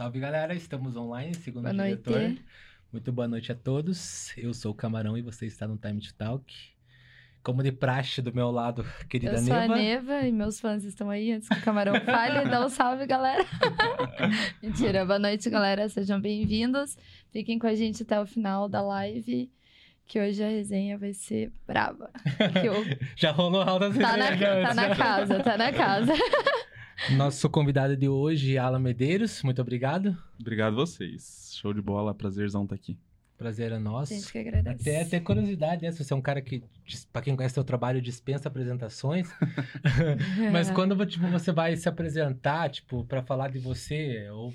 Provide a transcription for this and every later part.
Salve galera, estamos online, segundo Boa o noite. diretor. Muito boa noite a todos. Eu sou o Camarão e você está no Time to Talk. Como de praxe do meu lado, querida Eu sou Neva. a Neva e meus fãs estão aí antes que o Camarão fale. Dá um salve, galera. Mentira, boa noite, galera. Sejam bem-vindos. Fiquem com a gente até o final da live, que hoje a resenha vai ser braba. Que o- Já rolou altas Tá, na, tá na casa, tá na casa. Nosso convidado de hoje, Alan Medeiros. Muito obrigado. Obrigado vocês. Show de bola, prazerzão estar aqui. Prazer é nosso. Gente que agradece. Até, até curiosidade, né? Se você é um cara que, pra quem conhece seu trabalho, dispensa apresentações. Mas quando tipo, você vai se apresentar, tipo, pra falar de você, ou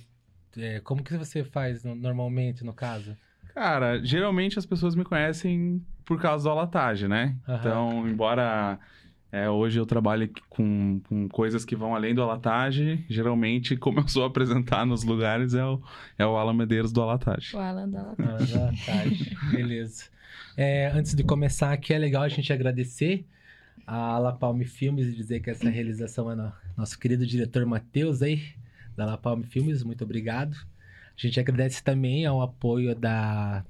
é, como que você faz no- normalmente, no caso? Cara, geralmente as pessoas me conhecem por causa do alatagem, né? Aham. Então, embora é, hoje eu trabalhe com, com coisas que vão além do alatagem, geralmente, como eu sou apresentar nos lugares, é o, é o Alan Medeiros do alatagem. O Alan da Ah, já, tá, beleza. É, antes de começar aqui, é legal a gente agradecer a La Palme Filmes e dizer que essa realização é no, nosso querido diretor Matheus aí, da La Palme Filmes, muito obrigado. A gente agradece também ao apoio da.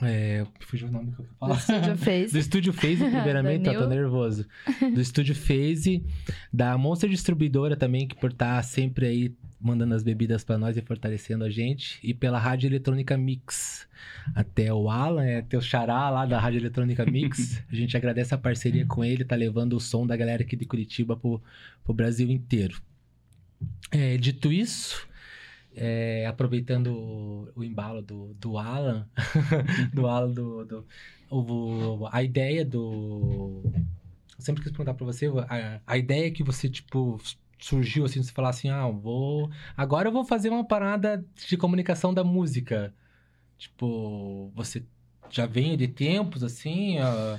É, fugiu o nome que eu do falo. Estúdio Face. Do Estúdio Phase, primeiramente, eu tô nervoso. Do Estúdio Phase, da Monster Distribuidora também, que por estar sempre aí mandando as bebidas pra nós e fortalecendo a gente. E pela Rádio Eletrônica Mix. Até o Alan, é, até o Xará lá da Rádio Eletrônica Mix. a gente agradece a parceria com ele, tá levando o som da galera aqui de Curitiba pro, pro Brasil inteiro. É, dito isso, é, aproveitando o, o embalo do, do Alan, do Alan, do, do- o- a ideia do. Sempre quis perguntar pra você, a, a ideia que você, tipo, surgiu assim, você falar assim, ah, vou. Agora eu vou fazer uma parada de comunicação da música. Tipo, você já vem de tempos, assim. ah,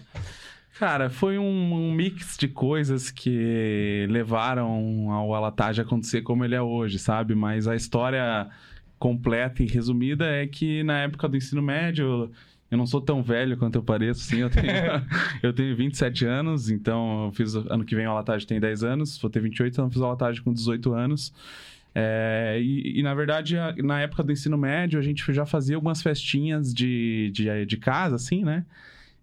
Cara, foi um, um mix de coisas que levaram ao alatagem acontecer como ele é hoje, sabe? Mas a história completa e resumida é que na época do ensino médio, eu não sou tão velho quanto eu pareço, assim, eu tenho, eu tenho 27 anos, então eu fiz, ano que vem o alatagem tem 10 anos, vou ter 28, então eu fiz o alatagem com 18 anos. É, e, e, na verdade, na época do ensino médio, a gente já fazia algumas festinhas de, de, de casa, assim, né?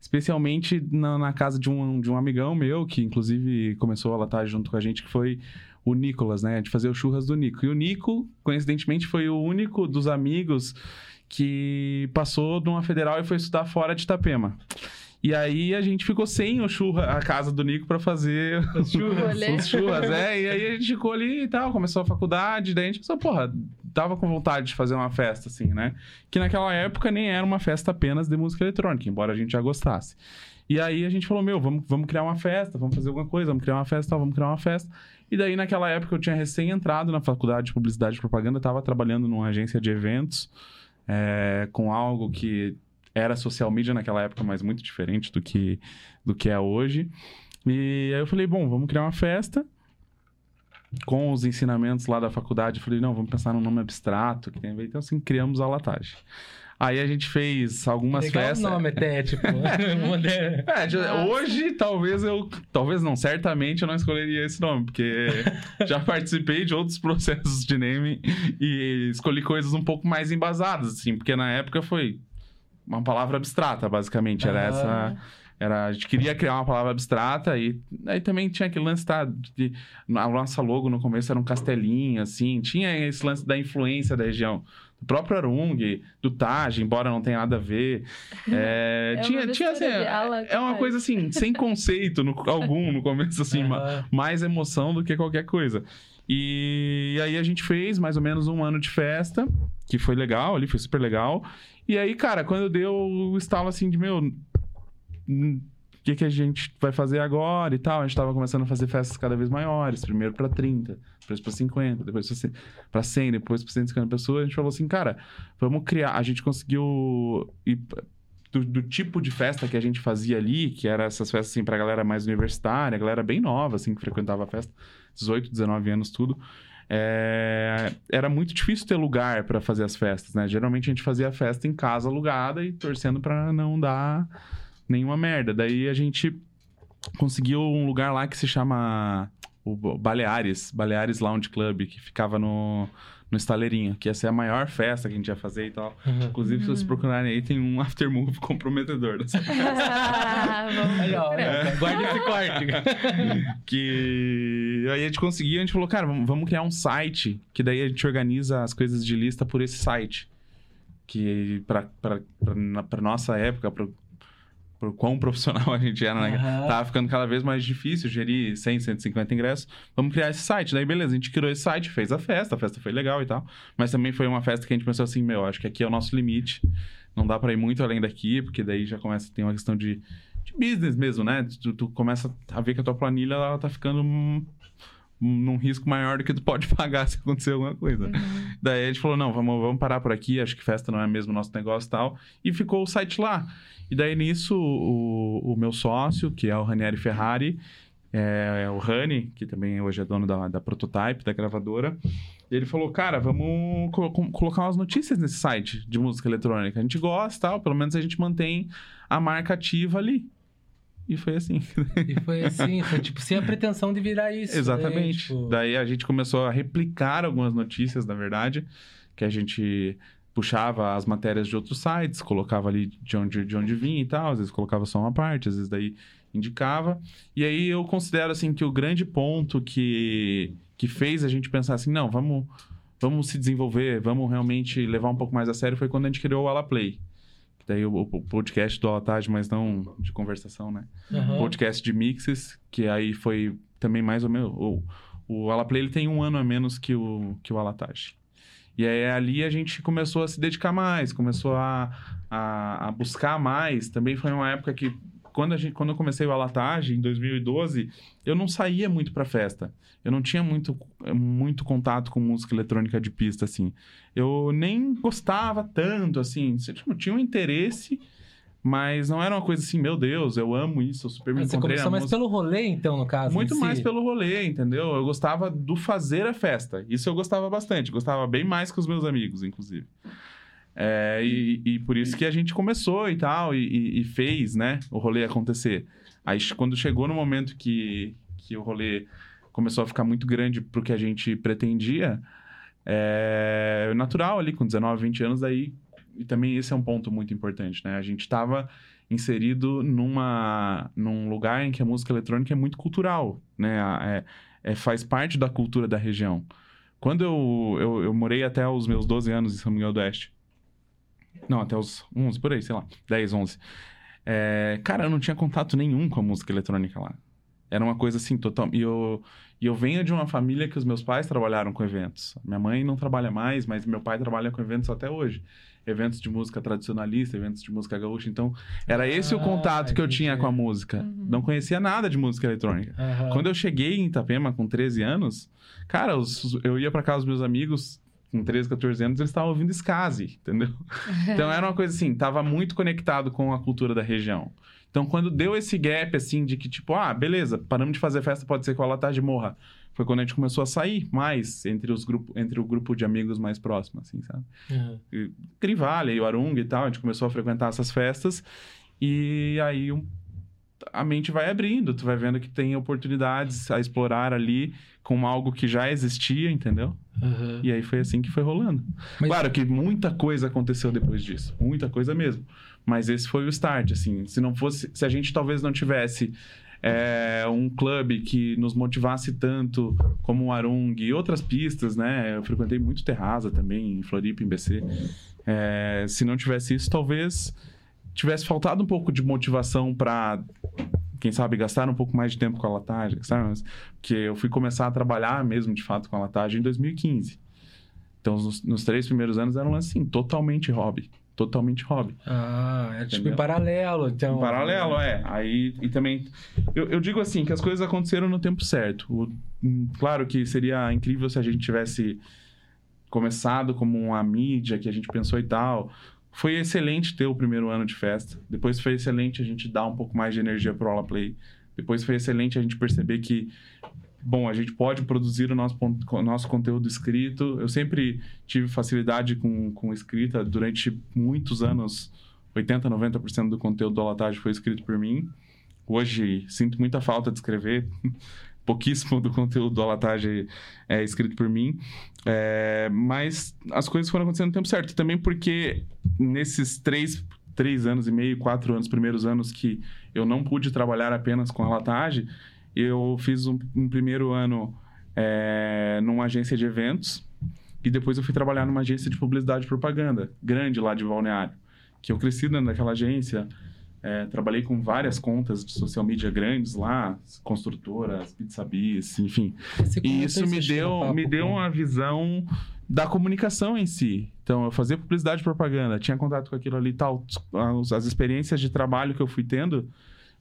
Especialmente na, na casa de um, de um amigão meu, que inclusive começou a latar junto com a gente, que foi o Nicolas, né? De fazer o churras do Nico. E o Nico, coincidentemente, foi o único dos amigos que passou de uma federal e foi estudar fora de Itapema. E aí a gente ficou sem o churra, a casa do Nico pra fazer Os churras. Os churras, é. E aí a gente ficou ali e tal, começou a faculdade, daí a gente pensou, porra, tava com vontade de fazer uma festa, assim, né? Que naquela época nem era uma festa apenas de música eletrônica, embora a gente já gostasse. E aí a gente falou, meu, vamos, vamos criar uma festa, vamos fazer alguma coisa, vamos criar uma festa, vamos criar uma festa. E daí naquela época eu tinha recém entrado na faculdade de publicidade e propaganda, tava trabalhando numa agência de eventos, é, com algo que era social media naquela época, mas muito diferente do que, do que é hoje. E aí eu falei, bom, vamos criar uma festa com os ensinamentos lá da faculdade. Eu falei, não, vamos pensar num nome abstrato que tem a ver. Então, assim, criamos a latagem. Aí a gente fez algumas Legal festas. o nome até, tipo. É, de- Nossa. hoje talvez eu. Talvez não, certamente eu não escolheria esse nome, porque já participei de outros processos de name e escolhi coisas um pouco mais embasadas, assim, porque na época foi uma palavra abstrata, basicamente. Era Ah. essa. Era, a gente queria criar uma palavra abstrata e aí também tinha aquele lance tá, de, a nossa logo no começo era um castelinho, assim, tinha esse lance da influência da região. Do próprio Arung, do Taj, embora não tenha nada a ver. É, É uma tinha, tinha assim, ala é uma coisa assim, sem conceito no- algum no começo, assim, Aham. mais emoção do que qualquer coisa. E aí a gente fez mais ou menos um ano de festa, que foi legal ali, foi super legal. E aí, cara, quando deu o estalo assim de meu. Hum, O que, que a gente vai fazer agora e tal? A gente tava começando a fazer festas cada vez maiores. Primeiro pra 30, depois pra 50, depois pra 100, pra 100 depois pra 150 pessoas. A gente falou assim, cara, vamos criar. A gente conseguiu. ir do, do tipo de festa que a gente fazia ali, que era essas festas assim pra galera mais universitária, galera bem nova, assim, que frequentava a festa, 18, 19 anos, tudo. É, era muito difícil ter lugar pra fazer as festas, né? Geralmente a gente fazia a festa em casa alugada e torcendo pra não dar nenhuma merda. Daí a gente conseguiu um lugar lá que se chama o Baleares, Baleares Lounge Club, que ficava no, no Estaleirinho, que ia ser a maior festa que a gente ia fazer e tal. Uhum. Inclusive, se vocês procurarem aí, tem um aftermove comprometedor dessa procurar. é, guarda esse corte. que aí a gente conseguiu, a gente falou, cara, vamos, criar um site, que daí a gente organiza as coisas de lista por esse site. Que pra nossa época, pro quão profissional a gente era, né? Aham. Tava ficando cada vez mais difícil gerir 100, 150 ingressos. Vamos criar esse site. Daí, beleza, a gente criou esse site, fez a festa, a festa foi legal e tal. Mas também foi uma festa que a gente pensou assim, meu, acho que aqui é o nosso limite. Não dá pra ir muito além daqui, porque daí já começa a ter uma questão de, de business mesmo, né? Tu, tu começa a ver que a tua planilha ela tá ficando hum, num risco maior do que tu pode pagar se acontecer alguma coisa. Uhum. Daí a gente falou, não, vamos, vamos parar por aqui, acho que festa não é mesmo nosso negócio e tal. E ficou o site lá. E daí nisso, o, o meu sócio, que é o Ranieri Ferrari, é, é o Rani, que também hoje é dono da, da Prototype, da gravadora. Ele falou, cara, vamos com- colocar umas notícias nesse site de música eletrônica. A gente gosta, tal, pelo menos a gente mantém a marca ativa ali. E foi assim. E foi assim, foi tipo, sem a pretensão de virar isso. Exatamente. Né? Tipo, Daí a gente começou a replicar algumas notícias, na verdade, que a gente puxava as matérias de outros sites, colocava ali de onde, de onde vinha e tal, às vezes colocava só uma parte, às vezes daí indicava. E aí eu considero assim que o grande ponto que, que fez a gente pensar assim, não, vamos, vamos se desenvolver, vamos realmente levar um pouco mais a sério foi quando a gente criou o Ala Play. Daí o, o podcast do Alatagem, mas não de conversação, né? aham. podcast de mixes, que aí foi também mais ou menos. O, o Alaplay ele tem um ano a menos que o, que o Alatage. E aí ali a gente começou a se dedicar mais, começou a, a, a buscar mais. Também foi uma época que, quando, a gente, quando eu comecei o Alatage, em 2012, eu não saía muito pra festa. Eu não tinha muito, muito contato com música eletrônica de pista, assim. Eu nem gostava tanto, assim. Tipo, tinha um interesse, mas não era uma coisa assim, meu Deus, eu amo isso, eu super me Mas Você começou mais música. pelo rolê, então, no caso. Muito si? mais pelo rolê, entendeu? Eu gostava do fazer a festa. Isso eu gostava bastante. Gostava bem mais que os meus amigos, inclusive. É, e, e por isso que a gente começou e tal, e, e- fez, né, o rolê acontecer. Aí quando chegou no momento que, que o rolê começou a ficar muito grande pro que a gente pretendia, é natural ali, com 19, 20 anos, aí. E também esse é um ponto muito importante, né? A gente estava inserido numa, num lugar em que a música eletrônica é muito cultural, né? É, é- faz parte da cultura da região. Quando eu, eu, eu morei até os meus 12 anos em São Miguel do Oeste. Não, até os 11, por aí, sei lá. 10, 11. É, cara, eu não tinha contato nenhum com a música eletrônica lá. Era uma coisa assim, total. E eu, e eu venho de uma família que os meus pais trabalharam com eventos. Minha mãe não trabalha mais, mas meu pai trabalha com eventos até hoje. Eventos de música tradicionalista, eventos de música gaúcha. Então, era esse o Ah, contato que eu tinha com a música. Uhum. Não conhecia nada de música eletrônica. Aham. Quando eu cheguei em Itapema com 13 anos, cara, eu ia pra casa dos meus amigos com 13, 14 anos, eles estavam ouvindo Skazi, entendeu? Então era uma coisa assim, tava muito conectado com a cultura da região. Então quando deu esse gap assim de que tipo, ah, beleza, paramos de fazer festa, pode ser que o Alatagem morra. Foi quando a gente começou a sair mais entre os grupo, entre o grupo de amigos mais próximo, assim, sabe? Crivale e o Arung e tal, a gente começou a frequentar essas festas e aí um- a mente vai abrindo, tu vai vendo que tem oportunidades a explorar ali com algo que já existia, entendeu? Aham. E aí foi assim que foi rolando. Mas- Claro que muita coisa aconteceu depois disso, muita coisa mesmo. Mas esse foi o start, assim. Se não fosse, se a gente talvez não tivesse é, um clube que nos motivasse tanto como o Arung e outras pistas, né? Eu frequentei muito Terraza também, em Floripa, em BC. É, se não tivesse isso, talvez tivesse faltado um pouco de motivação para quem sabe gastar um pouco mais de tempo com a latagem, sabe? Porque eu fui começar a trabalhar mesmo de fato com a latagem em 2015. Então, nos, nos três primeiros anos eram assim, totalmente hobby. Totalmente hobby. Ah, é tipo em paralelo, então. Em paralelo, é. Aí, e também. Eu, eu digo assim, que as coisas aconteceram no tempo certo. O- hum, claro que seria incrível se a gente tivesse começado como uma mídia que a gente pensou e tal. Foi excelente ter o primeiro ano de festa. Depois foi excelente a gente dar um pouco mais de energia pro Aula Play. Depois foi excelente a gente perceber que, bom, a gente pode produzir o nosso, o nosso conteúdo escrito. Eu sempre tive facilidade com, com escrita. Durante muitos anos, 80, 90% do conteúdo do Alatagem foi escrito por mim. Hoje, sinto muita falta de escrever. Pouquíssimo do conteúdo do Alatagem é escrito por mim. É, mas as coisas foram acontecendo no tempo certo. Também porque nesses três, três anos e meio, quatro anos, primeiros anos que eu não pude trabalhar apenas com a latagem, eu fiz um, um primeiro ano é, numa agência de eventos e depois eu fui trabalhar numa agência de publicidade e propaganda, grande lá de Balneário. Que eu cresci dentro daquela agência, é, trabalhei com várias contas de social media grandes lá, construtoras, pizzabis, enfim. E isso me deu, me deu uma visão da comunicação em si. Então, eu fazia publicidade e propaganda, tinha contato com aquilo ali e tal. As, as experiências de trabalho que eu fui tendo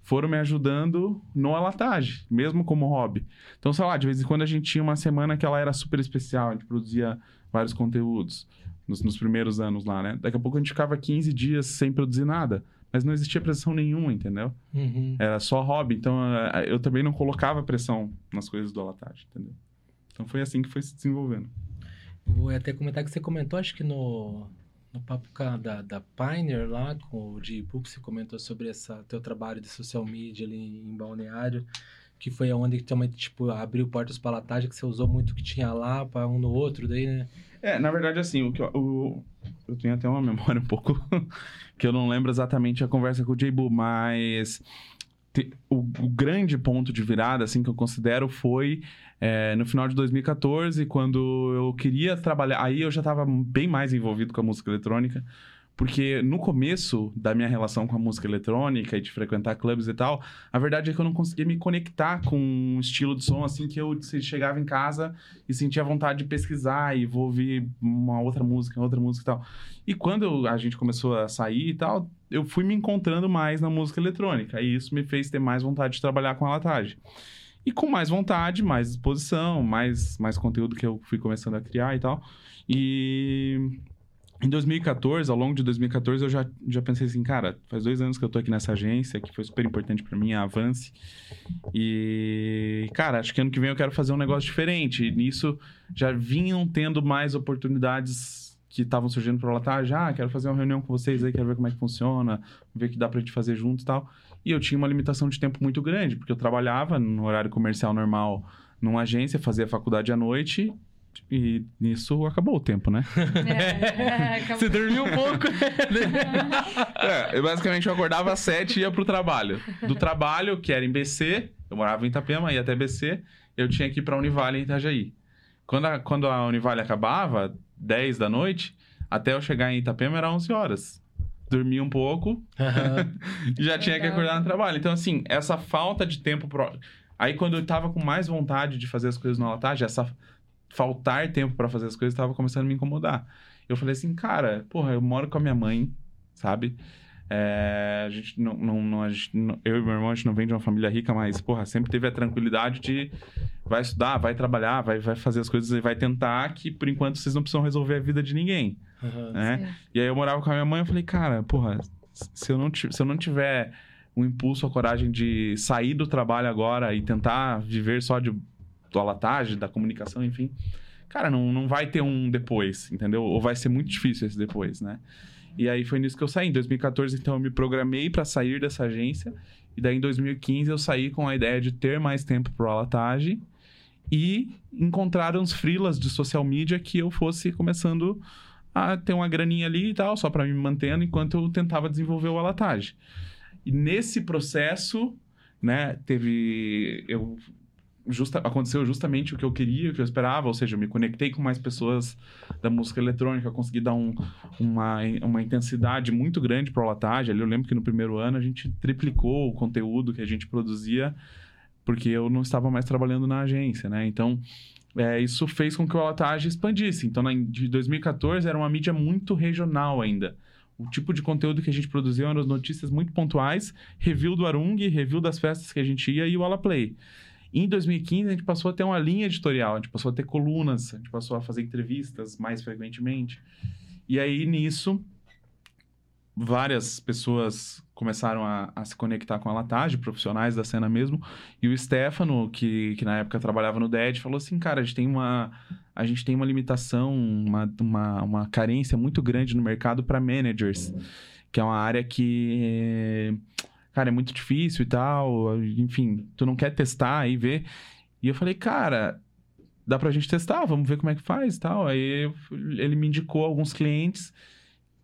foram me ajudando no alatagem, mesmo como hobby. Então, sei lá, de vez em quando a gente tinha uma semana que ela era super especial, a gente produzia vários conteúdos nos, nos primeiros anos lá, né? Daqui a pouco a gente ficava 15 dias sem produzir nada, mas não existia pressão nenhuma, entendeu? Uhum. Era só hobby, então eh, eu também não colocava pressão nas coisas do alatagem, entendeu? Então foi assim que foi se desenvolvendo. Vou até comentar que você comentou, acho que no, no papo da, da Pioneer lá, com o G. Pup, você comentou sobre esse teu trabalho de social media ali em Balneário, que foi onde também, tipo, abriu portas para latagem, que você usou muito o que tinha lá para um no outro, daí, né? É, na verdade, assim, o que eu, o, eu tenho até uma memória um pouco que eu não lembro exatamente a conversa com o J-Bu, mas te, o, o, grande ponto de virada, assim, que eu considero foi é, no final de 2014, quando eu queria trabalhar. Aí eu já estava bem mais envolvido com a música eletrônica. Porque no começo da minha relação com a música eletrônica e de frequentar clubes e tal, a verdade é que eu não conseguia me conectar com um estilo de som assim que eu chegava em casa e sentia vontade de pesquisar e vou ouvir uma outra música, outra música e tal. E quando a gente começou a sair e tal, eu fui me encontrando mais na música eletrônica. E isso me fez ter mais vontade de trabalhar com a latagem. E com mais vontade, mais disposição, mais, mais conteúdo que eu fui começando a criar e tal. E em 2014, ao longo de 2014, eu já, já pensei assim, cara, faz dois anos que eu tô aqui nessa agência, que foi super importante para mim, a Avance. E, cara, acho que ano que vem eu quero fazer um negócio diferente. E nisso já vinham tendo mais oportunidades que estavam surgindo para lá, já, ah, quero fazer uma reunião com vocês aí, quero ver como é que funciona, ver o que dá pra gente fazer junto e tal. E eu tinha uma limitação de tempo muito grande, porque eu trabalhava no horário comercial normal numa agência, fazia faculdade à noite e nisso acabou o tempo, né? É, acabou. Você dormiu um pouco. é, eu basicamente eu acordava às sete e ia pro trabalho. Do trabalho, que era em BC, eu morava em Itapema, ia até BC, eu tinha que ir pra Univale em Itajaí. Quando a, quando a Univale acabava, 10 da noite, até eu chegar em Itapema era 11 horas. Dormia um pouco Uhum. e já tinha que acordar no trabalho. Então, assim, essa falta de tempo. Pro... Aí, quando eu tava com mais vontade de fazer as coisas no latagem, essa faltar tempo pra fazer as coisas tava começando a me incomodar. Eu falei assim, cara, porra, eu moro com a minha mãe, sabe? É, a gente não, não, não- a gente não- eu e meu irmão, a gente não vem de uma família rica, mas, porra, sempre teve a tranquilidade de vai estudar, vai trabalhar, vai, vai fazer as coisas e vai tentar que, por enquanto, vocês não precisam resolver a vida de ninguém, Uhum. né? E aí eu morava com a minha mãe, eu falei, cara, porra, se eu não, se eu não tiver o impulso, a coragem de sair do trabalho agora e tentar viver só de do alatagem, da comunicação, enfim, cara, não, não vai ter um depois, entendeu? Ou vai ser muito difícil esse depois, né? E aí foi nisso que eu saí. Em 2014, então, eu me programei para sair dessa agência. E daí, em 2015, eu saí com a ideia de ter mais tempo pro alatagem e encontrar uns freelas de social media que eu fosse começando a ter uma graninha ali e tal, só para me mantendo enquanto eu tentava desenvolver o alatagem. E nesse processo, né, teve eu justa, aconteceu justamente o que eu queria, o que eu esperava, ou seja, eu me conectei com mais pessoas da música eletrônica, consegui dar um, uma, uma intensidade muito grande para o alatagem. Ali eu lembro que no primeiro ano a gente triplicou o conteúdo que a gente produzia porque eu não estava mais trabalhando na agência, né? Então, é, isso fez com que o alatagem expandisse. Então, na, de 2014 era uma mídia muito regional ainda. O tipo de conteúdo que a gente produzia eram as notícias muito pontuais, review do Arung, review das festas que a gente ia e o Alaplay. Em 2015, a gente passou a ter uma linha editorial, a gente passou a ter colunas, a gente passou a fazer entrevistas mais frequentemente. E aí, nisso, várias pessoas começaram a, a se conectar com a latagem, profissionais da cena mesmo. E o Stefano, que, que na época trabalhava no DED, falou assim, cara, a gente tem uma, a gente tem uma limitação, uma, uma, uma carência muito grande no mercado para managers, que é uma área que, cara, é muito difícil e tal. Enfim, tu não quer testar e ver. E eu falei, cara, dá pra gente testar, vamos ver como é que faz e tal. Aí ele me indicou alguns clientes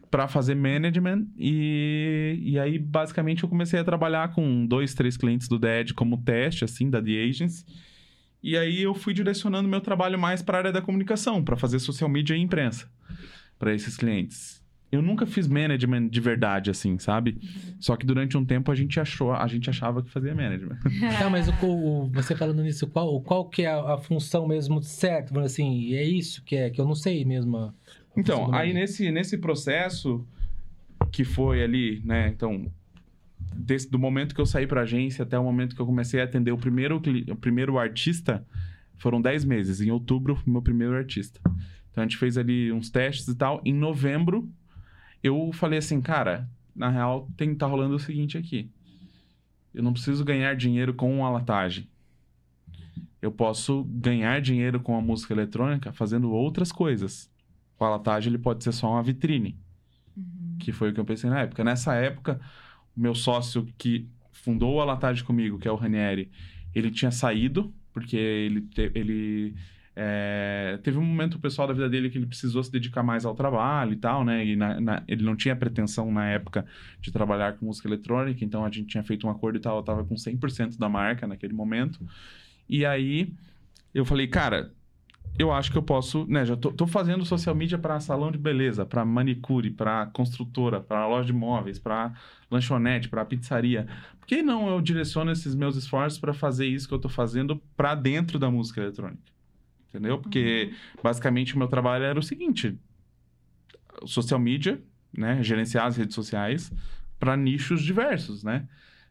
para fazer management e, e aí basicamente eu comecei a trabalhar com dois, três clientes do DED como teste, assim, da The Agents. E aí eu fui direcionando meu trabalho mais para a área da comunicação, para fazer social media e imprensa para esses clientes. Eu nunca fiz management de verdade, assim, sabe? Só que durante um tempo a gente achou, a gente achava que fazia management. Tá, mas o, o- você falando nisso, qual, qual que é a, a função mesmo certa? Assim, é isso que é, que eu não sei mesmo. a- a Então, aí nesse, nesse processo que foi ali, né? Então, desse- do momento que eu saí pra agência até o momento que eu comecei a atender o primeiro, o primeiro artista, foram 10 meses. Em outubro, meu primeiro artista. Então, a gente fez ali uns testes e tal. Em novembro, eu falei assim, cara, na real, tem tá rolando o seguinte aqui. Eu não preciso ganhar dinheiro com a latagem. Eu posso ganhar dinheiro com a música eletrônica fazendo outras coisas. O alatagem ele pode ser só uma vitrine, Uhum. que foi o que eu pensei na época. Nessa época, o meu sócio que fundou o alatagem comigo, que é o Ranieri, ele tinha saído, porque ele, ele é, teve um momento pessoal da vida dele que ele precisou se dedicar mais ao trabalho e tal, né? E na- na- ele não tinha pretensão na época de trabalhar com música eletrônica, então a gente tinha feito um acordo e tal, eu tava com 100% da marca naquele momento. E aí eu falei, cara, eu acho que eu posso, né, já tô, tô fazendo social media para salão de beleza, para manicure, para construtora, para loja de móveis, para lanchonete, para pizzaria. Por que não eu direciono esses meus esforços para fazer isso que eu tô fazendo para dentro da música eletrônica? Entendeu? Porque basicamente o meu trabalho era o seguinte: social media, né, gerenciar as redes sociais para nichos diversos, né?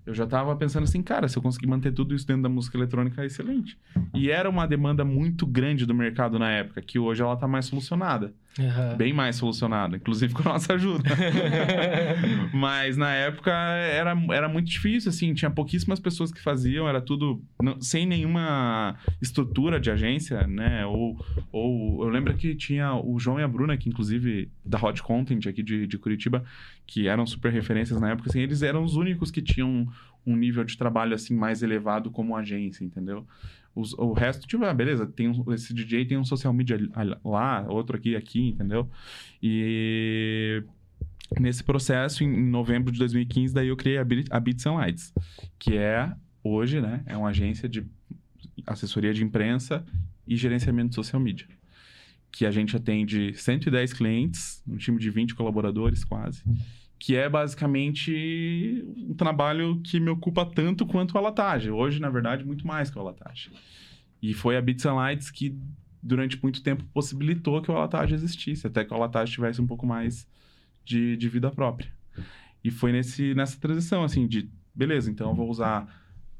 Eu já tava pensando assim, cara, se eu conseguir manter tudo isso dentro da música eletrônica, é excelente. E era uma demanda muito grande do mercado na época, que hoje ela tá mais solucionada. Aham. Bem mais solucionada, inclusive com a nossa ajuda. Mas na época era, era muito difícil, assim, tinha pouquíssimas pessoas que faziam, era tudo não- sem nenhuma estrutura de agência, né? Ou, ou eu lembro que tinha o João e a Bruna, que inclusive da Hot Content aqui de, de Curitiba, que eram super referências na época, assim, eles eram os únicos que tinham um nível de trabalho assim mais elevado como agência, entendeu? Os- o resto, tipo, ah, beleza, tem um- esse DJ tem um social media lá, outro aqui, aqui, entendeu? E nesse processo, em em novembro de 2015, daí eu criei a Beats and Lights, que é, hoje, né, é uma agência de assessoria de imprensa e gerenciamento de social media. Que a gente atende 110 clientes, um time de 20 colaboradores quase, que é basicamente um trabalho que me ocupa tanto quanto a latagem. Hoje, na verdade, muito mais que a latagem. E foi a Bits and Lights que, durante muito tempo, possibilitou que o alatagem existisse, até que o alatagem tivesse um pouco mais de, de vida própria. E foi nesse, nessa transição, assim, de, beleza, então eu vou usar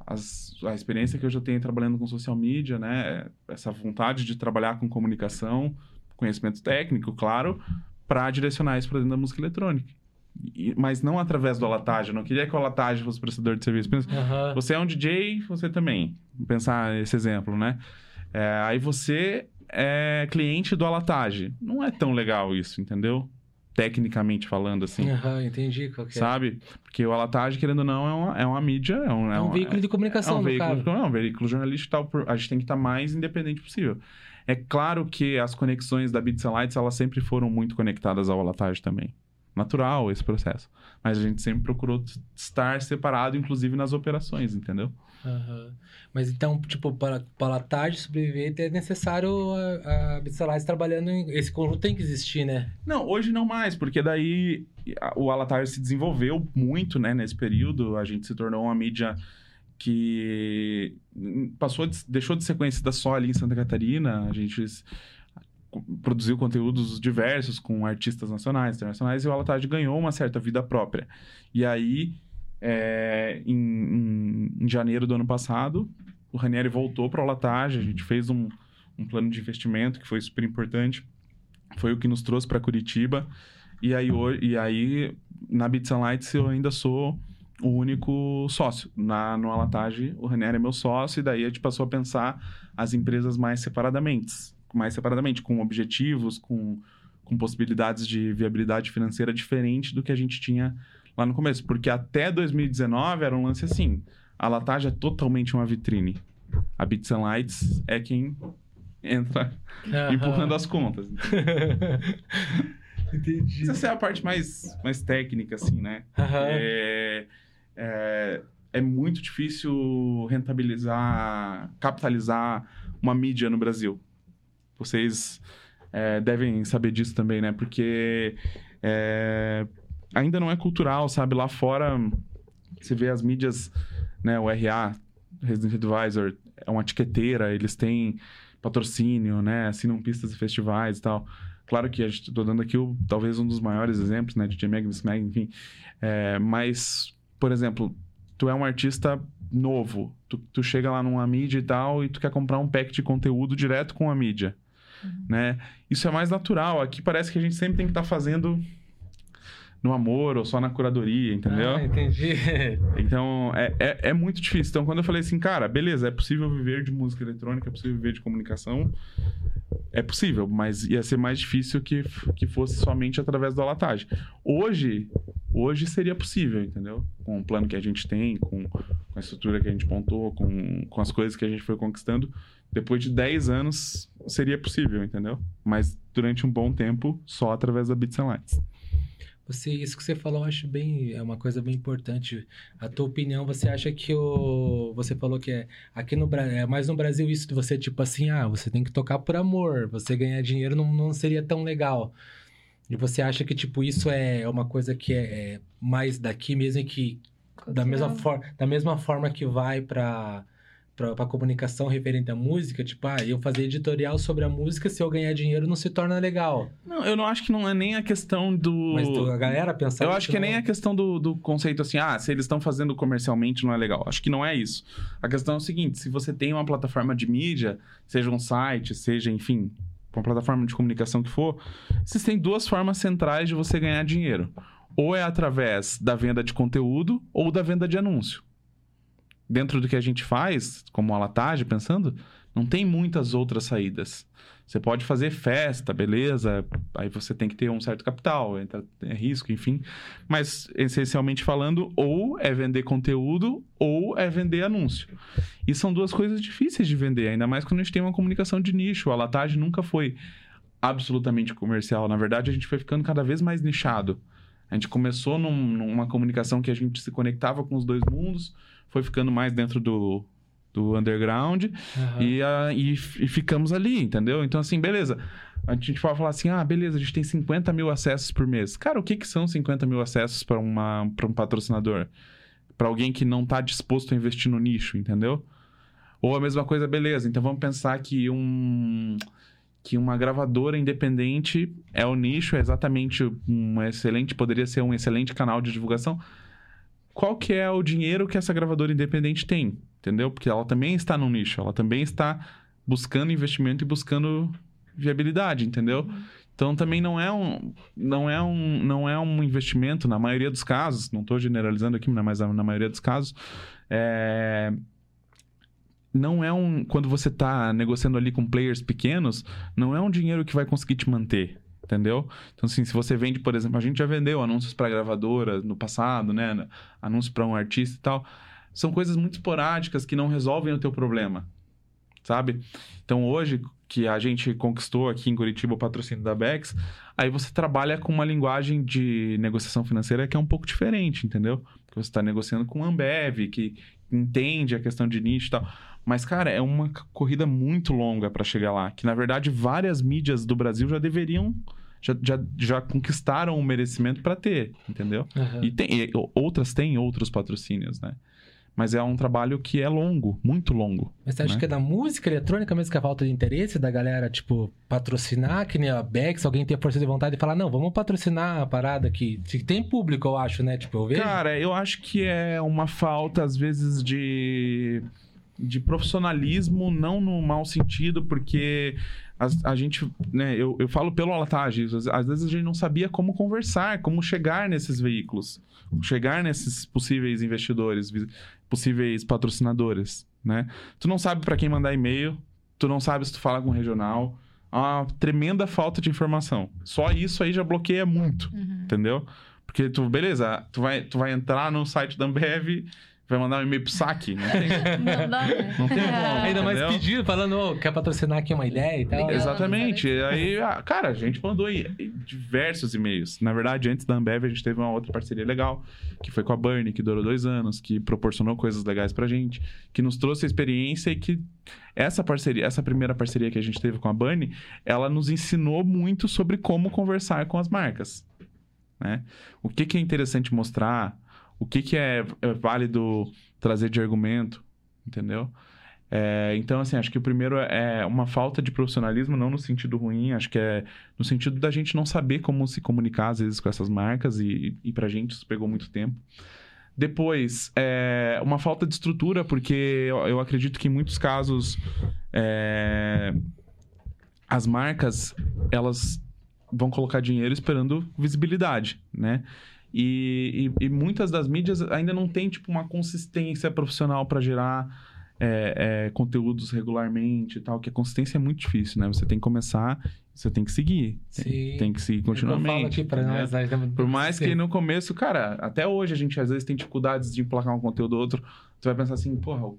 as, a experiência que eu já tenho trabalhando com social media, né, essa vontade de trabalhar com comunicação, conhecimento técnico, claro, para direcionar isso para dentro da música eletrônica. Mas não através do alatagem. Eu não queria que o alatagem fosse prestador de serviço. Pensa, Aham. você é um DJ, você também. Vamos pensar esse exemplo, né? É, aí você é cliente do alatagem. Não é tão legal isso, entendeu? Tecnicamente falando, assim. Aham, entendi qual é. Sabe? Porque o alatagem, querendo ou não, é uma, é uma mídia. É um, É um veículo de é comunicação, um no veículo, não, é um veículo jornalístico tal. por- A gente tem que estar mais independente possível. É claro que as conexões da Beats and Lights, elas sempre foram muito conectadas ao alatagem também. Natural esse processo. Mas a gente sempre procurou estar separado, inclusive nas operações, entendeu? Aham. Mas então, tipo, para, para tarde sobreviver, é necessário a, a Bitsalize trabalhando em... Esse conjunto tem que existir, né? Não, hoje não mais, porque daí o Alatar se desenvolveu muito, né, nesse período. A gente se tornou uma mídia que hum, passou, de- deixou de ser conhecida só ali em Santa Catarina. A gente produziu conteúdos diversos com artistas nacionais, internacionais, e o Alatar ganhou uma certa vida própria. E aí, é, em, em- em janeiro do ano passado, o Ranieri voltou para o Alatage, a gente fez um, um plano de investimento que foi super importante. Foi o que nos trouxe para Curitiba. E aí, e aí, na Bits and Lights, eu ainda sou o único sócio. Na, no Alatage, o Ranieri é meu sócio, e daí a gente passou a pensar as empresas mais separadamente. Mais separadamente, com objetivos, com, com possibilidades de viabilidade financeira diferente do que a gente tinha lá no começo. Porque até 2019 era um lance assim: a Latage é totalmente uma vitrine. A Bits and Lights é quem entra Aham. empurrando as contas. Entendi. Essa é a parte mais, mais técnica, assim, né? Aham. É, é, é muito difícil rentabilizar, capitalizar uma mídia no Brasil. Vocês é, devem saber disso também, né? Porque é, ainda não é cultural, sabe? Lá fora, você vê as mídias, né? O RA, Resident Advisor, é uma etiqueteira, eles têm patrocínio, né? Assinam pistas e festivais e tal. Claro que a gente tô dando aqui o, talvez um dos maiores exemplos, né? DJ Mag, Miss Mag, enfim. É, mas, por exemplo, tu é um artista novo, tu, tu chega lá numa mídia e tal, e tu quer comprar um pack de conteúdo direto com a mídia, né? Isso é mais natural. Aqui parece que a gente sempre tem que estar fazendo no amor ou só na curadoria, entendeu? Ah, entendi. Então, é, é, é muito difícil. Então, quando eu falei assim, cara, beleza, é possível viver de música eletrônica, é possível viver de comunicação, é possível, mas ia ser mais difícil que, que fosse somente através da latagem. Hoje, hoje seria possível, entendeu? Com o plano que a gente tem, com, com a estrutura que a gente montou, com, com as coisas que a gente foi conquistando, depois de 10 anos seria possível, entendeu? Mas durante um bom tempo, só através da Beats and Lights. Você, isso que você falou, eu acho bem, é uma coisa bem importante. A tua opinião, você acha que o, você falou que é aqui no Brasil, é mais no Brasil isso de você tipo assim, ah, você tem que tocar por amor, você ganhar dinheiro não, não seria tão legal. E você acha que tipo isso é uma coisa que é, é mais daqui mesmo e que da mesma forma, da mesma forma que vai para para comunicação referente à música, tipo, ah, eu fazer editorial sobre a música, se eu ganhar dinheiro não se torna legal. Não, eu não acho que não é nem a questão do. Mas tu- a galera pensa Eu acho que nem não? a questão do, do conceito assim, ah, se eles estão fazendo comercialmente não é legal. Acho que não é isso. A questão é o seguinte: se você tem uma plataforma de mídia, seja um site, seja, enfim, uma plataforma de comunicação que for, existem duas formas centrais de você ganhar dinheiro. Ou é através da venda de conteúdo ou da venda de anúncio. Dentro do que a gente faz, como a latagem, pensando, não tem muitas outras saídas. Você pode fazer festa, beleza? Aí você tem que ter um certo capital, entra, é risco, enfim. Mas, essencialmente falando, ou é vender conteúdo ou é vender anúncio. E são duas coisas difíceis de vender, ainda mais quando a gente tem uma comunicação de nicho. A latagem nunca foi absolutamente comercial. Na verdade, a gente foi ficando cada vez mais nichado. A gente começou num- numa comunicação que a gente se conectava com os dois mundos, foi ficando mais dentro do, do underground Aham. e, ah, e, e ficamos ali, entendeu? Então, assim, beleza. A gente pode falar assim, ah, beleza, a gente tem 50 mil acessos por mês. Cara, o que, que são 50 mil acessos para um patrocinador? Para alguém que não está disposto a investir no nicho, entendeu? Ou a mesma coisa, beleza. Então vamos pensar que um que uma gravadora independente é o nicho, é exatamente um excelente, poderia ser um excelente canal de divulgação. Qual que é o dinheiro que essa gravadora independente tem? Entendeu? Porque ela também está no nicho, ela também está buscando investimento e buscando viabilidade, entendeu? Então também não é um não é um não é um investimento na maioria dos casos, não estou generalizando aqui, mas na maioria dos casos é não é um quando você está negociando ali com players pequenos, não é um dinheiro que vai conseguir te manter, entendeu? Então assim, se você vende, por exemplo, a gente já vendeu anúncios para gravadora no passado, né, anúncios para um artista e tal, são coisas muito esporádicas que não resolvem o teu problema, sabe? Então hoje que a gente conquistou aqui em Curitiba o patrocínio da Bex, aí você trabalha com uma linguagem de negociação financeira que é um pouco diferente, entendeu? Porque você está negociando com a Ambev, que entende a questão de nicho e tal. Mas, cara, é uma corrida muito longa para chegar lá. Que, na verdade, várias mídias do Brasil já deveriam... Já, já, já conquistaram o merecimento para ter, entendeu? Aham. E, tem, e outras têm outros patrocínios, né? Mas é um trabalho que é longo, muito longo. Mas você acha né? que é da música eletrônica mesmo que é a falta de interesse da galera, tipo, patrocinar, que nem a Bex, alguém ter força de vontade e falar, não, vamos patrocinar a parada aqui. Que tem público, eu acho, né? Tipo, eu vejo. Cara, eu acho que é uma falta, às vezes, de, de profissionalismo, não no mau sentido, porque a, a gente, né, eu, eu falo pelo alatagem, às, às vezes a gente não sabia como conversar, como chegar nesses veículos, chegar nesses possíveis investidores, possíveis patrocinadores, né? Tu não sabe para quem mandar e-mail, tu não sabe se tu fala com o regional, há uma tremenda falta de informação. Só isso aí já bloqueia muito Uhum. entendeu? Porque tu, beleza, tu vai, tu vai entrar no site da Ambev, Vai mandar um e-mail pro saque? Não tem. Não dá, né? Não tem como. Ainda mais entendeu? pedido, falando, ô, quer patrocinar aqui uma ideia e tal. Obrigada. Exatamente. Aí, ah, cara, a gente mandou aí diversos e-mails. Na verdade, antes da Ambev, a gente teve uma outra parceria legal, que foi com a Burnie, que durou dois anos, que proporcionou coisas legais pra gente, que nos trouxe a experiência e que essa parceria, essa primeira parceria que a gente teve com a Burnie, ela nos ensinou muito sobre como conversar com as marcas. Né? O que, que é interessante mostrar, o que, que é, é válido trazer de argumento, entendeu? É, então, assim, acho que o primeiro é uma falta de profissionalismo, não no sentido ruim, acho que é no sentido da gente não saber como se comunicar, às vezes, com essas marcas, e, e pra gente isso pegou muito tempo. Depois, é, uma falta de estrutura, porque eu, eu acredito que em muitos casos é, as marcas, elas vão colocar dinheiro esperando visibilidade, né? E, e- e muitas das mídias ainda não tem, tipo, uma consistência profissional para gerar é, é, conteúdos regularmente e tal, que a consistência é muito difícil, né? Você tem que começar, você tem que seguir. Tem, tem que seguir É continuamente. né? nós, temos- Por mais que no começo, cara, até hoje a gente às vezes tem dificuldades de emplacar um conteúdo ou outro. Tu vai pensar assim, porra,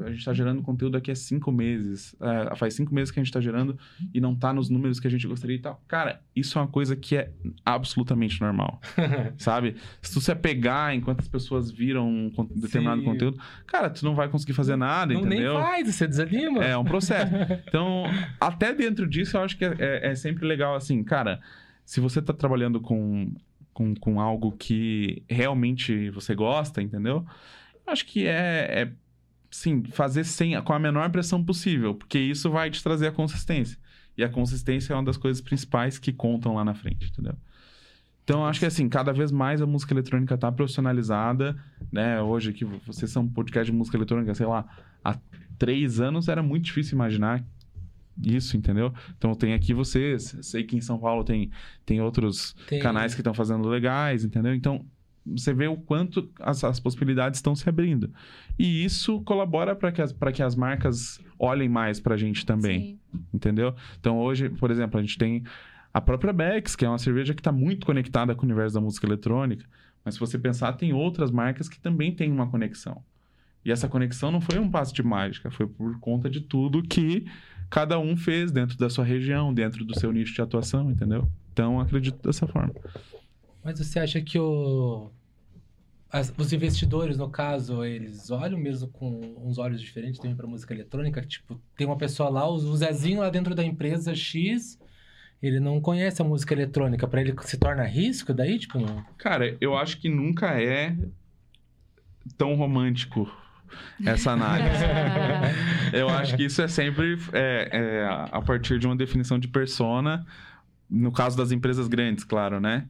a gente tá gerando conteúdo daqui a cinco meses. É, faz cinco meses que a gente tá gerando e não tá nos números que a gente gostaria e tal. Cara, isso é uma coisa que é absolutamente normal, sabe? Se tu se apegar em quantas pessoas viram um determinado Sim. conteúdo, cara, tu não vai conseguir fazer nada, Não, nem entendeu? faz, você desanima. É um processo. Então, até dentro disso, eu acho que é, é- é sempre legal, assim, cara, se você tá trabalhando com, com, com algo que realmente você gosta, entendeu? Acho que é, é sim, fazer sem, com a menor pressão possível, porque isso vai te trazer a consistência. E a consistência é uma das coisas principais que contam lá na frente, entendeu? Então, acho que assim, cada vez mais a música eletrônica tá profissionalizada, né? Hoje aqui, vocês são um podcast de música eletrônica, sei lá, há três anos era muito difícil imaginar isso, entendeu? Então tem aqui vocês, sei que em São Paulo tem, tem outros Tem- canais que estão fazendo legais, entendeu? Então você vê o quanto as, as possibilidades estão se abrindo. E isso colabora para que, as- que as marcas olhem mais pra gente também, Sim. entendeu? Então hoje, por exemplo, a gente tem a própria Bex, que é uma cerveja que está muito conectada com o universo da música eletrônica. Mas se você pensar, tem outras marcas que também têm uma conexão. E essa conexão não foi um passo de mágica, foi por conta de tudo que cada um fez dentro da sua região, dentro do seu nicho de atuação, entendeu? Então, acredito dessa forma. Mas você acha que o... as- os investidores, no caso, eles olham mesmo com uns olhos diferentes também pra música eletrônica? Tipo, tem uma pessoa lá, o o Zezinho lá dentro da empresa X, ele não conhece a música eletrônica. Pra ele se torna risco daí? Tipo, não... Cara, eu acho que nunca é tão romântico essa análise. Eu acho que isso é sempre é, é, a partir de uma definição de persona, no caso das empresas grandes, claro, né?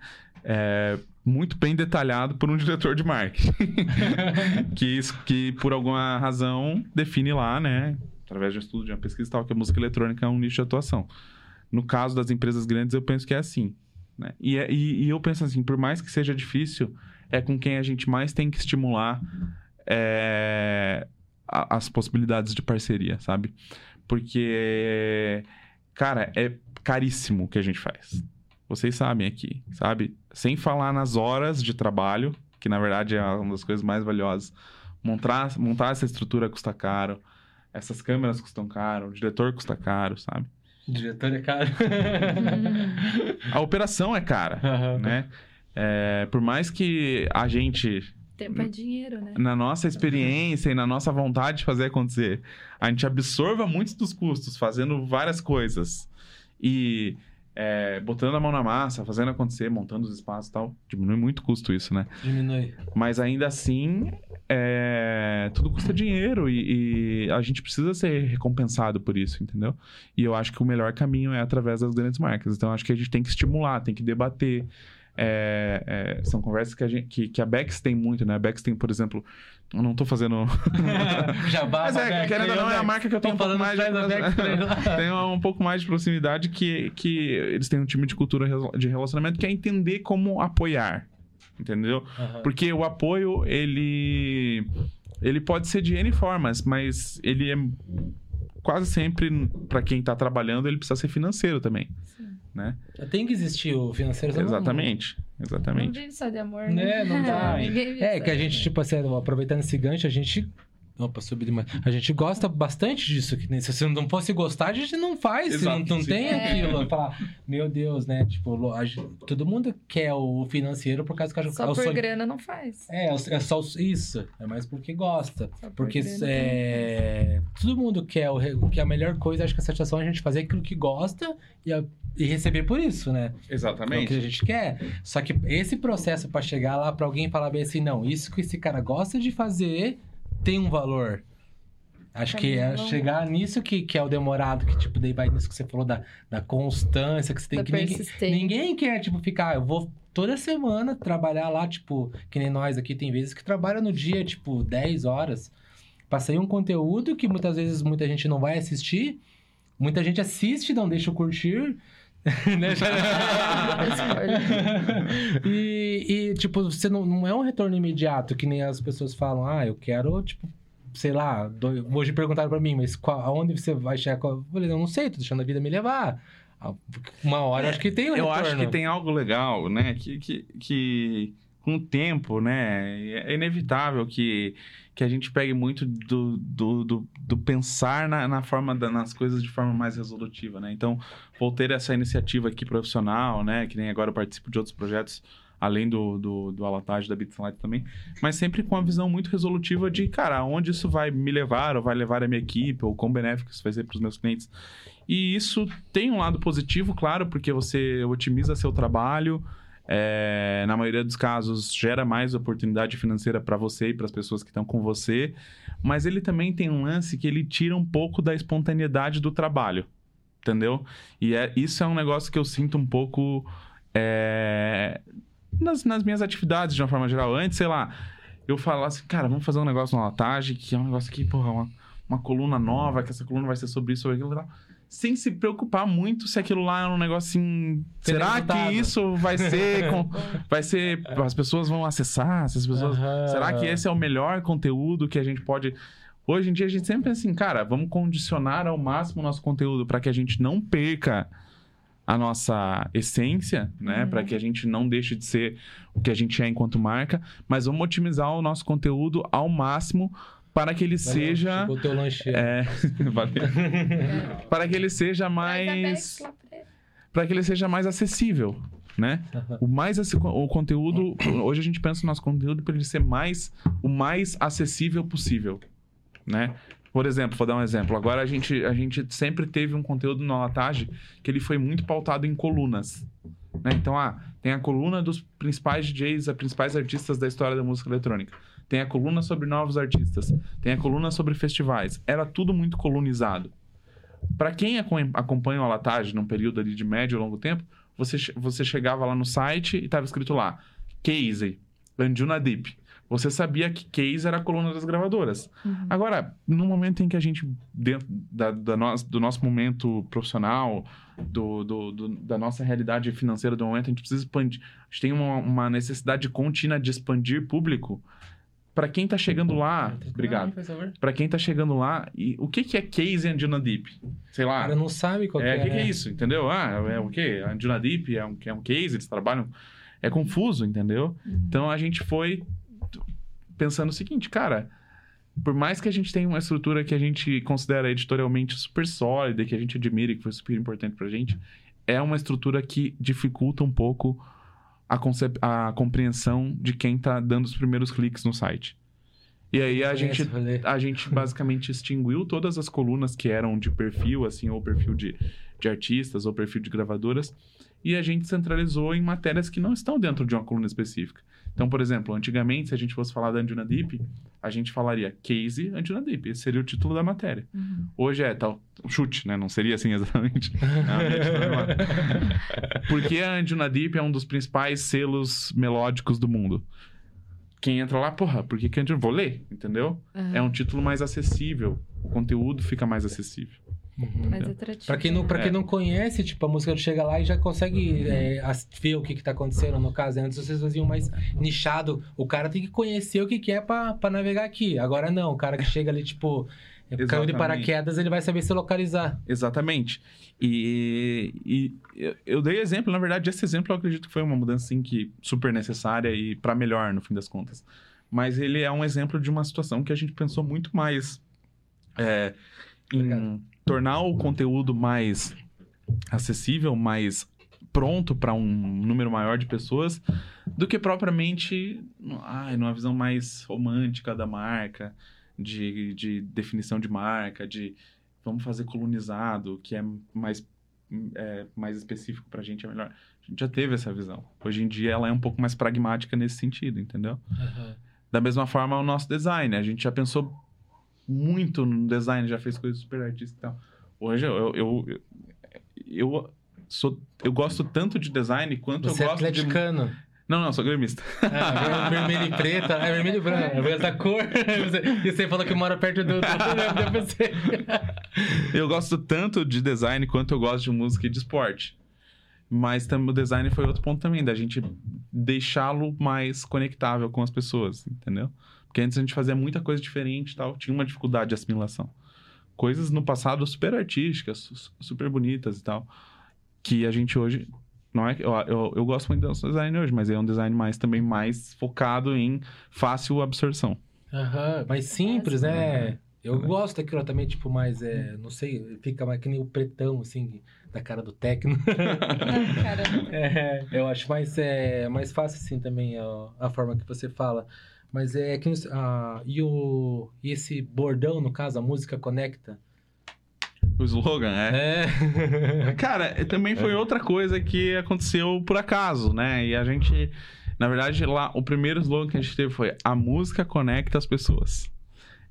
É, muito bem detalhado por um diretor de marketing. que, que, por alguma razão, define lá, né? Através de um estudo, de uma pesquisa e tal, que a música eletrônica é um nicho de atuação. No caso das empresas grandes, eu penso que é assim. Né? E, é- e- e eu penso assim, por mais que seja difícil, é com quem a gente mais tem que estimular é, a- as possibilidades de parceria, sabe? Porque, cara, é caríssimo o que a gente faz. Vocês sabem aqui, sabe? Sem falar nas horas de trabalho, que na verdade é uma das coisas mais valiosas. Montar, montar essa estrutura custa caro, essas câmeras custam caro, o diretor custa caro, sabe? Diretor é caro. A operação é cara, Aham. né? É, por mais que a gente Tempo é dinheiro, né? na nossa experiência e na nossa vontade de fazer acontecer, a gente absorva muitos dos custos fazendo várias coisas e é, botando a mão na massa, fazendo acontecer, montando os espaços e tal, diminui muito o custo isso, né? Diminui. Mas ainda assim, é, tudo custa dinheiro e, e a gente precisa ser recompensado por isso, entendeu? E eu acho que o melhor caminho é através das grandes marcas. Então, acho que a gente tem que estimular, tem que debater. É, é, são conversas que a, gente, que, que a Bex tem muito, né? A Bex tem, por exemplo, eu não tô fazendo. Jabá, Mas é, Beck, querendo ou não, é a marca que eu tenho um Tô pouco falando mais de. tem um pouco mais de proximidade que, que eles têm um time de cultura de relacionamento que é entender como apoiar. Entendeu? Aham. Porque o apoio, ele. Ele pode ser de N formas, mas ele é quase sempre, para quem tá trabalhando, ele precisa ser financeiro também. Sim. Né? Tem que existir o financeiro. senão não- Exatamente, Não exatamente. vive só de amor, Né, né? não dá. É, que a gente, tipo assim, aproveitando esse gancho, a gente. Opa, subi demais. A gente gosta bastante disso. Que nem se você não fosse gostar, a gente não faz. se Exato, não, não sim. tem É. aquilo. Falar, meu Deus, né? Tipo, a gente- todo mundo quer o financeiro por causa que é Só o por sonho. grana não faz. É, é só o- isso. É mais porque gosta. Só por Porque grana é, todo mundo quer o, que é a melhor coisa, acho que a satisfação é a gente fazer aquilo que gosta e, a- e receber por isso, né? É o que a Exatamente. gente quer. Só que esse processo pra chegar lá pra alguém falar bem assim, não, isso que esse cara gosta de fazer tem um valor. Acho que é chegar nisso que, que é o demorado, que tipo, daí vai nisso que você falou da, da constância, que você tem Da que. Ninguém, ninguém quer, tipo, ficar. Eu vou toda semana trabalhar lá, tipo, que nem nós aqui, tem vezes que trabalha no dia, tipo, 10 horas. Sair um conteúdo que muitas vezes muita gente não vai assistir. Muita gente assiste, não deixa eu curtir. né? e, e, tipo, você não, não é um retorno imediato, que nem as pessoas falam, ah, eu quero, tipo, sei lá, do- hoje perguntaram pra mim, mas qual, aonde você vai chegar? a-" Eu falei, eu não sei, tô deixando a vida me levar. Ah, Uma hora eu acho que tem um Eu retorno. acho que tem algo legal, né? Que, que, que com o tempo, né? É inevitável que, que a gente pegue muito do, do, do, do pensar na, na forma da- nas coisas de forma mais resolutiva, né? Então, vou ter essa iniciativa aqui profissional, né? Que nem agora eu participo de outros projetos, além do, do, do Alatage, da Bitlight também, mas sempre com uma visão muito resolutiva de, cara, aonde isso vai me levar, ou vai levar a minha equipe, ou quão benéfico isso vai ser para os meus clientes. E isso tem um lado positivo, claro, porque você otimiza seu trabalho. É, na maioria dos casos, gera mais oportunidade financeira para você e para as pessoas que estão com você. Mas ele também tem um lance que ele tira um pouco da espontaneidade do trabalho. Entendeu? E é, isso é um negócio que eu sinto um pouco é, nas, nas minhas atividades, de uma forma geral. Antes, sei lá, eu falasse, cara, vamos fazer um negócio no Latage, que é um negócio que, porra, uma, uma coluna nova, que essa coluna vai ser sobre isso, sobre aquilo e tal. Sem se preocupar muito se aquilo lá é um negócio assim. Tem será resultado. que isso vai ser. com- vai ser. As pessoas vão acessar? Se as pessoas. Aham. Será que esse é o melhor conteúdo que a gente pode. Hoje em dia a gente sempre pensa assim, cara, vamos condicionar ao máximo o nosso conteúdo para que a gente não perca a nossa essência, né? Uhum. Para que a gente não deixe de ser o que a gente é enquanto marca, mas vamos otimizar o nosso conteúdo ao máximo para que ele Valeu, seja. O teu lanche. É, valeu. para que ele seja mais. Para que ele seja mais acessível, né? O mais o conteúdo, hoje a gente pensa no nosso conteúdo para ele ser mais o mais acessível possível, né? Por exemplo, vou dar um exemplo. Agora a gente, a gente sempre teve um conteúdo no Latage que ele foi muito pautado em colunas. Né? Então, ah, tem a coluna dos principais DJs, os principais artistas da história da música eletrônica. Tem a coluna sobre novos artistas. Tem a coluna sobre festivais. Era tudo muito colunizado. Para quem acom- acompanha o Alatage num período ali de médio e longo tempo, você, você chegava lá no site e estava escrito lá Casey, Anjuna Deep. Você sabia que Case era a coluna das gravadoras. Uhum. Agora, no momento em que a gente, dentro da, da nós- do nosso momento profissional, do, do- do- da nossa realidade financeira do momento, a gente precisa expandir. A gente tem uma, uma necessidade contínua de expandir público. Para quem tá chegando lá, obrigado. Para quem tá chegando lá, e o que, que é Case e Anjuna Deep? Sei O lá. cara não sabe qual É, o que que, que é né? isso, entendeu? Ah, é o quê? A Deep é um, é um case, eles trabalham. É confuso, entendeu? Uhum. Então a gente foi pensando o seguinte, cara. Por mais que a gente tenha uma estrutura que a gente considera editorialmente super sólida, que a gente admira e que foi super importante pra gente, é uma estrutura que dificulta um pouco a, concep- a compreensão de quem tá dando os primeiros cliques no site. E aí a gente a gente basicamente extinguiu todas as colunas que eram de perfil, assim, ou perfil de, de artistas, ou perfil de gravadoras, e a gente centralizou em matérias que não estão dentro de uma coluna específica. Então, por exemplo, antigamente, se a gente fosse falar da Anjuna Deep, a gente falaria Case Anjuna Deep. Esse seria o título da matéria. Uhum. Hoje é tal, chute, né? Não seria assim exatamente. É normal. Porque a Anjuna Deep é um dos principais selos melódicos do mundo. Quem entra lá, porra, por que que Anjuna... Vou ler, entendeu? É um título mais acessível. O conteúdo fica mais acessível. Uhum. Mais atrativo. Pra quem, não, pra É. quem não conhece, tipo, a música chega lá e já consegue é, as- ver o que, que tá acontecendo. No caso, antes vocês faziam mais nichado. O cara tem que conhecer o que, que é pra, pra navegar aqui. Agora não, o cara que chega ali, tipo, É, Caiu de Exatamente. paraquedas, ele vai saber se localizar. Exatamente. E, e eu- eu dei exemplo, na verdade, esse exemplo eu acredito que foi uma mudança assim, que super necessária e para melhor, no fim das contas. Mas ele é um exemplo de uma situação que a gente pensou muito mais é, em Obrigado. Tornar o conteúdo mais acessível, mais pronto para um número maior de pessoas, do que propriamente ai, numa visão mais romântica da marca, de, de definição de marca, de vamos fazer colonizado, que é mais, é, mais específico pra gente, é melhor. A gente já teve essa visão. Hoje em dia ela é um pouco mais pragmática nesse sentido, entendeu? Da mesma forma, o nosso design. A gente já pensou muito no design, já fez coisas super artísticas e tal. Hoje eu, eu, eu, eu sou, eu gosto tanto de design quanto Você eu é gosto de... atleticano. Não, não, sou gremista. Ah, vermelho e preta. É vermelho e branco. É da cor. E você falou que mora perto do... Eu gosto tanto de design quanto eu gosto de música e de esporte. Mas também o design foi outro ponto também, da gente deixá-lo mais conectável com as pessoas, entendeu? Porque antes a gente fazia muita coisa diferente e tal, tinha uma dificuldade de assimilação. Coisas no passado super artísticas, su- super bonitas e tal, que a gente hoje. Não é, que- eu, eu, eu gosto muito do nosso design hoje, mas é um design mais também mais focado em fácil absorção. Aham, mais simples, né? Eu gosto daquilo também, tipo, mais, é, não sei, fica mais que nem o pretão, assim, da cara do técnico. É, eu acho mais, é, mais fácil, assim, também a, a forma que você fala. Mas é que... ah, e, o, e esse bordão, no caso, a música conecta? O slogan é. É. Cara, também foi outra coisa que aconteceu por acaso, né? E a gente, na verdade, lá, o primeiro slogan que a gente teve foi: A música conecta as pessoas.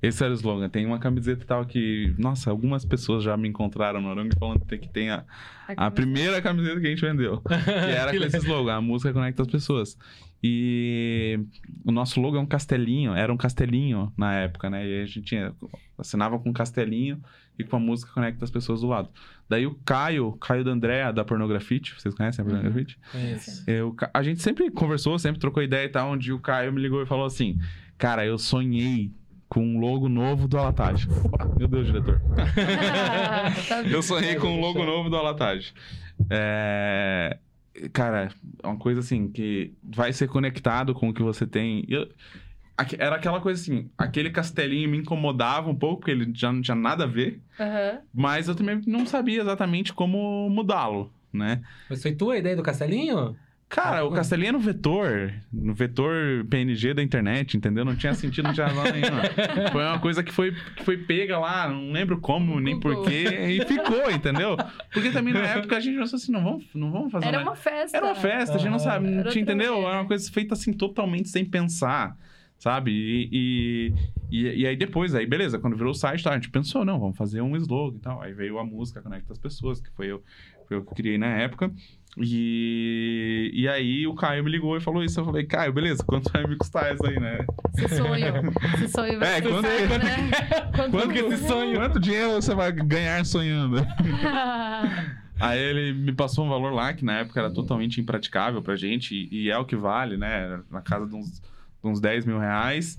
Esse era o slogan. Tem uma camiseta e tal que, nossa, algumas pessoas já me encontraram no Arangue falando que tem a, a primeira camiseta que a gente vendeu. Que era Que com esse slogan: A música conecta as pessoas. E o nosso logo é um castelinho, era um castelinho na época, né? E a gente tinha, assinava com um castelinho e com a música conecta as pessoas do lado. Daí o Caio, Caio da Andréa, da Pornografite, vocês conhecem a Uhum. Pornografite? Conheço. Eu, a gente sempre conversou, sempre trocou ideia e tal, onde o Caio me ligou e falou assim: Cara, eu sonhei com um logo novo do Alatage. Meu Deus, diretor. Tá Eu sonhei com um logo novo do Alatage. É... Cara, é uma coisa assim que vai ser conectado com o que você tem. E eu- Era aquela coisa assim, aquele castelinho me incomodava um pouco, porque ele já não tinha nada a ver, Aham. mas eu também não sabia exatamente como mudá-lo, né? Mas foi tua a ideia do castelinho? Cara, Ah, o castelinho é no vetor, no vetor PNG da internet, entendeu? Não tinha sentido, não tinha nenhuma. Foi uma coisa que foi, que foi pega lá, não lembro como, nem Google. porquê, e ficou, entendeu? Porque também na época a gente pensou assim, não vamos, não vamos fazer Era nada. uma festa. Era uma festa, a gente não Aham. sabe, não tinha, entendeu? Era uma coisa feita assim totalmente sem pensar, sabe? E, e, e, e aí depois, aí beleza, quando virou o site, tá, a gente pensou, não, vamos fazer um slogan e tal. Aí veio a música Conecta as Pessoas, que foi eu, foi eu que criei na época. E, e aí o Caio me ligou e falou isso. Eu falei, Caio, beleza, quanto vai me custar isso aí, né? Esse sonho. Esse sonho vai É, sabe, quando- né? Quanto, Quanto que esse sonho? Quanto dinheiro você vai ganhar sonhando? Aí ele me passou um valor lá que na época era totalmente impraticável pra gente, e, e é o que vale, né? Na casa de uns, de uns 10 mil reais.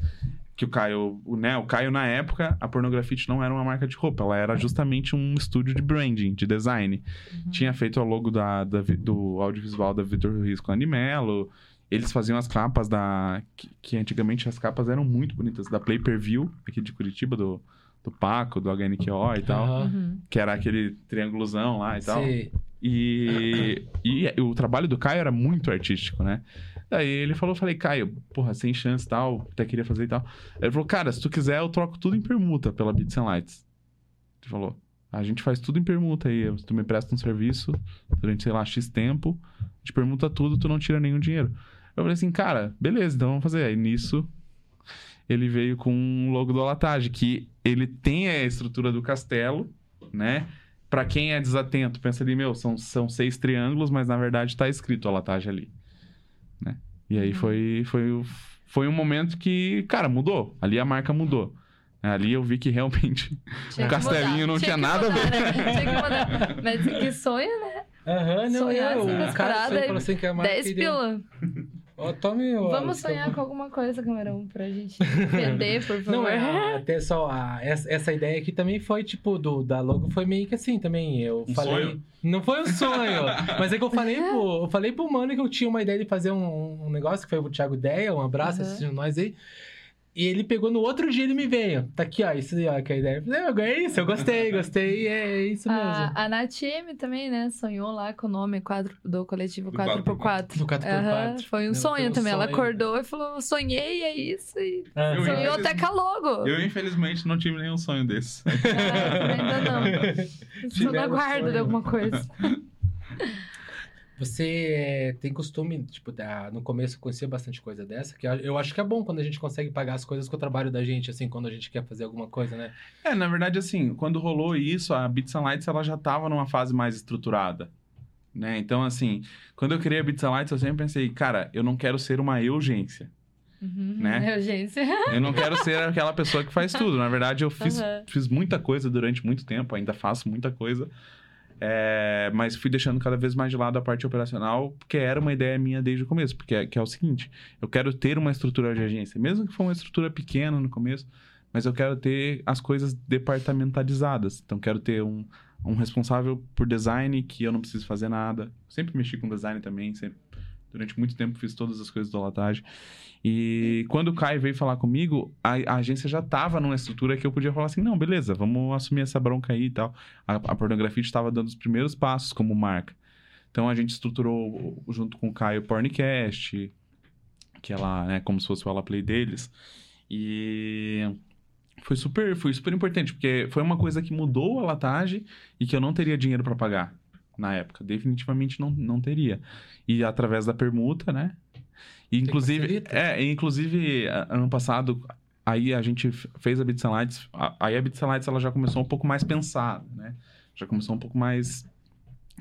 Que o Caio, o, né? O Caio, na época, a Pornografite não era uma marca de roupa, ela era justamente um estúdio de branding, de design. Tinha feito o logo da, da do audiovisual da Vitor Ruiz com a Animelo. Eles faziam as capas da. Que, que antigamente as capas eram muito bonitas, da Play Per View, aqui de Curitiba, do, do Paco, do HNQO e tal. Uhum. Que era aquele triângulozão lá e tal. Sei. E, e o trabalho do Caio era muito artístico, né? Daí ele falou, falei, Caio, porra, sem chance e tal, até queria fazer e tal. Ele falou, cara, se tu quiser, eu troco tudo em permuta pela Beats and Lights. Ele falou, a gente faz tudo em permuta aí, tu me presta um serviço durante, sei lá, X tempo, a gente permuta tudo, tu não tira nenhum dinheiro. Eu falei assim, cara, beleza, então vamos fazer. Aí nisso, ele veio com um logo do Alatage, que ele tem a estrutura do castelo, né? Pra quem é desatento, pensa ali, meu, são, são seis triângulos, mas na verdade tá escrito Alatage ali, né? E aí Uhum. foi, foi, foi um momento que, cara, mudou. Ali a marca mudou. Ali eu vi que realmente Tinha o que castelinho mudar. não tinha, que nada mudar, a ver. né? Tinha que mudar. Mas que sonho, né? Aham, não, Sonhar é. assim O cara sonha, assim que a marca 10 iria- pila. Ó, tome o- Vamos sonhar com alguma coisa, Camarão, pra gente vender, por favor. Não, é, até só a- essa, essa ideia aqui também foi, tipo, do, da logo foi meio que assim também. Eu Um falei. sonho? Não foi um sonho, mas é que eu falei pro, eu falei pro mano que eu tinha uma ideia de fazer um, um negócio, que foi o Thiago Ideia, um abraço, Uhum. assistindo nós aí. E ele pegou no outro dia ele me veio. Tá aqui, ó, isso aí, ó, que é a ideia. Eu "Ah, é isso, eu gostei, gostei, é isso mesmo. A, a Nath M também, né? Sonhou lá com o nome quadro, do coletivo Do 4x4. Do 4x4. Aham, Foi um Não, sonho também. Ela sonho. acordou e falou: sonhei, é isso. E Ah, Eu sonhou até com a logo. Eu, infelizmente, não tive nenhum sonho desse. Ah, ainda não. Estou aguardo sonho. de alguma coisa. Você é, tem costume, tipo, da- no começo conhecer bastante coisa dessa, que eu- acho que é bom quando a gente consegue pagar as coisas com o trabalho da gente, assim, quando a gente quer fazer alguma coisa, né? É, na verdade, assim, quando rolou isso, a Bits and Lights ela já tava numa fase mais estruturada. Né? Então, assim, quando eu criei a Bits and Lights, eu sempre pensei, cara, eu não quero ser uma urgência. Uhum, Né? Urgência. Eu não quero ser aquela pessoa que faz tudo. Na verdade, eu fiz, Aham. fiz muita coisa durante muito tempo, ainda faço muita coisa. É, mas fui deixando cada vez mais de lado a parte operacional, porque era uma ideia minha desde o começo. Porque é, que é o seguinte: eu quero ter uma estrutura de agência, mesmo que for uma estrutura pequena no começo, mas eu quero ter as coisas departamentalizadas. Então, quero ter um, um responsável por design que eu não preciso fazer nada. Sempre mexi com design também, sempre. Durante muito tempo fiz todas as coisas do Latagem. E quando o Caio veio falar comigo, a, a agência já estava numa estrutura que eu podia falar assim: não, beleza, vamos assumir essa bronca aí e tal. A, a pornografia estava dando os primeiros passos como marca. Então a gente estruturou junto com o Caio o Porncast, que é lá, né, como se fosse o Ela Play deles. E foi super, foi super importante, porque foi uma coisa que mudou a latagem e que eu não teria dinheiro para pagar na época. Definitivamente não, não teria. E através da permuta, né? E, inclusive, é, inclusive, ano passado, aí a gente fez a Bits and Lights. a- Aí a Bits and Lights ela já começou um pouco mais pensada, né? Já começou um pouco mais.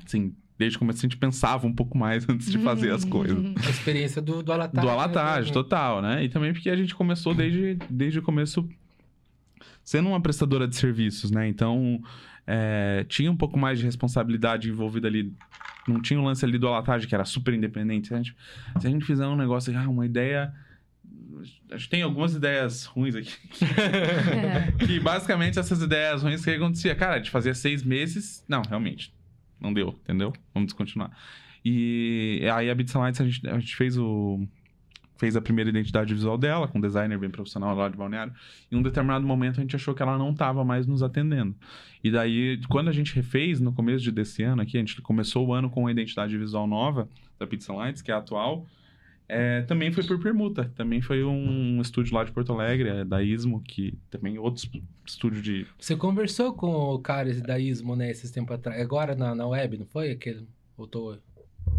Assim, desde o começo a gente pensava um pouco mais antes de fazer as coisas. A experiência do, do Alatage. Do Alatage, né? total, né? E também porque a gente começou desde, desde o começo sendo uma prestadora de serviços, né? Então, é, tinha um pouco mais de responsabilidade envolvida ali. Não tinha o lance ali do Alatage, que era super independente. Se a gente, se a gente fizer um negócio, ah, uma ideia... A gente tem algumas ideias ruins aqui. É. que basicamente essas ideias ruins, que acontecia? Cara, a gente fazia seis meses... Não, realmente. Não deu, entendeu? Vamos descontinuar. E aí a Bits Lights, a gente, a gente fez o... Fez a primeira identidade visual dela, com um designer bem profissional lá de Balneário. Em um determinado momento, a gente achou que ela não estava mais nos atendendo. E daí, quando a gente refez, no começo de desse ano aqui, a gente começou o ano com a identidade visual nova da and Lights, que é a atual. É, também foi por permuta. Também foi um estúdio lá de Porto Alegre, é, da Ismo, que também outro estúdio de Você conversou com o cara da Ismo, né, esses tempos atrás. Agora na, na web, não foi? Aquele. Voltou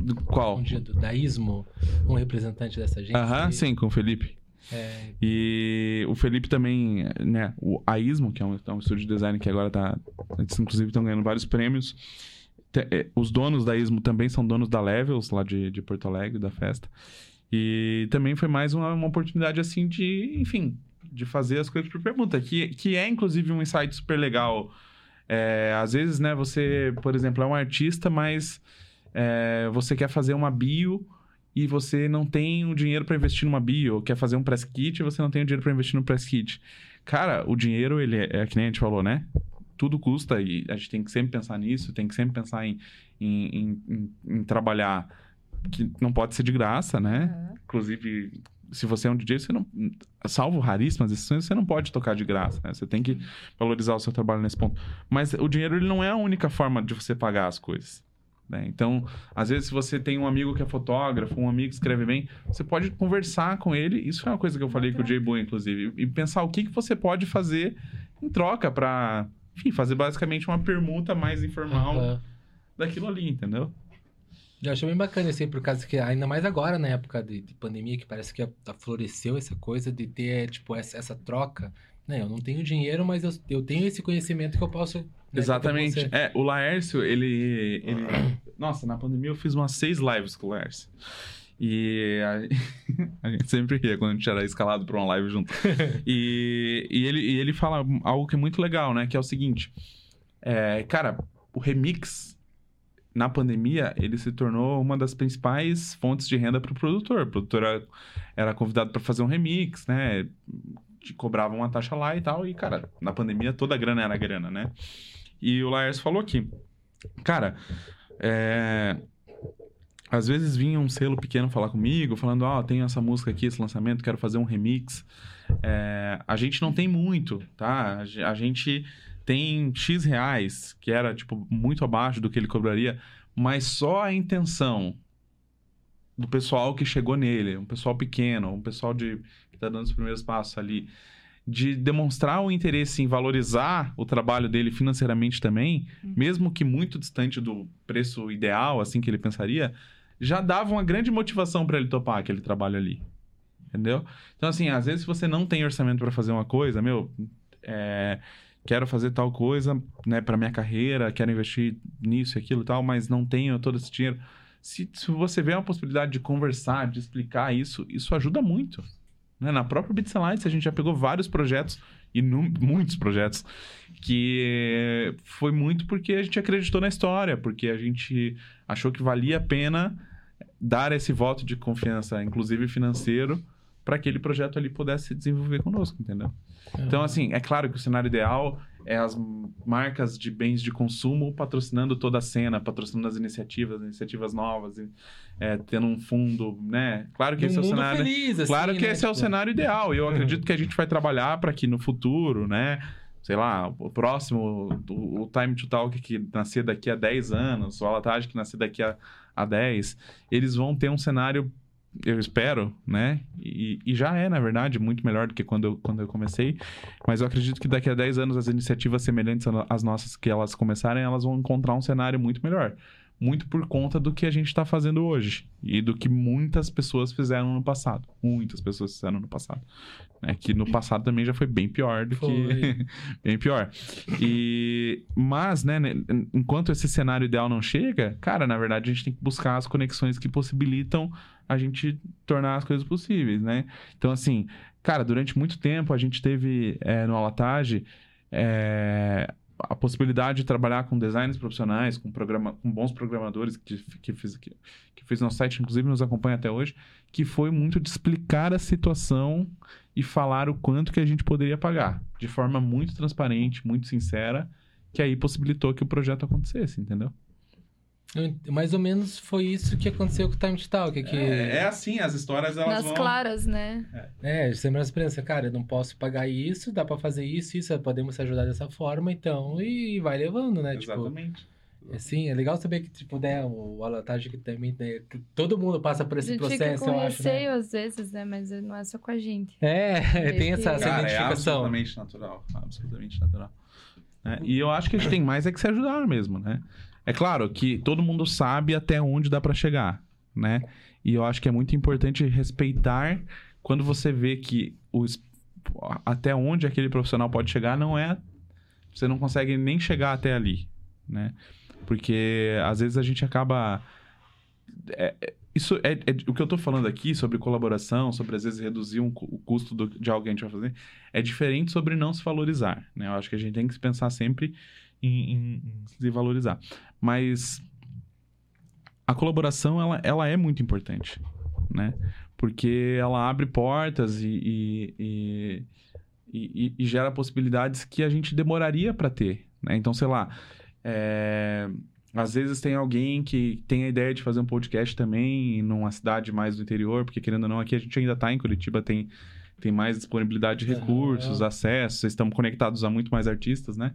do qual? escondido. Da Ismo, um representante dessa agência. Aham, sim, com o Felipe. É, E o Felipe também, né? O a Ismo, que é um, é um estúdio de design que agora tá. Eles, inclusive, estão ganhando vários prêmios. Te- é, Os donos da Ismo também são donos da Levels, lá de, de Porto Alegre, da festa. E também foi mais uma, uma oportunidade, assim, de, enfim, de fazer as coisas por pergunta, que, que é, inclusive, um insight super legal. É, às vezes, né, você, por exemplo, é um artista, mas é, você quer fazer uma bio e você não tem o dinheiro para investir numa bio, ou quer fazer um press kit e você não tem o dinheiro para investir no press kit. Cara, o dinheiro, ele é, é que nem a gente falou, né? Tudo custa e a gente tem que sempre pensar nisso, tem que sempre pensar em, em, em- em- trabalhar que não pode ser de graça, né? Aham. Inclusive, se você é um DJ, você não. Salvo raríssimas exceções, você não pode tocar de graça, né? Você tem que valorizar o seu trabalho nesse ponto. Mas o dinheiro ele não é a única forma de você pagar as coisas. Né? Então, às vezes, se você tem um amigo que é fotógrafo, um amigo que escreve bem, você pode conversar com ele. Isso é uma coisa que eu falei com o Jay Boy, inclusive. E pensar o que, que você pode fazer em troca para, enfim, fazer basicamente uma permuta mais informal aham. daquilo ali, entendeu? Eu acho bem bacana isso aí, por causa que, ainda mais agora, na época de, de pandemia, que parece que a- floresceu essa coisa de ter, tipo, essa, essa troca. Né? Eu não tenho dinheiro, mas eu, eu tenho esse conhecimento que eu posso. Né, Exatamente. É, o Laércio, ele, ele. Nossa, na pandemia eu fiz umas seis lives com o Laércio. E a, a gente sempre ria quando a gente era escalado pra uma live junto. E, e, ele, e ele fala algo que é muito legal, né? Que é o seguinte: é, cara, o remix na pandemia, ele se tornou uma das principais fontes de renda para o produtor. O produtor era, era convidado para fazer um remix, né? Te cobrava uma taxa lá e tal. E, cara, na pandemia toda a grana era grana, né? E o Laércio falou aqui, cara, é... às vezes vinha um selo pequeno falar comigo, falando, ó, oh, tenho essa música aqui, esse lançamento, quero fazer um remix. É... A gente não tem muito, tá? A gente tem X reais, que era, tipo, muito abaixo do que ele cobraria, mas só a intenção do pessoal que chegou nele, um pessoal pequeno, um pessoal de, que está dando os primeiros passos ali, de demonstrar o interesse em valorizar o trabalho dele financeiramente também, uhum. mesmo que muito distante do preço ideal, assim que ele pensaria, já dava uma grande motivação para ele topar aquele trabalho ali. Entendeu? Então, assim, às vezes, você não tem orçamento para fazer uma coisa, meu, é, quero fazer tal coisa, né, para minha carreira, quero investir nisso e aquilo e tal, mas não tenho todo esse dinheiro. Se, se você vê uma possibilidade de conversar, de explicar isso, isso ajuda muito. Né? Na própria Bits Lights, a gente já pegou vários projetos, e muitos projetos, que foi muito porque a gente acreditou na história, porque a gente achou que valia a pena dar esse voto de confiança, inclusive financeiro, para aquele projeto ali pudesse se desenvolver conosco, entendeu? Então, assim, é claro que o cenário ideal é as marcas de bens de consumo patrocinando toda a cena, patrocinando as iniciativas, iniciativas novas, é, tendo um fundo, né? Claro que um esse é o cenário. Feliz, assim, claro que né? esse é o tipo, cenário ideal. E eu acredito que a gente vai trabalhar para que no futuro, né? Sei lá, o próximo, o, o Time to Talk que nascer daqui a 10 anos, o Alatage que nascer daqui a, a 10, eles vão ter um cenário eu espero, né? E, e, já é, na verdade, muito melhor do que quando eu, quando eu comecei. Mas eu acredito que daqui a 10 anos as iniciativas semelhantes às nossas que elas começarem, elas vão encontrar um cenário muito melhor. Muito por conta do que a gente está fazendo hoje. E do que muitas pessoas fizeram no passado. Muitas pessoas fizeram no passado. É que no passado também já foi bem pior do foi. que. bem pior. E... Mas, né, né, enquanto esse cenário ideal não chega, cara, na verdade a gente tem que buscar as conexões que possibilitam a gente tornar as coisas possíveis, né? Então, assim, cara, durante muito tempo a gente teve é, no Alatage é, a possibilidade de trabalhar com designers profissionais, com, programa, com bons programadores que, que, fez, que, que fez nosso site, inclusive nos acompanha até hoje, que foi muito de explicar a situação e falar o quanto que a gente poderia pagar, de forma muito transparente, muito sincera, que aí possibilitou que o projeto acontecesse, entendeu? Mais ou menos foi isso que aconteceu com o Time to Talk. Que... É, é assim, as histórias elas Nas vão... claras, né? É, é sempre as pensa, cara, eu não posso pagar isso, dá para fazer isso, isso, podemos se ajudar dessa forma, então, e vai levando, né? Tipo, Exatamente. Tipo, assim, é legal saber que, tipo, né, o Alatagem que também, né, que todo mundo passa por esse processo, eu acho, receio né? às vezes, né, mas não é só com a gente. É, tem essa, essa Cara, identificação. É absolutamente natural, absolutamente natural. É, e eu acho que a gente tem mais é que se ajudar mesmo, né? É claro que todo mundo sabe até onde dá para chegar, né? E eu acho que é muito importante respeitar quando você vê que os, até onde aquele profissional pode chegar não é. Você não consegue nem chegar até ali, né? Porque às vezes a gente acaba. É, é isso é, é, o que eu estou falando aqui sobre colaboração, sobre às vezes reduzir um, o custo do, de algo que a gente vai fazer, é diferente sobre não se valorizar, né? Eu acho que a gente tem que pensar sempre em, em, se valorizar. Mas a colaboração, ela, ela é muito importante, né? Porque ela abre portas e, e, e, e, e gera possibilidades que a gente demoraria para ter, né? Então, sei lá, é... às vezes tem alguém que tem a ideia de fazer um podcast também numa cidade mais do interior, porque querendo ou não, aqui a gente ainda está em Curitiba, tem tem mais disponibilidade de recursos, uhum. acesso, vocês estão conectados a muito mais artistas, né?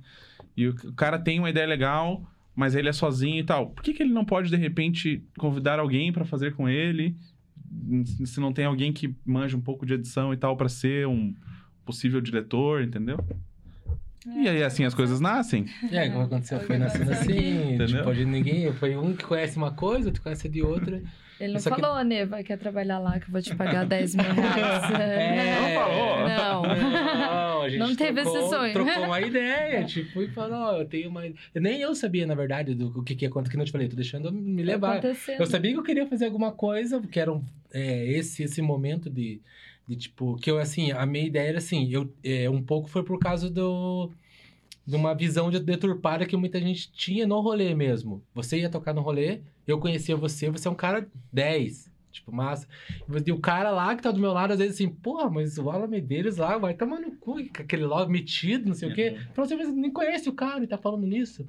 E o cara tem uma ideia legal, mas ele é sozinho e tal. Por que, que ele não pode, de repente, convidar alguém para fazer com ele? Se não tem alguém que manja um pouco de edição e tal para ser um possível diretor, entendeu? É, e aí, assim, as coisas nascem. É, como aconteceu, foi nascendo assim. Entendeu? Tipo, ninguém, foi um que conhece uma coisa, outro conhece de outra. Ele não Só falou, que... Neva, quer trabalhar lá que eu vou te pagar 10 mil reais. É, não falou. Não. Não, a gente não teve trocou, esse sonho. Trocou uma ideia, tipo, e falou, ó, eu tenho uma... Nem eu sabia, na verdade, do que que ia acontecer, que não te falei, tô deixando me levar. Eu sabia que eu queria fazer alguma coisa, porque era um, é, esse, esse momento de, de, tipo, que eu, assim, a minha ideia era assim, eu, é, um pouco foi por causa do de uma visão de- deturpada que muita gente tinha no rolê mesmo. Você ia tocar no rolê, eu conhecia você, você é um cara 10. Tipo, massa. E o cara lá que tá do meu lado, às vezes assim, porra, mas o Alan Medeiros lá vai tomar no cu, com aquele logo metido, não sei o quê. Então você nem conhece o cara e tá falando nisso.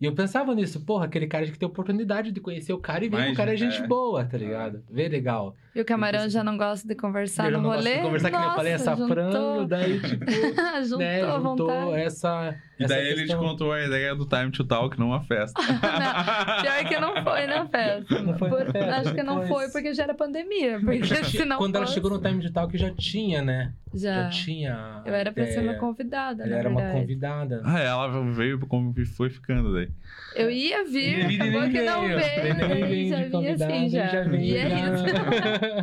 E eu pensava nisso, porra, aquele cara que tem oportunidade de conhecer o cara e ver que o cara é gente é. boa, tá ligado? Vê legal. E o camarão já não gosta de conversar Eu no não gosto rolê? de conversar que nem eu falei, Nossa, açafrano, juntou. daí, tipo, juntou né, juntou vontade. essa. E daí ele te questão. contou a ideia do Time to Talk numa festa. Não, pior que não foi na festa. Não foi na Por- festa, acho que não foi porque já era pandemia. Porque Já tinha- se não Quando ela fosse, chegou no Time de Talk, já tinha, né? Já. Já tinha. Eu era pra ser uma ideia. convidada, Ela era uma verdade. convidada. ah, ela veio como foi ficando daí. Eu ia vir, Ele acabou que não veio, daí já convidado, assim, já. já E é isso.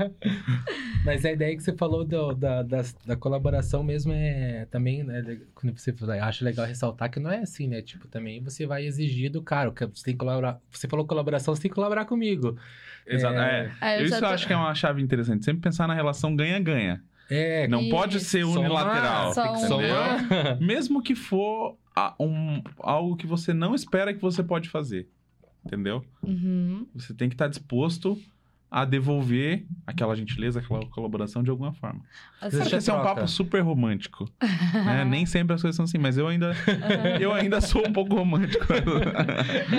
Mas a ideia que você falou do- da, da, da colaboração mesmo é também, né, quando você fala, acho legal ressaltar que não é assim, né? Tipo, também você vai exigir do cara, que você tem que colaborar. Você falou colaboração, você tem que colaborar comigo. Exato. É. É. Ah, eu Isso já eu tô- acho que é uma chave interessante. Sempre pensar na relação ganha-ganha. É, Não Isso. pode ser unilateral. só entendeu? uma. Mesmo que for a- um, algo que você não espera que você pode fazer. Entendeu? Uhum. Você tem que estar disposto a devolver aquela gentileza, aquela colaboração de alguma forma. Assim, Deixa Acho que esse é um papo super romântico. né? Nem sempre as coisas são assim, mas eu ainda, eu ainda sou um pouco romântico.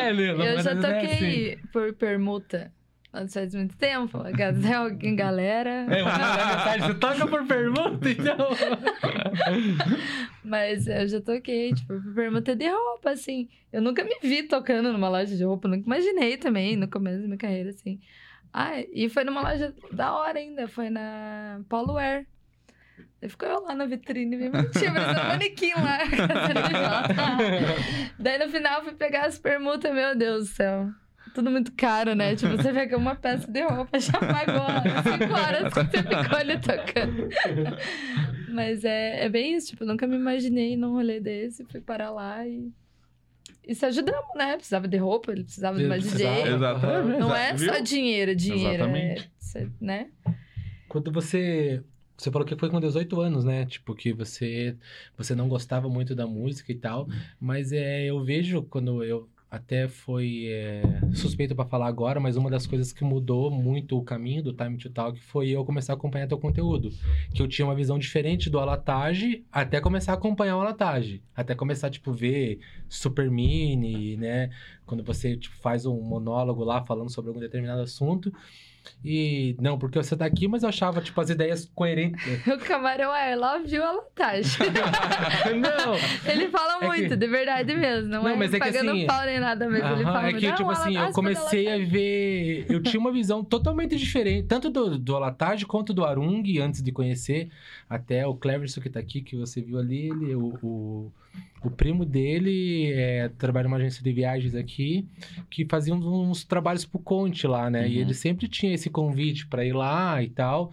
É, Lila, Eu já é toquei por permuta. Não faz muito tempo. Alguém, galera. É, mensagem, você toca por pergunta, então. Mas eu já toquei, tipo, por permuta de roupa, assim. Eu nunca me vi tocando numa loja de roupa, nunca imaginei também no começo da minha carreira, assim. Ah, e foi numa loja da hora ainda, foi na Paulo Wear. Daí ficou eu lá na vitrine, bem bonitinha, parecendo um manequim lá. Daí no final fui pegar as permutas, meu Deus do céu. Tudo muito caro, né? Tipo, você pega uma peça de roupa, já pagou cinco horas que você ficou ali tocando. Mas é, é bem isso, tipo, nunca me imaginei num rolê desse, fui parar lá e. E se ajudamos, né? Precisava de roupa, ele precisava de Precisava. DJ. Exatamente. Não é Viu? só dinheiro, dinheiro, é, Exatamente. cê- né? Quando você. Você falou que foi com 18 anos, né? Tipo, que você, você não gostava muito da música e tal. Mas é, eu vejo quando eu. Até foi é, suspeito pra falar agora, mas uma das coisas que mudou muito o caminho do Time to Talk foi eu começar a acompanhar teu conteúdo. Que eu tinha uma visão diferente do Alatage até começar a acompanhar o Alatage. Até começar, tipo, ver Super Mini, né? Quando você tipo, faz um monólogo lá falando sobre algum determinado assunto. E não, porque você tá aqui, mas eu achava, tipo, as ideias coerentes. O camarão é I love you, Alatache. não! Ele fala É que- muito, de verdade mesmo. Não, Não, é mas é que assim- pau nem nada, mas ele Aham, fala é que, tipo "Não, assim, eu comecei a Alatache." ver. Eu tinha uma visão totalmente diferente, tanto do, do Alatage quanto do Arung, antes de conhecer. Até o Cleverson que tá aqui, que você viu ali, ele, o, o, o primo dele é, trabalha numa agência de viagens aqui, que fazia uns, uns trabalhos pro Conte lá, né? E Uhum. ele sempre tinha esse convite pra ir lá e tal.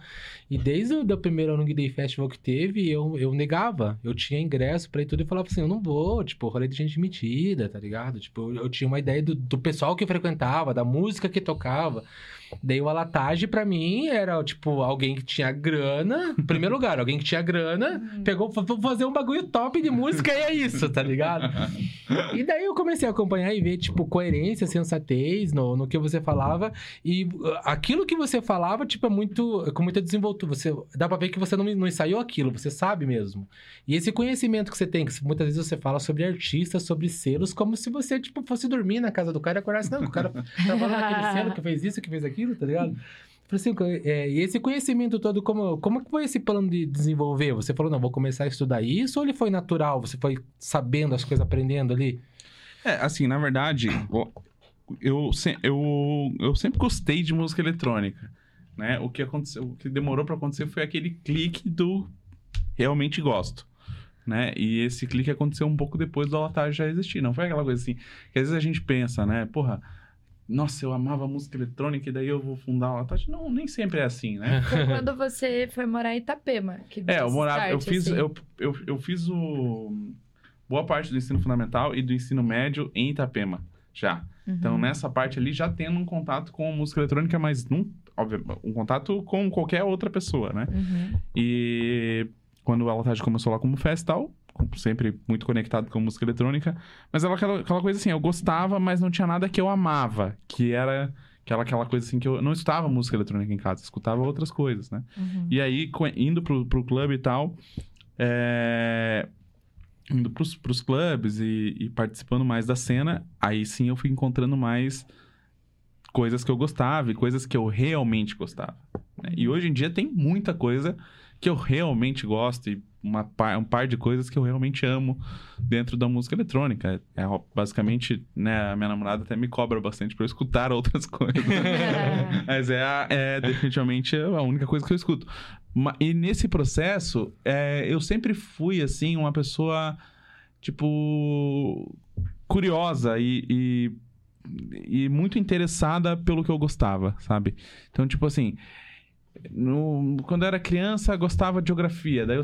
E desde o do primeiro Arung Day Festival que teve, eu, eu negava. Eu tinha ingresso pra ir tudo e falava assim: eu não vou, tipo, rolê de gente metida, tá ligado? Tipo, eu, eu tinha uma ideia do, do pessoal que frequentava, da música que tocava. Daí o Alatage, pra mim, era, tipo, alguém que tinha grana. Em primeiro lugar, alguém que tinha grana, Uhum. pegou, vou fazer um bagulho top de música e é isso, tá ligado? E daí eu comecei a acompanhar e ver, tipo, coerência, sensatez no, no que você falava. E uh, aquilo que você falava, tipo, é muito. é com muita desenvoltura. Você, dá pra ver que você não, não ensaiou aquilo, você sabe mesmo. E esse conhecimento que você tem, que muitas vezes você fala sobre artistas, sobre selos, como se você, tipo, fosse dormir na casa do cara e acordasse, não, o cara trabalha naquele selo que fez isso, que fez aquilo, tá ligado? Falei assim, é, e esse conhecimento todo, como, como que foi esse plano de desenvolver? Você falou, não, vou começar a estudar isso, ou ele foi natural? Você foi sabendo as coisas, aprendendo ali? É, assim, na verdade, eu, eu, eu sempre gostei de música eletrônica, né? O que aconteceu, o que demorou pra acontecer foi aquele clique do realmente gosto, né? E esse clique aconteceu um pouco depois do Alatar já existir, não foi aquela coisa assim, que às vezes a gente pensa, né? Porra, nossa, eu amava música eletrônica e daí eu vou fundar o Alatar. Não, nem sempre é assim, né? Foi quando você foi morar em Itapema. Que É, eu morava, eu fiz, assim. eu, eu, eu fiz o boa parte do ensino fundamental e do ensino médio em Itapema, já. Então, Uhum. nessa parte ali, já tendo um contato com música eletrônica, mas não, óbvio, um contato com qualquer outra pessoa, né? Uhum. E quando o Alatage começou lá como festa e tal, sempre muito conectado com música eletrônica. Mas era aquela, aquela coisa assim, eu gostava, mas não tinha nada que eu amava. Que era aquela, aquela coisa assim que eu não escutava música eletrônica em casa, escutava outras coisas, né? Uhum. E aí, indo pro, pro clube e tal, é, indo pros, pros clubes e, e participando mais da cena, aí sim eu fui encontrando mais coisas que eu gostava e coisas que eu realmente gostava. né? E hoje em dia tem muita coisa que eu realmente gosto e uma um par de coisas que eu realmente amo dentro da música eletrônica. É, basicamente, né, a minha namorada até me cobra bastante pra eu escutar outras coisas. Mas é, a- é definitivamente a única coisa que eu escuto. E nesse processo, é, eu sempre fui, assim, uma pessoa, tipo, curiosa e, e, e muito interessada pelo que eu gostava, sabe? Então, tipo assim, no- quando eu era criança, eu gostava de geografia. Daí eu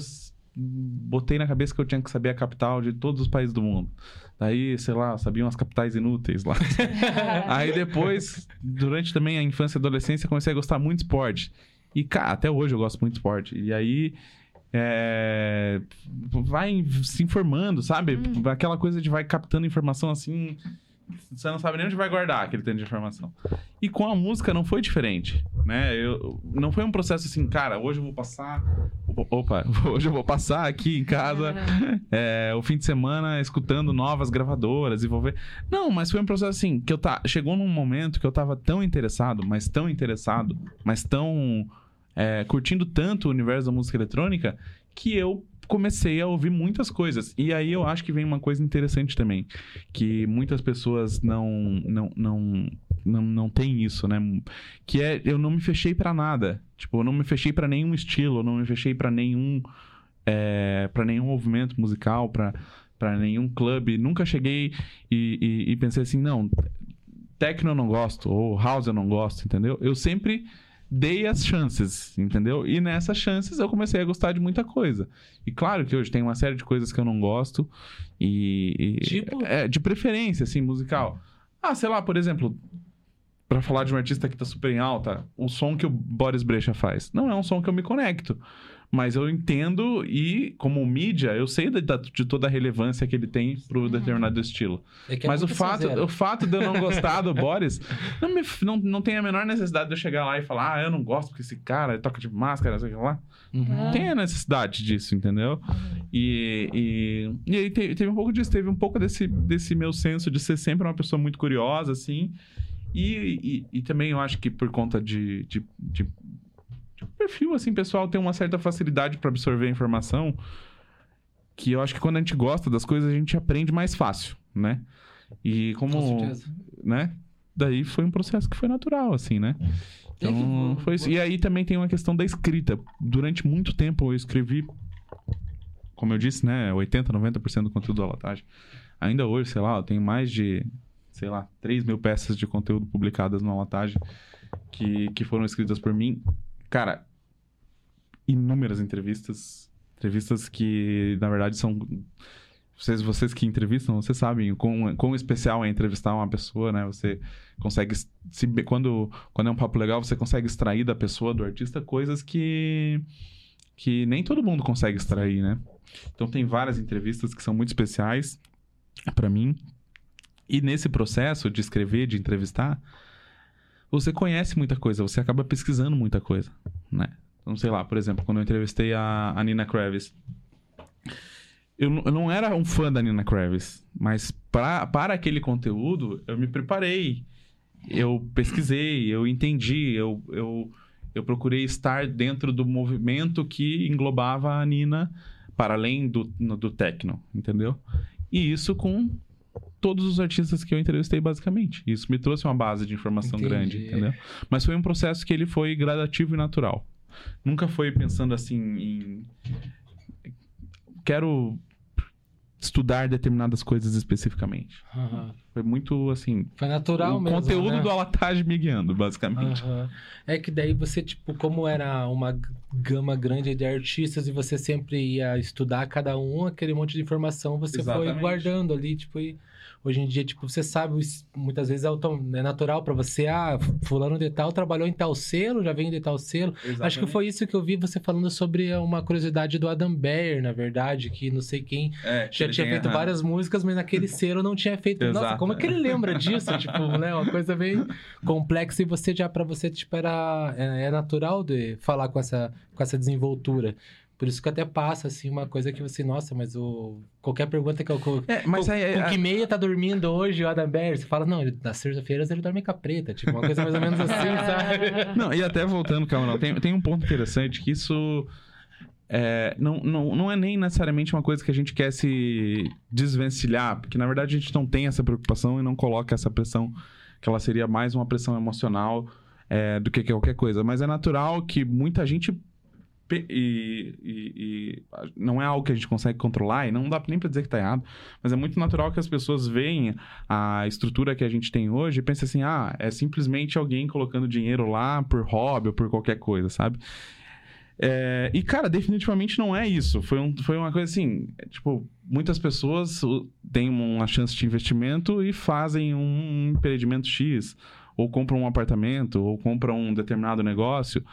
botei na cabeça que eu tinha que saber a capital de todos os países do mundo. Daí, sei lá, eu sabia umas capitais inúteis lá. Aí depois, durante também a infância e adolescência, comecei a gostar muito de esporte. E, cara, até hoje eu gosto muito de esporte. E aí. é, vai se informando, sabe? Aquela coisa de vai captando informação assim. Você não sabe nem onde vai guardar aquele tanto de informação. E com a música não foi diferente, né? Eu, não foi um processo assim, cara, hoje eu vou passar. Opa, hoje eu vou passar aqui em casa é, o fim de semana escutando novas gravadoras e vou ver. Não, mas foi um processo assim, que eu tá. Chegou num momento que eu tava tão interessado, mas tão interessado, mas tão. é, curtindo tanto o universo da música eletrônica, que eu comecei a ouvir muitas coisas. E aí eu acho que vem uma coisa interessante também. Que muitas pessoas não. não, não não, não tem isso, né? Que é eu não me fechei pra nada. Tipo, eu não me fechei pra nenhum estilo, eu não me fechei pra nenhum é, para nenhum movimento musical, pra para nenhum clube. Nunca cheguei e, e, e pensei assim, não, techno eu não gosto, ou house eu não gosto, entendeu? Eu sempre dei as chances, entendeu? E nessas chances eu comecei a gostar de muita coisa. E claro que hoje tem uma série de coisas que eu não gosto e... e- Tipo? É, de preferência, assim, musical. Ah, sei lá, por exemplo... Pra falar de um artista que tá super em alta, o som que o Boris Brecha faz. Não é um som que eu me conecto. Mas eu entendo e, como mídia, eu sei da- da- de toda a relevância que ele tem pro determinado estilo. É é Mas o fato, o fato de eu não gostar do Boris não, me, não, não tem a menor necessidade de eu chegar lá e falar, ah, eu não gosto porque esse cara toca de máscara, sei lá. Uhum. Não tem a necessidade disso, entendeu? E, e, e aí te- teve um pouco disso, teve um pouco desse, desse meu senso de ser sempre uma pessoa muito curiosa, assim. E, e, e também eu acho que por conta de, de, de, de perfil, assim, pessoal, tem uma certa facilidade para absorver a informação. Que eu acho que quando a gente gosta das coisas, a gente aprende mais fácil, né? E como. Com certeza. né? Daí foi um processo que foi natural, assim, né? Então, foi isso. E aí também tem uma questão da escrita. Durante muito tempo eu escrevi, como eu disse, né? 80, 90% do conteúdo da latagem. Ainda hoje, sei lá, eu tenho mais de, sei lá, 3 mil peças de conteúdo publicadas na latagem que, que foram escritas por mim. Cara, inúmeras entrevistas. Entrevistas que, na verdade, são. Vocês, vocês que entrevistam, vocês sabem quão, quão especial é entrevistar uma pessoa, né? Você consegue. Se, quando, quando é um papo legal, você consegue extrair da pessoa, do artista, coisas que. que nem todo mundo consegue extrair, né? Então, tem várias entrevistas que são muito especiais para mim. E nesse processo de escrever, de entrevistar, você conhece muita coisa, você acaba pesquisando muita coisa, né? Então, sei lá, por exemplo, quando eu entrevistei a, a Nina Kravis, eu, não- eu não era um fã da Nina Kravis, mas pra, para aquele conteúdo, eu me preparei, eu pesquisei, eu entendi, eu, eu, eu procurei estar dentro do movimento que englobava a Nina para além do, no- do techno, entendeu? E isso com todos os artistas que eu entrevistei, basicamente. Isso me trouxe uma base de informação Entendi. grande, entendeu? Mas foi um processo que ele foi gradativo e natural. Nunca foi pensando assim em. Quero estudar determinadas coisas especificamente. Aham. Foi muito assim. Foi natural o mesmo. conteúdo né? do Alatage me guiando, basicamente. Aham. É que daí você, tipo, como era uma gama grande de artistas e você sempre ia estudar cada um, aquele monte de informação você foi Exatamente. guardando ali, tipo, e Hoje em dia, tipo, você sabe, muitas vezes é, é natural pra você, ah, fulano de tal trabalhou em tal selo, já vem de tal selo. Acho que foi isso que eu vi você falando sobre uma curiosidade do Adam Beyer, na verdade, que não sei quem É, já tinha feito várias músicas, mas naquele selo não tinha feito. Nossa, como é que ele lembra disso? tipo, né? Uma coisa bem complexa e você já, pra você, tipo, era, é, é natural de falar com essa, com essa desenvoltura. Por isso que até passa, assim, uma coisa que você, nossa, mas o. Qualquer pergunta que eu. Com, É, mas aí, com que meia tá dormindo hoje, o Adam Beyer? Você fala, não, ele, nas terça-feiras ele dorme com a preta. Tipo, uma coisa mais ou menos assim, sabe? Não, e até voltando, Camarão, tem, tem um ponto interessante que isso é, não, não, não é nem necessariamente uma coisa que a gente quer se desvencilhar, porque na verdade a gente não tem essa preocupação e não coloca essa pressão, que ela seria mais uma pressão emocional é, do que qualquer coisa. Mas é natural que muita gente. E, e- e não é algo que a gente consegue controlar e não dá nem pra dizer que tá errado, mas é muito natural que as pessoas veem a estrutura que a gente tem hoje e pensem assim: ah, é simplesmente alguém colocando dinheiro lá por hobby ou por qualquer coisa, sabe? É, e, cara, definitivamente não é isso. Foi, um, foi uma coisa assim: é, tipo, muitas pessoas têm uma chance de investimento e fazem um empreendimento X, ou compram um apartamento, ou compram um determinado negócio.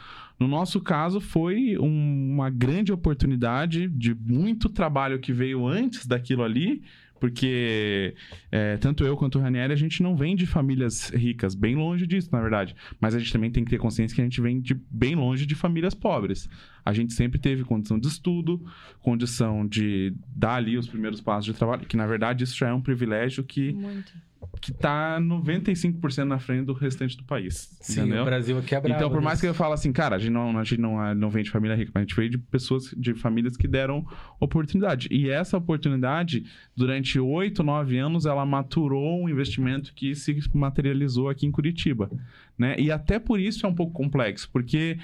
No nosso caso, foi um- uma grande oportunidade de muito trabalho que veio antes daquilo ali, porque é, tanto eu quanto o Ranieri, a gente não vem de famílias ricas, bem longe disso, na verdade. Mas a gente também tem que ter consciência que a gente vem de bem longe de famílias pobres. A gente sempre teve condição de estudo, condição de dar ali os primeiros passos de trabalho, que na verdade isso já é um privilégio que, Muito. Que tá 95% na frente do restante do país. Sim, entendeu? o Brasil aqui é bravo. Então, por mais que eu fale assim, cara, a gente não, a gente não, não vem de família rica, mas a gente veio de pessoas, de famílias que deram oportunidade. E essa oportunidade, durante oito, nove anos, ela maturou um investimento que se materializou aqui em Curitiba. Né? E até por isso é um pouco complexo, porque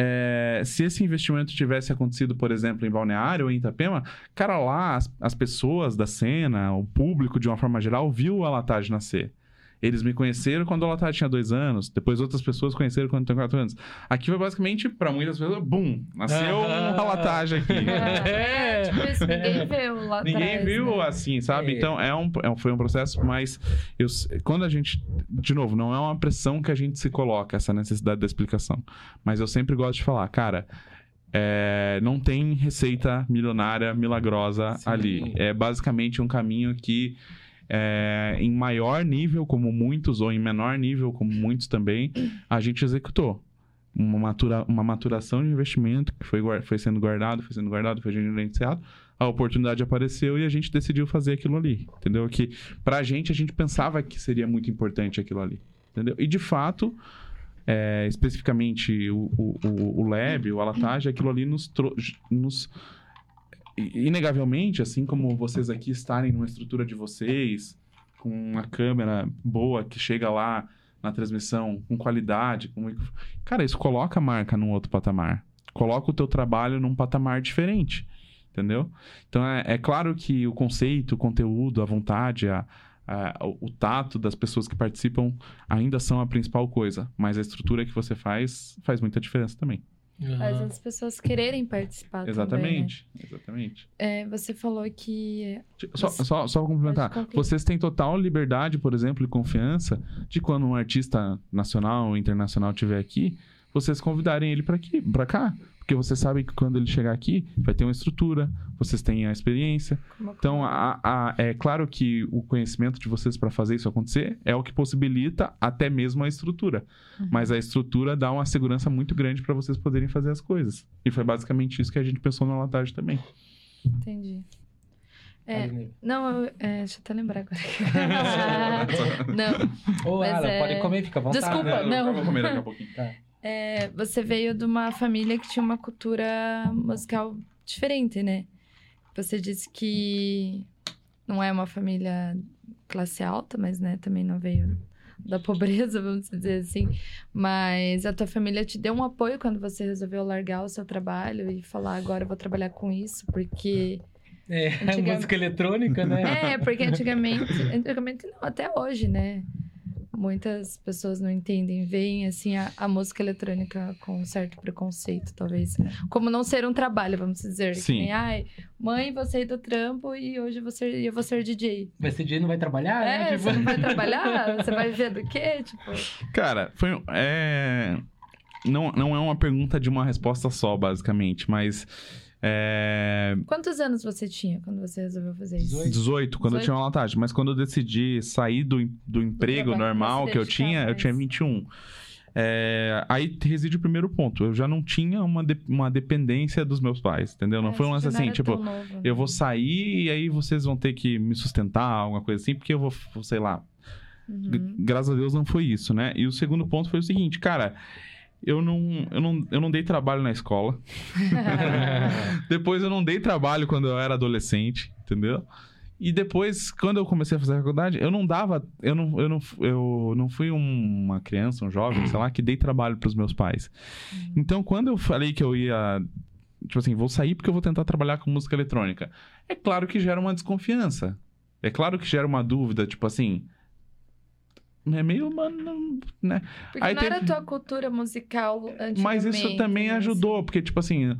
é, se esse investimento tivesse acontecido, por exemplo, em Balneário ou em Itapema, cara, lá as, as pessoas da cena, o público de uma forma geral, viu a Latage nascer. Eles me conheceram quando a Latage tinha dois anos, depois outras pessoas conheceram quando tem quatro anos. Aqui foi basicamente, pra muitas pessoas, bum, nasceu Aham. uma Latage aqui. É, tipo isso, ninguém viu lá Ninguém atrás, viu né? assim, sabe? É. Então é um, é um- foi um processo, mas eu, quando a gente. De novo, não é uma pressão que a gente se coloca, essa necessidade da explicação. Mas eu sempre gosto de falar, cara. é, não tem receita milionária, milagrosa Sim. ali. É basicamente um caminho que, é, em maior nível, como muitos, ou em menor nível, como muitos também, a gente executou. Uma, matura, uma maturação de investimento que foi, foi sendo guardado, foi sendo guardado, foi gerenciado a oportunidade apareceu e a gente decidiu fazer aquilo ali, entendeu? Que pra gente, a gente pensava que seria muito importante aquilo ali, entendeu? E de fato, é, especificamente o, o, o- o Lab, o Alatage, aquilo ali nos, nos... Inegavelmente, assim como vocês aqui estarem numa estrutura de vocês, com uma câmera boa que chega lá na transmissão, com qualidade, com... Cara, isso coloca a marca num outro patamar. Coloca o teu trabalho num patamar diferente entendeu? Então é, é claro que o conceito, o conteúdo, a vontade, a, a- o, o tato das pessoas que participam ainda são a principal coisa, mas a estrutura que você faz faz muita diferença também. Faz Aham. as pessoas quererem participar exatamente, exatamente. também, né? É, você falou que... Só, Você- só, só complementar, vocês têm total liberdade, por exemplo, e confiança de quando um artista nacional ou internacional estiver aqui, vocês convidarem ele para aqui, para cá, porque vocês sabem que quando ele chegar aqui vai ter uma estrutura, vocês têm a experiência, Como- Então, a- a- é claro que o conhecimento de vocês para fazer isso acontecer é o que possibilita até mesmo a estrutura. Uhum. Mas a estrutura dá uma segurança muito grande para vocês poderem fazer as coisas. E foi basicamente isso que a gente pensou na Latage também. Entendi. É, não, eu, é, deixa eu até lembrar agora. não, Ô, Mas Alan, é- pode comer, fica à vontade. Desculpa, não. Eu vou comer daqui a pouquinho. É, você veio de uma família que tinha uma cultura musical diferente, né? Você disse que não é uma família classe alta, mas né, também não veio da pobreza, vamos dizer assim. Mas a tua família te deu um apoio quando você resolveu largar o seu trabalho e falar agora eu vou trabalhar com isso, porque É, Antiga- música eletrônica, né? É, porque antigamente, antigamente não, até hoje, né? Muitas pessoas não entendem, veem assim a, a, música eletrônica com um certo preconceito, talvez. Como não ser um trabalho, vamos dizer. Sim. Nem, Ai, mãe, você do trampo e hoje você, eu vou ser DJ. Mas ser DJ não vai trabalhar? É, né? tipo... você não vai trabalhar? você vai ver do quê? Tipo... Cara, foi. É... Não, não é uma pergunta de uma resposta só, basicamente, mas. É... Quantos anos você tinha quando você resolveu fazer isso? 18, quando 18? eu tinha uma latagem. Mas quando eu decidi sair do, do emprego normal que eu tinha, mais. eu tinha 21. É, aí reside o primeiro ponto. Eu já não tinha uma, de, uma dependência dos meus pais, entendeu? Não é, foi um lance assim, tipo, novo, né? eu vou sair e aí vocês vão ter que me sustentar, alguma coisa assim, porque eu vou, sei lá. Uhum. Graças a Deus não foi isso, né? E o segundo ponto foi o seguinte, cara, eu não, eu não, eu não dei trabalho na escola. depois eu não dei trabalho quando eu era adolescente, entendeu? E depois, quando eu comecei a fazer a faculdade, eu não dava. Eu não, eu não, eu não fui uma criança, um jovem, sei lá, que dei trabalho para os meus pais. Uhum. Então, quando eu falei que eu ia. Tipo assim, vou sair porque eu vou tentar trabalhar com música eletrônica. É claro que gera uma desconfiança. É claro que gera uma dúvida, tipo assim é meio, mano, né? Porque Aí não teve... era a tua cultura musical antigamente. Mas isso também né? ajudou, porque, tipo assim,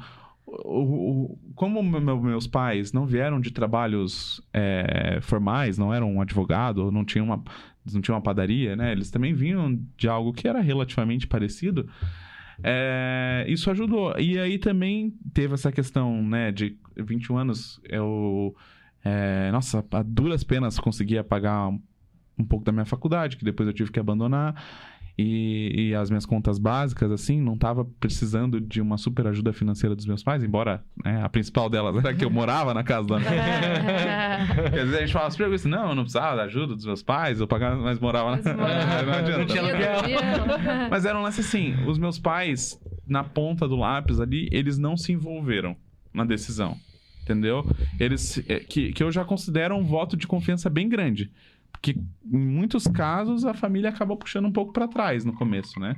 o, o, como meu, meus pais não vieram de trabalhos é, formais, não eram um advogado, não tinham uma, não tinham uma padaria, né? Eles também vinham de algo que era relativamente parecido. É, isso ajudou. E aí também teve essa questão, né, de 21 anos, eu... É, nossa, a duras penas conseguia pagar um pouco da minha faculdade, que depois eu tive que abandonar. E, e, as minhas contas básicas, assim, não tava precisando de uma super ajuda financeira dos meus pais, embora né, a principal delas era que eu morava na casa da minha Quer dizer, a gente falava super assim, não, eu não precisava da ajuda dos meus pais, eu pagava, mas morava mas na... não adianta. Não mas era um lance assim, os meus pais, na ponta do lápis ali, eles não se envolveram na decisão, entendeu? Eles, é, que, que eu já considero um voto de confiança bem grande. Porque em muitos casos a família acaba puxando um pouco para trás no começo, né?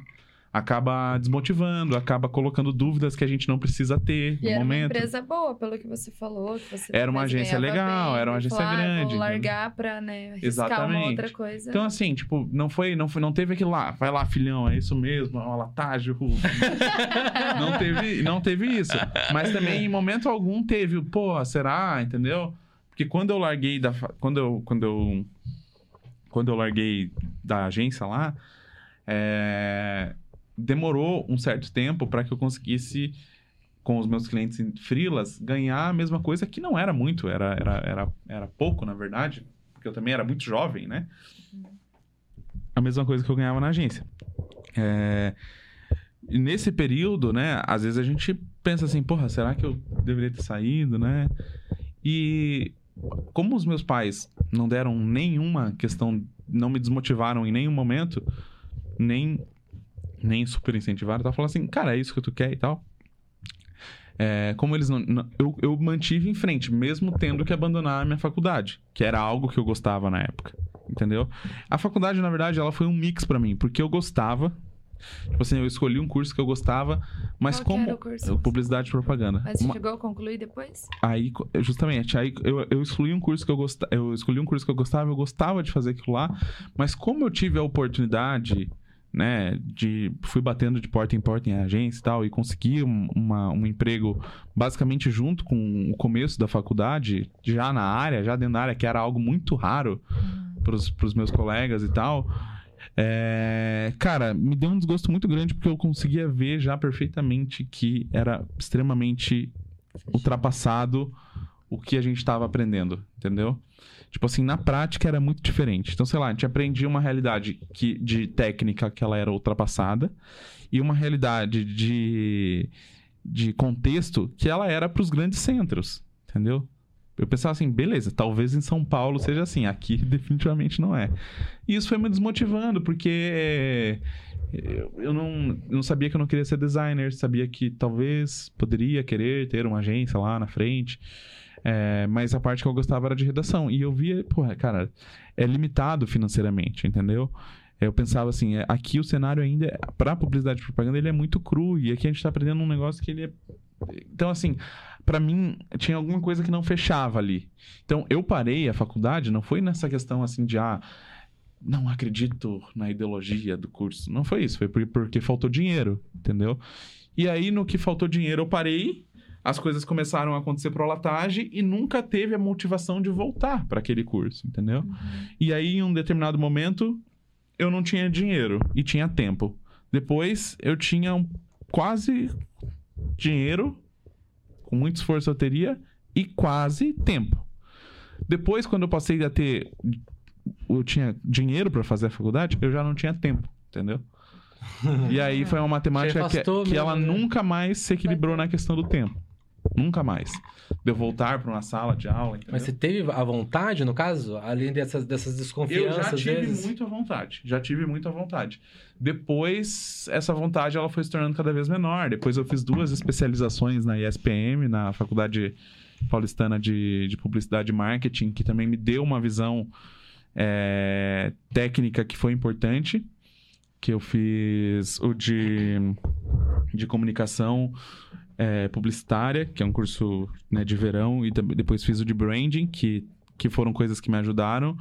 Acaba desmotivando, acaba colocando dúvidas que a gente não precisa ter e no era momento. uma empresa boa, pelo que você falou. Que você era uma agência legal, bem, era uma agência falar, grande. Vou largar pra, né, Exatamente. outra coisa. Então, assim, tipo, não foi, não foi, não teve aquilo lá, vai lá, filhão, é isso mesmo, é uma latagem, não teve, não teve isso. Mas também, em momento algum, teve, pô, será, entendeu? Porque quando eu larguei da. Quando eu, quando eu quando eu larguei da agência lá, é, demorou um certo tempo para que eu conseguisse, com os meus clientes frilas, ganhar a mesma coisa que não era muito, era, era, era, era pouco, na verdade, porque eu também era muito jovem, né? A mesma coisa que eu ganhava na agência. É, nesse período, né, às vezes a gente pensa assim, porra, será que eu deveria ter saído, né? E como os meus pais não deram nenhuma questão, não me desmotivaram em nenhum momento, nem, nem super incentivaram, tá falando assim, cara, é isso que tu quer e tal. É, como eles não. não eu, eu mantive em frente, mesmo tendo que abandonar a minha faculdade, que era algo que eu gostava na época. Entendeu? A faculdade, na verdade, ela foi um mix para mim, porque eu gostava Tipo assim, eu escolhi um curso que eu gostava, mas Qual como. curso? Publicidade e propaganda. Mas você Uma... chegou a concluir depois? Aí, justamente, aí eu, eu escolhi um curso que eu gostava. Eu escolhi um curso que eu gostava, eu gostava de fazer aquilo lá, mas como eu tive a oportunidade né, de fui batendo de porta em porta em agência e tal e consegui um, uma, um emprego basicamente junto com o começo da faculdade, já na área, já dentro da área, que era algo muito raro uhum. para os meus colegas e tal. É, cara, me deu um desgosto muito grande porque eu conseguia ver já perfeitamente que era extremamente ultrapassado o que a gente estava aprendendo, entendeu? Tipo assim, na prática era muito diferente. Então, sei lá, a gente aprendia uma realidade que, de técnica que ela era ultrapassada e uma realidade de, de contexto que ela era para os grandes centros, entendeu? Eu pensava assim, beleza, talvez em São Paulo seja assim, aqui definitivamente não é. E isso foi me desmotivando, porque eu não, não sabia que eu não queria ser designer, sabia que talvez poderia querer ter uma agência lá na frente. É, mas a parte que eu gostava era de redação. E eu via, porra, cara, é limitado financeiramente, entendeu? Eu pensava assim, é, aqui o cenário ainda, é, para publicidade e propaganda, ele é muito cru. E aqui a gente tá aprendendo um negócio que ele é. Então, assim, para mim, tinha alguma coisa que não fechava ali. Então, eu parei a faculdade, não foi nessa questão assim de, ah, não acredito na ideologia do curso. Não foi isso, foi por- porque faltou dinheiro, entendeu? E aí, no que faltou dinheiro, eu parei, as coisas começaram a acontecer pro Latage e nunca teve a motivação de voltar para aquele curso, entendeu? E aí, em um determinado momento, eu não tinha dinheiro e tinha tempo. Depois, eu tinha um- quase dinheiro, com muito esforço eu teria, e quase tempo. Depois, quando eu passei a ter. Eu tinha dinheiro para fazer a faculdade, eu já não tinha tempo, entendeu? E aí foi uma matemática Te que, que mesmo, ela né? nunca mais se equilibrou na questão do tempo. Nunca mais. De eu voltar para uma sala de aula, entendeu? Mas você teve a vontade, no caso? Além dessas, dessas Eu desconfianças, já às tive vezes? muito à vontade. Já tive muito à vontade. Depois, essa vontade ela foi se tornando cada vez menor. Depois eu fiz duas especializações na ISPM, na Faculdade Paulistana de, de Publicidade e Marketing, que também me deu uma visão é, técnica que foi importante. Que eu fiz o de, de comunicação é, publicitária, que é um curso né, de verão, e depois fiz o de branding, que, que foram coisas que me ajudaram.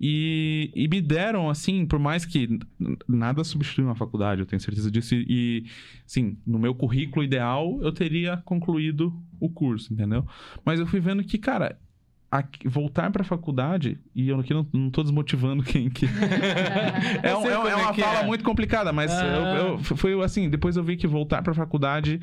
E, e me deram, assim, por mais que nada substitui uma faculdade, eu tenho certeza disso. E, assim, no meu currículo ideal, eu teria concluído o curso, entendeu? Mas eu fui vendo que, cara, aqui- voltar pra faculdade, e eu aqui não, não tô desmotivando quem que. é, um- é um- é é uma fala é. muito complicada, mas Ah. eu, eu- foi assim, depois eu vi que voltar pra faculdade.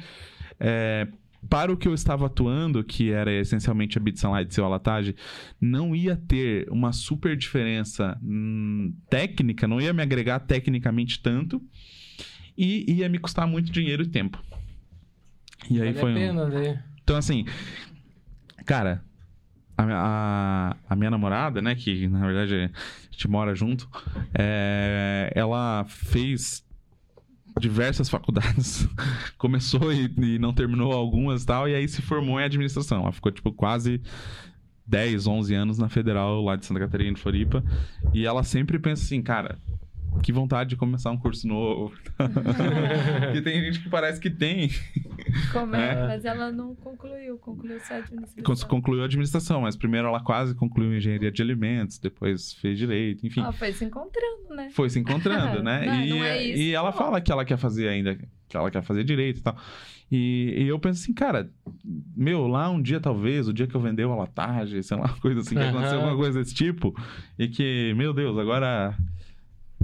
é, para o que eu estava atuando, que era essencialmente a Bit Sunlight e seu Alatage, não ia ter uma super diferença hum, técnica, não ia me agregar tecnicamente tanto e ia me custar muito dinheiro e tempo. E aí Vale foi a um... pena, né? Então, assim, cara, a, a, a minha namorada, né, que na verdade a gente mora junto, é, ela fez diversas faculdades. Começou e, e não terminou algumas tal, e aí se formou em administração. Ela ficou, tipo, quase 10, 11 anos na Federal, lá de Santa Catarina, Floripa. E ela sempre pensa assim, cara, que vontade de começar um curso novo. Porque tem gente que parece que tem, Como é? É. Mas ela não concluiu, concluiu só a administração. Con- concluiu a administração, mas primeiro ela quase concluiu engenharia de alimentos, depois fez direito, enfim. Ela foi se encontrando, né? Foi se encontrando, né? Não, e, não é isso, e ela não. fala que ela quer fazer ainda, que ela quer fazer direito e tal. E, e eu penso assim, cara, meu, lá um dia talvez, o dia que eu vender o alatagem, sei lá, coisa assim, que Aham. aconteceu alguma coisa desse tipo, e que, meu Deus, agora.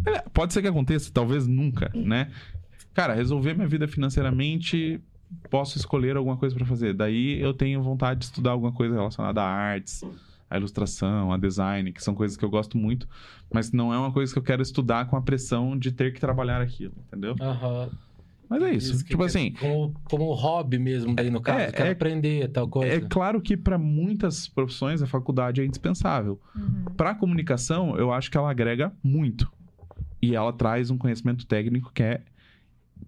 É, Pode ser que aconteça, talvez nunca, né? Cara, resolver minha vida financeiramente, posso escolher alguma coisa pra fazer. Daí eu tenho vontade de estudar alguma coisa relacionada a artes, a ilustração, a design, que são coisas que eu gosto muito, mas não é uma coisa que eu quero estudar com a pressão de ter que trabalhar aquilo, entendeu? Aham. Mas é isso. que tipo assim, Como, como hobby mesmo, daí no caso. É, quero é- aprender tal coisa. é claro que para muitas profissões a faculdade é indispensável. Uhum. Para comunicação, eu acho que ela agrega muito. E ela traz um conhecimento técnico que é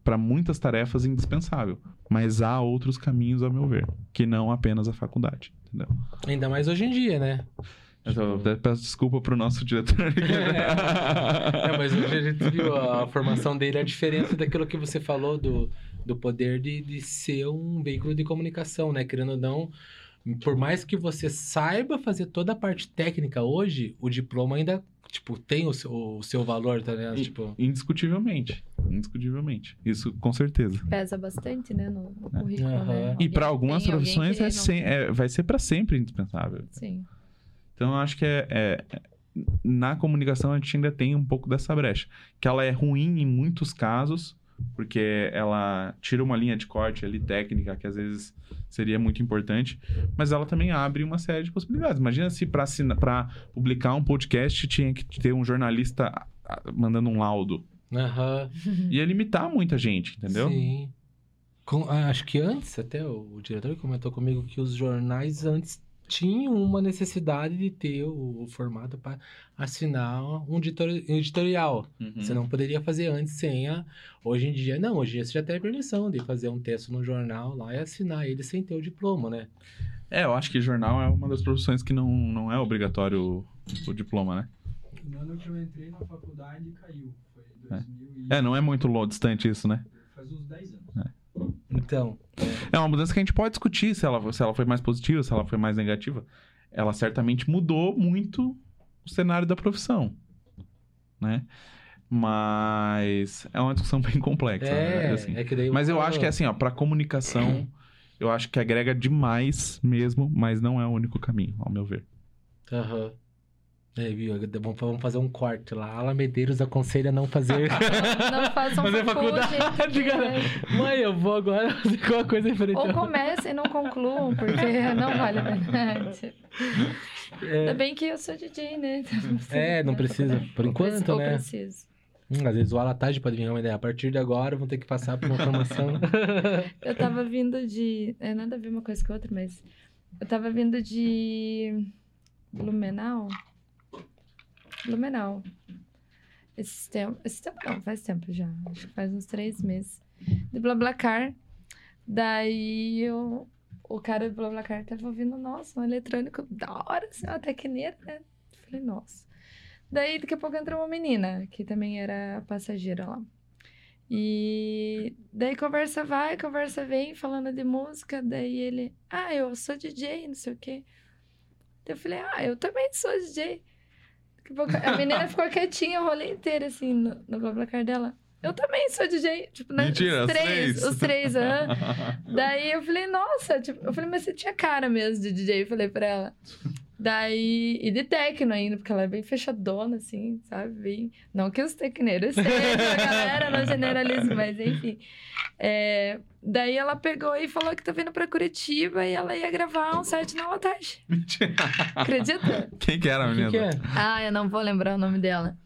para muitas tarefas indispensável. Mas há outros caminhos, ao meu ver, que não apenas a faculdade, entendeu? Ainda mais hoje em dia, né? Eu até peço desculpa pro nosso diretor. É, mas hoje a gente viu a formação dele, a diferença daquilo que você falou do, do poder de, de ser um veículo de comunicação, né? Querendo ou não, por mais que você saiba fazer toda a parte técnica hoje, o diploma ainda, tipo, tem o seu, o seu valor, tá ligado? Tipo, Indiscutivelmente. Indiscutivelmente. Isso com certeza. Pesa bastante, né, no, no currículo, Aham. né? E para algumas tem, profissões é não sem- é- vai ser para sempre indispensável. Sim. Então eu acho que é, é- na comunicação a gente ainda tem um pouco dessa brecha, que ela é ruim em muitos casos, porque ela tira uma linha de corte ali técnica que às vezes seria muito importante, mas ela também abre uma série de possibilidades. Imagina se para publicar um podcast tinha que ter um jornalista ah, mandando um laudo. aham. Ia limitar muita gente, entendeu? Sim. Com- ah, acho que antes, até o, o diretor comentou comigo que os jornais antes tinham uma necessidade de ter o, o formato para assinar um editori- editorial. Uhum. Você não poderia fazer antes sem a. Hoje em dia, não. Hoje em dia você já tem a permissão de fazer um texto no jornal lá e assinar ele sem ter o diploma, né? É, eu acho que jornal é uma das profissões que não, não é obrigatório o diploma, né? No ano que eu entrei na faculdade, caiu. Foi 2000 e... É, não é muito distante isso, né? Faz uns 10 anos. Então, É uma mudança que a gente pode discutir se ela, se ela foi mais positiva, se ela foi mais negativa. Ela certamente mudou muito o cenário da profissão. né? Mas é uma discussão bem complexa, né? É, Assim. é que daí. Mas eu acho que assim, ó, pra comunicação, eu acho que agrega demais mesmo, mas não é o único caminho, ao meu ver. Aham. É, viu? Vamos vamos fazer um corte lá. Ala Medeiros aconselha não fazer. Não façam fazer faculdade. faculdade, cara. Mãe, eu vou agora fazer alguma coisa diferente. Ou comecem e não concluam, porque não vale a pena. Ainda bem que eu sou DJ, né? É, não precisa, por enquanto, né? preciso. Hum, às vezes o Alatade pode vir uma ideia. A partir de agora vão ter que passar por uma formação. Eu tava vindo de. É nada a ver uma coisa com a outra, mas. Eu tava vindo de. Blumenau? Blumenau. Esse tempo. Esse tempo não, faz tempo já. Acho que faz uns três meses. De Blablacar. Daí eu. O cara do Blablacar tava ouvindo, nossa, um eletrônico da hora, assim, uma tecneira, né? Falei, nossa. Daí daqui a pouco entrou uma menina, que também era passageira lá. E daí conversa vai, conversa vem, falando de música. Daí ele, ah, eu sou DJ, não sei o quê. Eu falei, ah, eu também sou DJ. A menina ficou quietinha o rolê inteiro, assim, no, no BlaBlaCar dela. Eu também sou DJ. Tipo, né? Mentira, os três. Os três, aham. Daí eu falei, nossa, tipo, eu falei, mas você tinha cara mesmo de DJ, eu falei pra ela. Daí, e de tecno ainda, porque ela é bem fechadona, assim, sabe? Bem... Não que os tecneiros sejam, a galera não generaliza, mas enfim. É, Daí ela pegou e falou que tá vindo pra Curitiba e ela ia gravar um set na Latagem. Mentira. Acredita? Quem que era a O que, menina? que é? Ah, eu não vou lembrar o nome dela.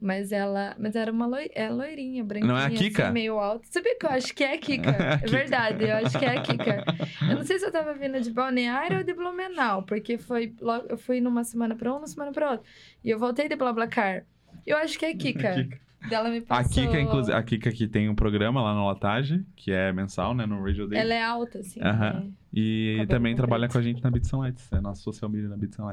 Mas ela. Mas era uma loi, é loirinha, branquinha. Não é a Kika? Assim, meio alta. Sabia que eu acho que é a Kika? É a verdade, eu acho que é a Kika. Eu não sei se eu tava vindo de Balneário ou de Blumenau, porque foi logo, eu fui numa semana pra um, uma semana pra outra. E eu voltei de BlaBlaCar. Eu acho que é a Kika. Kika. Dela me A passou... Kika, inclusive, a Kika que tem um programa lá no Latagem, que é mensal, né, no Radio Day. Ela é alta, assim. Aham. né? E Cabelo também trabalha com a gente na and Lights. É nosso social media na Beats and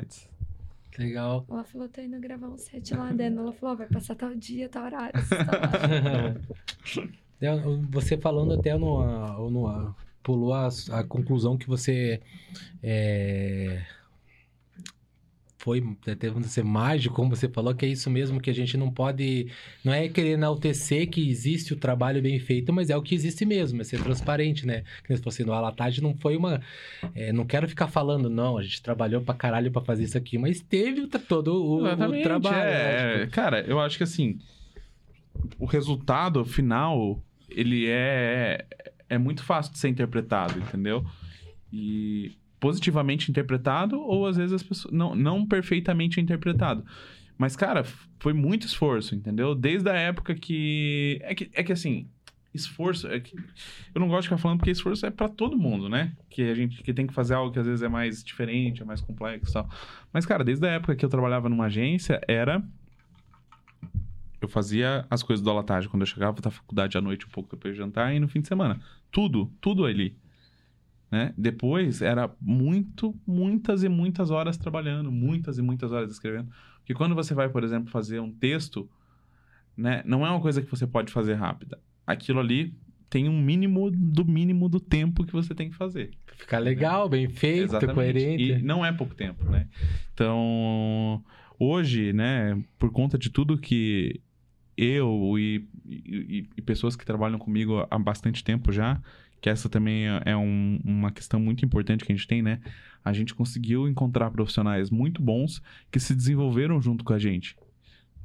Lights. Legal. Ela falou, tô indo gravar um set lá dentro. Ela falou, ó, vai passar tal dia, tal horário. Você falando até no, no pulou a, a conclusão que você é, foi até ser mágico, como você falou, que é isso mesmo que a gente não pode, não é querer enaltecer que existe o trabalho bem feito, mas é o que existe mesmo, é ser transparente, né? Que nem se fosse no Alatade não foi uma, é, não quero ficar falando não, a gente trabalhou pra caralho pra fazer isso aqui, mas teve o todo o, o trabalho. é, né? é. Cara, eu acho que assim, o resultado final, ele é, é muito fácil de ser interpretado, entendeu? E positivamente interpretado, ou às vezes as pessoas. Não, não perfeitamente interpretado. Mas, cara, foi muito esforço, entendeu? Desde a época que. É que, é que assim. Esforço. É que... Eu não gosto de ficar falando porque esforço é pra todo mundo, né? Que a gente que tem que fazer algo que às vezes é mais diferente, é mais complexo e tal. Mas, cara, desde a época que eu trabalhava numa agência, era. Eu fazia as coisas do alatagem quando eu chegava da faculdade à noite, um pouco depois de jantar, e no fim de semana. Tudo, tudo ali. Né? Depois era muito, muitas e muitas horas trabalhando, muitas e muitas horas escrevendo. Porque quando você vai, por exemplo, fazer um texto, né, não é uma coisa que você pode fazer rápida. Aquilo ali tem um mínimo do mínimo do tempo que você tem que fazer. Ficar legal, bem feito, Exatamente. coerente. E não é pouco tempo, né? Então, hoje, né, por conta de tudo que eu e, e- e pessoas que trabalham comigo há bastante tempo já, que essa também é- é um- uma questão muito importante que a gente tem, né? A gente conseguiu encontrar profissionais muito bons que se desenvolveram junto com a gente,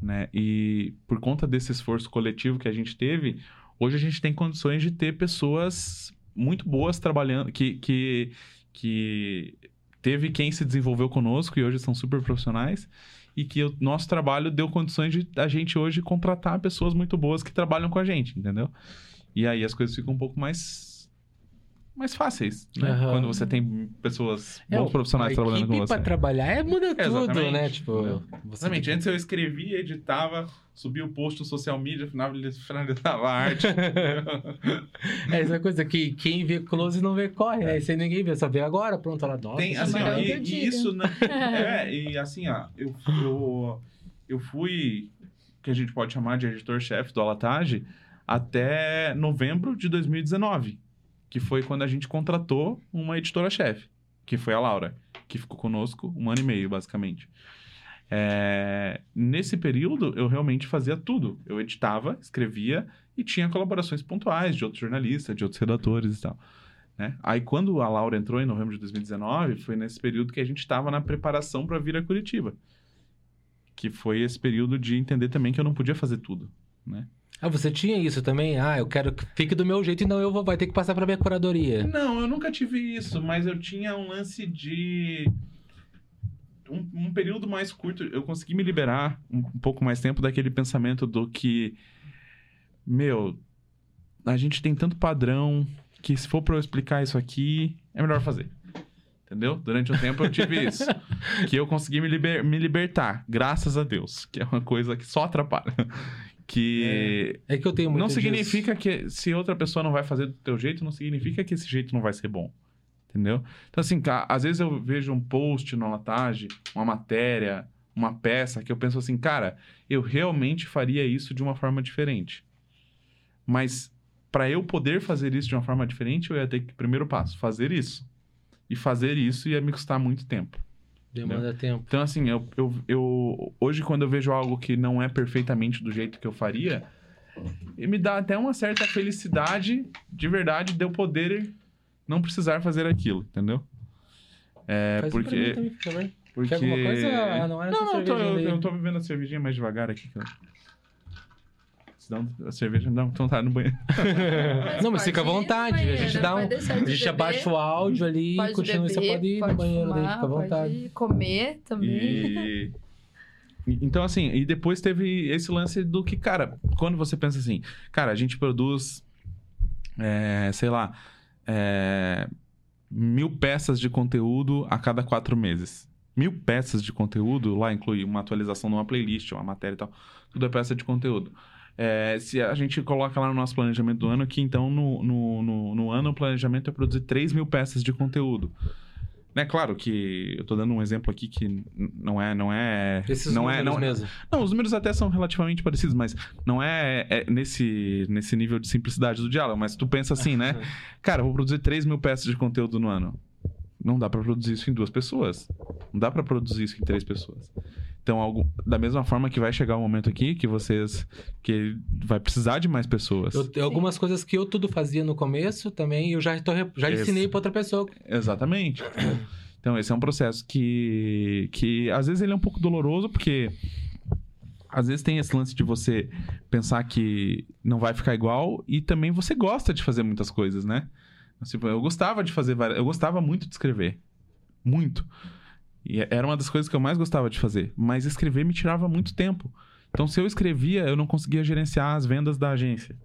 né? E por conta desse esforço coletivo que a gente teve, hoje a gente tem condições de ter pessoas muito boas trabalhando, que, que, que teve quem se desenvolveu conosco e hoje são super profissionais e que o nosso trabalho deu condições de a gente hoje contratar pessoas muito boas que trabalham com a gente, entendeu? E aí as coisas ficam um pouco mais mais fáceis, né? Aham. Quando você tem pessoas É, bons profissionais a trabalhando com você. pra trabalhar é muda tudo, Exatamente. né? Tipo, você Exatamente. tem Antes eu escrevia, editava, subia o post no social media, finalizava a arte. É essa coisa que quem vê close não vê corre, né? Isso aí ninguém vê, só vê agora, pronto, ela nossa. Tem, assim, ó, Camarão e, e isso, né? É, e assim, ó, eu, eu, eu fui, que a gente pode chamar de editor-chefe do Alatage, até novembro de 2019, que foi quando a gente contratou uma editora-chefe, que foi a Laura, que ficou conosco um ano e meio, basicamente. É, nesse período, eu realmente fazia tudo. Eu editava, escrevia e tinha colaborações pontuais de outros jornalistas, de outros redatores e tal. Né? Aí, quando a Laura entrou em novembro de 2019, foi nesse período que a gente estava na preparação para vir a Curitiba. Que foi esse período de entender também que eu não podia fazer tudo, né? Ah, você tinha isso também? Ah, eu quero que fique do meu jeito e não eu vou vai ter que passar pra minha curadoria. Não, eu nunca tive isso, mas eu tinha um lance de um, um período mais curto, eu consegui me liberar um, um pouco mais tempo daquele pensamento do que meu, a gente tem tanto padrão que se for pra eu explicar isso aqui, é melhor fazer. Entendeu? Durante um tempo eu tive isso. que eu consegui me, liber- me libertar, graças a Deus. Que é uma coisa que só atrapalha. Que É que eu tenho muito não disso. significa que se outra pessoa não vai fazer do teu jeito, não significa que esse jeito não vai ser bom. Entendeu? Então, assim, ca- às vezes eu vejo um post na latagem, uma matéria, uma peça, que eu penso assim, cara, eu realmente faria isso de uma forma diferente. Mas para eu poder fazer isso de uma forma diferente, eu ia ter que, primeiro passo, fazer isso. E fazer isso ia me custar muito tempo. Demanda tempo. Então, assim, eu, eu, eu- hoje, quando eu vejo algo que não é perfeitamente do jeito que eu faria, me dá até uma certa felicidade de verdade de eu poder não precisar fazer aquilo, entendeu? É, Faz um porque. também, por favor. porque... Quer alguma coisa? Ah, não Não, tô, eu, eu tô bebendo a cervejinha mais devagar aqui. cara. Senão a cerveja não então tá no banheiro. Não, mas pode fica à vontade. A gente banheiro, dá um. pode A gente beber, abaixa o áudio ali e pode continua. beber, você pode ir no banheiro daí, fumar, fica à vontade. Pode comer também. E... e- Então, assim, e depois teve esse lance do que, cara, quando você pensa assim, cara, a gente produz, é, sei lá, é, mil peças de conteúdo a cada quatro meses. Mil peças de conteúdo, lá inclui uma atualização de uma playlist, uma matéria e tal, tudo é peça de conteúdo. É, se a gente coloca lá no nosso planejamento do ano, que então no, no, no, no ano o planejamento é produzir 3 mil peças de conteúdo. É claro que eu tô dando um exemplo aqui que não é não é Esses não é não, mesmo. não os números até são relativamente parecidos mas não é, é nesse nesse nível de simplicidade do diálogo mas tu pensa assim né cara vou produzir 3 mil peças de conteúdo no ano não dá pra produzir isso em duas pessoas não dá pra produzir isso em três pessoas então algo da mesma forma que vai chegar um momento aqui que vocês que vai precisar de mais pessoas Eu, algumas coisas que eu tudo fazia no começo também, eu já, tô, já ensinei pra outra pessoa. Exatamente. então, esse é um processo que, que às vezes ele é um pouco doloroso, porque às vezes tem esse lance de você pensar que não vai ficar igual e também você gosta de fazer muitas coisas, né? Tipo, eu gostava de fazer várias... Eu gostava muito de escrever. Muito. E era uma das coisas que eu mais gostava de fazer. Mas escrever me tirava muito tempo. Então, se eu escrevia, eu não conseguia gerenciar as vendas da agência.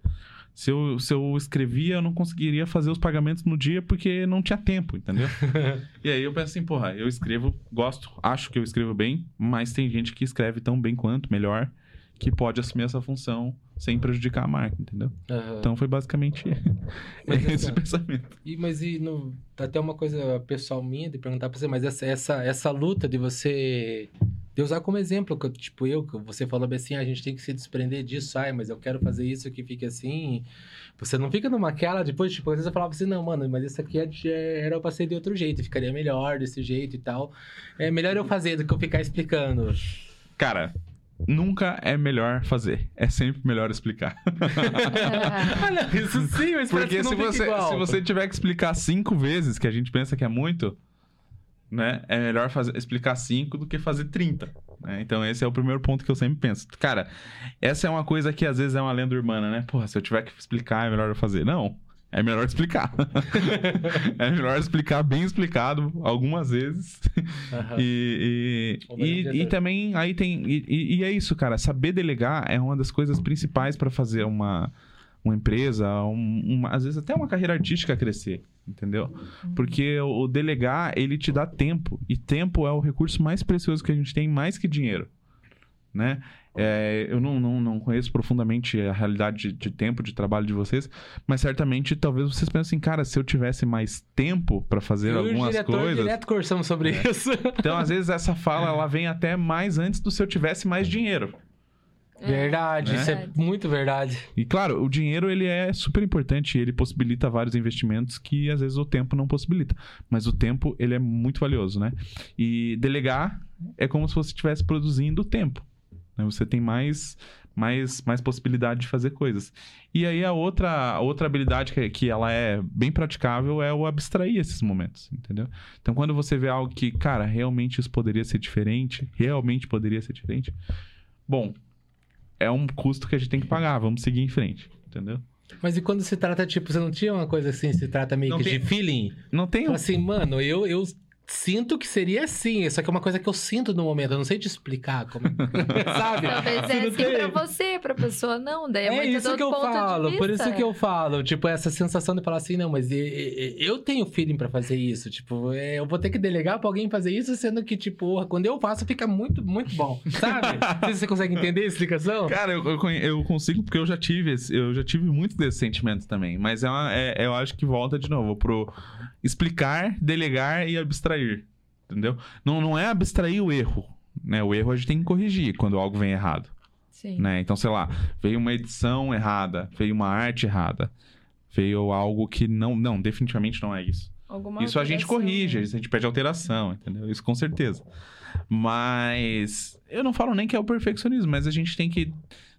Se eu, se eu escrevia, eu não conseguiria fazer os pagamentos no dia porque não tinha tempo, entendeu? e aí eu penso assim, porra, eu escrevo, gosto, acho que eu escrevo bem, mas tem gente que escreve tão bem quanto, melhor, que pode assumir essa função sem prejudicar a marca, entendeu? Aham. Então foi basicamente Mas esse assim, pensamento. E, mas e no, até uma coisa pessoal minha de perguntar pra você, mas essa, essa, essa luta de você. De usar como exemplo, que tipo eu, que você falou assim, "Ah, a gente tem que se desprender disso, ai, mas eu quero fazer isso que fique assim. Você não fica numa aquela, depois, tipo, às vezes eu falava assim, não, mano, mas isso aqui é de- era pra ser de outro jeito, ficaria melhor desse jeito e tal. É melhor eu fazer do que eu ficar explicando. Cara, nunca é melhor fazer, é sempre melhor explicar. Olha, isso sim, mas Porque que não se fica você, igual. se você tiver que explicar cinco vezes, que a gente pensa que é muito, né? É melhor fazer, explicar cinco do que fazer 30. né? Então, esse é o primeiro ponto que eu sempre penso. Cara, essa é uma coisa que às vezes é uma lenda urbana, né? Porra, se eu tiver que explicar, é melhor eu fazer. Não. É melhor explicar. é melhor explicar bem explicado algumas vezes. Aham. E, e, e, e também aí tem. E, é isso, cara. Saber delegar é uma das coisas principais para fazer uma, uma empresa, um- uma, às vezes até uma carreira artística crescer. Entendeu? Porque o o delegar, ele te dá tempo. E tempo é o recurso mais precioso que a gente tem, mais que dinheiro. Né? É, eu não, não, não conheço profundamente a realidade de, de tempo de trabalho de vocês, mas certamente talvez vocês pensem, cara, se eu tivesse mais tempo para fazer Eu algumas diretor coisas. direto conversamos sobre isso. Então, às vezes, essa fala ela vem até mais antes do se eu tivesse mais dinheiro. Verdade, Né? isso é muito verdade. E claro, o dinheiro ele é super importante, ele possibilita vários investimentos que às vezes o tempo não possibilita, mas o tempo ele é muito valioso, né? E delegar é como se você estivesse produzindo tempo, né? Você tem mais mais mais possibilidade de fazer coisas. E aí a outra a outra habilidade que, que ela é bem praticável é o abstrair esses momentos, entendeu? Então quando você vê algo que, cara, realmente isso poderia ser diferente, realmente poderia ser diferente, bom, é um custo que a gente tem que pagar, vamos seguir em frente, entendeu? Mas e quando se trata, tipo, você não tinha uma coisa assim, se trata meio Não que tem- de feeling? Não tem Então, assim, mano, eu, eu sinto que seria assim. Só que é uma coisa que eu sinto no momento. Eu não sei te explicar como. Sabe? Talvez é não assim tem- pra você, pra pessoa não. Daí é, É muito isso do que eu falo, por isso que eu falo, tipo, essa sensação de falar assim, não, mas eu tenho feeling pra fazer isso, tipo, é, eu vou ter que delegar pra alguém fazer isso, sendo que, tipo, quando eu faço fica muito, muito bom, sabe? Não sei se você consegue entender a explicação. Cara, eu, eu, eu consigo porque eu já tive esse- eu já tive muito desse sentimento também, mas é, uma- é- eu acho que volta de novo pro explicar, delegar e abstrair, entendeu? Não, não é abstrair o erro, né? O erro a gente tem que corrigir quando algo vem errado. Sim. né? Então, sei lá, veio uma edição errada, veio uma arte errada, veio algo que não, não, definitivamente não é isso. Alguma isso a gente corrige, né? a gente pede alteração, entendeu? Isso com certeza. Mas eu não falo nem que é o perfeccionismo, mas a gente tem que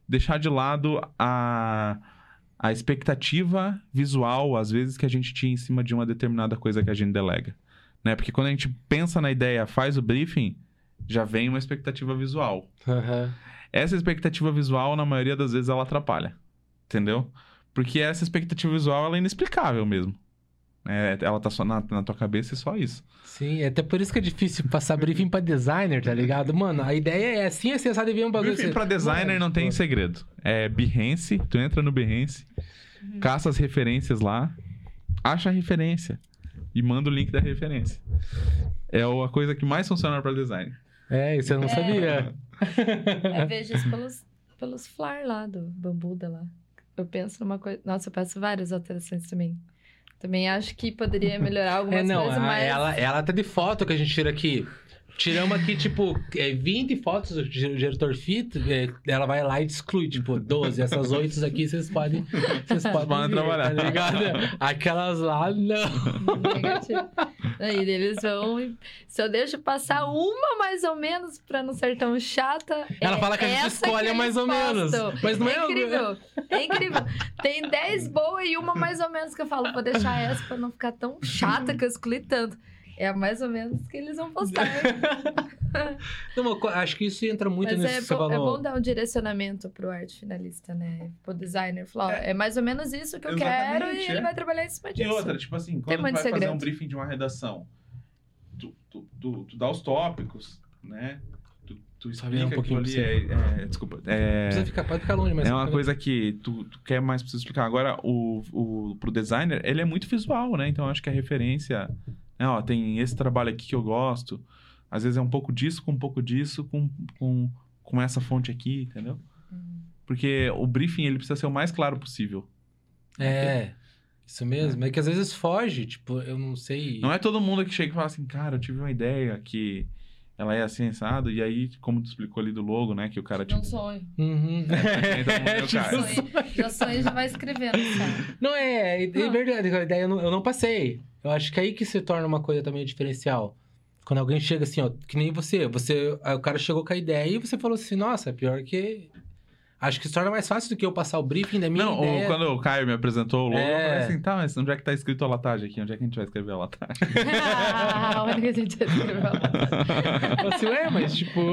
deixar de lado a a expectativa visual, às vezes, que a gente tinha em cima de uma determinada coisa que a gente delega. Né? Porque quando a gente pensa na ideia, faz o briefing, já vem uma expectativa visual Aham. essa expectativa visual, na maioria das vezes, ela atrapalha. Entendeu? Porque essa expectativa visual, ela é inexplicável mesmo. É, ela tá só na, na tua cabeça e só isso. Sim, é até por isso que é difícil passar briefing pra designer, tá ligado? Mano, a ideia é assim, assim, sabe, ver um bagulho... Briefing assim, pra designer mano, não tem tipo, segredo. É Behance, tu entra no Behance, caça as referências lá, acha a referência e manda o link da referência. É a coisa que mais funciona pra designer. É, isso eu não É. sabia. Eu vejo isso pelos, pelos flar lá do Bambuda lá. Eu penso numa coisa. Nossa, eu peço várias alterações também. Também acho que poderia melhorar algumas É, não, coisas, a- mas. ela, ela tá de foto que a gente tira aqui. Tiramos aqui, tipo, é, 20 fotos do di- diretor fit, é, ela vai lá e exclui, tipo, 12. Essas 8 aqui vocês podem, vocês podem podem ver, trabalhar. tá ligado? Aquelas lá, não. Negativo. Aí eles vão. Se eu deixo passar uma mais ou menos pra não ser tão chata. Ela é fala que a gente escolhe mais ou menos, mas não é é algo- incrível. É incrível. Tem 10 boas e uma mais ou menos que eu falo, vou deixar essa pra não ficar tão chata que eu excluí tanto. É mais ou menos que eles vão postar. Não, acho que isso entra muito Mas nisso é que você bom, é bom dar um direcionamento pro arte finalista, né? Pro designer. Falar, ó, é. mais ou menos isso que eu quero e Exatamente, ele é. vai trabalhar em cima E disso. outra, tipo assim, Tem quando tu muito vai fazer segredo. um briefing de uma redação, tu, tu, tu, tu dá os tópicos, né? Tu, tu Só virar um explica pouquinho ali. É, é, desculpa. É, Precisa ficar, pode ficar longe, mas... é uma coisa que tu, tu quer mais pra você explicar. Agora, o, o, pro designer, ele é muito visual, né? Então, eu acho que a referência... Né, ó, tem esse trabalho aqui que eu gosto. Às vezes é um pouco disso com um pouco disso, com, com, com essa fonte aqui, entendeu? Hum. Porque o briefing, ele precisa ser o mais claro possível. É, isso mesmo. É que às vezes foge, tipo, eu não sei... Não é todo mundo que chega e fala assim, cara, eu tive uma ideia que ela é assim, assado, e aí, como tu explicou ali do logo, né, que o cara, Não tipo... sonho. Uhum. então, É, meu tipo, cara. Sonho. Já sonho já vai escrevendo, sabe? Não é, é, é Não. verdade. A ideia eu não, eu não passei. Eu acho que aí que se torna uma coisa também diferencial. Quando alguém chega assim, ó, que nem você, você, aí o cara chegou com a ideia e você falou assim, nossa, pior que acho que se torna mais fácil do que eu passar o briefing da minha Não, ideia. quando o Caio me apresentou o logo, eu É. falei assim, tá, mas onde é que tá escrito a latagem aqui? Onde é que a gente vai escrever a latagem? a única que a gente escreveu. Eu falei assim, ué, mas tipo,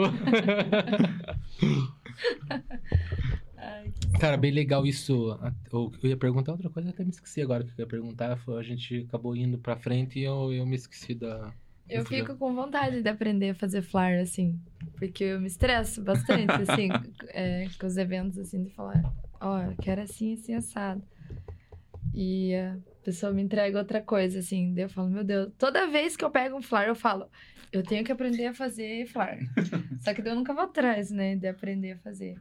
cara, bem legal isso. Eu eu ia perguntar outra coisa, até me esqueci agora o que eu ia perguntar, a gente acabou indo pra frente e eu, eu me esqueci da Eu fico com vontade de aprender a fazer flyer, assim. Porque eu me estresso bastante, assim, é, com os eventos, assim, de falar, ó, eu quero assim, assim, assado. E a pessoa me entrega outra coisa, assim. Daí eu falo, meu Deus, toda vez que eu pego um flyer, eu falo, eu tenho que aprender a fazer flyer. Só que daí eu nunca vou atrás, né, de aprender a fazer.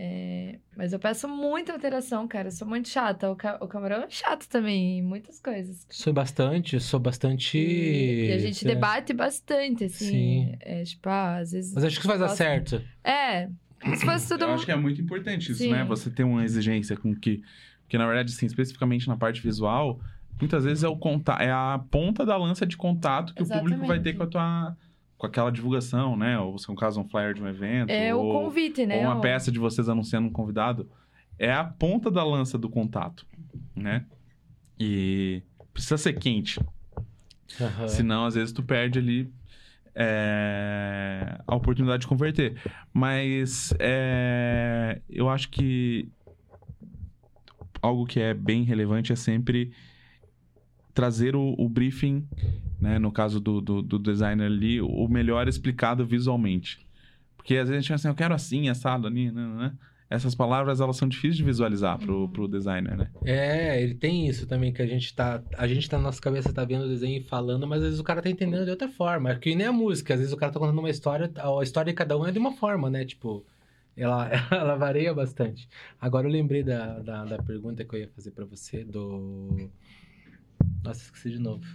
É, mas eu peço muita alteração, cara. Eu sou muito chata. O, ca- o camarão é chato também, em muitas coisas. Sou bastante, sou bastante. E, e a gente é. debate bastante, assim. Sim. É, tipo, ah, às vezes. Mas acho que isso vai dar certo. É, Se fosse tudo. Eu acho que é muito importante isso, Sim. né? Você ter uma exigência com que... Porque, na verdade, assim, especificamente na parte visual, muitas vezes é, o conta... é a ponta da lança de contato que o público vai ter Exatamente. com a tua... Com aquela divulgação, né? Ou, se é um caso, um flyer de um evento. É o ou... convite, né? ou uma O- peça de vocês anunciando um convidado, é a ponta da lança do contato, né? E precisa ser quente, Aham. senão às vezes tu perde ali é, a oportunidade de converter. Mas é, eu acho que algo que é bem relevante é sempre trazer o, o briefing, né? No caso do, do, do designer ali, o melhor explicado visualmente. Porque às vezes a gente pensa assim, eu quero assim, assado ali, né? né? Essas palavras, elas são difíceis de visualizar pro, pro designer, né? É, ele tem isso também, que a gente tá. A gente tá na nossa cabeça, tá vendo o desenho e falando, mas às vezes o cara tá entendendo de outra forma. É que nem a música, às vezes o cara tá contando uma história, a história de cada um é de uma forma, né? Tipo, ela, ela varia bastante. Agora eu lembrei da, da, da pergunta que eu ia fazer pra você, do. Nossa, esqueci de novo.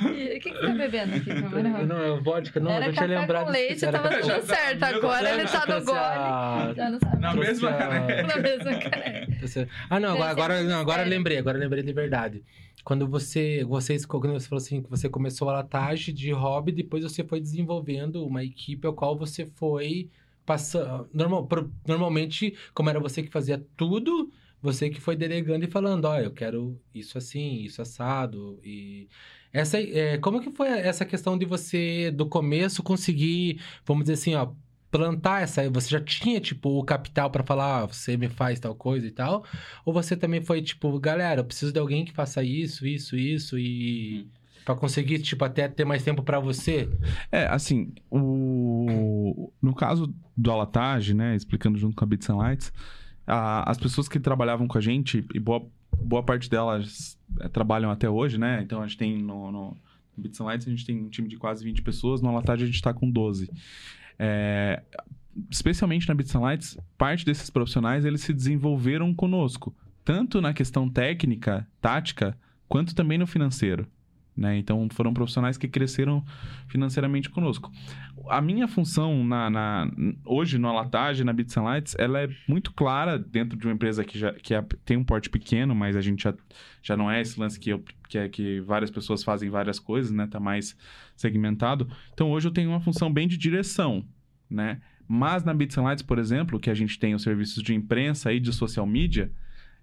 E O que, que você tá bebendo aqui, camarão? Não, é vodka, não, Era eu tinha café lembrado. com leite, tava tudo certo. Agora ele tá no gole. Já não sabe. Na mesma caneca. Na mesma caneca. Você- Ah, não, agora, agora, não, agora lembrei, agora eu lembrei de verdade. Quando você, vocês, quando você falou assim, que você começou a latagem de hobby, depois você foi desenvolvendo uma equipe ao qual você foi passando. Normal, normalmente, como era você que fazia tudo, você que foi delegando e falando, ó, eu quero isso assim, isso assado. E essa, é, como que foi essa questão de você, do começo, conseguir, vamos dizer assim, ó, plantar essa. Você já tinha, tipo, o capital pra falar, ah, você me faz tal coisa e tal? Ou você também foi, tipo, galera, eu preciso de alguém que faça isso, isso, isso e. Pra conseguir, tipo, até ter mais tempo pra você? É, assim, o... no caso do Alatage, né, explicando junto com a Bits and Lights, a- as pessoas que trabalhavam com a gente, e boa, boa parte delas é, trabalham até hoje, né, então a gente tem no, no Bits and Lights, a gente tem um time de quase 20 pessoas, no Alatage a gente tá com 12. É, especialmente na Bits and Lights, parte desses profissionais, eles se desenvolveram conosco, tanto na questão técnica, tática, quanto também no financeiro. Né? Então, foram profissionais que cresceram financeiramente conosco. A minha função na, na- hoje no Alatage, na Bits and Lights, ela é muito clara dentro de uma empresa que, já, que é- tem um porte pequeno, mas a gente já, já não é esse lance que, eu, que é que várias pessoas fazem várias coisas, né? Tá mais segmentado. Então, hoje eu tenho uma função bem de direção, né? Mas na Bits and Lights, por exemplo, que a gente tem os serviços de imprensa e de social media,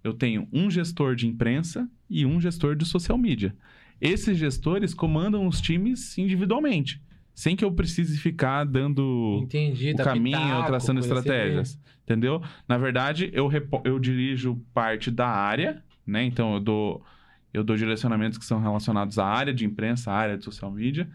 eu tenho um gestor de imprensa e um gestor de social media. Esses gestores comandam os times individualmente, sem que eu precise ficar dando Entendi. o dá caminho, pitaco, traçando assim. estratégias. Entendeu? Na verdade, eu, eu dirijo parte da área, né? Então, eu dou, eu dou direcionamentos que são relacionados à área de imprensa, à área de social media.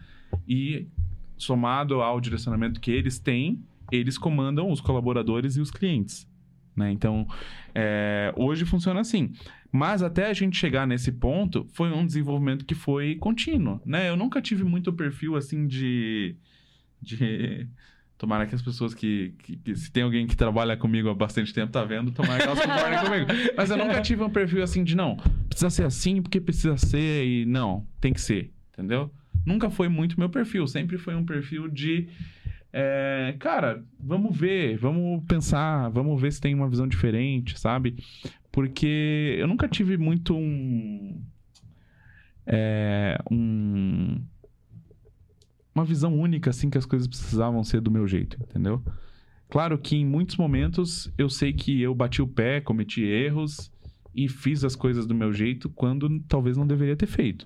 E, somado ao direcionamento que eles têm, eles comandam os colaboradores e os clientes. Né? Então, é, hoje funciona assim. Mas até a gente chegar nesse ponto, foi um desenvolvimento que foi contínuo, né? Eu nunca tive muito perfil, assim, de... de... Tomara que as pessoas que, que, que- Se tem alguém que trabalha comigo há bastante tempo, tá vendo, tomara que elas concordem comigo. Mas eu nunca tive um perfil assim de não, precisa ser assim porque precisa ser e não, tem que ser, entendeu? Nunca foi muito meu perfil, sempre foi um perfil de. É, cara, vamos ver, vamos pensar, vamos ver se tem uma visão diferente, sabe? Porque eu nunca tive muito um. É, um uma visão única, assim, que as coisas precisavam ser do meu jeito, entendeu? Claro que em muitos momentos eu sei que eu bati o pé, cometi erros e fiz as coisas do meu jeito quando talvez não deveria ter feito,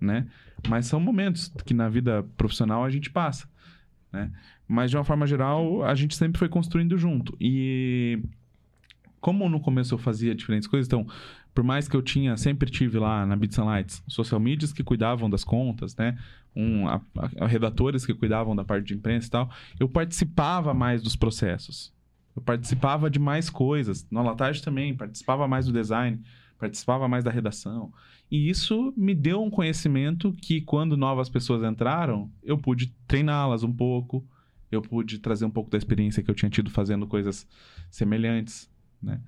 né? Mas são momentos que na vida profissional a gente passa, né? Mas de uma forma geral, a gente sempre foi construindo junto. E como no começo eu fazia diferentes coisas, então, por mais que eu tinha, sempre tive lá na Bits and Lights, social medias que cuidavam das contas, né? Um, a- a- redatores que cuidavam da parte de imprensa e tal, eu participava mais dos processos. Eu participava de mais coisas. No Latage também, participava mais do design, participava mais da redação. E isso me deu um conhecimento que, quando novas pessoas entraram, eu pude treiná-las um pouco, eu pude trazer um pouco da experiência que eu tinha tido fazendo coisas semelhantes, né?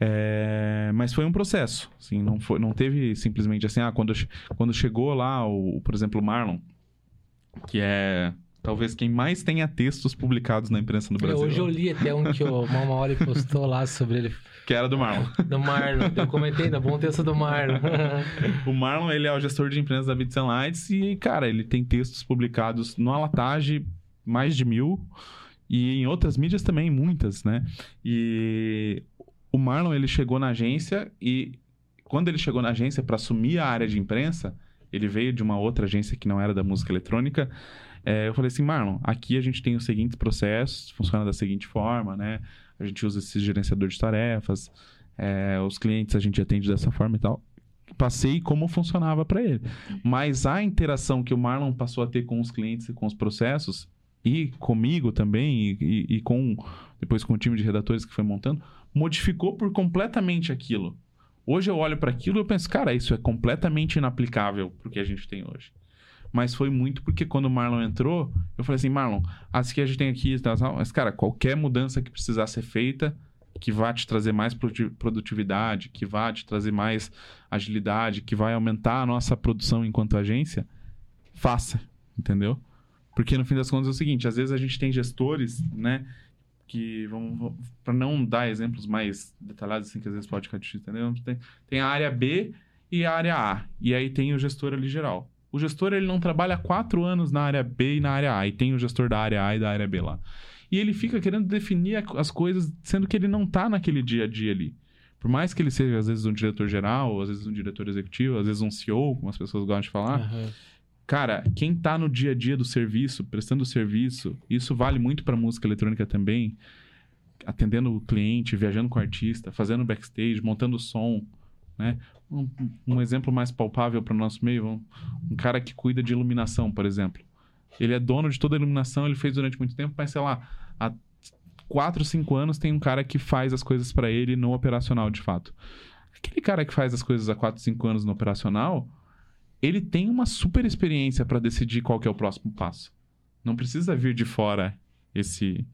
É, mas foi um processo, assim, não, foi, não teve simplesmente assim, ah, quando, quando chegou lá, o, por exemplo, o Marlon, que é talvez quem mais tenha textos publicados na imprensa do É, Brasil. Hoje eu li até um que o Mamaoli postou lá sobre ele, Que era do Marlon. do Marlon. Eu comentei, no bom texto do Marlon. O Marlon, ele é o gestor de imprensa da Bits Lights e, cara, ele tem textos publicados no Alatage, mais de mil, e em outras mídias também, muitas, né? E o Marlon, ele chegou na agência e quando ele chegou na agência para assumir a área de imprensa, ele veio de uma outra agência que não era da música eletrônica, é, eu falei assim, Marlon, aqui a gente tem os seguintes processos, funciona da seguinte forma, né? A gente usa esse gerenciador de tarefas, é, os clientes a gente atende dessa forma e tal passei como funcionava para ele. Mas a interação que o Marlon passou a ter com os clientes e com os processos, e comigo também, e, e- com depois com o time de redatores que foi montando, modificou por completamente aquilo. Hoje eu olho para aquilo e eu penso, cara, isso é completamente inaplicável pro que a gente tem hoje. Mas foi muito porque quando o Marlon entrou, eu falei assim, Marlon, as que a gente tem aqui, mas cara, qualquer mudança que precisar ser feita, que vá te trazer mais produti- produtividade, que vá te trazer mais agilidade, que vai aumentar a nossa produção enquanto agência, faça, entendeu? Porque no fim das contas é o seguinte, às vezes a gente tem gestores, né, que vão para não dar exemplos mais detalhados assim que às vezes pode ficar difícil, entendeu? Tem, tem a área B e a área A, e aí tem o gestor ali geral. O gestor ele não trabalha quatro anos na área B e na área A, e tem o gestor da área A e da área B lá. E ele fica querendo definir as coisas, sendo que ele não tá naquele dia a dia ali. Por mais que ele seja, às vezes, um diretor geral, às vezes um diretor executivo, às vezes um CEO, como as pessoas gostam de falar. Aham. Cara, quem tá no dia a dia do serviço, prestando serviço, isso vale muito pra música eletrônica também. Atendendo o cliente, viajando com o artista, fazendo backstage, montando som, né? Um, um exemplo mais palpável para o nosso meio, um, um cara que cuida de iluminação, por exemplo. Ele é dono de toda a iluminação, ele fez durante muito tempo, mas sei lá, há 4, 5 anos tem um cara que faz as coisas para ele no operacional, de fato. Aquele cara que faz as coisas há 4, 5 anos no operacional, ele tem uma super experiência para decidir qual é o próximo passo. Não precisa vir de fora esse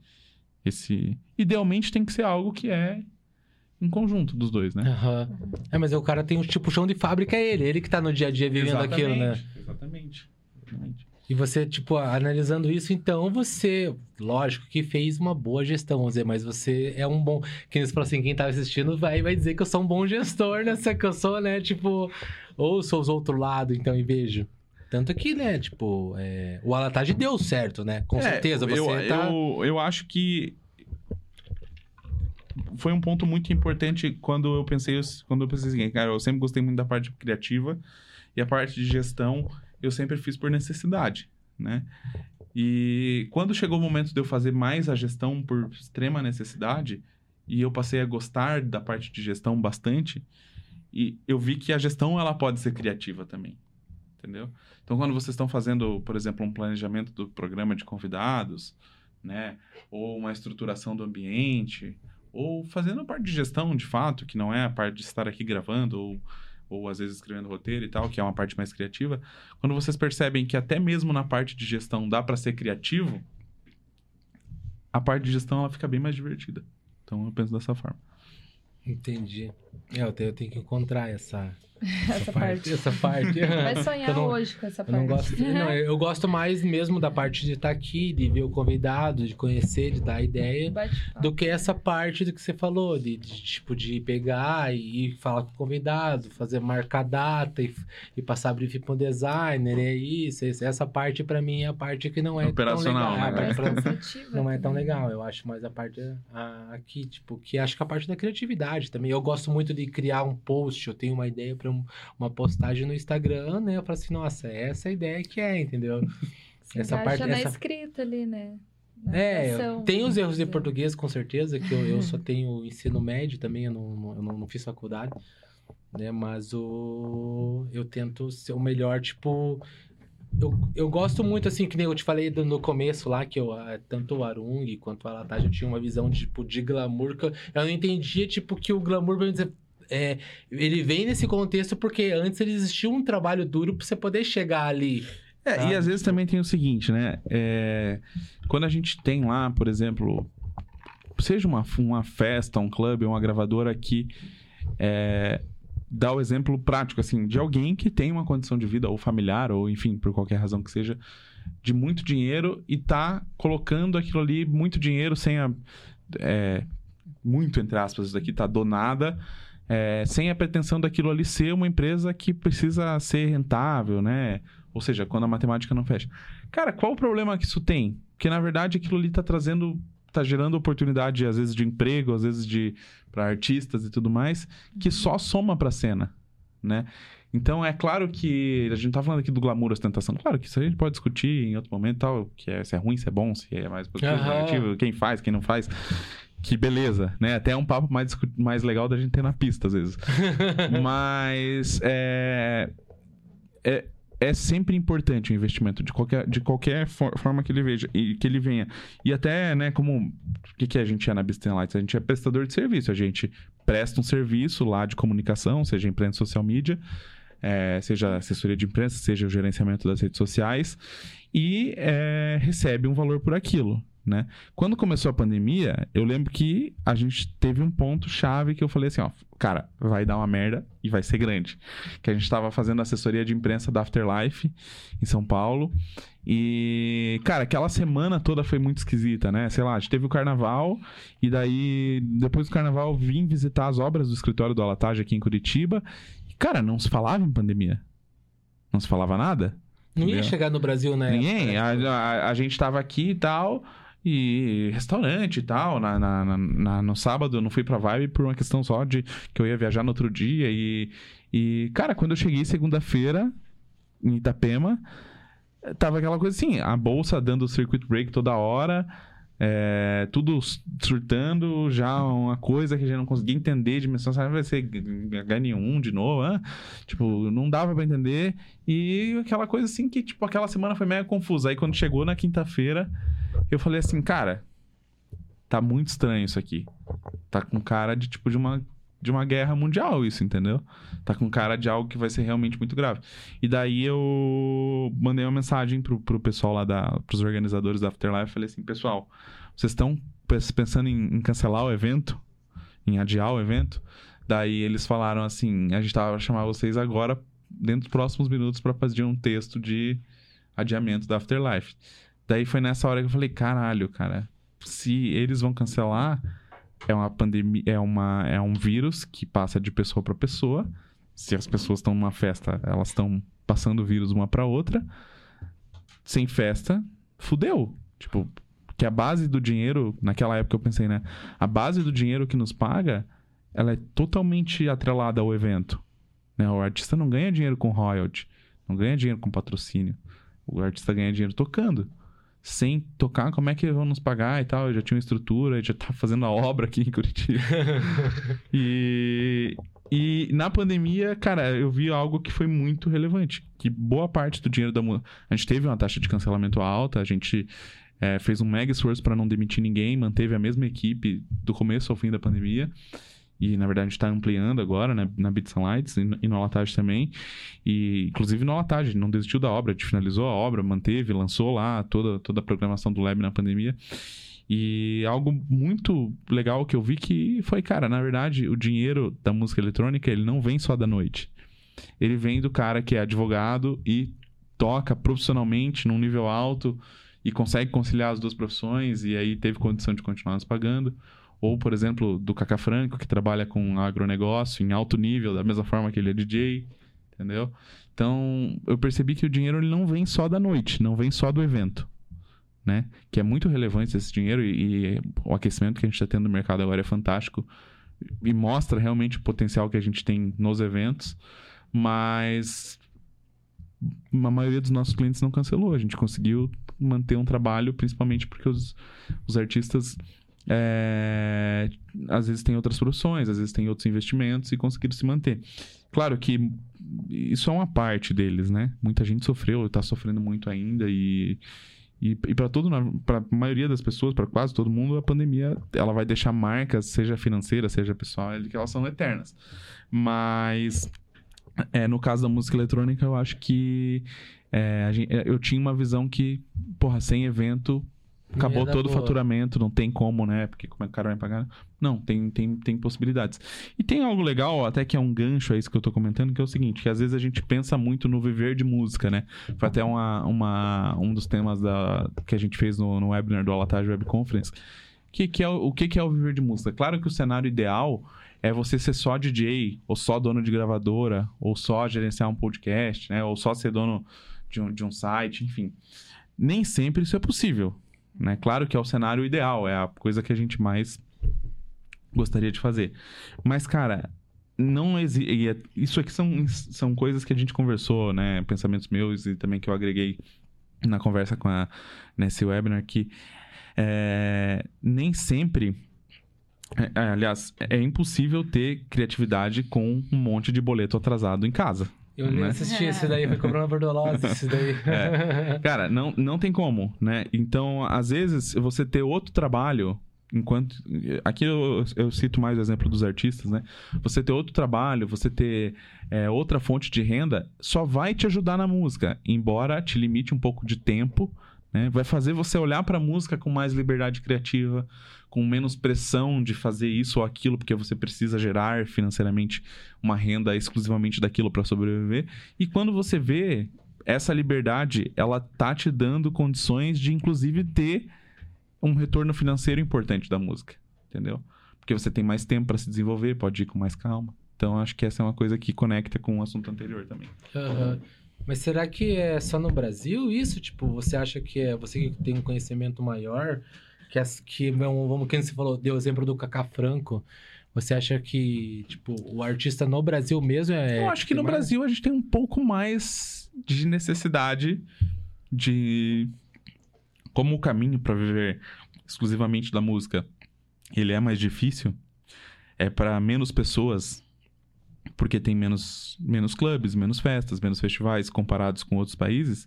esse idealmente tem que ser algo que é em conjunto dos dois, né? Aham. É, mas o cara tem um tipo chão de fábrica, é ele. Ele que tá no dia a dia vivendo aquilo, né? Exatamente. Exatamente. E você, tipo, analisando isso, então você, lógico que fez uma boa gestão, vamos dizer, mas você é um bom. Quem falou assim, quem tá assistindo vai, vai dizer que eu sou um bom gestor, né? Só que eu sou, né? Tipo, ou sou os outro lado, então, e vejo. Tanto que, né, tipo, é, o Alatage deu certo, né? Com É, certeza, você eu, tá... eu, eu acho que foi um ponto muito importante quando eu pensei, quando eu pensei assim, cara, eu sempre gostei muito da parte criativa e a parte de gestão eu sempre fiz por necessidade, né? E quando chegou o momento de eu fazer mais a gestão por extrema necessidade e eu passei a gostar da parte de gestão bastante, e eu vi que a gestão ela pode ser criativa também, entendeu? Então quando vocês estão fazendo, por exemplo, um planejamento do programa de convidados, né, ou uma estruturação do ambiente, ou fazendo a parte de gestão de fato, que não é a parte de estar aqui gravando ou ou às vezes escrevendo roteiro e tal, que é uma parte mais criativa, quando vocês percebem que até mesmo na parte de gestão dá para ser criativo, a parte de gestão ela fica bem mais divertida. Então eu penso dessa forma. Entendi. É, eu tenho, eu tenho que encontrar essa, Essa parte. Essa parte. Vai sonhar Eu não- hoje com essa Eu parte. não gosto. Não, eu gosto mais mesmo da parte de estar aqui, de ver o convidado, de conhecer, de dar ideia, do que essa parte do que você falou, de, de, tipo de pegar e falar com o convidado, fazer marcar data e, e passar briefing pro designer, é isso. esse- Essa parte pra mim é a parte que não é Operacional, tão legal. né? É, cansativa não é tão legal. Eu acho mais a parte a- aqui, tipo, que acho que a parte da criatividade também. Eu gosto muito de criar um post, eu tenho uma ideia para uma postagem no Instagram, né? Eu falo assim, nossa, essa é a ideia que é, entendeu? Se essa parte- na essa- escrita ali, né? Na É, tem os erros de vamos português, com certeza, que eu, eu só tenho ensino médio também, eu não, eu não, não fiz faculdade, né? Mas o, eu tento ser o melhor, tipo... Eu, eu gosto muito, assim, que nem eu te falei no começo lá, que eu, tanto o Arung quanto o Alatage, eu tinha uma visão, tipo, de glamour, que eu, eu não entendia, tipo, que o glamour, vamos dizer, é, ele vem nesse contexto porque antes ele existia um trabalho duro pra você poder chegar ali. É, Sabe? e às vezes também tem o seguinte, né? É, quando a gente tem lá, por exemplo, seja uma, uma festa, um clube, uma gravadora que é, dar o exemplo prático, assim, de alguém que tem uma condição de vida, ou familiar, ou enfim, por qualquer razão que seja, de muito dinheiro e tá colocando aquilo ali, muito dinheiro, sem a. É, muito entre aspas, isso daqui tá donada. É, sem a pretensão daquilo ali ser uma empresa que precisa ser rentável, né? Ou seja, quando a matemática não fecha. Cara, qual o problema que isso tem? Porque, na verdade, aquilo ali tá trazendo tá gerando oportunidade, às vezes, de emprego, às vezes de para artistas e tudo mais, que só soma pra cena, né? Então, é claro que a gente tá falando aqui do glamour, ostentação. Claro que isso a gente pode discutir em outro momento, tal, que é, se é ruim, se é bom, se é mais positivo, Aham. negativo, quem faz, quem não faz. Que beleza, né? Até é um papo mais, mais legal da gente ter na pista, às vezes. Mas é, é, é sempre importante o investimento de qualquer, de qualquer for- forma que ele veja e que ele venha. E até, né, como o que, que a gente é na Business Lights? A gente é prestador de serviço, a gente presta um serviço lá de comunicação, seja imprensa social media, é, seja assessoria de imprensa, seja o gerenciamento das redes sociais, e é, recebe um valor por aquilo. Né? Quando começou a pandemia, eu lembro que a gente teve um ponto chave que eu falei assim, ó, cara, vai dar uma merda e vai ser grande. Que a gente estava fazendo assessoria de imprensa da Afterlife em São Paulo. E, cara, aquela semana toda foi muito esquisita, né? Sei lá, a gente teve o carnaval e daí, depois do carnaval, vim visitar as obras do escritório do Alatage aqui em Curitiba. E, cara, não se falava em pandemia. Não se falava nada. Não ia chegar no Brasil, né? Ninguém. A, a, a gente tava aqui e tal. E restaurante e tal. Na, na- na- no sábado eu não fui pra Vibe por uma questão só de que eu ia viajar no outro dia. E, e cara, quando eu cheguei segunda-feira em Itapema, tava aquela coisa assim: a bolsa dando circuit break toda hora. É, tudo surtando, já uma coisa que a gente não conseguia entender de dimensão, sabe? Vai ser H1 de novo, hã? Tipo, não dava pra entender. E aquela coisa assim que, tipo, aquela semana foi mega confusa. Aí quando chegou na quinta-feira, eu falei assim, cara, tá muito estranho isso aqui. Tá com cara de, tipo, de uma, de uma guerra mundial isso, entendeu? Tá com cara de algo que vai ser realmente muito grave. E daí eu mandei uma mensagem pro, pro pessoal lá, da, pros organizadores da Afterlife. Falei assim, pessoal, vocês estão pens- pensando em, em cancelar o evento? Em adiar o evento? Daí eles falaram assim, a gente tava chamar vocês agora, dentro dos próximos minutos, pra fazer um texto de adiamento da Afterlife. Daí foi nessa hora que eu falei, caralho, cara, se eles vão cancelar, é uma pandemia, é, uma, é um vírus que passa de pessoa pra pessoa. Se as pessoas estão numa festa, elas estão passando o vírus uma pra outra. Sem festa, fudeu. Tipo, que a base do dinheiro, naquela época eu pensei, né? A base do dinheiro que nos paga, ela é totalmente atrelada ao evento. Né? O artista não ganha dinheiro com royalty, não ganha dinheiro com patrocínio. O artista ganha dinheiro tocando. Sem tocar, como é que vão nos pagar e tal? Eu já tinha uma estrutura, já tá fazendo a obra aqui em Curitiba. e, e na pandemia, cara, eu vi algo que foi muito relevante. Que boa parte do dinheiro da. A gente teve uma taxa de cancelamento alta, a gente é, fez um mega esforço para não demitir ninguém, manteve a mesma equipe do começo ao fim da pandemia. E, na verdade, a gente está ampliando agora, né, na Beats and Lights e e no também. E, inclusive, no Alatage, não desistiu da obra, a gente finalizou a obra, manteve, lançou lá toda, toda a programação do Lab na pandemia. E algo muito legal que eu vi que foi, cara, na verdade, o dinheiro da música eletrônica, ele não vem só da noite. Ele vem do cara que é advogado e toca profissionalmente num nível alto e consegue conciliar as duas profissões e aí teve condição de continuar nos pagando. Ou, por exemplo, do Cacá Franco, que trabalha com agronegócio em alto nível, da mesma forma que ele é DJ, entendeu? Então, eu percebi que o dinheiro ele não vem só da noite, não vem só do evento, né? Que é muito relevante esse dinheiro e, e o aquecimento que a gente está tendo no mercado agora é fantástico e mostra realmente o potencial que a gente tem nos eventos, mas a maioria dos nossos clientes não cancelou. A gente conseguiu manter um trabalho, principalmente porque os, os artistas é, às vezes têm outras profissões, às vezes têm outros investimentos e conseguiram se manter. Claro que isso é uma parte deles, né? Muita gente sofreu, está sofrendo muito ainda e e, e para todo para maioria das pessoas, para quase todo mundo, a pandemia ela vai deixar marcas, seja financeira, seja pessoal, que elas são eternas. Mas é, no caso da música eletrônica, eu acho que é, gente- eu tinha uma visão que, porra, sem evento acabou todo o boa. faturamento, não tem como, né? Porque como é que o cara vai pagar? Não, tem, tem, tem possibilidades. E tem algo legal, até que é um gancho a isso que eu tô comentando, que é o seguinte, que às vezes a gente pensa muito no viver de música, né? Foi até uma, uma, um dos temas da, que a gente fez no, no webinar do Alatage Web Conference. Que, que é, o o que, que é o viver de música? Claro que o cenário ideal é você ser só DJ, ou só dono de gravadora, ou só gerenciar um podcast, né? Ou só ser dono de um, de um site, enfim. Nem sempre isso é possível, né? Claro que é o cenário ideal, é a coisa que a gente mais gostaria de fazer. Mas, cara, não existe. Isso aqui são, são coisas que a gente conversou, né? Pensamentos meus e também que eu agreguei na conversa com a nesse webinar que é, nem sempre. é, é, aliás, é impossível ter criatividade com um monte de boleto atrasado em casa. Eu nem né? assisti esse daí, foi comprando uma bordolose, esse daí. Cara, não, não tem como, né? Então, às vezes, você ter outro trabalho, enquanto. Aqui eu, eu cito mais o exemplo dos artistas, né? Você ter outro trabalho, você ter é, outra fonte de renda, só vai te ajudar na música, embora te limite um pouco de tempo. Né? Vai fazer você olhar pra música com mais liberdade criativa, com menos pressão de fazer isso ou aquilo, porque você precisa gerar financeiramente uma renda exclusivamente daquilo para sobreviver. E quando você vê essa liberdade, ela tá te dando condições de, inclusive, ter um retorno financeiro importante da música, entendeu? Porque você tem mais tempo para se desenvolver, pode ir com mais calma. Então, acho que essa é uma coisa que conecta com o assunto anterior também. Aham. Mas será que é só no Brasil isso? Tipo, você acha que é você que tem um conhecimento maior, que, as, que vamos, quem você falou, deu o exemplo do Cacá Franco, você acha que, tipo, o artista no Brasil mesmo é... Eu acho que no mais- Brasil a gente tem um pouco mais de necessidade de. Como o caminho para viver exclusivamente da música ele é mais difícil, é para menos pessoas, porque tem menos, menos clubes, menos festas, menos festivais comparados com outros países.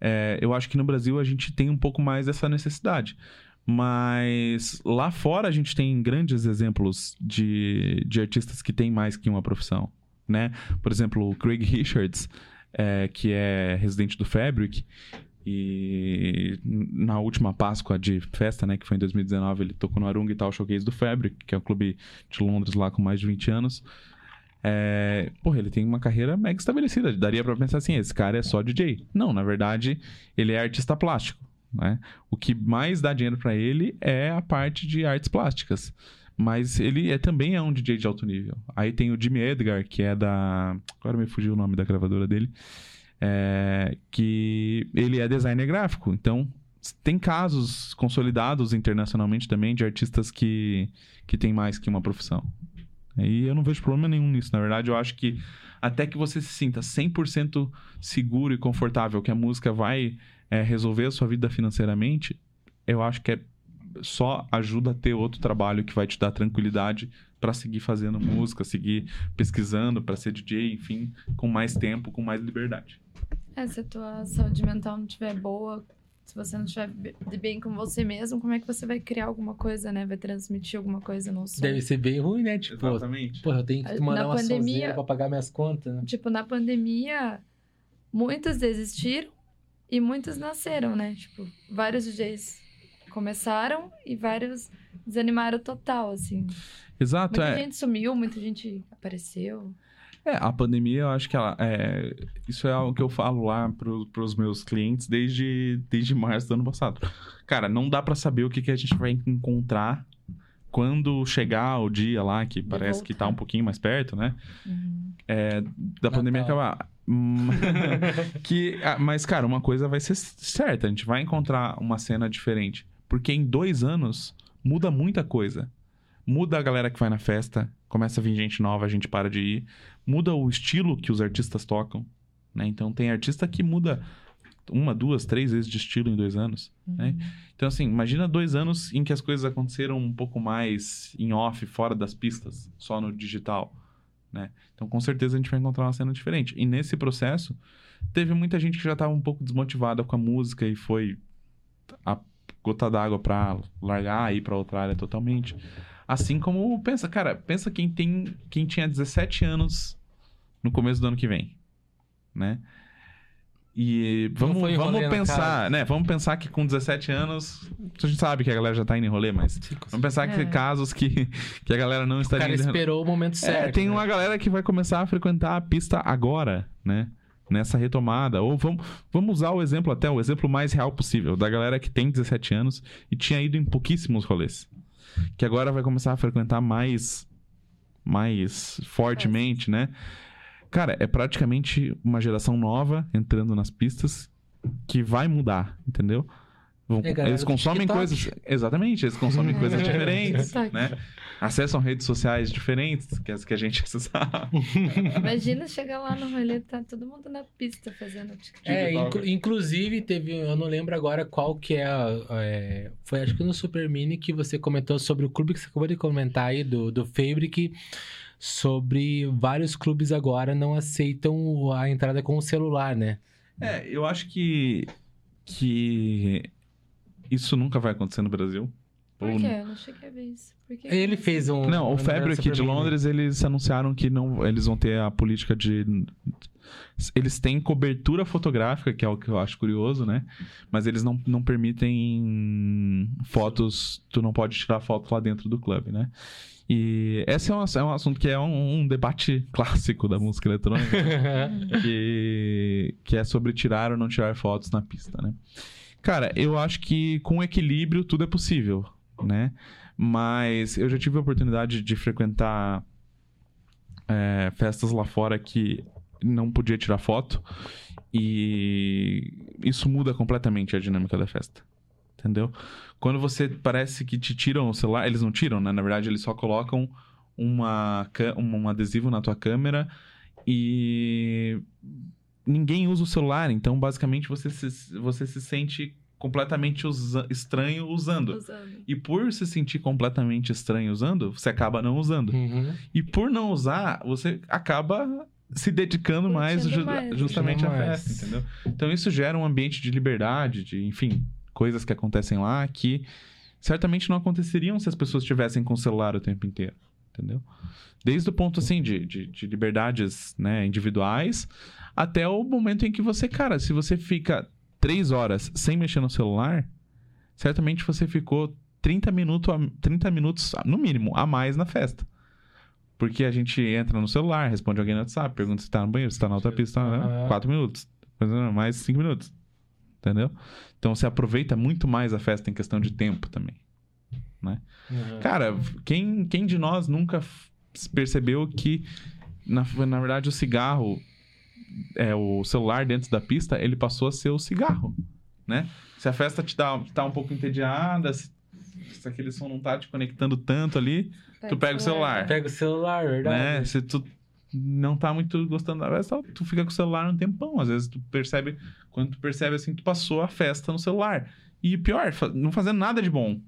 é, eu acho que no Brasil a gente tem um pouco mais dessa necessidade. Mas lá fora a gente tem grandes exemplos de, de artistas que têm mais que uma profissão, né? Por exemplo, o Craig Richards, é, que é residente do Fabric, e na última Páscoa de festa, né, que foi em 2019, ele tocou no Arunga e tal Showcase do Fabric, que é o clube de Londres lá com mais de 20 anos. É, porra, ele tem uma carreira mega estabelecida. Daria pra pensar assim, esse cara é só DJ. Não, na verdade, ele é artista plástico, né? O que mais dá dinheiro pra ele é a parte de artes plásticas. Mas ele é, também é um DJ de alto nível. Aí tem o Jimmy Edgar, que é da... Agora me fugiu o nome da gravadora dele. É, que ele é designer gráfico. Então, tem casos consolidados internacionalmente também de artistas que, que têm mais que uma profissão. E eu não vejo problema nenhum nisso. Na verdade, eu acho que até que você se sinta 100% seguro e confortável que a música vai é, resolver a sua vida financeiramente, eu acho que é só ajuda a ter outro trabalho que vai te dar tranquilidade para seguir fazendo música, seguir pesquisando para ser DJ, enfim, com mais tempo, com mais liberdade. É, se a tua saúde mental não estiver boa, se você não estiver be- bem com você mesmo, como é que você vai criar alguma coisa, né? Vai transmitir alguma coisa no som. Deve ser bem ruim, né? Tipo, Exatamente. porra, eu tenho que mandar Na uma pandemia- pra pagar minhas contas, né? Tipo, na pandemia, muitos desistiram e muitos nasceram, né? Tipo, vários DJs começaram e vários desanimaram total, assim. Exato, Muita é. gente sumiu, muita gente apareceu. É, a pandemia, eu acho que ela. É, isso é algo que eu falo lá pro, pros meus clientes desde, desde março do ano passado. Cara, não dá pra saber o que, que a gente vai encontrar quando chegar o dia lá, que parece que tá um pouquinho mais perto, né? Uhum. Da pandemia Natal. acabar. Hum, que, ah, mas, cara, uma coisa vai ser certa: a gente vai encontrar uma cena diferente. Porque em dois anos muda muita coisa. Muda a galera que vai na festa, começa a vir gente nova, a gente para de ir. Muda o estilo que os artistas tocam. Né? Então tem artista que muda uma, duas, três vezes de estilo em dois anos. Né? Então, assim, imagina dois anos em que as coisas aconteceram um pouco mais em off, fora das pistas, só no digital. Né? Então, com certeza, a gente vai encontrar uma cena diferente. E nesse processo, teve muita gente que já estava um pouco desmotivada com a música e foi a gota d'água para largar e ir para outra área totalmente. Assim como, pensa, cara, pensa quem tem quem tinha 17 anos no começo do ano que vem, né? E vamos, vamos pensar, né? Vamos pensar que com 17 anos, a gente sabe que a galera já tá indo em rolê, mas vamos pensar que É. tem casos que, que a galera não O estaria cara indo em rolê. esperou o momento certo. É, tem né? uma galera que vai começar a frequentar a pista agora, né? Nessa retomada. Ou vamos, vamos usar o exemplo até, o exemplo mais real possível, da galera que tem 17 anos e tinha ido em pouquíssimos rolês. Que agora vai começar a frequentar mais, mais fortemente, né? Cara, é praticamente uma geração nova entrando nas pistas que vai mudar, entendeu? É, eles consomem TikTok. coisas. Exatamente, eles consomem coisas diferentes, né? Acessam redes sociais diferentes que as que a gente acessava. Imagina chegar lá no rolê, tá todo mundo na pista fazendo TikTok. É, inclu- inclusive teve, eu não lembro agora qual que é, a- é, foi acho que no Super Mini que você comentou sobre o clube que você acabou de comentar aí do, do Fabric, sobre vários clubes agora não aceitam a entrada com o celular, né? É, eu acho que que isso nunca vai acontecer no Brasil. Por Ou- quê? Eu não cheguei a ver isso. Ele fez um... Não, o Fabric Super de. Londres, eles anunciaram que não, eles vão ter a política de eles têm cobertura fotográfica, que é o que eu acho curioso, né? Mas eles não, não permitem fotos, tu não pode tirar foto lá dentro do clube, né? E esse é um, é um assunto que é um, um debate clássico da música eletrônica. que, que é sobre tirar ou não tirar fotos na pista, né? Cara, eu acho que com equilíbrio tudo é possível, né? Mas eu já tive a oportunidade de frequentar é, festas lá fora que não podia tirar foto e isso muda completamente a dinâmica da festa. Entendeu? Quando você parece que te tiram o celular, eles não tiram, né? Na verdade, eles só colocam uma, um um adesivo na tua câmera e ninguém usa o celular, então basicamente você se, você se sente completamente usa- estranho usando. Usando. E por se sentir completamente estranho usando, você acaba não usando. Uhum. E por não usar, você acaba se dedicando mais, ju- mais. justamente à festa, entendeu? Então isso gera um ambiente de liberdade, de, enfim, coisas que acontecem lá que certamente não aconteceriam se as pessoas estivessem com o celular o tempo inteiro, entendeu? Desde o ponto, assim, de, de, de liberdades né, individuais até o momento em que você, cara, se você fica três horas sem mexer no celular, certamente você ficou 30 minutos, a- 30 minutos, no mínimo, a mais na festa. Porque a gente entra no celular, responde alguém no WhatsApp, pergunta se tá no banheiro, se tá na outra pista, né? Quatro minutos. Mais cinco minutos. Entendeu? Então você aproveita muito mais a festa em questão de tempo também. Uhum. Cara, quem, quem de nós nunca percebeu que, na, na verdade, o cigarro, é, o celular dentro da pista, ele passou a ser o cigarro, né? Se a festa te dá, tá um pouco entediada, se, se aquele som não tá te conectando tanto ali, tu pega o celular, Pega o celular, verdade. né? Se tu não tá muito gostando da festa, tu fica com o celular um tempão. Às vezes tu percebe, quando tu percebe assim, tu passou a festa no celular. E pior, não fazendo nada de bom.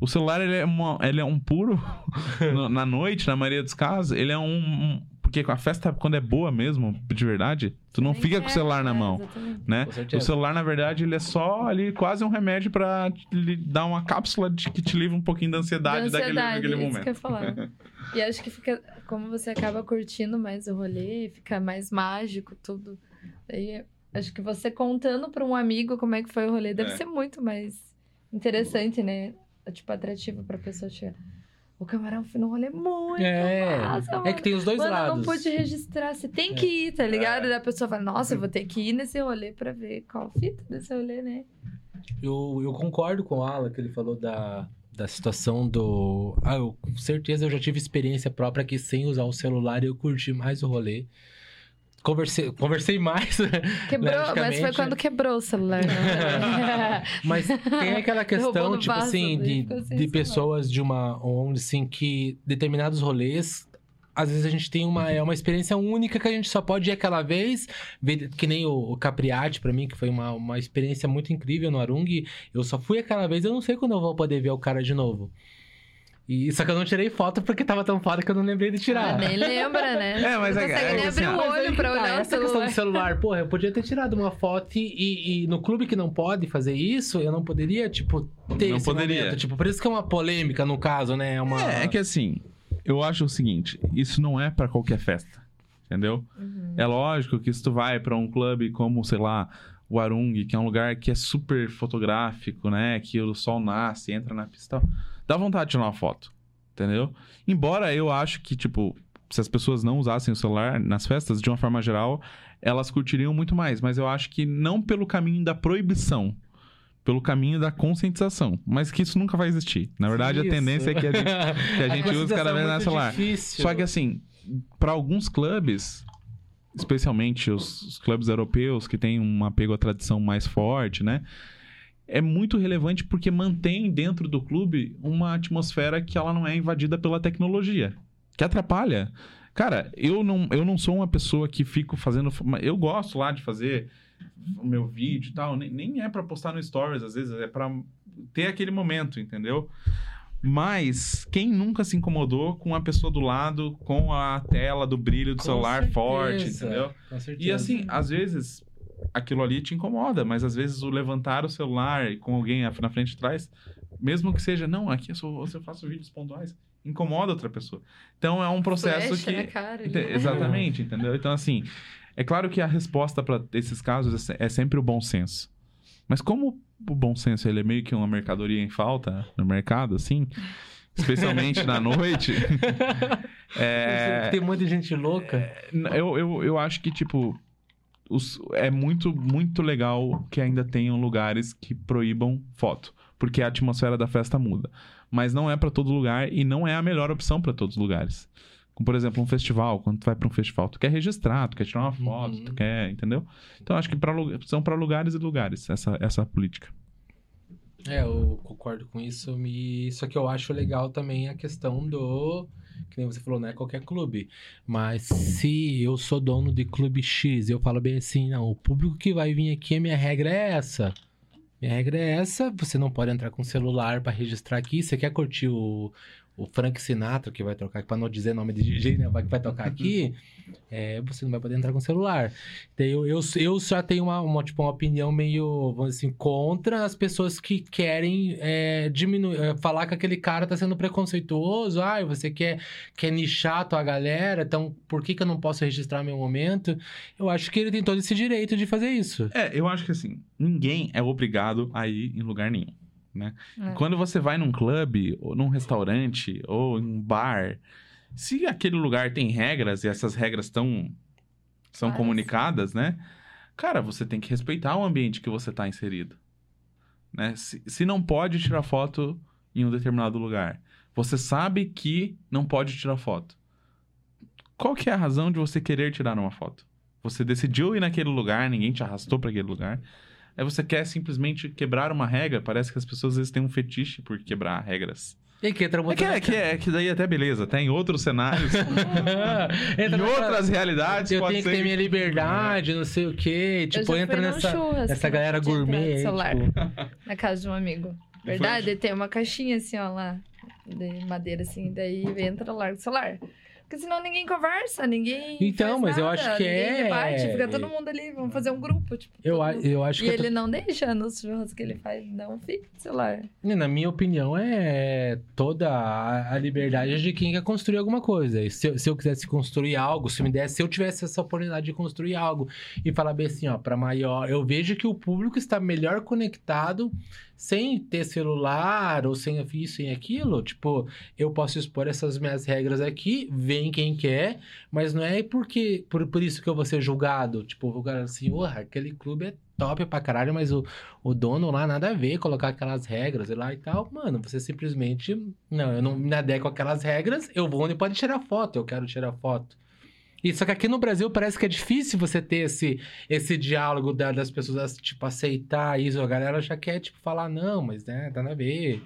O celular, ele é, uma- ele é um puro... na noite, na maioria dos casos, ele é um... um- porque a festa, quando é boa mesmo, de verdade, tu não Nem fica com o quer, celular na é, mão, exatamente. né? O celular, na verdade, ele é só ali quase um remédio pra lhe dar uma cápsula de que te livra um pouquinho da ansiedade, Da daquele, ansiedade, daquele isso momento. que eu ia falar. E acho que fica, como você acaba curtindo mais o rolê, fica mais mágico tudo. Aí acho que você contando pra um amigo como é que foi o rolê deve É. ser muito mais interessante, né? Tipo, atrativo pra pessoa chegar. O camarão foi no rolê muito É, massa, é mano. que tem os dois Mano, lados. não pude registrar. Você tem É. que ir, tá ligado? É. E a pessoa fala, nossa, eu vou ter que ir nesse rolê pra ver qual fita desse rolê, né? Eu, eu concordo com o Alan, que ele falou da, da situação do. Ah, eu, com certeza eu já tive experiência própria que sem usar o celular eu curti mais o rolê. Conversei, conversei mais, Quebrou, mas foi quando quebrou o celular, né? mas tem aquela questão, tipo vaso, assim, de, sem de celular. pessoas de uma. onde assim, que determinados rolês. Às vezes a gente tem uma, é uma experiência única que a gente só pode ir aquela vez. Que nem o, o Capriati, pra mim, que foi uma, uma experiência muito incrível no Arung. Eu só fui aquela vez, eu não sei quando eu vou poder ver o cara de novo. E, só que eu não tirei foto porque tava tão foda que eu não lembrei de Ah, tirar. nem lembra, né? É, mas não é- consegue é nem assim, abrir o olho pra tá, olhar o essa questão celular. do celular, porra, eu podia ter tirado uma foto e, e- no clube que não pode fazer isso, eu não poderia, tipo, ter Não esse poderia. momento. Tipo, por isso que é uma polêmica no caso, né? É uma... É, é que assim, eu acho o seguinte, isso não é pra qualquer festa. entendeu? Uhum. É lógico que se tu vai pra um clube como, sei lá, o Arung, que é um lugar que é super fotográfico, né? Que o sol nasce, entra na pista, e tal, dá vontade de tirar uma foto, entendeu? Embora eu acho que, tipo, se as pessoas não usassem o celular nas festas, de uma forma geral, elas curtiriam muito mais. Mas eu acho que não pelo caminho da proibição, pelo caminho da conscientização. Mas que isso nunca vai existir. Na verdade, a Isso. tendência é que a gente, que a gente use cada vez mais é celular. Difícil. Só que assim, para alguns clubes, especialmente os, os clubes europeus que têm um apego à tradição mais forte, né? É muito relevante porque mantém dentro do clube uma atmosfera que ela não é invadida pela tecnologia, que atrapalha. Cara, eu não, eu não sou uma pessoa que fico fazendo. Eu gosto lá de fazer o meu vídeo e tal. Nem, nem é para postar no Stories, às vezes, é para ter aquele momento, entendeu? Mas quem nunca se incomodou com a pessoa do lado, com a tela do brilho do Com celular certeza, forte, entendeu? E assim, às vezes aquilo ali te incomoda, mas às vezes o levantar o celular com alguém na frente e atrás, mesmo que seja, não, aqui eu, só, eu faço vídeos pontuais, incomoda outra pessoa. Então é um processo Flecha na que. cara, Ente- ali. Exatamente, entendeu? Então, assim, é claro que a resposta para esses casos é é sempre o bom senso. Mas como o bom senso ele é meio que uma mercadoria em falta no mercado, assim, especialmente na noite, é, Tem muita gente louca. eu, eu, eu acho que, tipo, os- é muito, muito legal que ainda tenham lugares que proíbam foto. Porque a atmosfera da festa muda. Mas não é pra todo lugar e não é a melhor opção pra todos os lugares. Como, por exemplo, um festival. Quando tu vai pra um festival, tu quer registrar, tu quer tirar uma foto, Uhum. tu quer. Entendeu? Então acho que pra, são pra lugares e lugares essa, essa política. É, eu concordo com isso. Só que eu acho legal também a questão do. Que nem você falou, não é qualquer clube. Mas se eu sou dono de clube X, eu falo bem assim, não, o público que vai vir aqui, a minha regra é essa. Minha regra é essa, você não pode entrar com celular pra registrar aqui. Você quer curtir o, o Frank Sinatra, que vai tocar, pra não dizer nome de DJ, né? vai- Que vai tocar aqui, é, você não vai poder entrar com celular. Então, eu, eu, eu já tenho uma, uma, tipo, uma opinião meio, vamos dizer assim, contra as pessoas que querem é, diminuir, é, falar que aquele cara tá sendo preconceituoso, ah, você quer, quer nichar a tua galera, então por que, que eu não posso registrar meu momento? Eu acho que ele tem todo esse direito de fazer isso. É, eu acho que assim, ninguém é obrigado a ir em lugar nenhum. É. Quando você vai num clube, ou num restaurante, ou em um bar, se aquele lugar tem regras e essas regras estão são Claras. comunicadas, né? Cara, você tem que respeitar o ambiente que você está inserido. Né? Se, se não pode tirar foto em um determinado lugar, você sabe que não pode tirar foto. Qual que é a razão de você querer tirar uma foto? Você decidiu ir naquele lugar, ninguém te arrastou para aquele lugar. Aí você quer simplesmente quebrar uma regra. Parece que as pessoas às vezes têm um fetiche por quebrar regras. E que entra É que, é, que, é que daí até beleza, até em outros cenários, Entra em outras realidades, Eu pode tenho que ser ter minha liberdade, não sei o quê. Tipo, entra nessa, nessa galera gourmet aí, celular. tipo... Na casa de um amigo. Verdade, tem uma caixinha assim, ó, lá. De madeira, assim. Daí entra, larga o celular. Porque senão ninguém conversa, ninguém. Então, mas eu nada, acho que é- Debate, fica todo mundo ali, vamos fazer um grupo. Tipo, Eu, a- eu acho E que... ele não deixa nos churrascos que ele faz, não fica celular. Na minha opinião, é toda a a liberdade de quem quer construir alguma coisa. E se, eu- se eu quisesse construir algo, se me desse, se eu tivesse essa oportunidade de construir algo e falar bem assim, ó, para maior, eu vejo que o público está melhor conectado sem ter celular ou sem isso, sem aquilo. Tipo, eu posso expor essas minhas regras aqui, vem quem quer, mas não é porque por, por isso que eu vou ser julgado. Tipo, cara assim, porra, aquele clube é top pra caralho, mas o, o dono lá nada a ver, colocar aquelas regras lá e tal. Mano, você simplesmente. Não, eu não me adequo àquelas regras, eu vou onde pode tirar foto, eu quero tirar foto. E só que aqui no Brasil parece que é difícil você ter esse, esse diálogo da- das pessoas, tipo, aceitar isso. A galera já quer, tipo, falar, não, mas né, tá nada a ver.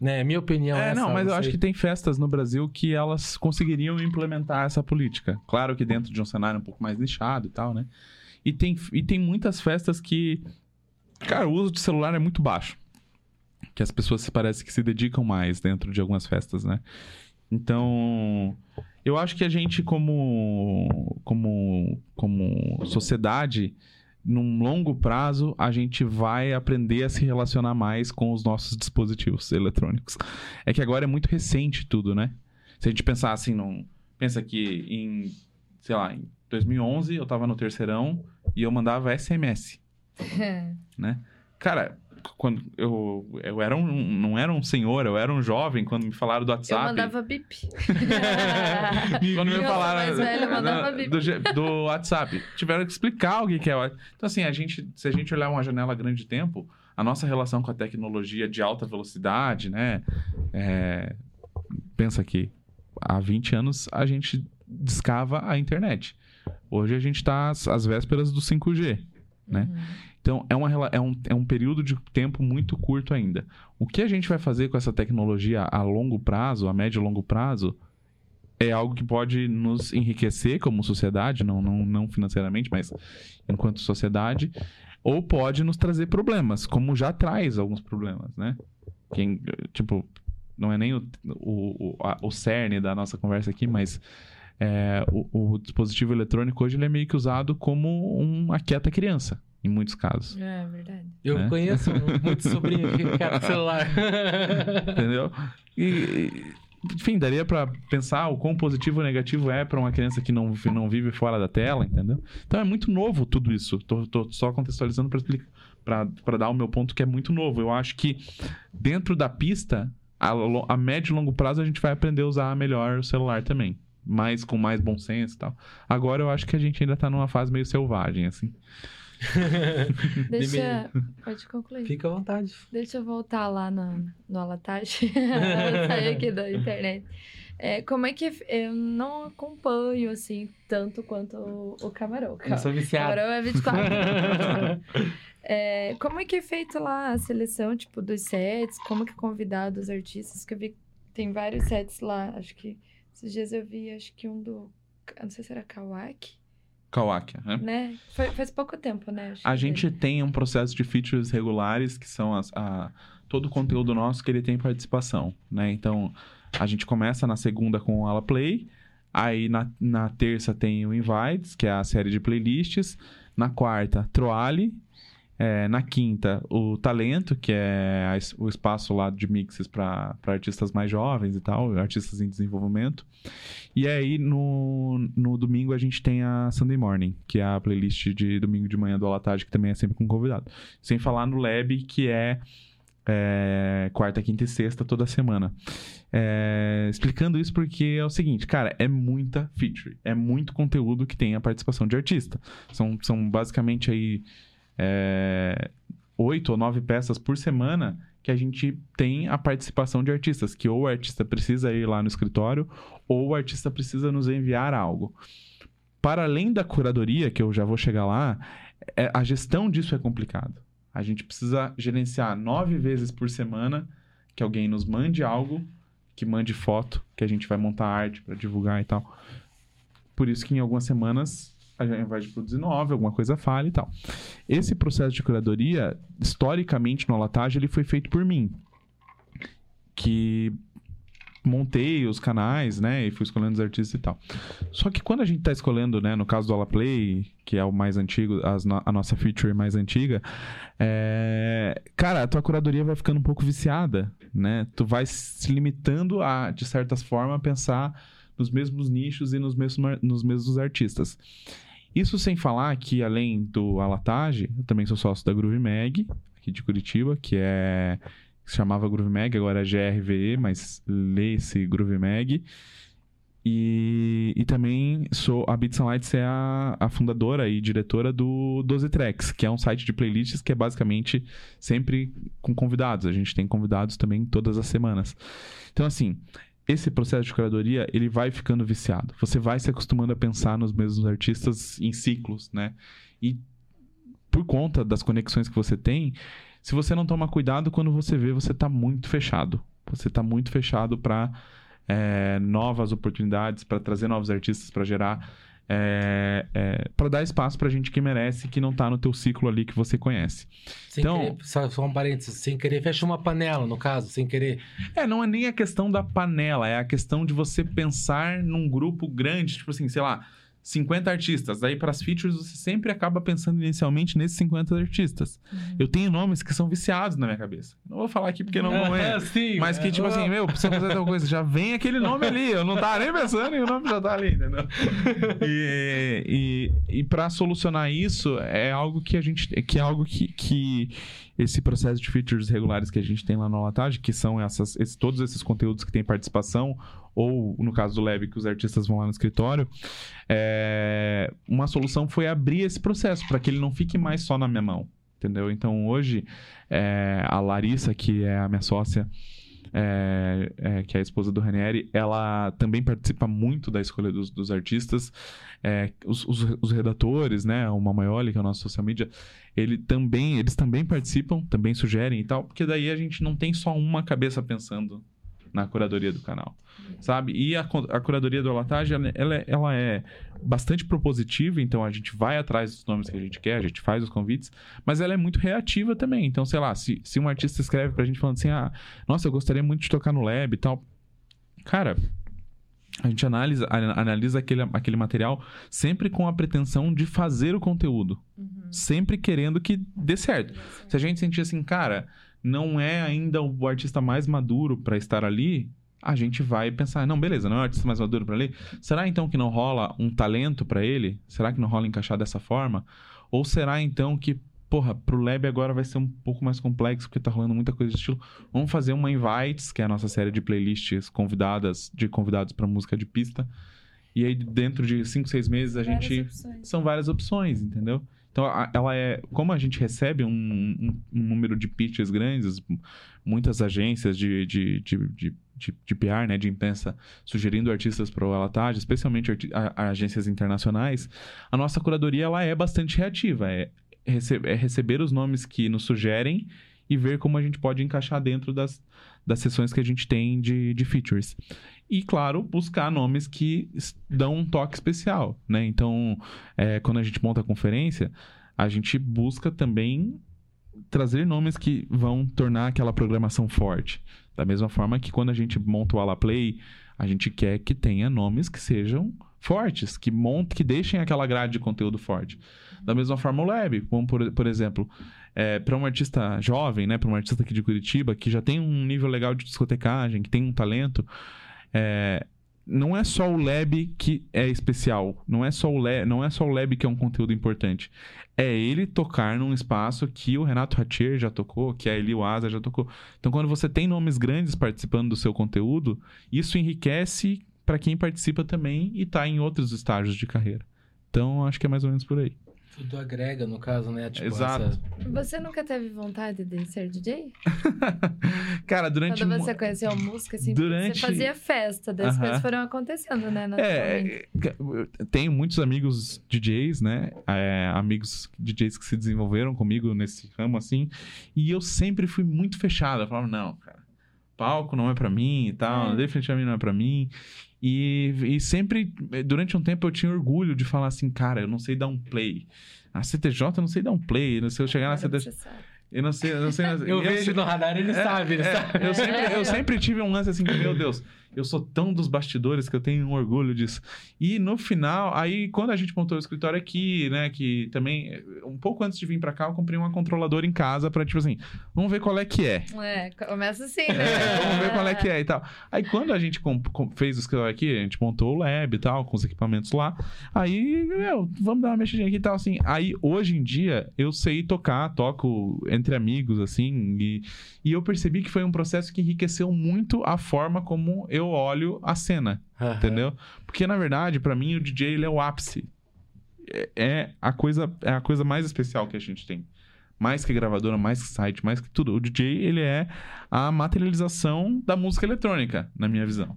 Né, minha opinião é, É, essa, não, mas eu acho que tem festas no Brasil que elas conseguiriam implementar essa política. Claro que dentro de um cenário um pouco mais nichado e tal, né? E tem, e tem muitas festas que, cara, o uso de celular é muito baixo. Que as pessoas parece que se dedicam mais dentro de algumas festas, né? Então, eu acho que a gente como como como sociedade num longo prazo, a gente vai aprender a se relacionar mais com os nossos dispositivos eletrônicos. É que agora é muito recente tudo, né? Se a gente pensar assim, num, pensa que em sei lá, em 2011 eu tava no terceirão e eu mandava SMS. Cara, quando eu, eu era um, não era um senhor, eu era um jovem quando me falaram do Eu WhatsApp. mandava bip. Quando me Eu falaram eu bip. do, do WhatsApp, tiveram que explicar o que é. o- Então, assim, a gente, se a gente olhar uma janela grande de tempo, a nossa relação com a tecnologia de alta velocidade, né? é, pensa que há 20 anos a gente discava a internet. Hoje a gente está às, às vésperas do 5G. né? Uhum. Então, é, uma, é, um, é um período de tempo muito curto ainda. O que a gente vai fazer com essa tecnologia a longo prazo, a médio e longo prazo, é algo que pode nos enriquecer como sociedade, não, não, não financeiramente, mas enquanto sociedade, ou pode nos trazer problemas, como já traz alguns problemas, né? Quem, tipo, não é nem o, o, a- o cerne da nossa conversa aqui, mas é, o, o dispositivo eletrônico hoje ele é meio que usado como uma quieta criança, em muitos casos. É verdade. Eu né? conheço muito sobrinho que quer celular. Entendeu? E, enfim, daria pra pensar o quão positivo ou negativo é pra uma criança que não, não vive fora da tela, entendeu? Então é muito novo tudo isso. Tô, tô só contextualizando pra explicar. Pra, pra dar o meu ponto que é muito novo. Eu acho que dentro da pista, a, a médio e longo prazo, a gente vai aprender a usar melhor o celular também. Mais com mais bom senso e tal. Agora eu acho que a gente ainda tá numa fase meio selvagem, assim. Deixa. Pode concluir. Fica à vontade. Deixa eu voltar lá no, no Alatage. Sair aqui da internet. É, como é que. Eu não acompanho, assim, tanto quanto o, o Camarão. Eu sou viciado. Camarão é 24. É, como é que é feito lá a seleção, tipo, dos sets? Como que é convidado os artistas? Que eu vi tem vários sets lá. Acho que esses dias eu vi, acho que um do. Não sei se era Kawaki, Kawakia, né? né? Foi, faz pouco tempo, né? A gente tem um processo de features regulares, que são as, a- todo o conteúdo nosso que ele tem participação, né? Então, a gente começa na segunda com o Ala Play, aí na, na terça tem o Invites, que é a série de playlists, na quarta, Troali, é, na quinta, o Talento, que é a o espaço lá de mixes para artistas mais jovens e tal, artistas em desenvolvimento. E aí, no, no domingo, a gente tem a Sunday Morning, que é a playlist de domingo de manhã do Alatade, que também é sempre com convidado. Sem falar no Lab, que é, é, quarta, quinta e sexta, toda semana. É, explicando isso porque é o seguinte, cara, é muita feature, é muito conteúdo que tem a participação de artista. São, são basicamente aí é, oito ou nove peças por semana que a gente tem a participação de artistas, que ou o artista precisa ir lá no escritório, ou o artista precisa nos enviar algo. Para além da curadoria, que eu já vou chegar lá, é- a gestão disso é complicado. A gente precisa gerenciar nove vezes por semana que alguém nos mande algo, que mande foto, que a gente vai montar arte para divulgar e tal. Por isso que em algumas semanas a gente vai produzir nove, alguma coisa falha e tal. Esse processo de curadoria, historicamente no Alatage, ele foi feito por mim. Que montei os canais, né? E fui escolhendo os artistas e tal. Só que quando a gente tá escolhendo, né? No caso do Alaplay, que é o mais antigo, a nossa feature mais antiga, é... cara, a tua curadoria vai ficando um pouco viciada, né? Tu vai se limitando a, de certas formas, pensar nos mesmos nichos e nos mesmos, nos mesmos artistas. Isso sem falar que, além do Alatage, eu também sou sócio da Groove Mag, aqui de Curitiba, que é. que se chamava Groove Mag, agora é GRVE, mas lê-se Groove Mag. E, e também sou. A Beats and Lights é a, a fundadora e diretora do 12 Tracks, que é um site de playlists que é basicamente sempre com convidados. A gente tem convidados também todas as semanas. Então, assim, esse processo de curadoria, ele vai ficando viciado. Você vai se acostumando a pensar nos mesmos artistas em ciclos, né? E por conta das conexões que você tem, se você não tomar cuidado, quando você vê, você tá muito fechado. Você tá muito fechado para novas oportunidades, para trazer novos artistas, para gerar. É, para dar espaço pra gente que merece, que não tá no teu ciclo ali que você conhece. Sem Então- querer, só, só um parênteses, sem querer fecha uma panela, no caso, sem querer. É, não é nem a questão da panela, é a questão de você pensar num grupo grande, tipo assim, sei lá, 50 artistas. Daí, para as features, você sempre acaba pensando inicialmente nesses 50 artistas. Uhum. Eu tenho nomes que são viciados na minha cabeça. Não vou falar aqui porque não, é. Sim, Mas que, tipo assim, meu, precisa fazer tal coisa. Já vem aquele nome ali. Eu não tava nem pensando e o nome já tá ali, entendeu? E, e, e para solucionar isso, é algo que a gente. Que é algo que, que esse processo de features regulares que a gente tem lá no Latagem, que são essas, esse- todos esses conteúdos que tem participação, ou no caso do Lab, que os artistas vão lá no escritório, é, uma solução foi abrir esse processo para que ele não fique mais só na minha mão. Entendeu? Então hoje, é, a Larissa, que é a minha sócia, é, é, que é a esposa do Ranieri, ela também participa muito da escolha dos, dos artistas. É, os, os- os redatores, né? O Mamaioli, que é o nosso social media, ele também, eles também participam, também sugerem e tal, porque daí a gente não tem só uma cabeça pensando na curadoria do canal, sabe? E a, a curadoria do Alatagem, ela, ela é- bastante propositiva, então a gente vai atrás dos nomes que a gente quer, a gente faz os convites, mas ela é muito reativa também. Então, sei lá, se, se um artista escreve pra gente falando assim, ah, nossa, eu gostaria muito de tocar no Lab e tal. Cara, a gente analisa, analisa aquele, aquele material sempre com a pretensão de fazer o conteúdo. Uhum. Sempre querendo que dê certo. Se a gente sentir assim, cara, não é ainda o artista mais maduro pra estar ali, a gente vai pensar, não, beleza, não é o artista mais maduro pra ali. Será então que não rola um talento pra ele? Será que não rola encaixar dessa forma? Ou será então que, porra, pro Lab agora vai ser um pouco mais complexo porque tá rolando muita coisa de estilo. Vamos fazer uma Invites, que é a nossa série de playlists convidadas, de convidados pra música de pista. E aí dentro de 5, 6 meses a Várias gente opções. são várias opções, entendeu? Então, ela é. Como a gente recebe um, um- um número de pitches grandes, muitas agências de, de, de, de, de, de PR, né, de imprensa, sugerindo artistas para o Alatagem, especialmente arti- a- agências internacionais, a nossa curadoria ela é bastante reativa. É, é receber os nomes que nos sugerem e ver como a gente pode encaixar dentro das, das sessões que a gente tem de, de features. E, claro, buscar nomes que dão um toque especial, né? Então, é, quando a gente monta a conferência, a gente busca também trazer nomes que vão tornar aquela programação forte. Da mesma forma que quando a gente monta o Ala Play, a gente quer que tenha nomes que sejam fortes, que montem, que deixem aquela grade de conteúdo forte. Da mesma forma o Lab, como por, por exemplo, para um artista jovem, né, para um artista aqui de Curitiba, que já tem um nível legal de discotecagem, que tem um talento, é, não é só o lab que é especial, não é só o lab, não é só o lab que é um conteúdo importante. É ele tocar num espaço que o Renato Hatcher já tocou, que a Eli Waza já tocou. Então, quando você tem nomes grandes participando do seu conteúdo, isso enriquece para quem participa também e tá em outros estágios de carreira. Então, acho que é mais ou menos por aí. Tudo agrega, no caso, né? Tipo, Exato. essa- Você nunca teve vontade de ser DJ? Cara, durante Quando você conheceu a música, assim, Durante- você fazia festa, daí as Aham. coisas foram acontecendo, né? É, é, eu tenho muitos amigos DJs, né? É, amigos DJs que se desenvolveram comigo nesse ramo, assim. E eu sempre fui muito fechado. Eu falava, não, cara, palco não é pra mim e tal, É. definitivamente não é pra mim. E, e sempre, durante um tempo, eu tinha orgulho de falar assim, cara, eu não sei dar um play. A CTJ eu não sei dar um play. Se eu chegar na CTJ. Eu não sei, eu não sei. Eu vejo no radar, ele sabe, ele é, sabe. Eu sempre, eu sempre tive um lance assim, que, meu Deus, eu sou tão dos bastidores que eu tenho um orgulho disso. E no final, aí quando a gente montou o escritório aqui, né, que também, um pouco antes de vir pra cá, eu comprei uma controladora em casa pra, tipo assim, vamos ver qual é que é. É, começa assim, né? É, vamos ver qual é que é e tal. Aí quando a gente fez o escritório aqui, a gente montou o lab e tal, com os equipamentos lá. Aí, meu, vamos dar uma mexidinha aqui e tal, assim. Aí, hoje em dia, eu sei tocar, toco entre amigos, assim. E, e eu percebi que foi um processo que enriqueceu muito a forma como eu olho a cena, Aham. entendeu? Porque, na verdade, pra mim, o DJ, ele é o ápice. É, é a coisa, é a coisa mais especial que a gente tem. Mais que gravadora, mais que site, mais que tudo. O DJ, ele é a materialização da música eletrônica, na minha visão.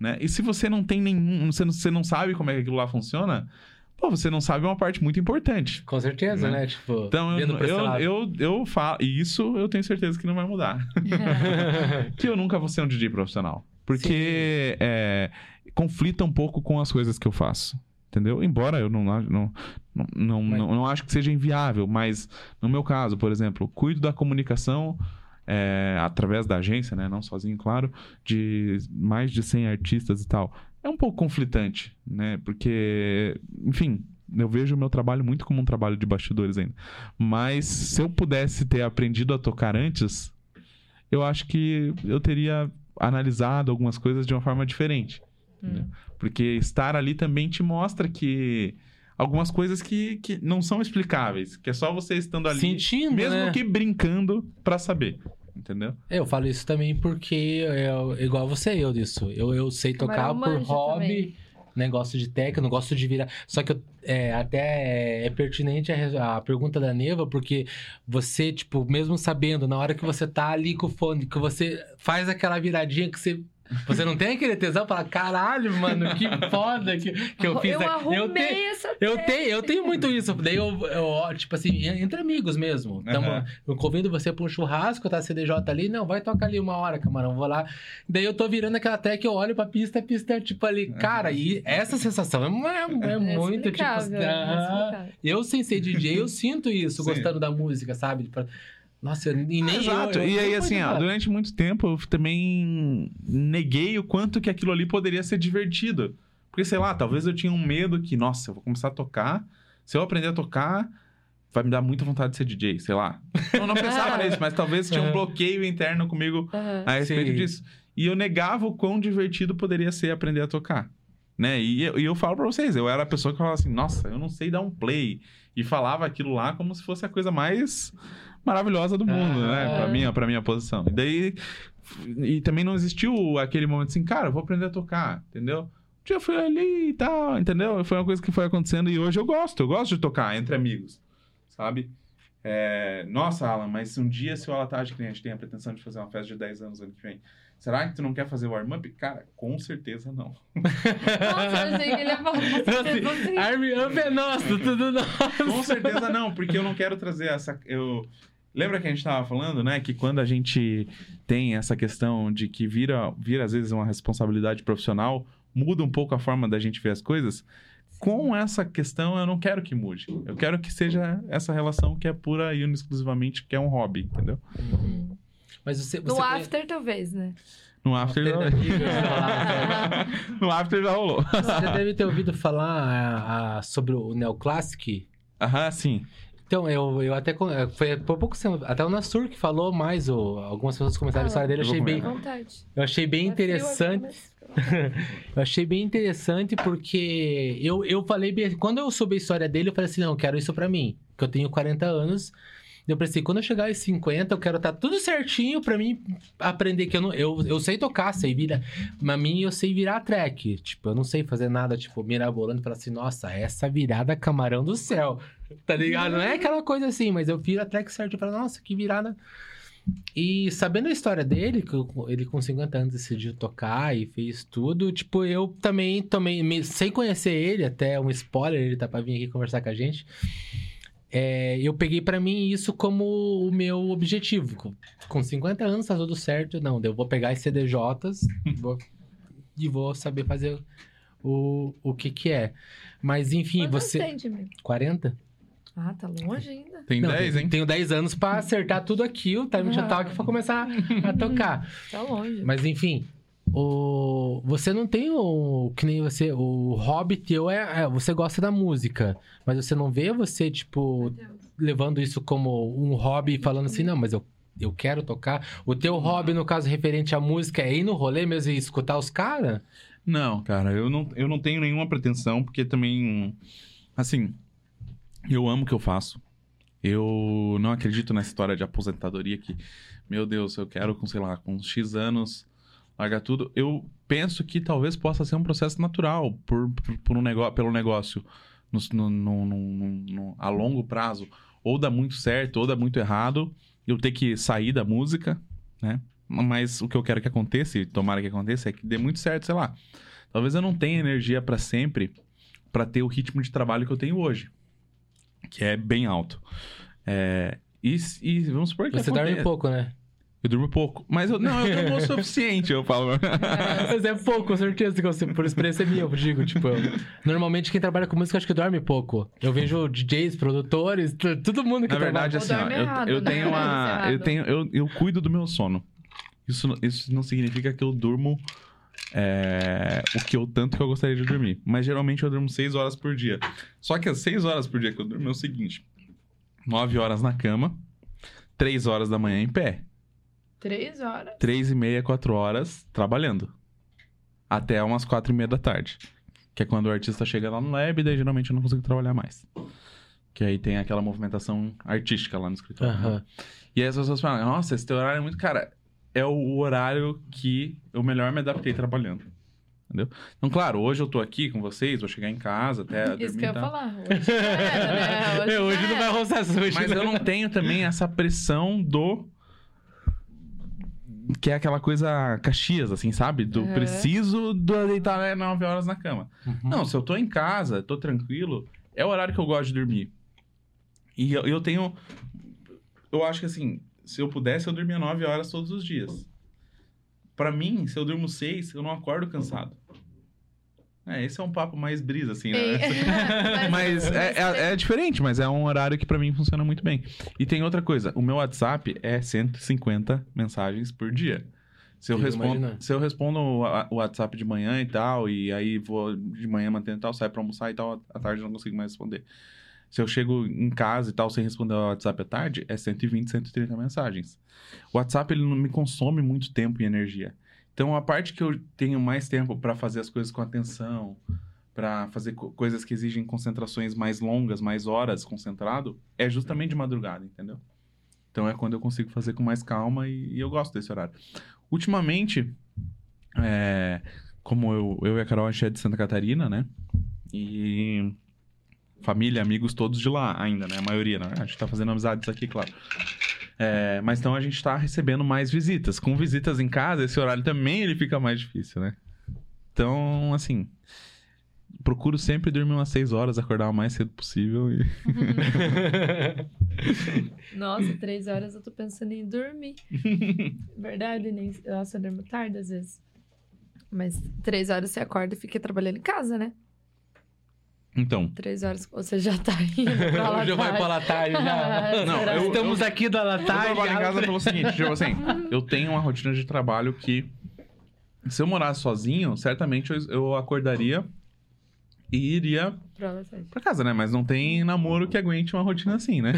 Né? E se você não tem nenhum. Você não, você não sabe como é que aquilo lá funciona, pô, você não sabe uma parte muito importante. Com certeza, Né? né? Tipo, Então, eu, eu, eu, eu falo. E isso eu tenho certeza que não vai mudar. que eu nunca vou ser um DJ profissional. Porque é, conflita um pouco com as coisas que eu faço. Entendeu? Embora eu não, não, não, não, Mas- não, não acho que seja inviável, mas no meu caso, por exemplo, cuido da comunicação é, através da agência, né? Não sozinho, claro, de mais de 100 artistas e tal. é um pouco conflitante, né? Porque, enfim, eu vejo o meu trabalho muito como um trabalho de bastidores ainda. Mas se eu pudesse ter aprendido a tocar antes, eu acho que eu teria analisado algumas coisas de uma forma diferente. Hum. Porque estar ali também te mostra que algumas coisas que, que não são explicáveis, que é só você estando ali, Sentindo, mesmo né? que brincando pra saber, entendeu? É, Eu falo isso também porque é igual você eu disso. Eu, eu sei tocar por hobby, também. Negócio de técnica, não gosto de virar. Só que eu- é, até é pertinente a, a pergunta da Neva, porque você, tipo, mesmo sabendo, na hora que você tá ali com o fone, que você faz aquela viradinha que você. Você não tem aquele tesão fala, caralho, mano, que foda que, que eu fiz. eu aqui." arrumei eu tenho, essa eu tenho, eu tenho muito isso. Daí eu, eu, tipo assim, entre amigos mesmo. Tamo, Aham. Eu convido você pra um churrasco, tá CDJ ali. Não, vai tocar ali uma hora, camarão. Vou lá. Daí eu tô virando aquela track, eu olho pra pista, a pista é tipo ali. Cara, e essa sensação é, é, é muito tipo. Ah, eu, sem ser DJ, eu sinto isso, Sim. gostando da música, sabe? Nossa, eu- e nem Exato. eu, eu- e aí, assim, ó, durante muito tempo eu também neguei o quanto que aquilo ali poderia ser divertido. Porque, sei lá, talvez eu tinha um medo que, nossa, eu vou começar a tocar. Se eu aprender a tocar, vai me dar muita vontade de ser DJ, sei lá. Eu não pensava nisso, mas talvez tinha um bloqueio interno comigo a respeito Sim. disso. E eu negava o quão divertido poderia ser aprender a tocar. Né? E, eu- e eu falo pra vocês, eu era a pessoa que falava assim, nossa, eu não sei dar um play. E falava aquilo lá como se fosse a coisa mais maravilhosa do mundo, Ah. né? Pra minha, pra minha posição. E daí. E também não existiu aquele momento assim, cara, eu vou aprender a tocar, entendeu? Um dia eu fui ali e tal, entendeu? Foi uma coisa que foi acontecendo e hoje eu gosto, eu gosto de tocar entre amigos, sabe? É, Nossa, Alan, mas se um dia se o Alatagem que nem a gente tem a pretensão de fazer uma festa de 10 anos ano que vem, será que tu não quer fazer warm-up? Cara, com certeza não. Nossa, eu achei que ele ia falar com certeza Assim, assim. Army Up é nosso, tudo nosso. Com certeza não, porque eu não quero trazer essa. Eu... Lembra que a gente estava falando, né? Que quando a gente tem essa questão de que vira, vira às vezes uma responsabilidade profissional, muda um pouco a forma da gente ver as coisas. Com essa questão, eu não quero que mude. Eu quero que seja essa relação que é pura e exclusivamente que é um hobby, entendeu? Mas você, você No conhe- after, talvez, né? No after, já... no after já rolou. Você deve ter ouvido falar ah, ah, sobre o Neoclassic. Aham, sim. Então, eu, eu até. eh, Foi por pouco tempo. Até o Nassur que falou mais. O, algumas pessoas comentaram a história dele. Eu achei bem, vontade. eu achei bem Tá interessante. mas- Eu achei bem interessante porque eu, eu falei bem. Quando eu soube a história dele, eu falei assim: não, eu quero isso pra mim. Que eu tenho 40 anos. Eu pensei, quando eu chegar aos 50, eu quero estar tudo certinho pra mim aprender que eu não. Eu, eu sei tocar, sei virar. Pra mim, eu sei virar track. Tipo, eu não sei fazer nada, tipo, mirabolando e falar assim, nossa, essa virada camarão do céu. Tá ligado? Não é aquela coisa assim, mas eu viro a track certo e falo, nossa, que virada. E sabendo a história dele, que ele com 50 anos decidiu tocar e fez tudo, tipo, eu também tomei, me- sem conhecer ele, até um spoiler, ele tá pra vir aqui conversar com a gente. é, eu peguei pra mim isso como o meu objetivo. Com- Com 50 anos tá tudo certo, não, eu vou pegar as CDJs vou- e vou saber fazer o, o que que é. Mas enfim, Quantos você... tem, Jimmy? 40? Ah, tá longe ainda. Tem Não, 10, tenho- hein? Tenho 10 anos pra acertar tudo aqui, o time já talk pra começar a tocar. Tá longe. Mas enfim, o... você não tem o. Que nem você. O hobby teu é, é- Você gosta da música. Mas você não vê você, tipo, levando isso como um hobby e falando assim, não, mas eu. Eu quero tocar. O teu hobby, no caso, referente à música, é ir no rolê mesmo e escutar os caras? Não, cara, eu não, eu não tenho nenhuma pretensão, porque também, assim, eu amo o que eu faço. Eu não acredito nessa história de aposentadoria que, meu Deus, eu quero com, sei lá, com X anos largar tudo. Eu penso que talvez possa ser um processo natural por, por, por um negócio, pelo negócio no, no, no- a longo prazo. Ou dá muito certo, ou dá muito errado. Eu ter que sair da música, né? Mas o que eu quero que aconteça, e tomara que aconteça, é que dê muito certo, sei lá. Talvez eu não tenha energia pra sempre pra ter o ritmo de trabalho que eu tenho hoje, que é bem alto. É, e, e vamos supor que Você dorme aconteça- pouco, né? Eu durmo pouco. Mas eu, não, eu durmo o suficiente, eu falo. Mas é pouco, com certeza, que você- por experiência minha, eu digo, tipo, eu- normalmente quem trabalha com música acho que dorme pouco. Eu vejo DJs, produtores, todo mundo que Na verdade, Ou assim, ó, dorme eu, errado, eu né? tenho uma. Dorme Eu errado. tenho. Eu, eu cuido do meu sono. Isso, isso não significa que eu durmo é, o que eu tanto que eu gostaria de dormir. Mas geralmente eu durmo 6 horas por dia. Só que as 6 horas por dia que eu durmo é o seguinte: 9 horas na cama, 3 horas da manhã em pé, Três horas. 3 e meia, 4 horas trabalhando. Até umas 4 e meia da tarde. Que é quando o artista chega lá no lab, e daí geralmente eu não consigo trabalhar mais. Que aí tem aquela movimentação artística lá no escritório. né? Aham. E aí as pessoas falam, nossa, esse teu horário é muito. Cara, é o horário que eu melhor me adaptei trabalhando. Entendeu? Então, claro, hoje eu tô aqui com vocês, vou chegar em casa até. Isso dormir que eu ia tal. falar. Hoje era, né? Hoje, É, hoje já não vai roçar sujo. Mas né? eu não tenho também essa pressão do. Que é aquela coisa Caxias, assim, sabe? Do Aham. preciso do deitar né, 9 horas na cama. Uhum. Não, se eu tô em casa, tô tranquilo, é o horário que eu gosto de dormir. E eu, eu tenho. Eu acho que assim, se eu pudesse, eu dormia 9 horas todos os dias. Pra mim, se eu durmo 6, eu não acordo cansado. É, esse é um papo mais brisa, assim, né? Mas é, é- é diferente, mas é um horário que pra mim funciona muito bem. E tem outra coisa, o meu WhatsApp é 150 mensagens por dia. Se eu, respondo, imaginar. se eu respondo o WhatsApp de manhã e tal, e aí vou de manhã mantendo e tal, saio pra almoçar e tal, à tarde eu não consigo mais responder. Se eu chego em casa e tal, sem responder o WhatsApp à tarde, é 120, 130 mensagens. O WhatsApp, ele não me consome muito tempo e energia. Então, a parte que eu tenho mais tempo pra fazer as coisas com atenção, pra fazer co- coisas que exigem concentrações mais longas, mais horas concentrado, é justamente de madrugada, entendeu? Então, é quando eu consigo fazer com mais calma e, e eu gosto desse horário. Ultimamente, é, como eu, eu e a Carol, a gente é de Santa Catarina, né? E família, amigos todos de lá ainda, né? A maioria, né? A gente tá fazendo amizades aqui, claro. É, mas então a gente tá recebendo mais visitas. Com visitas em casa, esse horário também ele fica mais difícil, né? Então, assim, procuro sempre dormir umas 6 horas, acordar o mais cedo possível e... Nossa, três horas eu tô pensando em dormir. Verdade, nem... Nossa, eu durmo tarde às vezes. Mas três horas você acorda e fica trabalhando em casa, né? Então, Três horas você já tá indo pra. Já vai pra latarde já. Não, eu- Estamos aqui da eu latarde. trabalho em casa pelo seguinte, tipo assim, eu tenho uma rotina de trabalho que se eu morasse sozinho, certamente eu, eu acordaria e iria Pra pra casa, né? Mas não tem namoro que aguente uma rotina assim, né?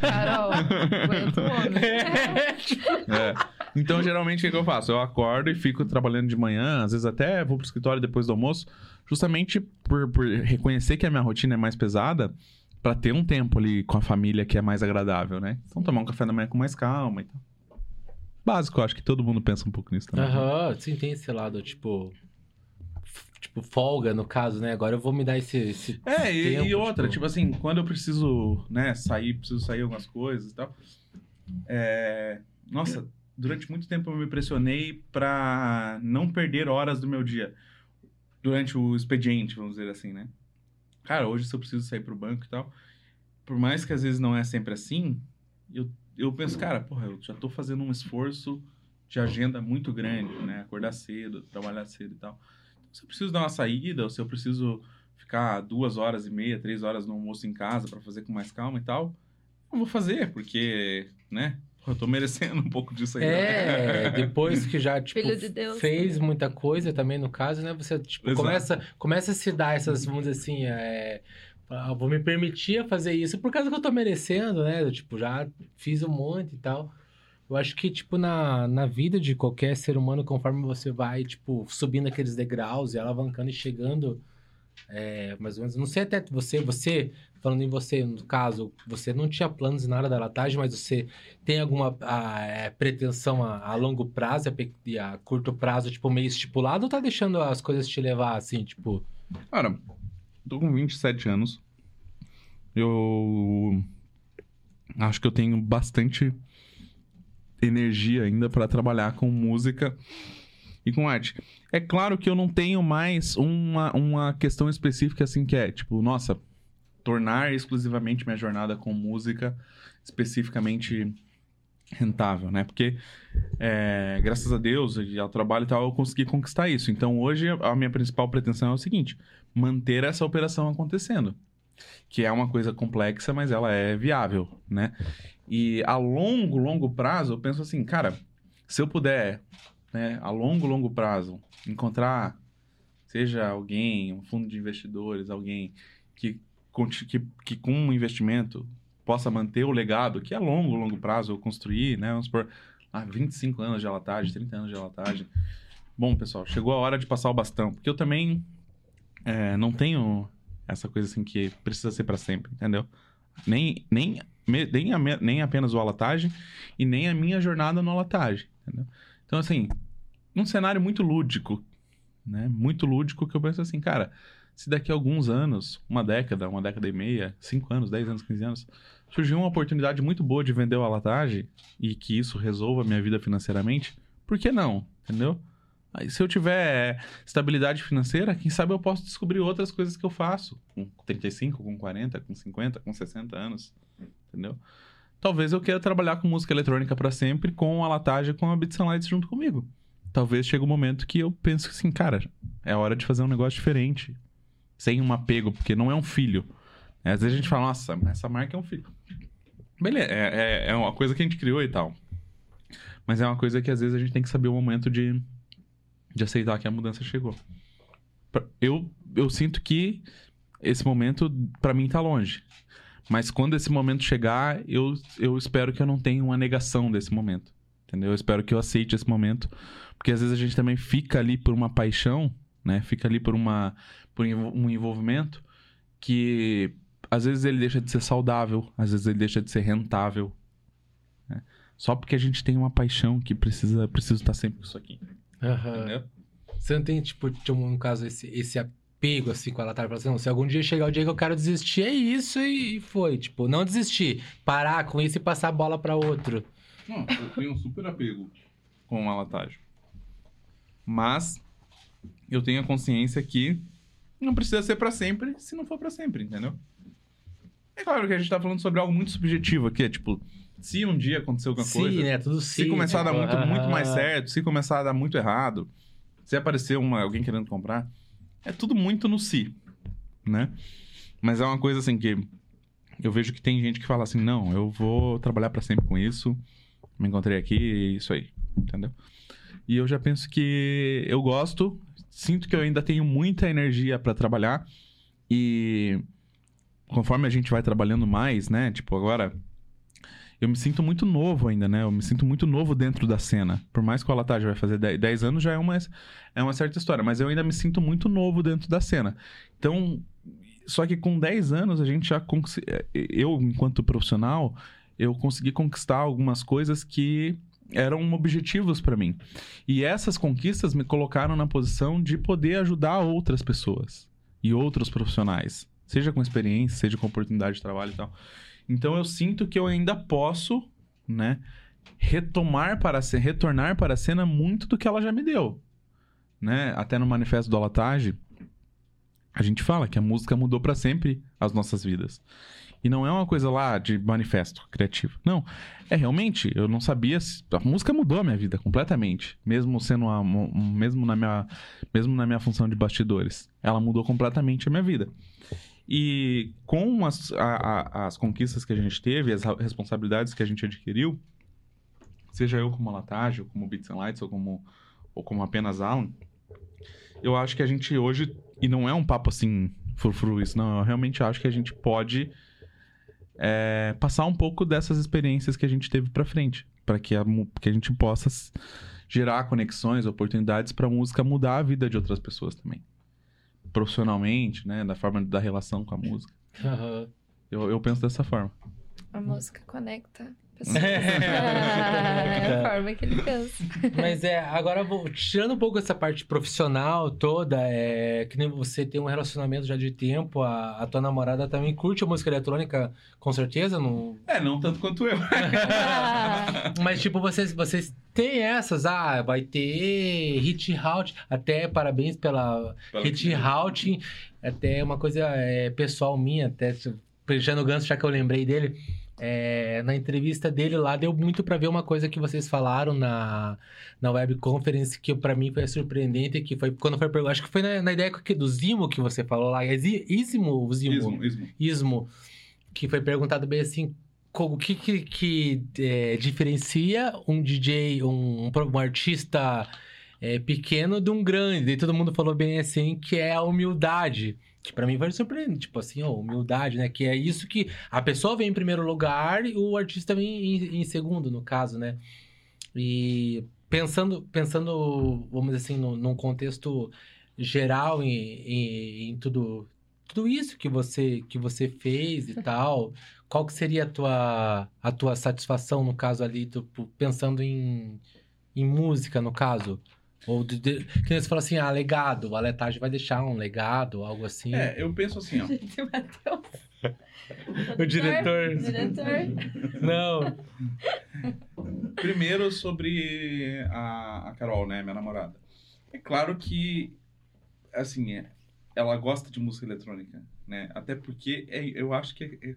Carol, aguenta o homem. É. Então, geralmente, o que, que eu faço? Eu acordo e fico trabalhando de manhã, às vezes até vou pro escritório depois do almoço, justamente por, por reconhecer que a minha rotina é mais pesada, pra ter um tempo ali com a família que é mais agradável, né? Então, tomar um café da manhã com mais calma e tal. Básico, eu acho que todo mundo pensa um pouco nisso também. Aham, sim, tem esse lado, tipo. Tipo, folga, no caso, né? Agora eu vou me dar esse. esse É, e, tempo, e outra, tipo- tipo assim, quando eu preciso, né, sair, preciso sair algumas coisas e tal. É... Nossa, durante muito tempo eu me pressionei pra não perder horas do meu dia. Durante o expediente, vamos dizer assim, né? Cara, hoje se eu preciso sair pro banco e tal, por mais que às vezes não é sempre assim, eu, eu penso, cara, porra, eu já tô fazendo um esforço de agenda muito grande, né? Acordar cedo, trabalhar cedo e tal. Se eu preciso dar uma saída, ou se eu preciso ficar duas horas e meia, três horas no almoço em casa pra fazer com mais calma e tal, eu vou fazer, porque, né? Eu tô merecendo um pouco disso aí. É, né? depois que já, tipo, Filho de Deus fez também. muita coisa também, no caso, né? Você, tipo, Exato. começa, começa a se dar essas, vamos dizer assim, é... ah, vou me permitir fazer isso por causa que eu tô merecendo, né? Eu, tipo, já fiz um monte e tal. Eu acho que, tipo, na, na vida de qualquer ser humano, conforme você vai, tipo, subindo aqueles degraus e alavancando e chegando, é, mais ou menos, não sei até você, você, falando em você, no caso, você não tinha planos nada da latagem, mas você tem alguma ah, é, pretensão a, a longo prazo a e a curto prazo, tipo, meio estipulado, ou tá deixando as coisas te levar, assim, tipo... Cara, tô com 27 anos. Eu acho que eu tenho bastante energia ainda pra trabalhar com música e com arte. É claro que eu não tenho mais uma, uma questão específica assim que é, tipo, nossa, tornar exclusivamente minha jornada com música especificamente rentável, né? Porque, é, graças a Deus e ao trabalho e tal, eu consegui conquistar isso. Então, hoje, a minha principal pretensão é o seguinte: manter essa operação acontecendo. Que é uma coisa complexa, mas ela é viável, né? E a longo, longo prazo, eu penso assim, cara, se eu puder né, a longo, longo prazo, encontrar, seja alguém, um fundo de investidores, alguém que, que, que com um investimento possa manter o legado, que é longo, longo prazo, construir, né, vamos supor, ah, 25 anos de alatagem, 30 anos de alatagem. Bom, pessoal, chegou a hora de passar o bastão, porque eu também é, não tenho essa coisa assim que precisa ser para sempre, entendeu? Nem, nem, nem, a nem apenas o alatagem e nem a minha jornada no alatagem, entendeu? Então, assim, num cenário muito lúdico, né? Muito lúdico que eu penso assim, cara, se daqui a alguns anos, uma década, uma década e meia, cinco anos, dez anos, 15 anos, surgiu uma oportunidade muito boa de vender o alatagem e que isso resolva a minha vida financeiramente, por que não? Entendeu? Aí, se eu tiver estabilidade financeira, quem sabe eu posso descobrir outras coisas que eu faço. Com 35, com 40, com 50, com 60 anos. Entendeu? Talvez eu queira trabalhar com música eletrônica para sempre, com a latagem, com a Beats Lights junto comigo. Talvez chegue um momento que eu penso assim, cara, é hora de fazer um negócio diferente. Sem um apego, porque não é um filho. Às vezes a gente fala, nossa, essa marca é um filho. Beleza, é, é, é uma coisa que a gente criou e tal. Mas é uma coisa que às vezes a gente tem que saber o momento de, de aceitar que a mudança chegou. Eu, eu sinto que esse momento, pra mim, tá longe. Mas quando esse momento chegar, eu, eu espero que eu não tenha uma negação desse momento. Entendeu? Eu espero que eu aceite esse momento. Porque às vezes a gente também fica ali por uma paixão, né? Fica ali por, uma, por um envolvimento que às vezes ele deixa de ser saudável, às vezes ele deixa de ser rentável. né? Só porque a gente tem uma paixão que precisa, precisa estar sempre com isso aqui. Entendeu? Você não tem, tipo, no caso, esse, esse apego, assim, com a Latar? Assim, não, se algum dia chegar o dia que eu quero desistir, é isso e e foi. Tipo, não desistir. Parar com isso e passar a bola pra outro. Não, eu tenho um super apego com a latagem. Mas eu tenho a consciência que não precisa ser pra sempre se não for pra sempre, entendeu? É claro que a gente tá falando sobre algo muito subjetivo aqui, é tipo, se um dia acontecer alguma Sim, coisa, né? Tudo se sim. começar a dar muito, muito mais certo, se começar a dar muito errado, se aparecer uma, alguém querendo comprar, é tudo muito no si, né? Mas é uma coisa assim que eu vejo que tem gente que fala assim, não, eu vou trabalhar pra sempre com isso, me encontrei aqui e isso aí, entendeu? E eu já penso que eu gosto, sinto que eu ainda tenho muita energia pra trabalhar e conforme a gente vai trabalhando mais, né? Tipo, agora eu me sinto muito novo ainda, né? Eu me sinto muito novo dentro da cena. Por mais que o Alatagem vai fazer 10 10 anos, já é uma, é uma certa história. Mas eu ainda me sinto muito novo dentro da cena. Então, só que com 10 anos, a gente já... consi- Eu, enquanto profissional, eu consegui conquistar algumas coisas que eram objetivos pra mim. E essas conquistas me colocaram na posição de poder ajudar outras pessoas e outros profissionais. Seja com experiência, seja com oportunidade de trabalho e tal. Então eu sinto que eu ainda posso, né, retomar para a cena, retornar para a cena muito do que ela já me deu, né? Até no manifesto do Alatage, a gente fala que a música mudou para sempre as nossas vidas. E não é uma coisa lá de manifesto criativo. Não, é realmente, eu não sabia, a música mudou a minha vida completamente, mesmo sendo um- mesmo na minha mesmo na minha função de bastidores. Ela mudou completamente a minha vida. E com as, a- a- as conquistas que a gente teve, as responsabilidades que a gente adquiriu, seja eu como Latage, ou como Beats and Lights, ou como, ou como apenas Alan, eu acho que a gente hoje, e não é um papo assim, frufru isso, não, eu realmente acho que a gente pode é, passar um pouco dessas experiências que a gente teve pra frente, para que, a que a gente possa gerar conexões, oportunidades pra música mudar a vida de outras pessoas também. Profissionalmente, né, da forma da relação com a música. Aham. Eu, eu penso dessa forma. A música conecta pessoas. é a forma que ele pensa. Mas é, agora vou, tirando um pouco essa parte profissional toda, é que nem você tem um relacionamento já de tempo, a, a tua namorada também curte a música eletrônica, com certeza, não. É, não tanto quanto eu. Mas tipo, vocês, vocês têm essas, ah, vai ter hit out, até parabéns pela hit out, até uma coisa é, pessoal minha, até Cristiano Ganso, já que eu lembrei dele, é, na entrevista dele lá, deu muito pra ver uma coisa que vocês falaram na, na web conference que pra mim foi surpreendente, que foi quando foi acho que foi na, na ideia que- do Zimo que você falou lá, é Zi- Ismo Zimo? Ismo, ismo. Ismo, que foi perguntado bem assim, o que, que, que, é, diferencia um DJ, um, um um artista é, pequeno de um grande? E todo mundo falou bem assim, que é a humildade. Que pra mim vai surpreender, tipo assim, ó, humildade, né? Que é isso que a pessoa vem em primeiro lugar e o artista vem em, em segundo, no caso, né? E pensando, pensando vamos dizer assim, no, num contexto geral em, em, em tudo, tudo isso que você, que você fez e tal, qual que seria a tua, a tua satisfação, no caso ali, tu, pensando em, em música, no caso? Ou de, de, que nem você fala assim, ah, legado, a Letagem vai deixar um legado, algo assim. É, eu penso assim, ó. Gente, o Matheus. O diretor. Diretor. Não. Primeiro sobre a, a Carol, né, minha namorada. É claro que, assim, é, ela gosta de música eletrônica, né? Até porque é, eu acho que é- é-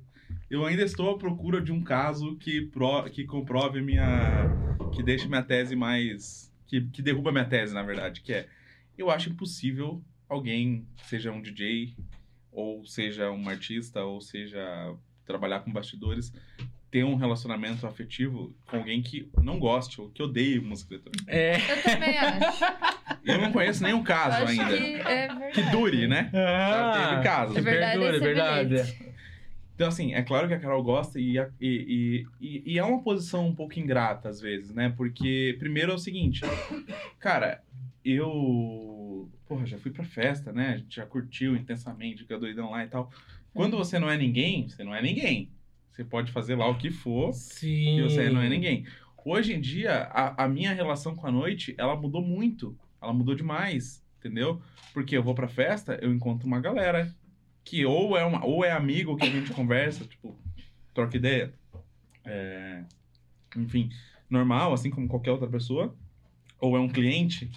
eu ainda estou à procura de um caso que, pro, que comprove minha. que deixe minha tese mais. Que, que derruba minha tese, na verdade, que é. Eu acho impossível alguém, seja um DJ, ou seja um artista, ou seja trabalhar com bastidores, ter um relacionamento afetivo com alguém que não goste ou que odeie música eletrônica. É. Eu também acho. Eu não conheço nenhum caso acho ainda que que, é verdade. dure, né? Já teve casos. É verdade, Perdura, é verdade. Então, assim, é claro que a Carol gosta e, e, e, e- e é uma posição um pouco ingrata, às vezes, né? Porque, primeiro é o seguinte, cara, eu. Porra, já fui pra festa, né? A gente já curtiu intensamente, fica doidão lá e tal. Quando você não é ninguém, você não é ninguém. Você pode fazer lá o que for, Sim. e você não é ninguém. Hoje em dia, a, a minha relação com a noite, ela mudou muito. Ela mudou demais, entendeu? Porque eu vou pra festa, eu encontro uma galera que ou é, uma, ou é amigo que a gente conversa, tipo, troca ideia. É, enfim, normal, assim como qualquer outra pessoa. Ou é um cliente,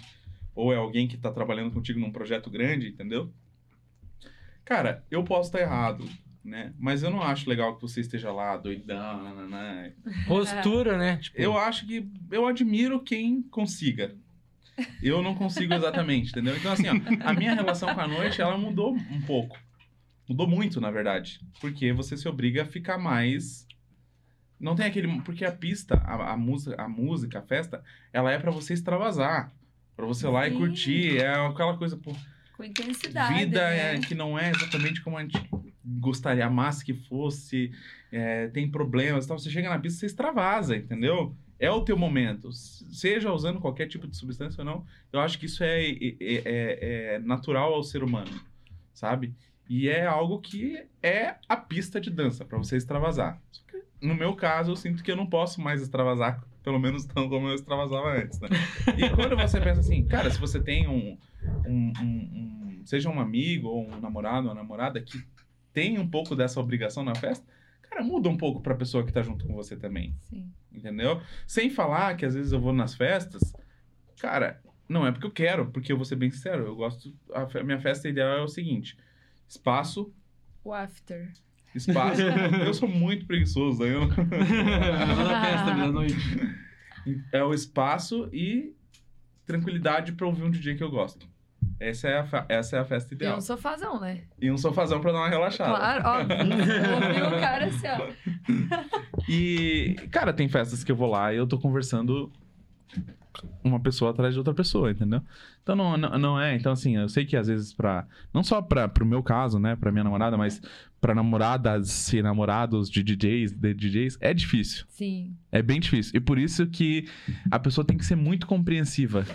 ou é alguém que tá trabalhando contigo num projeto grande, entendeu? Cara, eu posso estar errado, né? Mas eu não acho legal que você esteja lá, doidão, nananã, Postura, né? Tipo, eu acho que eu admiro quem consiga. Eu não consigo exatamente, entendeu? Então, assim, ó, a minha relação com a noite, ela mudou um pouco. Mudou muito, na verdade. Porque você se obriga a ficar mais. Não tem aquele. Porque a pista, a, a música, a música, a festa, ela é pra você extravasar. Pra você ir lá e curtir. É aquela coisa, pô, Com intensidade. vida né? é, que não é exatamente como a gente gostaria, amasse que fosse, é, tem problemas e tal. Você chega na pista, você extravasa, entendeu? É o teu momento. Seja usando qualquer tipo de substância ou não, eu acho que isso é, é, é- é natural ao ser humano, sabe? E é algo que é a pista de dança, pra você extravasar. Só que, no meu caso, eu sinto que eu não posso mais extravasar, pelo menos tão como eu extravasava antes, né? E quando você pensa assim, cara, se você tem um, um, um- um- seja um amigo ou um namorado ou uma namorada que tem um pouco dessa obrigação na festa, cara, muda um pouco pra pessoa que tá junto com você também, Sim. entendeu? Sem falar que às vezes eu vou nas festas, cara, não é porque eu quero, porque eu vou ser bem sincero, eu gosto, a minha festa ideal é o seguinte, espaço, O after. espaço, eu sou muito preguiçoso, aí eu não... na festa da noite. é o espaço e tranquilidade pra ouvir um DJ que eu gosto. Essa é a, essa é a festa E ideal. um sofazão, né? E um sofazão pra dar uma relaxada. Claro, óbvio. Ouvi o cara assim, ó. E, cara, tem festas que eu vou lá e eu tô conversando uma pessoa atrás de outra pessoa, entendeu? Então não, não, não é. Então, assim, eu sei que às vezes pra. Não só pra, pro meu caso, né? Pra minha namorada, mas pra namoradas e namorados de DJs, de DJs, é difícil. Sim. É bem difícil. E por isso que a pessoa tem que ser muito compreensiva.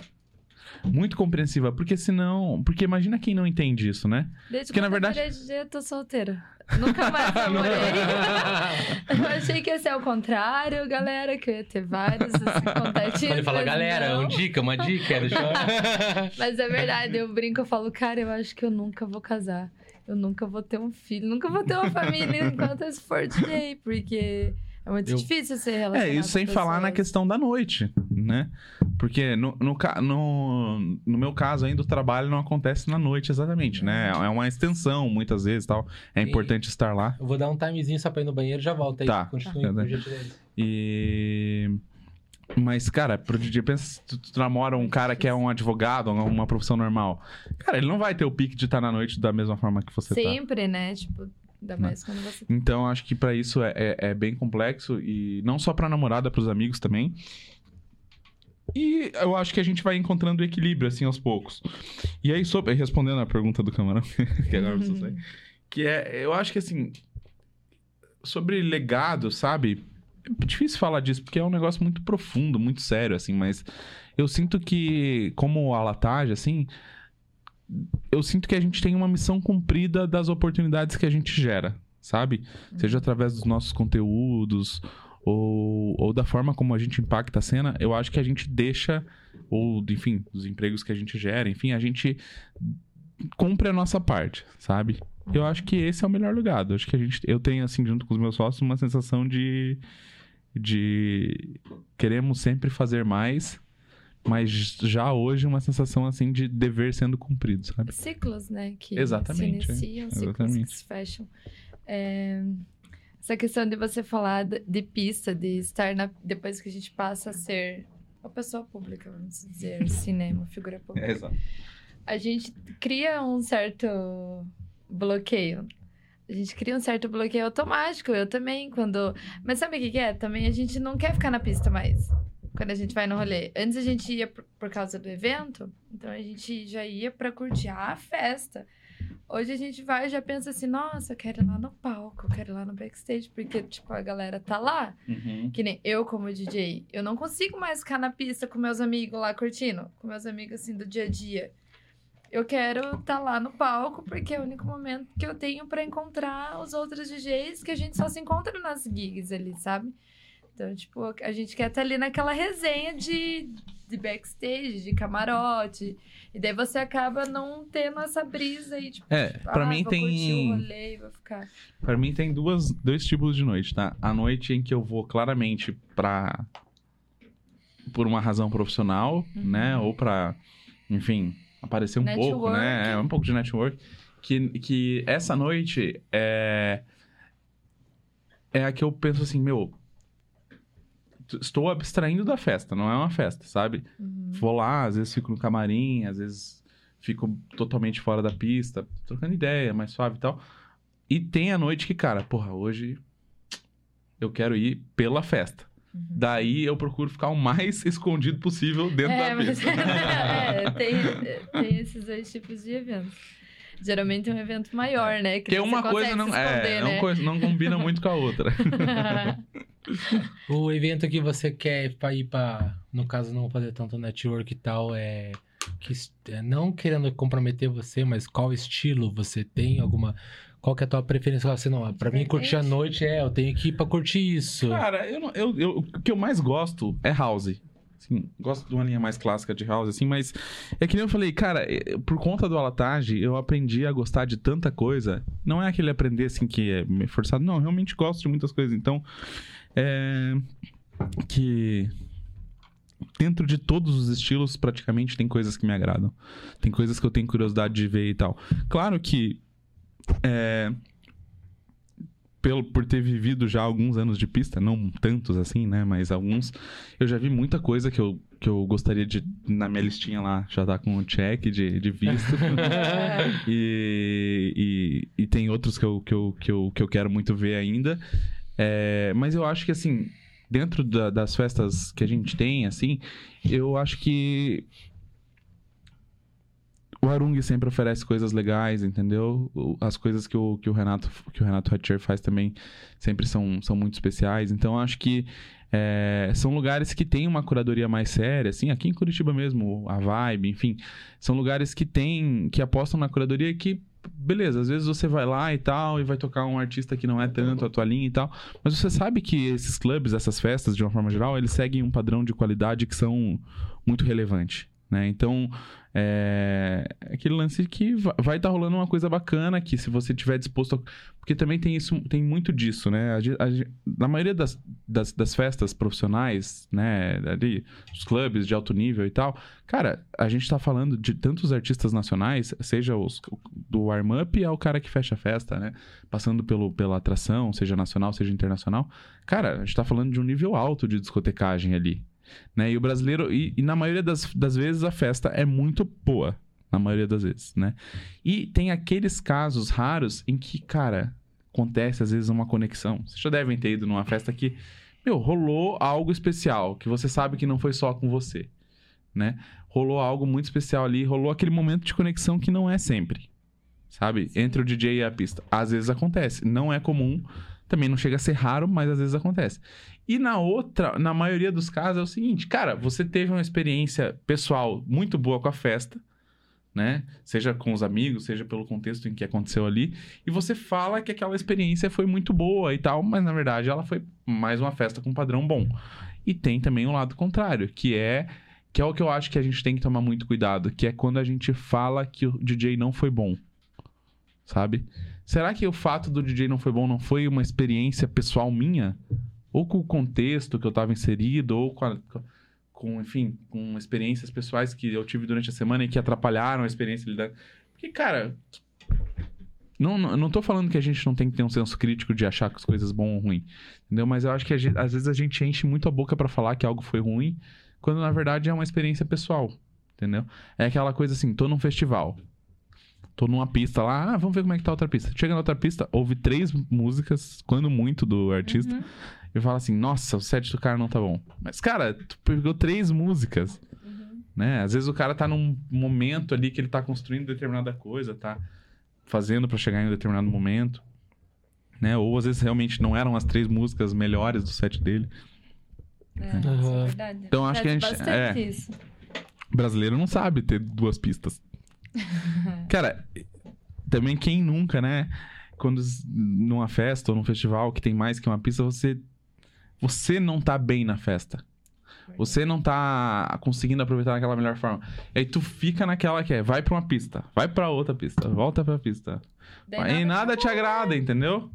Muito compreensiva, porque senão. Porque imagina quem não entende isso, né? Desde Porque, na eu verdade- DJ, eu tô solteira. Nunca mais namorei. eu achei que ia ser o contrário, galera, que eu ia ter vários assim, contatinhos. Ele fala, galera, não. um dica, uma dica, deixa eu... Mas é verdade, eu brinco, eu falo, cara, eu acho que eu nunca vou casar. Eu nunca vou ter um filho, nunca vou ter uma família enquanto eu for DJ, porque é muito Eu- difícil ser relacionado É, isso sem falar na questão da noite, né? Porque no, no, no, no meu caso ainda o trabalho não acontece na noite exatamente, né? É uma extensão muitas vezes tal. É E- importante estar lá. Eu vou dar um timezinho só pra ir no banheiro e já volto aí. Tá. Continue, Tá. gentileza. E. Mas, cara, pro DJ, pensa se tu, tu namora um cara que é um advogado, uma profissão normal. Cara, ele não vai ter o pique de estar na noite da mesma forma que você tá. Sempre, né? Tipo, Ainda né? mais quando você. Então, acho que pra isso é, é, é bem complexo e não só pra namorada, pros amigos também. E eu acho que a gente vai encontrando equilíbrio, assim, aos poucos. E aí, sobre, respondendo a pergunta do camarão, que agora você sai, que é, eu acho que, assim, sobre legado, sabe? É difícil falar disso, porque é um negócio muito profundo, muito sério, assim, mas eu sinto que, como a Latage, assim, eu sinto que a gente tem uma missão cumprida das oportunidades que a gente gera, sabe? Seja através dos nossos conteúdos ou, ou da forma como a gente impacta a cena, eu acho que a gente deixa, ou enfim, dos empregos que a gente gera, enfim, a gente cumpre a nossa parte, sabe? Eu acho que esse é o melhor legado. Acho que a gente, eu tenho, assim, junto com os meus sócios, uma sensação de. de. queremos sempre fazer mais, mas já hoje uma sensação, assim, de dever sendo cumprido, sabe? Ciclos, né? Que Exatamente, se é. iniciam, ciclos Exatamente. que se fecham. É, Essa questão de você falar de, pista, de estar na. Depois que a gente passa a ser uma pessoa pública, vamos dizer, cinema, figura pública. exato. a gente cria um certo bloqueio. A gente cria um certo bloqueio automático, eu também, quando... Mas sabe o que que é? Também a gente não quer ficar na pista mais, quando a gente vai no rolê. Antes a gente ia por, por causa do evento, então a gente já ia pra curtir a festa. Hoje a gente vai e já pensa assim, nossa, eu quero ir lá no palco, eu quero ir lá no backstage, porque, tipo, a galera tá lá. Uhum. Que nem eu, como DJ, eu não consigo mais ficar na pista com meus amigos lá curtindo, com meus amigos assim do dia a dia. Eu quero estar lá no palco porque é o único momento que eu tenho pra encontrar os outros DJs que a gente só se encontra nas gigs ali, sabe? Então, tipo, a gente quer estar ali naquela resenha de, de backstage, de camarote. E daí você acaba não tendo essa brisa aí, tipo, É, pra ah, mim vou curtir o tem. rolê, vou ficar. Pra mim tem duas, dois tipos de noite, tá? A noite em que eu vou claramente pra. por uma razão profissional, Uhum. né? Ou pra, enfim, aparecer um pouco, né? Network. É, um pouco de network. Que, que essa noite é. É a que eu penso assim, meu. Estou abstraindo da festa, não é uma festa, sabe? Uhum. Vou lá, às vezes fico no camarim, às vezes fico totalmente fora da pista, trocando ideia, mais suave e tal. E tem a noite que, cara, porra, hoje eu quero ir pela festa. Uhum. Daí eu procuro ficar o mais escondido possível dentro É, da mas pista. é, tem, tem esses dois tipos de eventos. Geralmente é um evento maior, né? Porque você uma coisa não, é, né? coisa- não combina muito com a outra. O evento que você quer pra ir pra, no caso, não fazer tanto network e tal, é. Que, é, não querendo comprometer você, mas qual estilo você tem? Alguma. Qual que é a tua preferência? Você não, pra mim curtir a noite é, eu tenho que ir pra curtir isso. Cara, eu, eu, eu- o que eu mais gosto é house. Assim, gosto de uma linha mais clássica de house, assim, mas é que nem eu falei, cara, eh, por conta do alatage, eu aprendi a gostar de tanta coisa. Não é aquele aprender, assim, que é meio forçado. Não, eu realmente gosto de muitas coisas. Então, é. Que. Dentro de todos os estilos, praticamente tem coisas que me agradam. Tem coisas que eu tenho curiosidade de ver e tal. Claro que. É, pelo, por ter vivido já alguns anos de pista, não tantos assim, né? Mas alguns. Eu já vi muita coisa que eu, que eu gostaria de. Na minha listinha lá, já tá com o check de, de visto. e, e, e tem outros que eu, que, eu, que, eu, que eu quero muito ver ainda. É, mas eu acho que, assim, dentro da- das festas que a gente tem, assim, eu acho que o Arung sempre oferece coisas legais, entendeu? As coisas que o, que o Renato que o Renato Hatcher faz também sempre são, são muito especiais. Então, acho que é, são lugares que têm uma curadoria mais séria, assim, aqui em Curitiba mesmo, a Vibe, enfim. São lugares que tem, que apostam na curadoria que, beleza, às vezes você vai lá e tal, e vai tocar um artista que não é tanto a tua linha e tal, mas você sabe que esses clubes, essas festas, de uma forma geral, eles seguem um padrão de qualidade que são muito relevante, né? Então, é aquele lance que va- vai estar rolando uma coisa bacana que se você tiver disposto a... porque também tem isso tem muito disso né? A a na maioria das, das, das festas profissionais né ali os clubes de alto nível e tal cara a gente tá falando de tantos artistas nacionais seja os do warm up ao cara que fecha a festa né? Passando pelo pela atração seja nacional seja internacional. Cara a gente tá falando de um nível alto de discotecagem ali né? E o brasileiro, e, e na maioria das, das vezes a festa é muito boa, na maioria das vezes, né? E tem aqueles casos raros em que, cara, acontece às vezes uma conexão. Vocês já devem ter ido numa festa que, meu, rolou algo especial, que você sabe que não foi só com você, né? Rolou algo muito especial ali, rolou aquele momento de conexão que não é sempre, sabe? Entre o DJ e a pista. Às vezes acontece, não é comum, também não chega a ser raro, mas às vezes acontece. E na outra, na maioria dos casos é o seguinte, cara, você teve uma experiência pessoal muito boa com a festa, né? Seja com os amigos, seja pelo contexto em que aconteceu ali, e você fala que aquela experiência foi muito boa e tal, mas na verdade ela foi mais uma festa com padrão bom. E tem também o um lado contrário, que é que é o que eu acho que a gente tem que tomar muito cuidado, que é quando a gente fala que o DJ não foi bom. Sabe? Será que o fato do DJ não foi bom não foi uma experiência pessoal minha? Ou com o contexto que eu estava inserido, ou com a, com, enfim, com experiências pessoais que eu tive durante a semana e que atrapalharam a experiência dele. Porque, cara, não, não, não tô falando que a gente não tem que ter um senso crítico de achar que as coisas bom ou ruim, entendeu? Mas eu acho que gente, às vezes a gente enche muito a boca para falar que algo foi ruim, quando na verdade é uma experiência pessoal, entendeu? É aquela coisa assim, tô num festival, tô numa pista lá, ah, vamos ver como é que tá a outra pista. Chega na outra pista, ouve três músicas, quando muito, do artista. Uhum e fala assim: nossa, o set do cara não tá bom. Mas, cara, tu pegou três músicas. Uhum. Né? Às vezes o cara tá num momento ali que ele tá construindo determinada coisa, tá fazendo para chegar em um determinado momento. Né? Ou às vezes realmente não eram as três músicas melhores do set dele. É, uhum. é verdade. Então acho que a gente. É, isso. Brasileiro não sabe ter duas pistas. cara, também quem nunca, né? Quando numa festa ou num festival que tem mais que uma pista, você você não tá bem na festa. Você não tá conseguindo aproveitar daquela melhor forma. E aí tu fica naquela que é, vai pra uma pista, vai pra outra pista, volta pra pista. Daí e nada, te agrada, entendeu?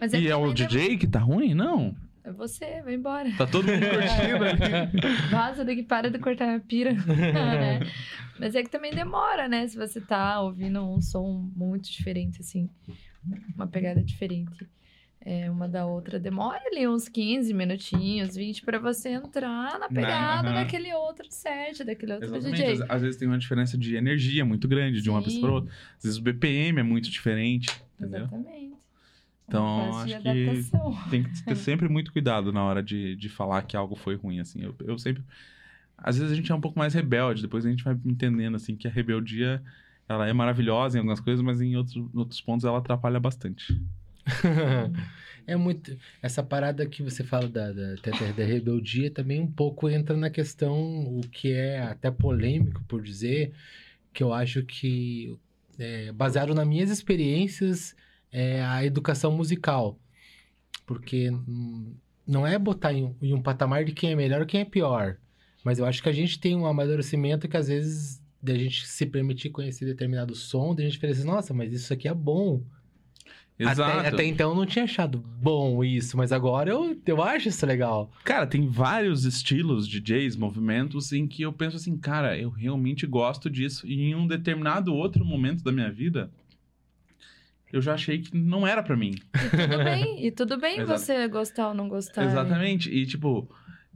Mas é e é o DJ que tá ruim? Não. É você, vai embora. Tá todo mundo curtindo ali. Vaza daqui, para de cortar a pira. né? Mas é que também demora, né? Se você tá ouvindo um som muito diferente, assim. Uma pegada diferente é, uma da outra, demora ali uns 15 minutinhos, 20 para você entrar na pegada uhum. daquele outro set, daquele outro Exatamente. DJ. Às, às, vezes tem uma diferença de energia muito grande de Sim. uma pessoa para outra. Às vezes o BPM é muito diferente, entendeu? Exatamente. Então, acho que tem que ter sempre muito cuidado na hora de, de falar que algo foi ruim, assim. Eu, eu sempre... Às vezes a gente é um pouco mais rebelde, depois a gente vai entendendo, assim, que a rebeldia, ela é maravilhosa em algumas coisas, mas em outros, em outros pontos ela atrapalha bastante. é muito. Essa parada que você fala da, da, da rebeldia também um pouco entra na questão, o que é até polêmico por dizer, que eu acho que, é, baseado nas minhas experiências, é a educação musical. Porque não é botar em, em um patamar de quem é melhor ou quem é pior. Mas eu acho que a gente tem um amadurecimento que às vezes da gente se permitir conhecer determinado som, da gente falar assim, nossa, mas isso aqui é bom. Exato. Até, até, então eu não tinha achado bom isso, mas agora eu, eu acho isso legal. Cara, tem vários estilos de DJs, movimentos, em que eu penso assim, cara, eu realmente gosto disso. E em um determinado outro momento da minha vida, eu já achei que não era para mim. E tudo bem, e tudo bem você gostar ou não gostar. Exatamente. E tipo,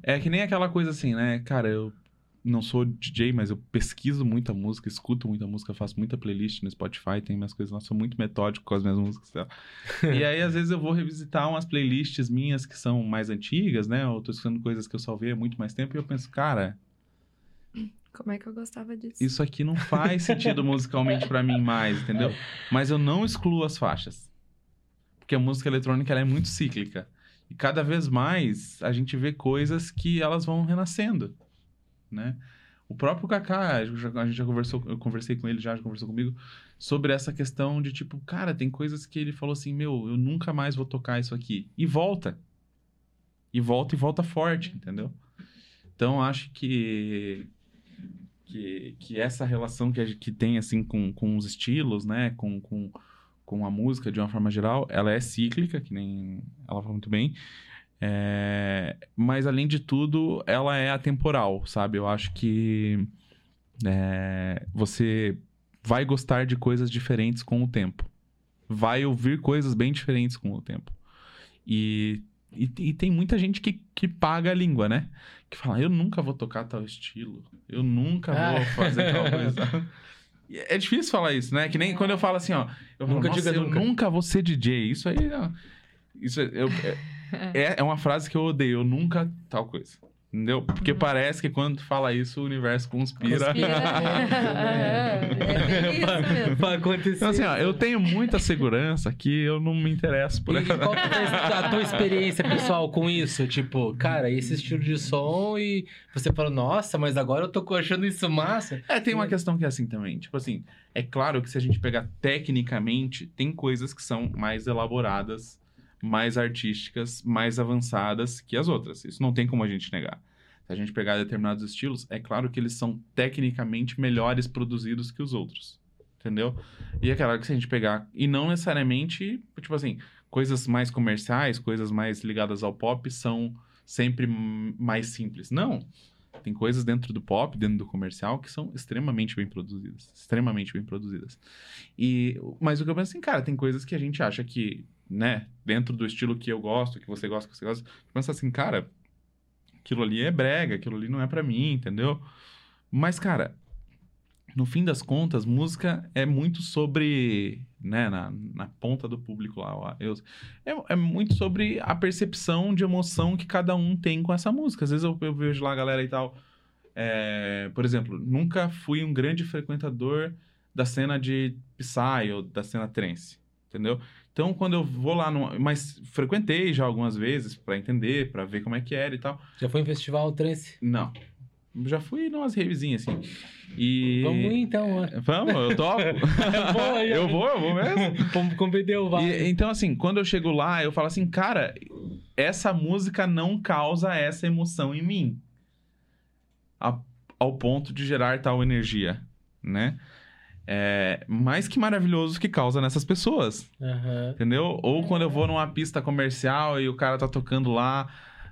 é que nem aquela coisa assim, né? Cara, eu não sou DJ, mas eu pesquiso muita música, escuto muita música, faço muita playlist no Spotify, tem minhas coisas, nossa, sou muito metódico com as minhas músicas. Tá? e aí, às vezes, eu vou revisitar umas playlists minhas que são mais antigas, né? Ou tô escutando coisas que eu salvei há muito mais tempo e eu penso, cara. Como é que eu gostava disso? Isso aqui não faz sentido musicalmente para mim mais, entendeu? Mas eu não excluo as faixas. Porque a música eletrônica ela é muito cíclica. E cada vez mais a gente vê coisas que elas vão renascendo né? O próprio Kaká, a gente já conversou, eu conversei com ele, já, já conversou comigo, sobre essa questão de tipo, cara, tem coisas que ele falou assim, meu, eu nunca mais vou tocar isso aqui. E volta. E volta e volta forte, entendeu? Então, acho que que, que essa relação que, a, que tem, assim, com, com os estilos, né, com, com, com a música de uma forma geral, ela é cíclica, que nem ela falou muito bem, é, mas além de tudo, ela é atemporal, sabe? Eu acho que é, você vai gostar de coisas diferentes com o tempo. Vai ouvir coisas bem diferentes com o tempo. E, e, e, tem muita gente que, que paga a língua, né? Que fala, eu nunca vou tocar tal estilo. Eu nunca vou ah. fazer tal coisa. É difícil falar isso, né? Que nem quando eu falo assim, ó. Eu falo, Nunca "Nossa, diga eu nunca." nunca vou ser DJ. Isso aí. ó, Isso é, eu- é, é uma frase que eu odeio. Eu nunca tal coisa. Entendeu? Porque parece que quando tu fala isso, o universo conspira. Conspira. É, é bem isso mesmo. Vai acontecer. Então, assim, ó, eu tenho muita segurança que eu não me interesso por E ela. qual que foi a tua experiência pessoal com isso? Tipo, cara, esse estilo de som e você falou, nossa, mas agora eu tô achando isso massa. É, tem uma questão que é assim também. Tipo assim, é claro que se a gente pegar tecnicamente, tem coisas que são mais elaboradas, mais artísticas, mais avançadas que as outras. Isso não tem como a gente negar. Se a gente pegar determinados estilos, é claro que eles são tecnicamente melhores produzidos que os outros. Entendeu? E é claro que se a gente pegar. E não necessariamente, tipo assim, coisas mais comerciais, coisas mais ligadas ao pop são sempre mais simples. Não. Tem coisas dentro do pop, dentro do comercial, que são extremamente bem produzidas. Extremamente bem produzidas. E, mas o que eu penso assim, cara, tem coisas que a gente acha que, né, dentro do estilo que eu gosto, que você gosta, que você gosta, pensa assim, cara, aquilo ali é brega, aquilo ali não é pra mim, entendeu? Mas, cara, no fim das contas, música é muito sobre, né, na, na ponta do público lá, eu, é, é muito sobre a percepção de emoção que cada um tem com essa música. Às vezes eu, eu vejo lá a galera e tal, é, por exemplo, nunca fui um grande frequentador da cena de Psy ou da cena trance, entendeu? Então, quando eu vou lá, numa, mas frequentei já algumas vezes pra entender, pra ver como é que era e tal. Já foi em festival trance? Não. Já fui numas revisinhas assim. E Vamos ir então, ó. Vamos, eu topo. Eu vou, eu vou mesmo. Vamos convidar o E, vai. então, assim, quando eu chego lá, eu falo assim, cara, essa música não causa essa emoção em mim. A- ao ponto de gerar tal energia, né? É, mas que maravilhoso que causa nessas pessoas, Aham. entendeu? Ou quando eu vou numa pista comercial e o cara tá tocando lá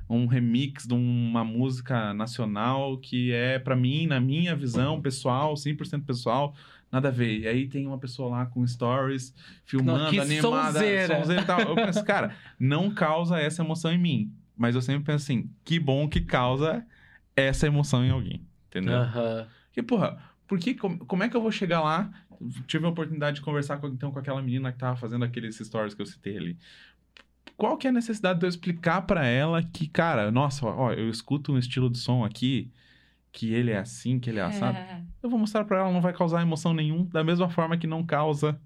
um remix de uma música nacional que é, pra mim, na minha visão pessoal, 100% pessoal, nada a ver. E aí tem uma pessoa lá com stories, filmando, Não, que animada, sonzeira. sonzeira e tal. Eu penso, cara, não causa essa emoção em mim. Mas eu sempre penso assim, que bom que causa essa emoção em alguém, entendeu? Aham. Porque, porra, por que, como, é que eu vou chegar lá? Tive a oportunidade de conversar com, então, com aquela menina que tava fazendo aqueles stories que eu citei ali. Qual que é a necessidade de eu explicar pra ela que, cara, nossa, ó, eu escuto um estilo de som aqui, que ele é assim, que ele é assado. É. Eu vou mostrar pra ela, não vai causar emoção nenhum, da mesma forma que não causa,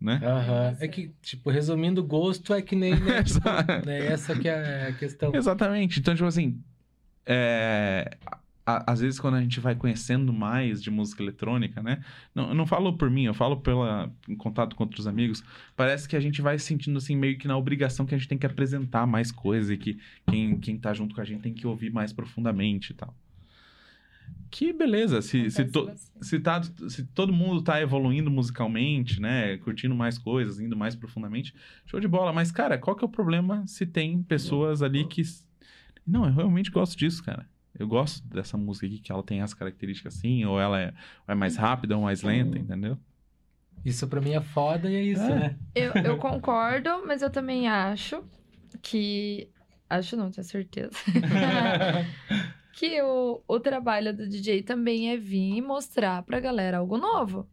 né? Aham. É que, tipo, resumindo, gosto é que nem. Né, tipo, né, essa que é a questão. Exatamente. Então, tipo assim, é, às vezes quando a gente vai conhecendo mais de música eletrônica, né? Não, eu não falo por mim, eu falo pela, em contato com outros amigos. Parece que a gente vai se sentindo assim, meio que na obrigação que a gente tem que apresentar mais coisas e que quem, quem tá junto com a gente tem que ouvir mais profundamente e tal. Que beleza, se, se, to- se, tá, se todo mundo tá evoluindo musicalmente, né? Curtindo mais coisas, indo mais profundamente, show de bola. Mas, cara, qual que é o problema se tem pessoas ali que. Não, eu realmente gosto disso, cara. Eu gosto dessa música aqui, que ela tem as características assim, ou ela é, é mais rápida ou mais lenta, entendeu? Isso pra mim é foda e é isso, É. né? Eu, eu concordo, mas eu também acho que. Acho não, tenho certeza. que o, o trabalho do DJ também é vir e mostrar pra galera algo novo.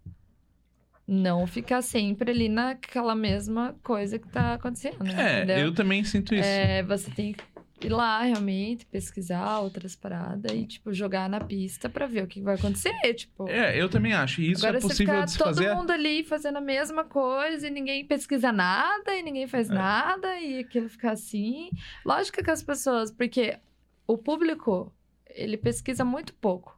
Não ficar sempre ali naquela mesma coisa que tá acontecendo. É, entendeu? eu também sinto isso. É, você tem que ir lá realmente, pesquisar outras paradas e, tipo, jogar na pista pra ver o que vai acontecer. Tipo, É, eu também acho. E isso agora é você possível ficar de todo fazer. mundo ali fazendo a mesma coisa e ninguém pesquisa nada e ninguém É. faz nada e aquilo fica assim. Lógico que as pessoas, porque o público, ele pesquisa muito pouco.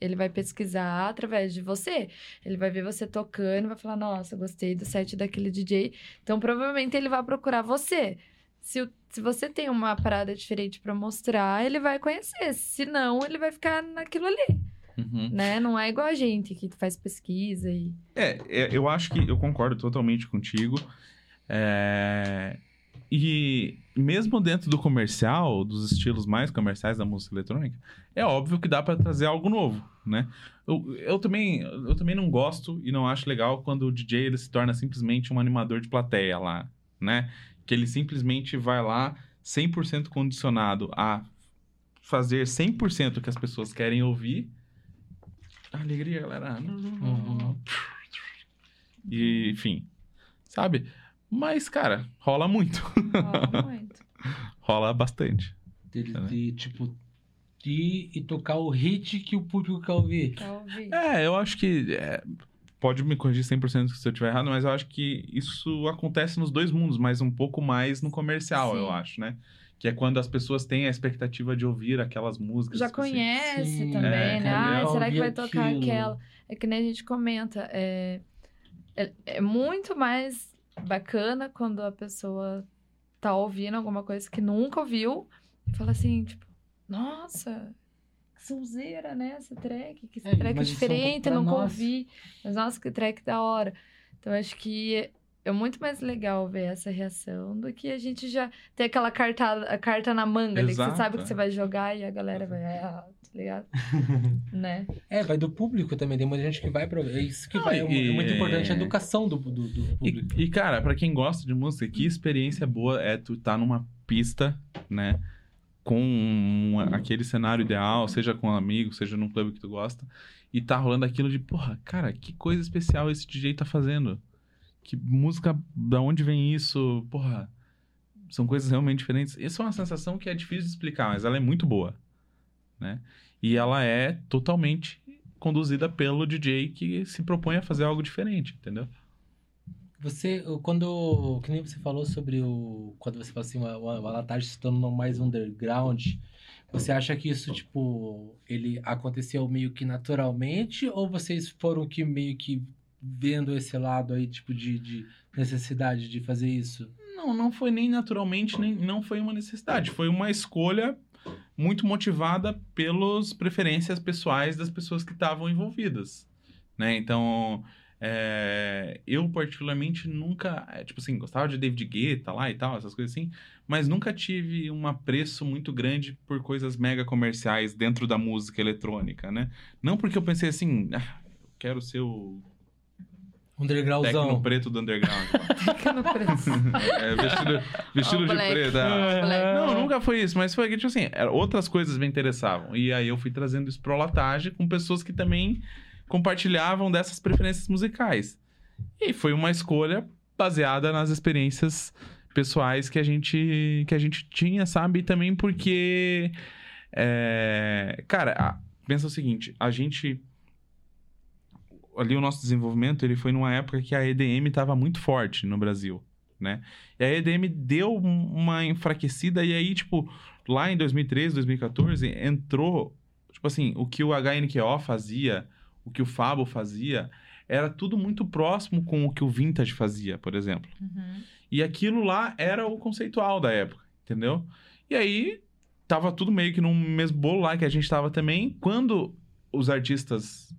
Ele vai pesquisar através de você. Ele vai ver você tocando, vai falar: Nossa, gostei do set daquele DJ. Então, provavelmente, ele vai procurar você. Se, o- se você tem uma parada diferente pra mostrar, ele vai conhecer. Se não, ele vai ficar naquilo ali, Uhum. né? Não é igual a gente que faz pesquisa e. É, é, eu acho que eu concordo totalmente contigo. É, E mesmo dentro do comercial, dos estilos mais comerciais da música eletrônica, é óbvio que dá pra trazer algo novo, né? Eu, eu, também, eu também não gosto e não acho legal quando o DJ ele se torna simplesmente um animador de plateia lá, né? Que ele simplesmente vai lá 100% condicionado a fazer 100% o que as pessoas querem ouvir Alegria, galera. Uhum. E, enfim, sabe? Mas, cara, rola muito. Rola muito. rola bastante. De, É, né? de, tipo, ir e tocar o hit que o público quer ouvir. Quer ouvir? É, eu acho que. é, pode me corrigir 100% se eu estiver errado, mas eu acho que isso acontece nos dois mundos, mas um pouco mais no comercial, Sim. eu acho, né? Que é quando as pessoas têm a expectativa de ouvir aquelas músicas. Já tipo assim. conhece também, é, né? Ah, eu será que vai tocar aquilo. aquela? É que nem a gente comenta. É, é, é muito mais bacana quando a pessoa tá ouvindo alguma coisa que nunca ouviu e fala assim, tipo, nossa, sonzeira, né? Essa track, que É, track é diferente, nunca nós. ouvi. Mas nossa, que track da hora. Então acho que é muito mais legal ver essa reação do que a gente já ter aquela carta, a carta na manga ali, que você Exato, sabe é. que você vai jogar e a galera vai, ah, tá ligado? né? É, vai do público também. Tem muita gente que vai pra. É isso que Não, vai. é, e- muito importante a educação do, do, do E, público. e, cara, pra quem gosta de música, que experiência boa é tu tá numa pista, né? Com aquele cenário ideal, seja com um amigo, seja num clube que tu gosta, e tá rolando aquilo de, porra, cara, que coisa especial esse DJ tá fazendo. Que música, da onde vem isso? Porra, são coisas realmente diferentes. Essa é uma sensação que é difícil de explicar, mas ela é muito boa, né? E ela é totalmente conduzida pelo DJ que se propõe a fazer algo diferente, entendeu? Você, quando. Que nem você falou sobre o. Quando você fala assim, o o Alatagem se tornou mais underground. Você acha que isso, tipo, ele aconteceu meio que naturalmente? Ou vocês foram que meio que vendo esse lado aí, tipo, de, de necessidade de fazer isso? Não, não foi nem naturalmente, nem não foi uma necessidade. Foi uma escolha muito motivada pelas preferências pessoais das pessoas que estavam envolvidas, né? Então, é, eu particularmente nunca, é, tipo assim, gostava de David Guetta lá e tal, essas coisas assim, mas nunca tive um apreço muito grande por coisas mega comerciais dentro da música eletrônica, né? Não porque eu pensei assim, ah, eu quero ser o Undergroundzão. preto do underground. Fica no preço. É, vestido vestido All de preto. Black. Não, nunca foi isso, mas foi que, tipo assim, outras coisas me interessavam. E aí eu fui trazendo isso pro Latage com pessoas que também compartilhavam dessas preferências musicais. E foi uma escolha baseada nas experiências pessoais que a gente, que a gente tinha, sabe? E também porque. é, cara, pensa o seguinte: a gente. Ali o nosso desenvolvimento ele foi numa época que a EDM estava muito forte no Brasil, né? E a EDM deu um- uma enfraquecida e aí, tipo, lá em 2013, 2014, entrou, tipo assim, o que o HNQO fazia, o que o Fabo fazia, era tudo muito próximo com o que o Vintage fazia, por exemplo. Uhum. E aquilo lá era o conceitual da época, entendeu? E aí tava tudo meio que no mesmo bolo lá que a gente tava também. Quando os artistas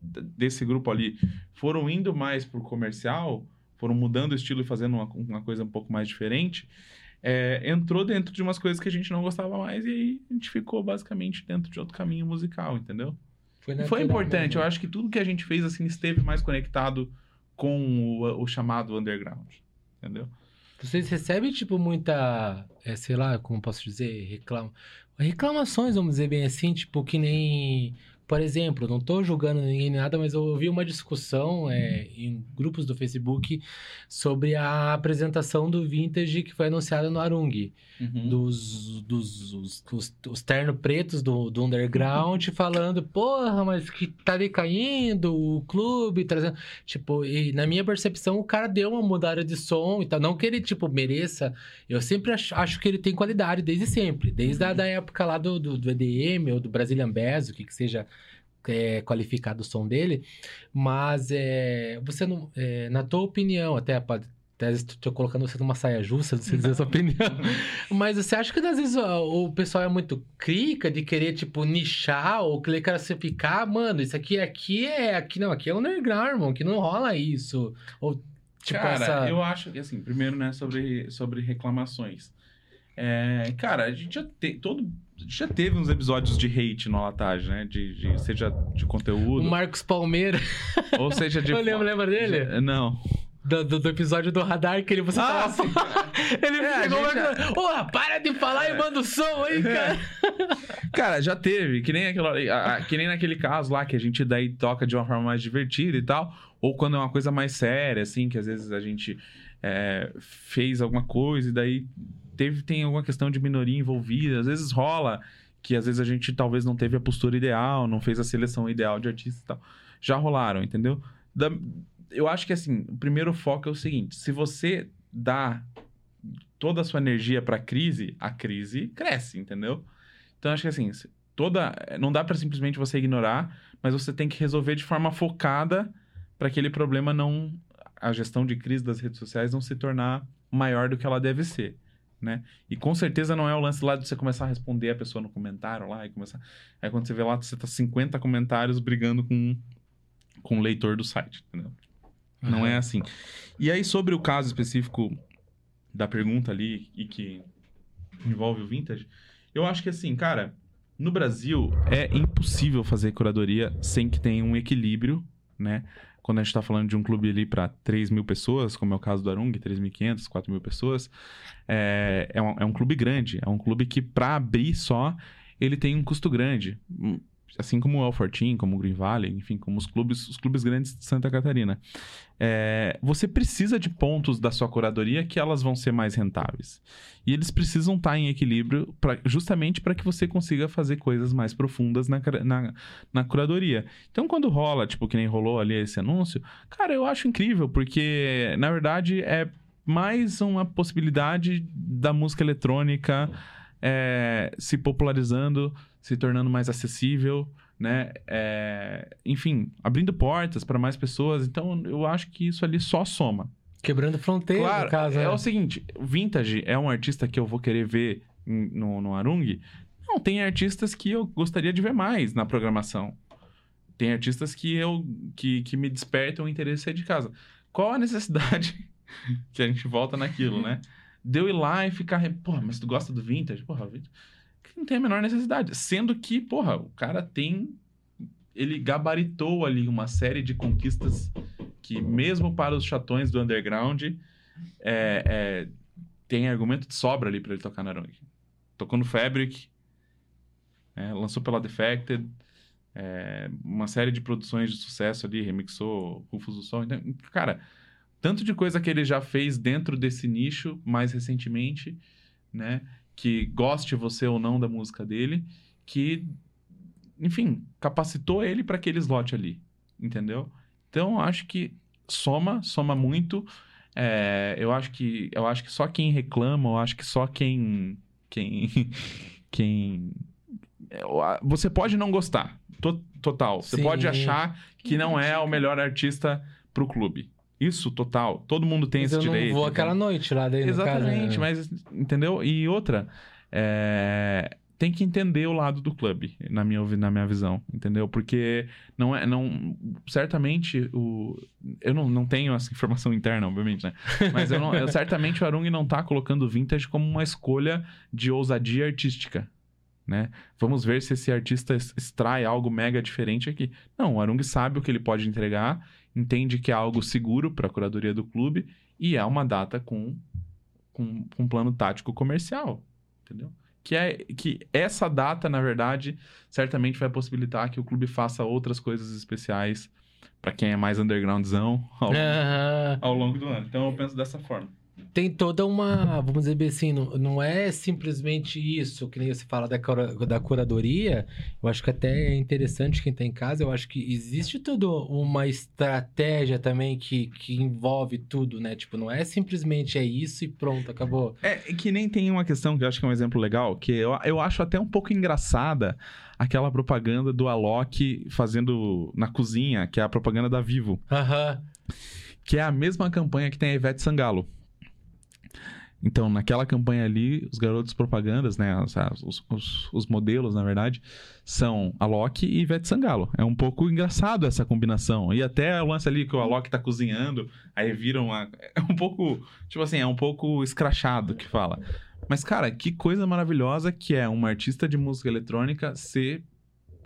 desse grupo ali foram indo mais pro comercial, foram mudando o estilo e fazendo uma, uma coisa um pouco mais diferente, é, entrou dentro de umas coisas que a gente não gostava mais e aí a gente ficou basicamente dentro de outro caminho musical, entendeu? Natural foi importante. Eu acho que tudo que a gente fez assim esteve mais conectado com o, o chamado underground, entendeu? Vocês recebem, tipo, muita, é, sei lá, como posso dizer, reclama... reclamações, vamos dizer bem assim, tipo, que nem... Por exemplo, não tô julgando ninguém nada, mas eu ouvi uma discussão é, em grupos do Facebook sobre a apresentação do Vintage que foi anunciada no Arung. Dos, dos os, os, os terno pretos do, do underground falando, porra, mas que tá decaindo o clube, trazendo... Tipo, e na minha percepção, o cara deu uma mudada de som e tal. Não que ele, tipo, mereça. Eu sempre acho, acho que ele tem qualidade, desde sempre. Desde a da época lá do, do, do EDM ou do Brazilian Bass, o que que seja é, qualificado o som dele. Mas, é, você não... é, na tua opinião, até pode... Até estou colocando você numa saia justa, não sei dizer a sua opinião. Mas você acha que às vezes ó, o pessoal é muito crica de querer, tipo, nichar ou querer classificar? Mano, isso aqui, aqui é. Aqui não, aqui é underground, irmão, que não rola isso. Ou, tipo, cara, essa. eu acho que assim, primeiro, né, sobre, sobre reclamações. É, cara, a gente já, te, todo, já teve uns episódios de hate no Latagem, né? De, de- seja de O conteúdo, Marcos Palmeira. ou seja de. Eu lembro, lembra dele? de- Não. do, do- do episódio do radar que ele você Ah, falava assim. Ele É, gente uma coisa. Porra, para de falar e manda o som aí, cara. Cara, já teve, que nem, aquela, a- a- que nem naquele caso lá que a gente daí toca de uma forma mais divertida e tal. Ou quando é uma coisa mais séria, assim, que às vezes a gente é, fez alguma coisa e daí teve, tem alguma questão de minoria envolvida. Às vezes rola que às vezes a gente talvez não teve a postura ideal, não fez a seleção ideal de artista e tal. Já rolaram, entendeu? Da- eu acho que assim, o primeiro foco é o seguinte: se você dá toda a sua energia pra crise, a crise cresce, entendeu? Então acho que assim, toda não dá pra simplesmente você ignorar, mas você tem que resolver de forma focada para aquele problema não a gestão de crise das redes sociais não se tornar maior do que ela deve ser, né? E com certeza não é o lance lá de você começar a responder a pessoa no comentário lá e começar aí quando você vê lá você tá 50 comentários brigando com com o leitor do site, entendeu? Não é assim. E aí, sobre o caso específico da pergunta ali e que envolve o vintage, eu acho que assim, cara, no Brasil é impossível fazer curadoria sem que tenha um equilíbrio, né? Quando a gente tá falando de um clube ali para 3 mil pessoas, como é o caso do Arung, 3.500, 4 mil pessoas, é, é, um, é um clube grande. É um clube que, para abrir só, ele tem um custo grande. Assim como o Alfortin, como o Green Valley, enfim, como os clubes, os clubes grandes de Santa Catarina. É, você precisa de pontos da sua curadoria que elas vão ser mais rentáveis. E eles precisam estar em equilíbrio pra, justamente para que você consiga fazer coisas mais profundas na, na, na curadoria. Então, quando rola, tipo, que nem rolou ali esse anúncio, cara, eu acho incrível, porque, na verdade, é mais uma possibilidade da música eletrônica é, se popularizando, se tornando mais acessível, né? É, enfim, abrindo portas para mais pessoas. Então, eu acho que isso ali só soma. Quebrando fronteira, Claro, no caso. é né? o seguinte, o Vintage é um artista que eu vou querer ver no, no Arung. Não, tem artistas que eu gostaria de ver mais na programação. Tem artistas que eu que, que me despertam o interesse de sair de casa. Qual a necessidade que a gente volta naquilo, né? De eu ir lá e ficar, porra, mas tu gosta do Vintage? Porra, Vintage. Não tem a menor necessidade. Sendo que, porra, o cara tem. Ele gabaritou ali uma série de conquistas que, mesmo para os chatões do underground, é, é, tem argumento de sobra ali pra ele tocar na Arung. Tocou no Fabric, é, lançou pela Defected, é, uma série de produções de sucesso ali, remixou Rufus do Sol. Então, cara, tanto de coisa que ele já fez dentro desse nicho mais recentemente, né? Que goste você ou não da música dele, que, enfim, capacitou ele para aquele slot ali, entendeu? Então, eu acho que soma, soma muito. É, eu acho que eu acho que só quem reclama, eu acho que só quem quem quem a- você pode não gostar, to- total. Você Sim. pode achar que não é o melhor artista pro clube. Isso, total. Todo mundo tem Mas esse eu direito. vou entendeu? aquela noite lá no Exatamente, mas entendeu? E outra, é, tem que entender o lado do clube, na minha, na minha visão, entendeu? Porque não é, não, certamente o, eu não, não tenho essa informação interna, obviamente, né? Mas eu não, eu- certamente o Arung não tá colocando o vintage como uma escolha de ousadia artística. Né? Vamos ver se esse artista extrai algo mega diferente aqui. Não, o Arung sabe o que ele pode entregar, entende que é algo seguro para a curadoria do clube e é uma data com, com, com um plano tático comercial, entendeu? Que é que essa data, na verdade, certamente vai possibilitar que o clube faça outras coisas especiais para quem é mais undergroundzão ao, ao longo do ano. Então eu penso dessa forma. Tem toda uma, vamos dizer bem assim, não, não é simplesmente isso, que nem você fala da, cura- da curadoria. Eu acho que até é interessante quem tá em casa. Eu acho que existe toda uma estratégia também que, que envolve tudo, né? Tipo, não é simplesmente é isso e pronto, acabou. É que nem tem uma questão que eu acho que é um exemplo legal, que eu, eu acho até um pouco engraçada aquela propaganda do Alok fazendo na cozinha, que é a propaganda da Vivo, Aham. que é a mesma campanha que tem a Ivete Sangalo. Então, naquela campanha ali, os garotos propagandas, né, os, os- os modelos, na verdade, são Alok e Ivete Sangalo. É um pouco engraçado essa combinação. E até o lance ali que o Alok tá cozinhando, aí viram uma... É um pouco, tipo assim, é um pouco escrachado que fala. Mas, cara, que coisa maravilhosa que é uma artista de música eletrônica ser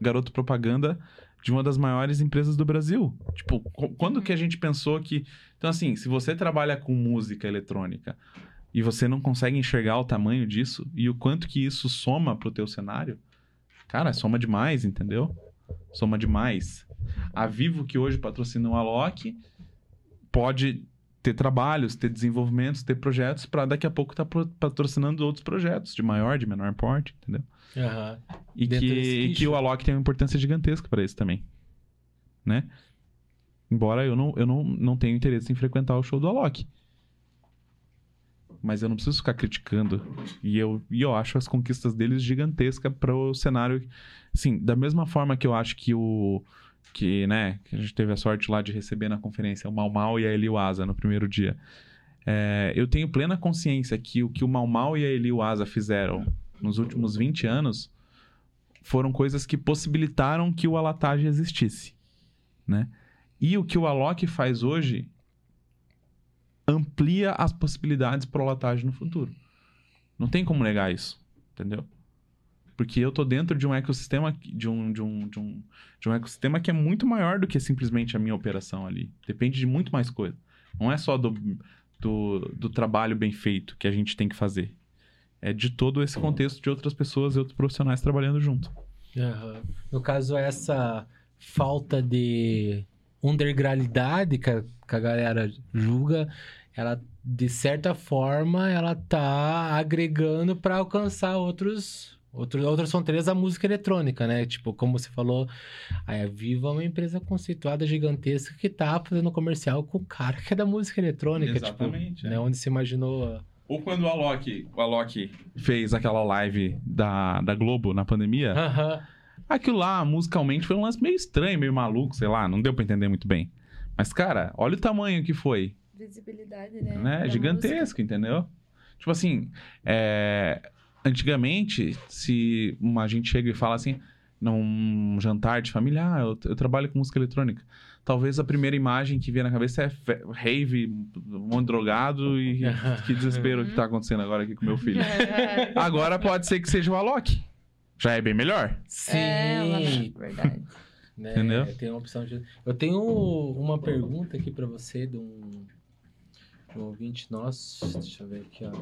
garoto propaganda de uma das maiores empresas do Brasil. Tipo, qu- quando que a gente pensou que. Então, assim, se você trabalha com música eletrônica e você não consegue enxergar o tamanho disso e o quanto que isso soma pro teu cenário, cara, soma demais, entendeu? Soma demais. A Vivo, que hoje patrocina o Alok, pode ter trabalhos, ter desenvolvimentos, ter projetos para daqui a pouco estar patrocinando outros projetos de maior, de menor porte, entendeu? Aham. E Dentro que, e que o Alok tem uma importância gigantesca para isso também. Né? Embora eu não, eu não, não tenha interesse em frequentar o show do Alok. Mas eu não preciso ficar criticando. E eu, e eu acho as conquistas deles gigantescas para o cenário. Assim, da mesma forma que eu acho que o. Que, né, que a gente teve a sorte lá de receber na conferência o Mal Mal e a Eli Waza no primeiro dia. É, eu tenho plena consciência que o que o Mal Mal e a Eli Waza fizeram nos últimos 20 anos foram coisas que possibilitaram que o Alatage existisse, né? E o que o Alok faz hoje amplia as possibilidades para o Alatage no futuro. Não tem como negar isso, entendeu? Porque eu tô dentro de um ecossistema de um, de um, de um, de um ecossistema que é muito maior do que simplesmente a minha operação ali. Depende de muito mais coisa. Não é só do, do, do trabalho bem feito que a gente tem que fazer. É de todo esse contexto de outras pessoas e outros profissionais trabalhando junto. Aham. No caso, essa falta de undergralidade que a, que a galera julga, ela, de certa forma, ela tá agregando para alcançar outros, outros, outras fronteiras da música eletrônica, né? Tipo, como você falou, a Viva é uma empresa conceituada gigantesca que tá fazendo comercial com o cara que é da música eletrônica, Exatamente, tipo, é. né? Onde se imaginou... Ou quando o Alok, o Alok fez aquela live da, da Globo na pandemia, Aham. aquilo lá, musicalmente, foi um lance meio estranho, meio maluco, sei lá, não deu pra entender muito bem. Mas, cara, olha o tamanho que foi, Visibilidade, né? né? Gigantesco, entendeu? Tipo assim, é, antigamente, se uma gente chega e fala assim, num jantar de família, ah, eu, eu trabalho com música eletrônica. Talvez a primeira imagem que vier na cabeça é rave, um monte de drogado e que desespero que tá acontecendo agora aqui com meu filho. É, Agora pode ser que seja o Alok. Já é bem melhor. Sim! é, verdade. né? Entendeu? Tem uma opção de... Eu tenho uma pergunta aqui pra você de um, de um ouvinte nosso. Deixa eu ver aqui, ó.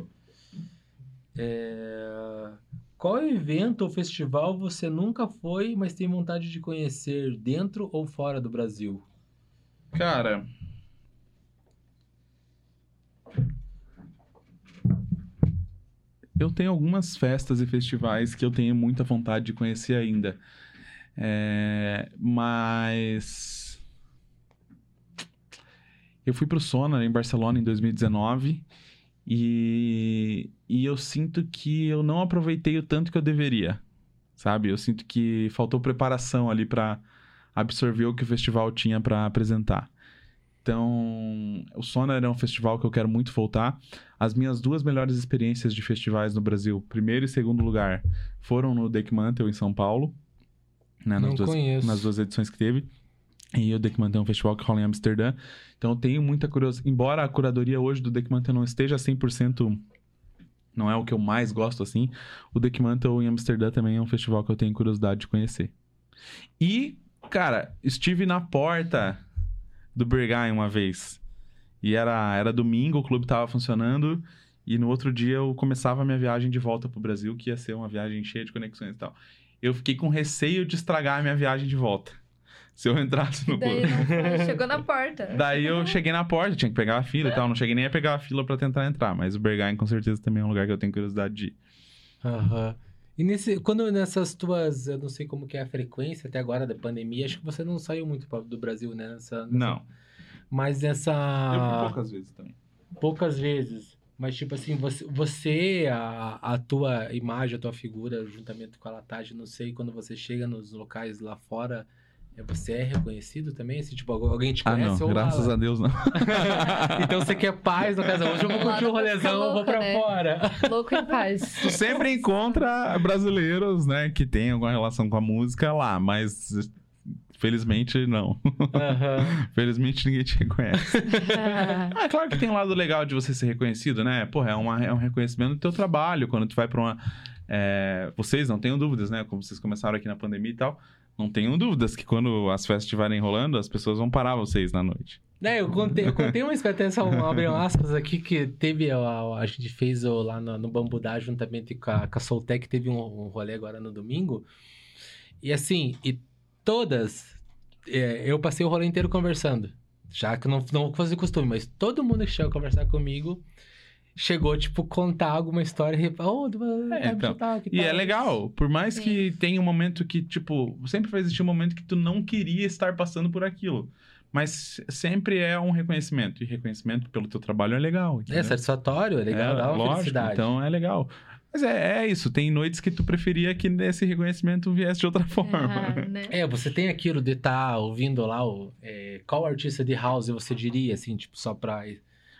É, Qual evento ou festival você nunca foi, mas tem vontade de conhecer dentro ou fora do Brasil? Cara. Eu tenho algumas festas e festivais que eu tenho muita vontade de conhecer ainda. É, mas. Eu fui pro Sonar em Barcelona em 2019 e, e eu sinto que eu não aproveitei o tanto que eu deveria. Sabe? Eu sinto que faltou preparação ali para absorver o que o festival tinha para apresentar. Então, o Sonar é um festival que eu quero muito voltar. As minhas duas melhores experiências de festivais no Brasil, primeiro e segundo lugar, foram no Deckmantel em São Paulo, né, nas, duas, nas duas edições que teve. E o Deckmantel é um festival que rola em Amsterdã. Então, eu tenho muita curiosidade. Embora a curadoria hoje do Deckmantel não esteja 100%, não é o que eu mais gosto assim, o Deckmantel em Amsterdã também é um festival que eu tenho curiosidade de conhecer. E, cara, estive na porta do Berghain uma vez. E era, era domingo, o clube tava funcionando. E no outro dia eu começava a minha viagem de volta pro Brasil, que ia ser uma viagem cheia de conexões e tal. Eu fiquei com receio de estragar a minha viagem de volta. Se eu entrasse no Daí foi, chegou na porta. Daí eu cheguei na porta, tinha que pegar a fila e tal. Não cheguei nem a pegar a fila pra tentar entrar. Mas o Berghain com certeza também é um lugar que eu tenho curiosidade de ir. Aham. E nesse, quando nessas tuas, eu não sei como que é a frequência até agora da pandemia, acho que você não saiu muito do Brasil, né? Nessa, nessa- Não. Mas nessa. Eu fui poucas vezes também. poucas vezes. Mas, tipo assim, você, você a, a tua imagem, a tua figura, juntamente com a Latagem, não sei, quando você chega nos locais lá fora, você é reconhecido também? Assim, tipo, alguém te Ah, conhece? não. ou Graças fala? a Deus, não. então você quer paz no caso. Hoje eu vou curtir o rolezão, eu vou pra né? fora. Louco em paz. Tu sempre encontra brasileiros, né, que tem alguma relação com a música lá, mas felizmente não. Aham. felizmente ninguém te reconhece. Ah, claro que tem um lado legal de você ser reconhecido, né? Porra, é, uma, é um reconhecimento do teu trabalho. Quando tu vai pra uma. é, vocês, não tenho dúvidas, né? Como vocês começaram aqui na pandemia e tal. Não tenho dúvidas que quando as festas estiverem rolando, as pessoas vão parar vocês na noite. É, eu contei, eu contei uma experiência, um, abrir aspas aqui, que teve, a, a gente fez o, lá no, no Bambudá, juntamente com a, com a Soltec, teve um, um rolê agora no domingo. E assim, e todas, é, eu passei o rolê inteiro conversando. Já que não, não vou fazer costume, mas todo mundo que chegou a conversar comigo chegou, tipo, contar alguma história. e, Oh, do- É, então, tal, que E é tal." legal, por mais Sim. que tenha um momento que, tipo, sempre vai existir um momento que tu não queria estar passando por aquilo. Mas sempre é um reconhecimento. E reconhecimento pelo teu trabalho é legal. É entendeu? satisfatório, é legal, dá uma lógico, felicidade. Então é legal. Mas é, é isso, tem noites que tu preferia que esse reconhecimento viesse de outra forma. Ah, né? É, você tem aquilo de estar ouvindo lá o, é, qual artista de house você diria, assim, tipo, só pra,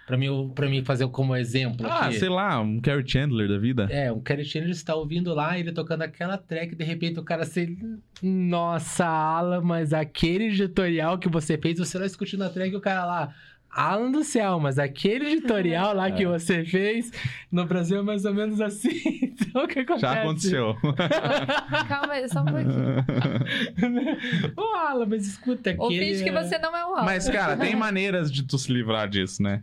pra, mim, pra mim fazer como exemplo Ah, aqui. sei lá, um Carrie Chandler da vida. É, o Kerry Chandler está ouvindo lá, ele tocando aquela track, de repente o cara assim, nossa, Alan, mas aquele editorial que você fez, você lá escutando a track e o cara lá, Alan do céu, mas aquele editorial lá que É. você fez, no Brasil é mais ou menos assim. Então, o que acontece? Já aconteceu. Calma aí, só um pouquinho. Ô, Alan, mas escuta aquele... Ou finge que é- você não é o Alan. Mas, cara, tem maneiras de tu se livrar disso, né?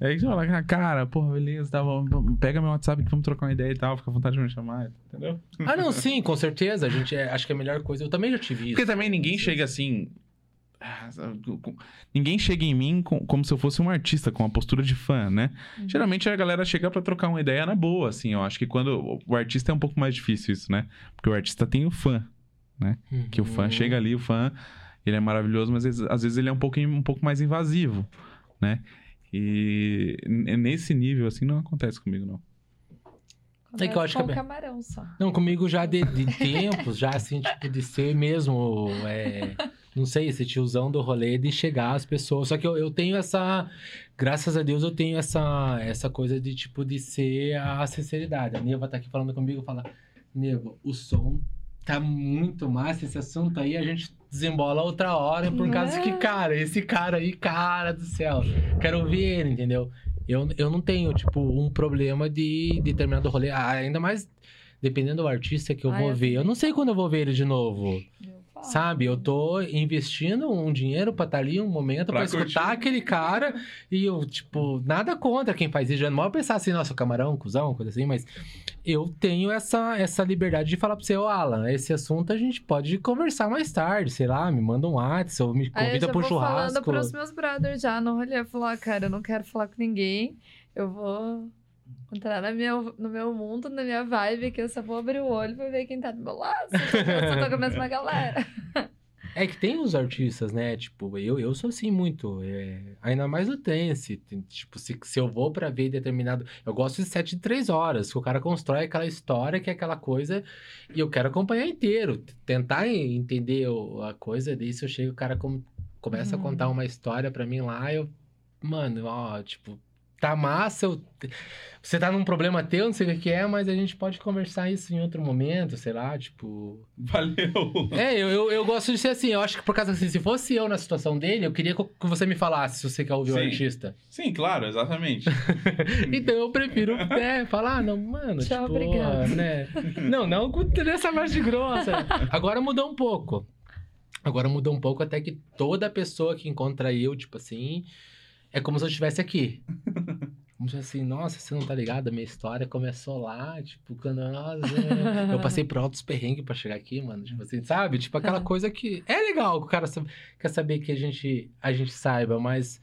É que tu fala, cara, porra, beleza, tá, vamos- pega meu WhatsApp que vamos trocar uma ideia e tal, fica à vontade de me chamar, entendeu? Ah, não, sim, com certeza. A gente é- acho que é a melhor coisa. Eu também já tive isso. Porque também ninguém chega assim. Ninguém chega em mim com- como se eu fosse um artista, com uma postura de fã, né? Uhum. Geralmente a galera chega pra trocar uma ideia na boa, assim. Eu acho que quando. O artista é um pouco mais difícil isso, né? Porque o artista tem o fã. Que o fã Uhum. chega ali, o fã, ele é maravilhoso, mas às vezes, ele é um pouco, um pouco mais invasivo, né? E nesse nível, assim, não acontece comigo, não. É que eu acho que é camarão só. Não, comigo já de, de tempos, já assim, tipo, de ser mesmo, é, não sei, esse tiozão do rolê de chegar às pessoas. Só que eu, eu tenho essa, graças a Deus, eu tenho essa, essa coisa de, tipo, de ser a sinceridade. A Neva tá aqui falando comigo, fala, Neva, o som tá muito massa, esse assunto aí a gente desembola outra hora, por Não causa é? que, cara, esse cara aí, cara do céu, quero ouvir ele, entendeu? Eu, eu não tenho, tipo, um problema de determinado rolê. Ah, ainda mais dependendo do artista que eu Ah, vou eu ver. Eu não sei quando eu vou ver ele de novo. Eu. Sabe? Eu tô investindo um dinheiro pra estar ali um momento pra, Pra escutar aquele cara. E eu, tipo, nada contra quem faz isso. Já não é pensar assim, nossa, camarão, cuzão, coisa assim, mas eu tenho essa, essa liberdade de falar pra você, ô Alan, esse assunto a gente pode conversar mais tarde, sei lá, me manda um WhatsApp, ou me eu convida pro vou churrasco. falando pros meus brothers já no rolê. Falar, cara, eu não quero falar com ninguém. Eu vou entrar na minha, no meu mundo, na minha vibe, que eu só vou abrir o olho pra ver quem tá do meu lado. Eu eu tô com a mesma galera. É que tem os artistas, né? Tipo, eu, eu sou assim muito. é, ainda mais no trance. tem- Tipo, se, se eu vou pra ver determinado. Eu gosto de sete de três horas, que o cara constrói aquela história, que é aquela coisa, e eu quero acompanhar inteiro. Tentar en- entender o- a coisa, daí se eu chego, o cara com- começa Uhum. a contar uma história pra mim lá, eu. Mano, ó, tipo. Tá massa, eu- você tá num problema teu, não sei o que é, mas a gente pode conversar isso em outro momento, sei lá, tipo. Valeu! É, eu, eu, eu gosto de ser assim. Eu acho que por causa assim, se fosse eu na situação dele, eu queria que você me falasse se você quer ouvir o Sim. artista. Sim, claro, exatamente. Então eu prefiro né, falar, não, mano, Tchau, tipo, obrigada. né? Não, não com essa voz de grossa. Agora mudou um pouco. Agora mudou um pouco até que toda pessoa que encontra eu, tipo assim, é como se eu estivesse aqui. Como se assim, nossa, você não tá ligado? A minha história começou lá, tipo, quando nossa, eu passei por altos perrengues pra chegar aqui, mano. Tipo assim, sabe? Tipo aquela coisa que é legal que o cara sabe- quer saber que a gente, a gente saiba, mas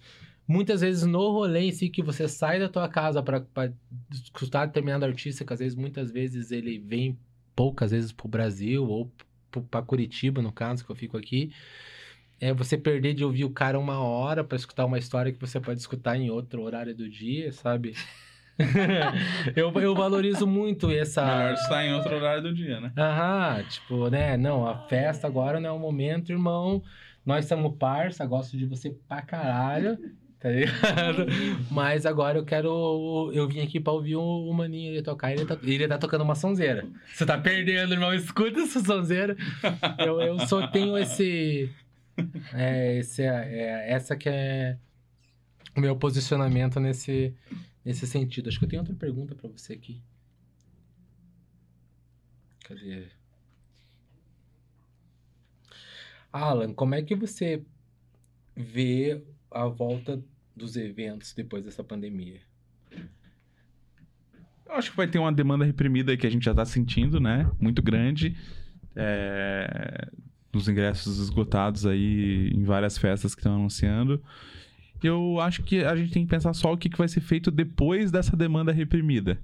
muitas vezes no rolê em si que você sai da tua casa pra, pra escutar determinado artista, que às vezes, muitas vezes ele vem poucas vezes pro Brasil ou pra Curitiba, no caso, que eu fico aqui. É você perder de ouvir o cara uma hora pra escutar uma história que você pode escutar em outro horário do dia, sabe? eu, eu valorizo muito essa. Melhor estar em outro horário do dia, né? Aham, tipo, né? Não, a festa agora não é o momento, irmão. Nós estamos parça, gosto de você pra caralho, tá ligado? Mas agora eu quero. Eu vim aqui pra ouvir o, o maninho ele tocar. Ele tá, ele tá tocando uma sonzeira. Você tá perdendo, irmão. Escuta essa sonzeira. Eu, eu só tenho esse. É, esse é, essa que é o meu posicionamento nesse, nesse sentido. Acho que eu tenho outra pergunta pra você aqui. Cadê? Alan, como é que você vê a volta dos eventos depois dessa pandemia? Eu acho que vai ter uma demanda reprimida que a gente já tá sentindo, né? Muito grande. É... Os ingressos esgotados aí em várias festas que estão anunciando. Eu acho que a gente tem que pensar só o que que vai ser feito depois dessa demanda reprimida.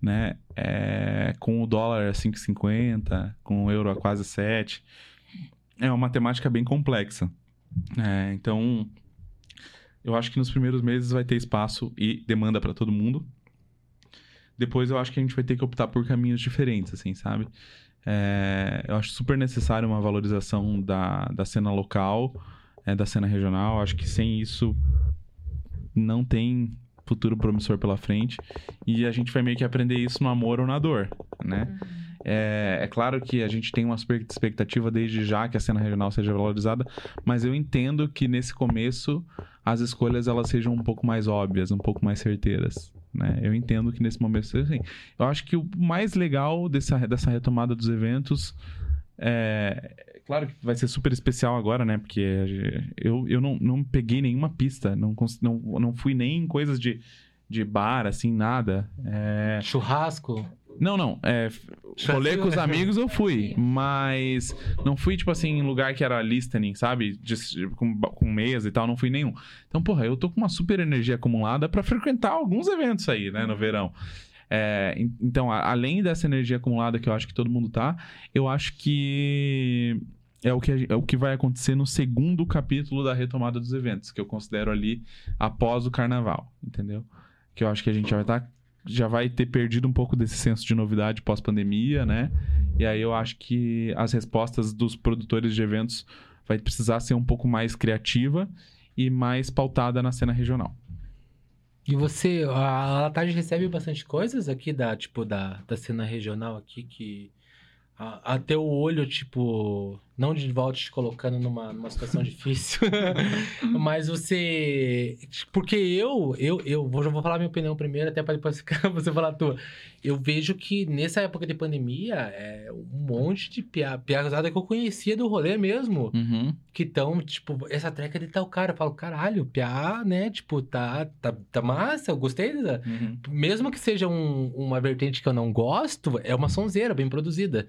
Né? É... Com o dólar a 5,50, com o euro a quase 7. É uma matemática bem complexa. É, então, eu acho que nos primeiros meses vai ter espaço e demanda para todo mundo. Depois eu acho que a gente vai ter que optar por caminhos diferentes, assim, sabe? É, eu acho super necessário uma valorização da, da cena local, é, da cena regional. Acho que sem isso não tem futuro promissor pela frente. E a gente vai meio que aprender isso no amor ou na dor, né? Uhum. É, é, claro que a gente tem uma expectativa desde já que a cena regional seja valorizada, mas eu entendo que nesse começo as escolhas elas sejam um pouco mais óbvias, um pouco mais certeiras. Né? Eu entendo que nesse momento assim. Eu acho que o mais legal dessa, dessa retomada dos eventos é. Claro que vai ser super especial agora, né? Porque eu, eu não, não peguei nenhuma pista, não, não, não fui nem em coisas de, de bar, assim, nada. É... Churrasco? Não, não. É, rolê com os amigos eu fui, mas não fui, tipo assim, em lugar que era listening, sabe? De, com, com mesa e tal, não fui nenhum. Então, porra, eu tô com uma super energia acumulada para frequentar alguns eventos aí, né, no verão. É, então, além dessa energia acumulada que eu acho que todo mundo tá, eu acho que é o que, é o que vai acontecer no segundo capítulo da retomada dos eventos, que eu considero ali após o carnaval, entendeu? Que eu acho que a gente já vai estar. Tá já vai ter perdido um pouco desse senso de novidade pós-pandemia, né? E aí eu acho que as respostas dos produtores de eventos vai precisar ser um pouco mais criativa e mais pautada na cena regional. E você, a Latage recebe bastante coisas aqui da, tipo, da, da cena regional aqui que até o olho, tipo, não de volta te colocando numa, numa situação difícil, mas você. Porque eu, eu, eu vou, já vou falar minha opinião primeiro, até para depois você falar a tua. Eu vejo que nessa época de pandemia, é um monte de piazada que eu conhecia do rolê mesmo, uhum. que estão, tipo, essa treca de tal cara. Eu falo, caralho, piá, né? Tipo, tá, tá, tá massa, eu gostei da. Uhum. Mesmo que seja um, uma vertente que eu não gosto, é uma sonzeira bem produzida.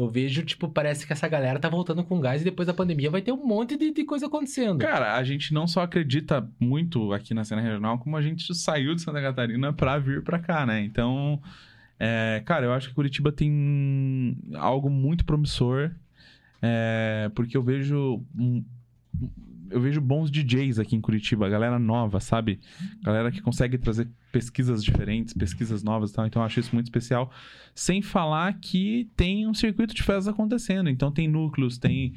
Eu vejo, tipo, parece que essa galera tá voltando com gás e depois da pandemia vai ter um monte de, de, coisa acontecendo. Cara, a gente não só acredita muito aqui na cena regional, como a gente saiu de Santa Catarina pra vir pra cá, né? Então, é, cara, eu acho que Curitiba tem algo muito promissor, é, porque eu vejo. Eu vejo bons DJs aqui em Curitiba, galera nova, sabe? Galera que consegue trazer pesquisas diferentes, pesquisas novas e tal. Então eu acho isso muito especial. Sem falar que tem um circuito de festas acontecendo. Então tem núcleos, tem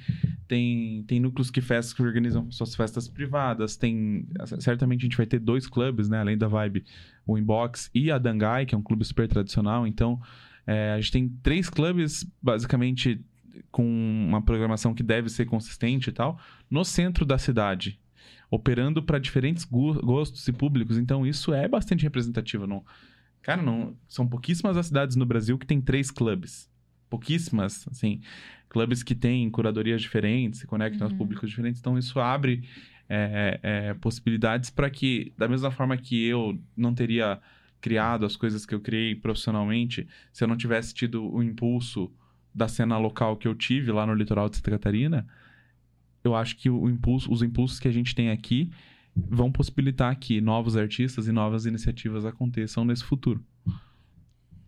tem, tem núcleos que festas que organizam suas festas privadas. Tem certamente a gente vai ter dois clubes, né? Além da Vibe, o Inbox e a Dangai, que é um clube super tradicional. Então é, a gente tem três clubes basicamente com uma programação que deve ser consistente e tal, no centro da cidade operando para diferentes gostos e públicos. Então, isso é bastante representativo. Não... Cara, não... são pouquíssimas as cidades no Brasil que tem três clubes. Pouquíssimas, assim. Clubes que têm curadorias diferentes, se conectam uhum. aos públicos diferentes. Então, isso abre é, é, possibilidades para que, da mesma forma que eu não teria criado as coisas que eu criei profissionalmente, se eu não tivesse tido o impulso da cena local que eu tive lá no litoral de Santa Catarina, eu acho que impulso, os impulsos que a gente tem aqui vão possibilitar que novos artistas e novas iniciativas aconteçam nesse futuro.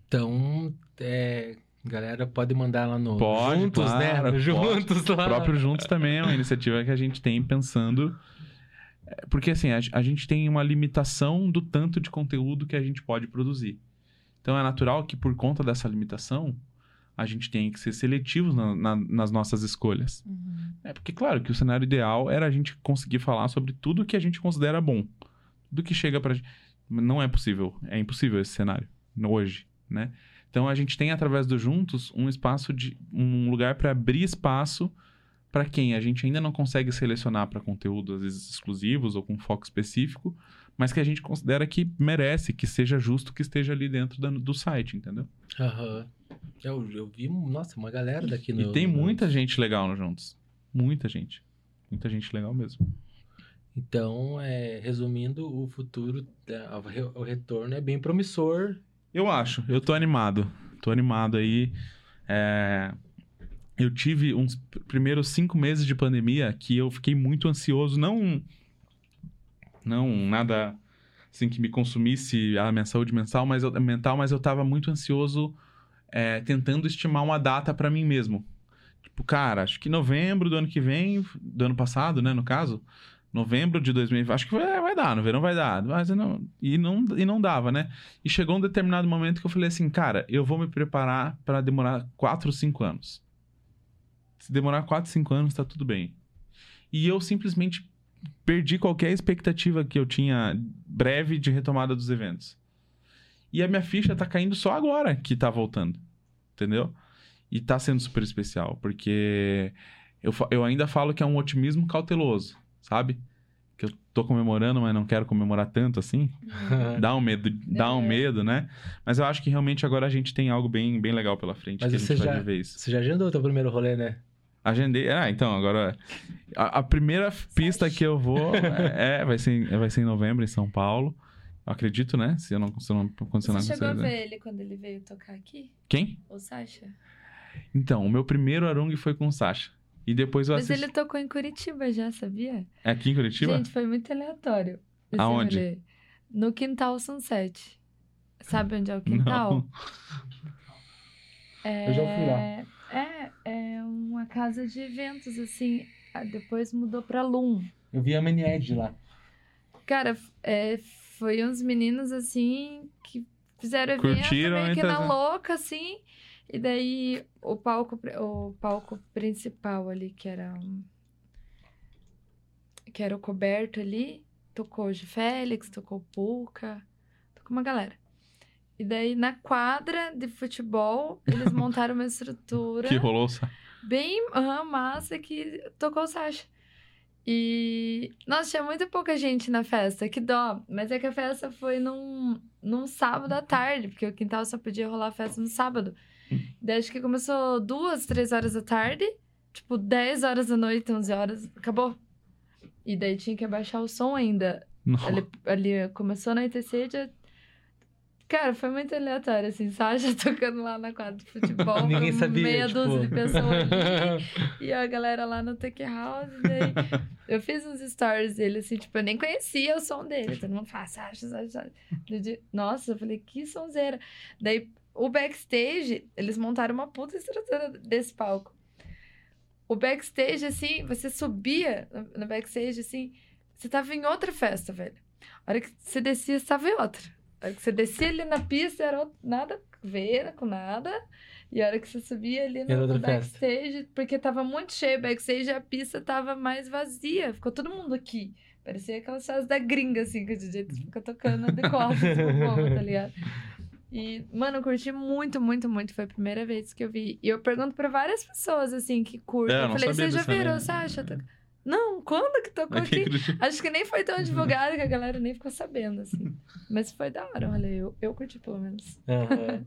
Então, é, galera, pode mandar lá no pode, Juntos, né? claro, né? Juntos pode. lá. O próprio Juntos também é uma iniciativa que a gente tem pensando. É, porque assim, a, a gente tem uma limitação do tanto de conteúdo que a gente pode produzir. Então é natural que por conta dessa limitação, a gente tem que ser seletivos na, na, nas nossas escolhas. Uhum. É porque, claro, que o cenário ideal era a gente conseguir falar sobre tudo que a gente considera bom. Tudo que chega pra gente. Não é possível. É impossível esse cenário hoje, né? Então a gente tem através do Juntos um espaço de um lugar para abrir espaço para quem a gente ainda não consegue selecionar para conteúdo às vezes exclusivos ou com foco específico, mas que a gente considera que merece, que seja justo que esteja ali dentro do, do site, entendeu? Aham. Uhum. Eu, eu vi, nossa, uma galera daqui no. E tem muita gente legal no Juntos. Muita gente. Muita gente legal mesmo. Então, é, resumindo, o futuro, é, o re- o retorno é bem promissor. Eu acho, eu tô animado. Tô animado aí. É, Eu tive uns pr- primeiros cinco meses de pandemia que eu fiquei muito ansioso, não. Não nada assim que me consumisse a minha saúde mental, mas eu, mental, mas eu tava muito ansioso é, tentando estimar uma data pra mim mesmo. Tipo, cara, acho que novembro do ano que vem, do ano passado, né, no caso, novembro de 2020, acho que vai, vai dar, no verão vai dar, mas não, e não e não dava, né? E chegou um determinado momento que eu falei assim, cara, eu vou me preparar pra demorar 4 ou 5 anos. Se demorar 4, 5 anos, tá tudo bem. E eu simplesmente perdi qualquer expectativa que eu tinha breve de retomada dos eventos. E a minha ficha tá caindo só agora que tá voltando. Entendeu? E tá sendo super especial, porque eu, eu ainda falo que é um otimismo cauteloso, sabe? Que eu tô comemorando, mas não quero comemorar tanto assim. Dá um medo, dá um É. medo, né? Mas eu acho que realmente agora a gente tem algo bem, bem legal pela frente. Mas que a você gente vai já- viver isso. Você já agendou o teu primeiro rolê, né? Agendei. Ah, então, agora. A, a primeira pista que eu vou é, vai, ser, vai ser em novembro, em São Paulo. Eu acredito, né? Se eu não, se eu não acontecer nada Você chegou a com você, né? ver ele quando ele veio tocar aqui? Quem? O Sasha? Então, o meu primeiro Arung foi com o Sasha. E depois eu Mas assisti. ele tocou em Curitiba já, sabia? É aqui em Curitiba? Gente, foi muito aleatório. Aonde? rolê. No Quintal Sunset. Sabe onde é o quintal? Não. É... Eu já fui lá. É, é uma casa de eventos, assim. Ah, Depois mudou pra Loom. Eu vi a Manied lá. Cara, é, foi uns meninos, assim, que fizeram evento Curtiram, meio que na louca, assim. E daí, o palco, o palco principal ali, que era um... Que era o coberto ali, tocou o G. Félix, tocou o Pulca, tocou uma galera. E daí, na quadra de futebol, eles montaram uma estrutura Que rolou. sa- bem massa que tocou o Sasha. E, nossa, tinha muito pouca gente na festa, que dó. Mas é que a festa foi num, num sábado à tarde, porque o quintal só podia rolar a festa no sábado. Daí acho que começou duas, três horas da tarde, tipo 10 horas da noite, 11 horas, acabou. E daí tinha que abaixar o som ainda. Não. Ali, ali começou na ITC, já... Cara, foi muito aleatório, assim, Sasha tocando lá na quadra de futebol. Ninguém com sabia, Meia tipo... dúzia de pessoas ali. E a galera lá no Tech House, daí eu fiz uns stories dele, assim, tipo, eu nem conhecia o som dele. Todo mundo fala, Sasha, Sasha, Sasha. Nossa, eu falei, que sonzeira. Daí, o backstage, eles montaram uma puta estrutura desse palco. O backstage, assim, você subia no- no backstage, assim, você tava em outra festa, velho. A hora que você descia, você tava em outra. A hora que você descia ali na pista, era nada a ver com nada. E a hora que você subia ali no, no festa. backstage, porque tava muito cheio o backstage, a pista tava mais vazia. Ficou todo mundo aqui. Parecia aquelas festas da gringa, assim, que o DJ fica tocando de costas pro povo, tá ligado? E, mano, eu curti muito, muito, muito. Foi a primeira vez que eu vi. E eu pergunto pra várias pessoas, assim, que curtem. É, eu falei, você já virou, né?" Sasha? Não, quando que tocou Aqui. Acho que nem foi tão divulgado que a galera nem ficou sabendo, assim. Mas foi da hora, olha, eu, eu curti pelo menos. Aham.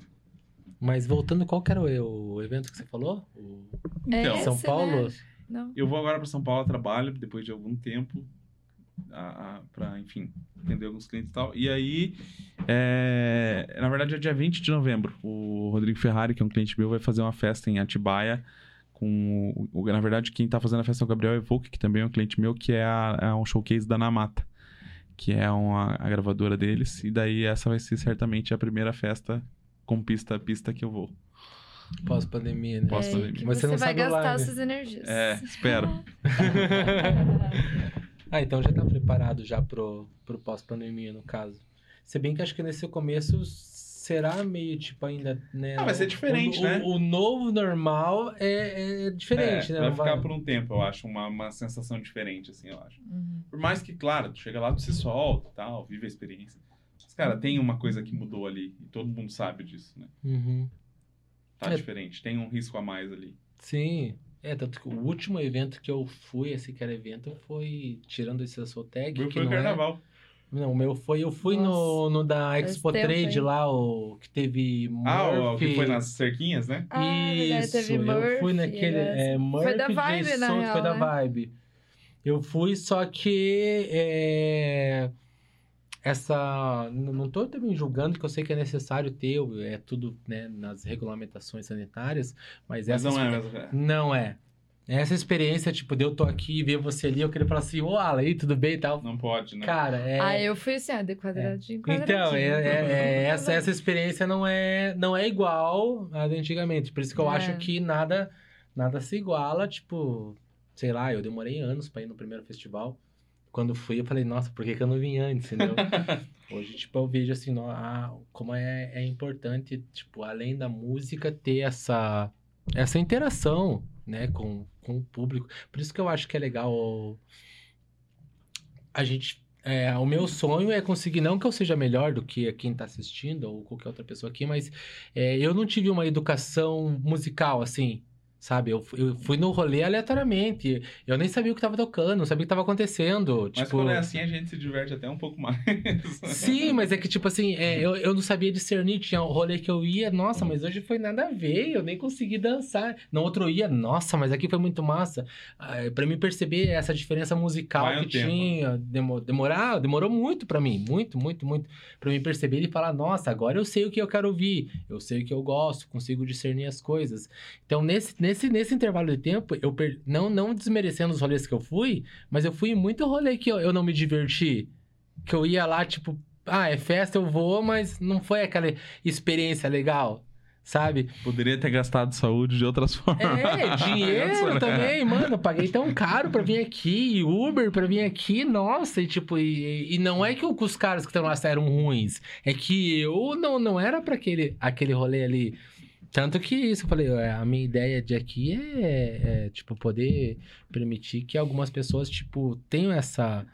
Mas voltando, qual que era o, o evento que você falou? O- Então. É São esse, Paulo? Né? Não. Eu vou agora para São Paulo trabalho, depois de algum tempo, para, enfim, atender alguns clientes e tal. E aí, é, na verdade, é dia 20 de novembro. O Rodrigo Ferrari, que é um cliente meu, vai fazer uma festa em Atibaia. Com, o- o- na verdade, quem tá fazendo a festa é o Gabriel Evoque, que também é um cliente meu, que é, a- é um showcase da Namata, que é uma, a gravadora deles. E daí, essa vai ser certamente a primeira festa com pista a pista que eu vou. Pós-pandemia, né? Pós- É, Mas você, você não vai sabe gastar online. suas energias. É, espero. ah, então já tá preparado já pro, pro pós-pandemia, no caso. Se bem que acho que nesse começo será meio tipo ainda, né? Ah, vai ser diferente, o, né? O, o novo normal é, é diferente, É, né? vai ficar por um tempo, eu acho, uma, uma sensação diferente, assim, eu acho. Uhum. Por mais que, claro, tu chega lá, tu se solta e tal, vive a experiência. Mas, cara, tem uma coisa que mudou ali, e todo mundo sabe disso, né? Uhum. Tá É. diferente, tem um risco a mais ali. Sim. É, tanto que o último evento que eu fui, esse que era evento, foi tirando esse Soul Tag, Foi que o não é- carnaval. Não, o meu foi. Eu fui no, Nossa, no da Expo Trade lá, o que teve. Ah, o Murphy. que foi nas cerquinhas, né? Ah, verdade, Isso, teve eu fui Murphy, naquele. né? É, Murphy, Foi da Vibe, Jay na real, Foi da né? Vibe. Eu fui, só que. é, essa. Não tô também julgando que eu sei que é necessário ter, é tudo né, nas regulamentações sanitárias, mas Mas essa. não é mesmo. Não é. Essa experiência, tipo, de eu tô aqui e ver você ali, eu queria falar assim, ô Alan, aí, tudo bem e tal. Não pode, né? Cara, é. Ah, eu fui assim, ó, de quadradinho, quadradinho. Então, é, é- é- essa, essa experiência não é, não é igual à de antigamente. Por isso que eu É. acho que nada, nada se iguala. Tipo, sei lá, eu demorei anos pra ir no primeiro festival. Quando fui, eu falei, nossa, por que, que eu não vim antes, entendeu? Hoje, tipo, eu vejo assim, no- ah, como é, é importante, tipo, além da música, ter essa, essa interação, né, com, com o público. Por isso que eu acho que é legal a gente é, o meu sonho é conseguir, não que eu seja melhor do que quem tá assistindo ou qualquer outra pessoa aqui, mas é, eu não tive uma educação musical, assim, sabe? Eu, eu fui no rolê aleatoriamente, eu nem sabia o que tava tocando, não sabia o que tava acontecendo. Mas tipo... quando é assim, a gente se diverte até um pouco mais. Sim, mas é que, tipo assim, é, eu, eu não sabia discernir. Tinha um rolê que eu ia, nossa, mas hoje foi nada a ver, eu nem consegui dançar. No outro eu ia, nossa, mas aqui foi muito massa. Ah, Pra mim perceber essa diferença musical Vai que tinha, demo, demorar, demorou muito pra mim, muito, muito, muito. Pra mim perceber e falar, nossa, agora eu sei o que eu quero ouvir, eu sei o que eu gosto, consigo discernir as coisas. Então, nesse, nesse, nesse intervalo de tempo, eu per... não, não desmerecendo os rolês que eu fui, mas eu fui em muito rolê que eu, eu não me diverti. Que eu ia lá, tipo, ah, é festa, eu vou, mas não foi aquela experiência legal, sabe? Poderia ter gastado saúde de outras formas. É, dinheiro Isso, né? também, mano. Eu paguei tão caro pra vir aqui, Uber pra vir aqui, nossa, e tipo, e, e não é que os caras que estão lá eram ruins, é que eu não, não era pra aquele, aquele rolê ali. Tanto que isso, eu falei, é, a minha ideia de aqui é, é, tipo, poder permitir que algumas pessoas, tipo, tenham essa,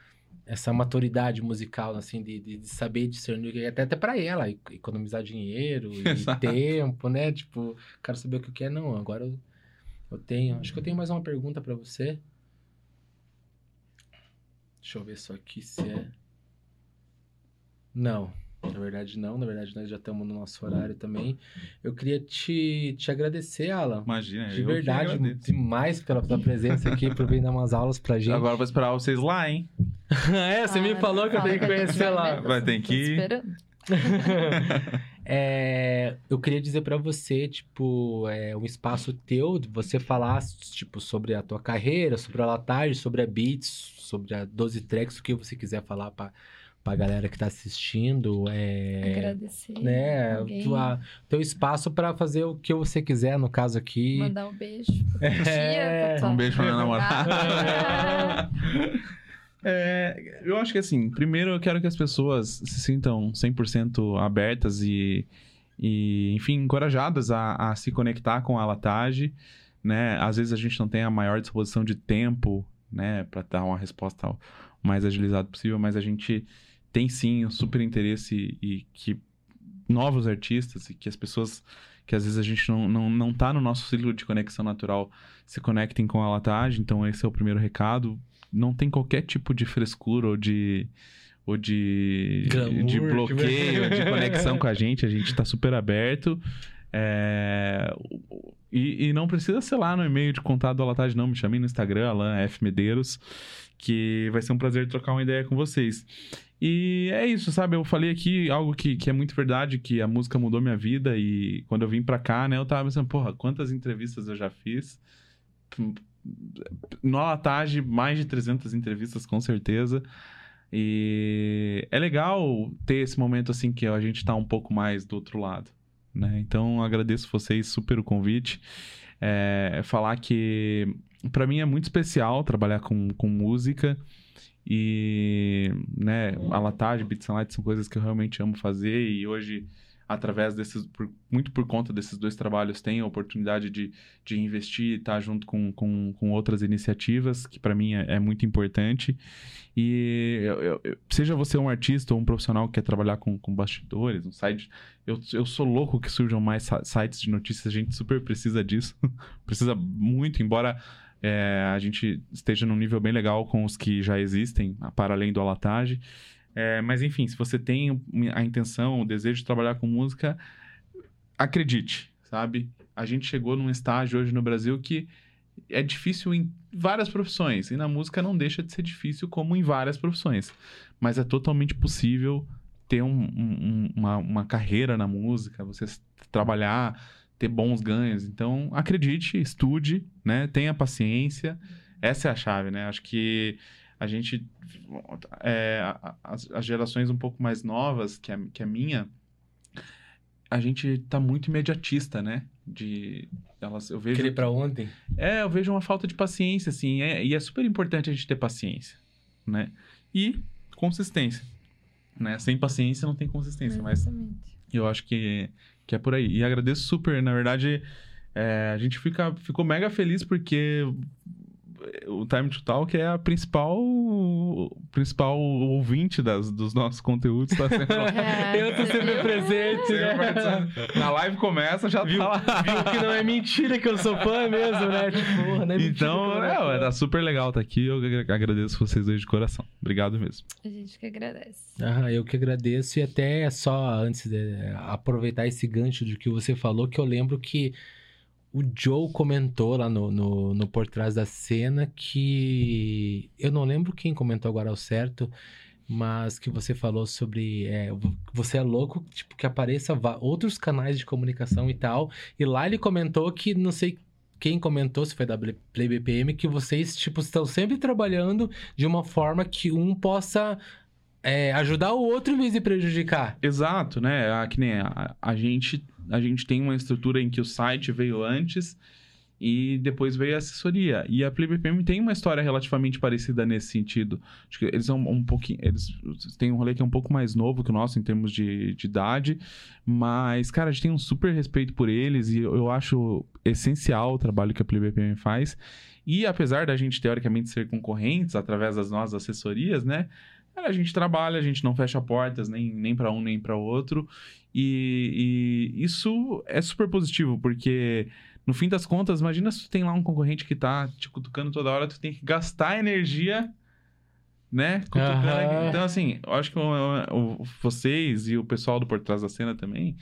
essa maturidade musical, assim, de, de, de saber discernir, até, até pra ela, economizar dinheiro e Exato. tempo, né? Tipo, quero saber o que que é, não, agora eu, eu tenho, acho que eu tenho mais uma pergunta pra você. Deixa eu ver só aqui se é... Não, na verdade não, na verdade nós já estamos no nosso horário também. Eu queria te, te agradecer, Alan. Imagina, De verdade, demais pela tua presença aqui, por vir dar umas aulas pra gente. Agora eu vou esperar vocês lá, hein? é, você me Ah, falou que eu tenho que conhecer lá. Vai ter que ir. esperando. É, eu queria dizer pra você, tipo, é um espaço teu, de você falar, tipo, sobre a tua carreira, sobre a Latage, sobre a Beats, sobre a 12 Tracks, o que você quiser falar pra, pra galera que tá assistindo. É, Agradecer. né, tua, teu espaço pra fazer o que você quiser, no caso aqui. Mandar um beijo É. Um beijo pra minha namorada. É, eu acho que assim, primeiro eu quero que as pessoas se sintam 100% abertas e, e, enfim, encorajadas a, a se conectar com a Latage, né? Às vezes a gente não tem a maior disposição de tempo, né, para dar uma resposta o mais agilizada possível, mas a gente tem sim um super interesse e que novos artistas e que as pessoas que às vezes a gente não, não, não tá no nosso ciclo de conexão natural se conectem com a Latage, então esse é o primeiro recado. Não tem qualquer tipo de frescura ou de ou de, Glamour, de bloqueio, de conexão com a gente, a gente tá super aberto. É, e, e não precisa ser lá no e-mail de contato da Latage, não. Me chame no Instagram, Alan F. Medeiros, que vai ser um prazer trocar uma ideia com vocês. E é isso, sabe? Eu falei aqui algo que, que é muito verdade, que a música mudou minha vida. E quando eu vim pra cá, né, eu tava pensando, porra, quantas entrevistas eu já fiz. No Latage, mais de 300 entrevistas, com certeza. E é legal ter esse momento assim que a gente tá um pouco mais do outro lado, né? Então agradeço vocês super o convite. É, falar que para mim é muito especial trabalhar com, com música e né, a Latage, Beats and Lights são coisas que eu realmente amo fazer e hoje através desses, por- muito por conta desses dois trabalhos, tenho a oportunidade de, de investir e estar junto com, com, com outras iniciativas, que para mim é, é muito importante. E eu- eu- seja você um artista ou um profissional que quer trabalhar com, com bastidores, um site. Eu, eu sou louco que surjam mais sites de notícias, a gente super precisa disso. precisa muito, embora. É, a gente esteja num nível bem legal com os que já existem, para além do Alatage. É, mas enfim, se você tem a intenção, o desejo de trabalhar com música, acredite, sabe? A gente chegou num estágio hoje no Brasil que é difícil em várias profissões. E na música não deixa de ser difícil, como em várias profissões. Mas é totalmente possível ter um, um, uma, uma carreira na música, você trabalhar, ter bons ganhos. Então, acredite, estude, né? Tenha paciência. Essa é a chave, né? Acho que a gente. É, as, as, gerações um pouco mais novas que a, que a minha, a gente tá muito imediatista, né? De. Elas, eu vejo. Querer pra ontem? É, eu vejo uma falta de paciência, assim. É, e é super importante a gente ter paciência, né? E consistência. Né? Sem paciência não tem consistência, Exatamente. mas eu acho que, que é por aí. E agradeço super, na verdade, é, a gente fica, ficou mega feliz porque o Time to Talk é a principal principal ouvinte das, dos nossos conteúdos. Tá sempre... é, eu tô sempre presente, né? Na live começa, já viu, tá lá. Viu que não é mentira que eu sou fã mesmo, né? Tipo, não é então, é, é, tá super legal estar tá aqui. Eu agradeço vocês dois de coração. Obrigado mesmo. A gente que agradece. Ah, eu que agradeço. E até só antes de aproveitar esse gancho de que você falou, que eu lembro que o Joe comentou lá no, no, no Por Trás da Cena que. Eu não lembro quem comentou agora ao certo, mas que você falou sobre. É, você é louco, tipo, que apareça outros canais de comunicação e tal. E lá ele comentou que não sei quem comentou, se foi da Play BPM, que vocês, tipo, estão sempre trabalhando de uma forma que um possa é, ajudar o outro em vez de prejudicar. Exato, né? A, que nem a, a gente a gente tem uma estrutura em que o site veio antes e depois veio a assessoria. E a PlayBPM tem uma história relativamente parecida nesse sentido. Acho que eles são um pouquinho. Eles têm um rolê que é um pouco mais novo que o nosso em termos de, de idade. Mas, cara, a gente tem um super respeito por eles e eu, acho essencial o trabalho que a PlayBPM faz. E apesar da gente, teoricamente, ser concorrentes através das nossas assessorias, né? A gente trabalha, a gente não fecha portas nem, nem para um nem para outro. E, e, isso é super positivo, porque no fim das contas, imagina se tu tem lá um concorrente que tá te cutucando toda hora, tu tem que gastar energia, né? Cutucando. Uhum. Então, assim, eu acho que vocês e o pessoal do Por Trás da Cena também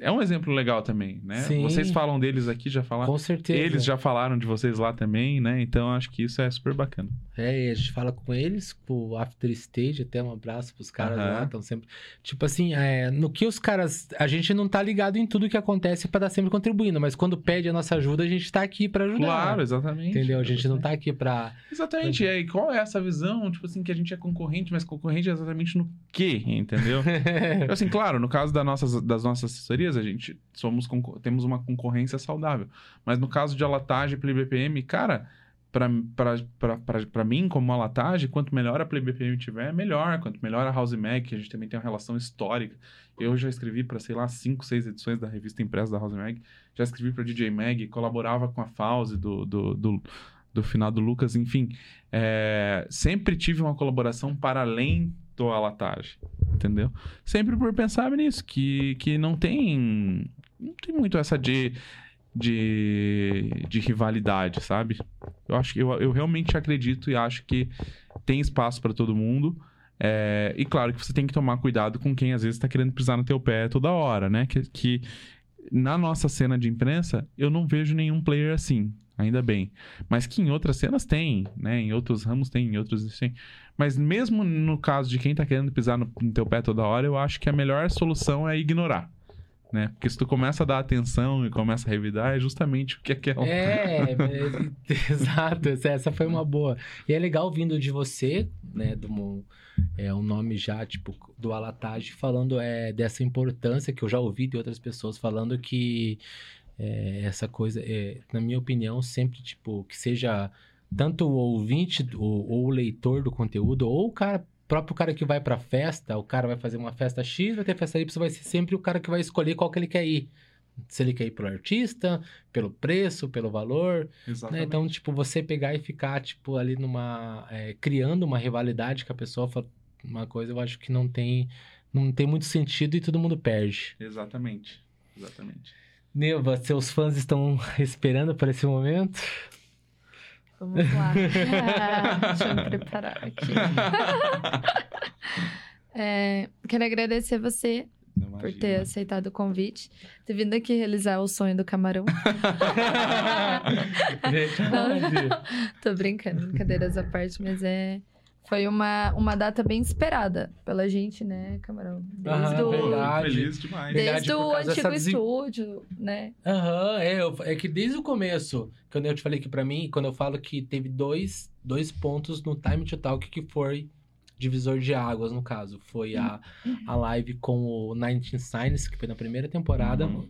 é um exemplo legal também, né? Sim. Vocês falam deles aqui, já falaram. Com certeza. Eles já falaram de vocês lá também, né? Então acho que isso é super bacana. É, e a gente fala com eles, pro After Stage, até um abraço pros caras uhum. lá, estão sempre. Tipo assim, é, no que os caras. A gente não tá ligado em tudo que acontece para dar sempre contribuindo, mas quando pede a nossa ajuda, a gente tá aqui para ajudar. Claro, exatamente. Entendeu? A gente não tá aqui pra. Exatamente. Pra... E qual é essa visão? Tipo assim, que a gente é concorrente, mas concorrente é exatamente no quê? Entendeu? Então, assim, claro, no caso das nossas, das nossas assessorias, a gente somos temos uma concorrência saudável. Mas no caso de alatagem e BPM, cara, para mim, como alatagem, quanto melhor a Play BPM tiver, melhor. Quanto melhor a House Mag, que a gente também tem uma relação histórica. Eu já escrevi para, sei lá, 5, 6 edições da revista impressa da House Mag. Já escrevi para DJ Mag, colaborava com a Fause do, do, do, do final do Lucas. Enfim, é, sempre tive uma colaboração para além do alatagem, entendeu? Sempre por pensar nisso, que, que não tem não tem muito essa de, de, de rivalidade, sabe? Eu acho eu, eu realmente acredito e acho que tem espaço para todo mundo. É, e claro que você tem que tomar cuidado com quem às vezes está querendo pisar no teu pé toda hora, né? Que, que na nossa cena de imprensa eu não vejo nenhum player assim, ainda bem. Mas que em outras cenas tem, né? Em outros ramos tem, em outros tem. Mas mesmo no caso de quem está querendo pisar no, no teu pé toda hora, eu acho que a melhor solução é ignorar né? Porque se tu começa a dar atenção e começa a revidar, é justamente o que é que é. É, exato. Essa foi uma boa. E é legal vindo de você, né? Do é um nome já tipo do Alatage falando é dessa importância que eu já ouvi de outras pessoas falando que é, essa coisa, é, na minha opinião, sempre tipo que seja tanto o ouvinte ou, ou o leitor do conteúdo ou o cara próprio cara que vai pra festa, o cara vai fazer uma festa X, vai ter festa Y, vai ser sempre o cara que vai escolher qual que ele quer ir. Se ele quer ir pelo artista, pelo preço, pelo valor. Né? Então, tipo, você pegar e ficar, tipo, ali numa. É, criando uma rivalidade com a pessoa, uma coisa eu acho que não tem, não tem muito sentido e todo mundo perde. Exatamente. Exatamente. Neva, seus fãs estão esperando por esse momento? Vamos lá. Deixa eu me preparar aqui. É, quero agradecer você por ter aceitado o convite, ter vindo aqui realizar o sonho do camarão. Verdade. Tô brincando, brincadeiras à parte, mas é. Foi uma, uma data bem esperada pela gente, né, Camarão? Desde Aham, o, verdade. Feliz demais. Verdade, desde por o antigo dessa estúdio, né? Aham, é, eu- é que desde o começo, quando eu te falei que pra mim, quando eu falo que teve dois, dois pontos no Time to Talk que foi divisor de águas, no caso. Foi a, a live com o 19 Signs, que foi na primeira temporada, Uhum.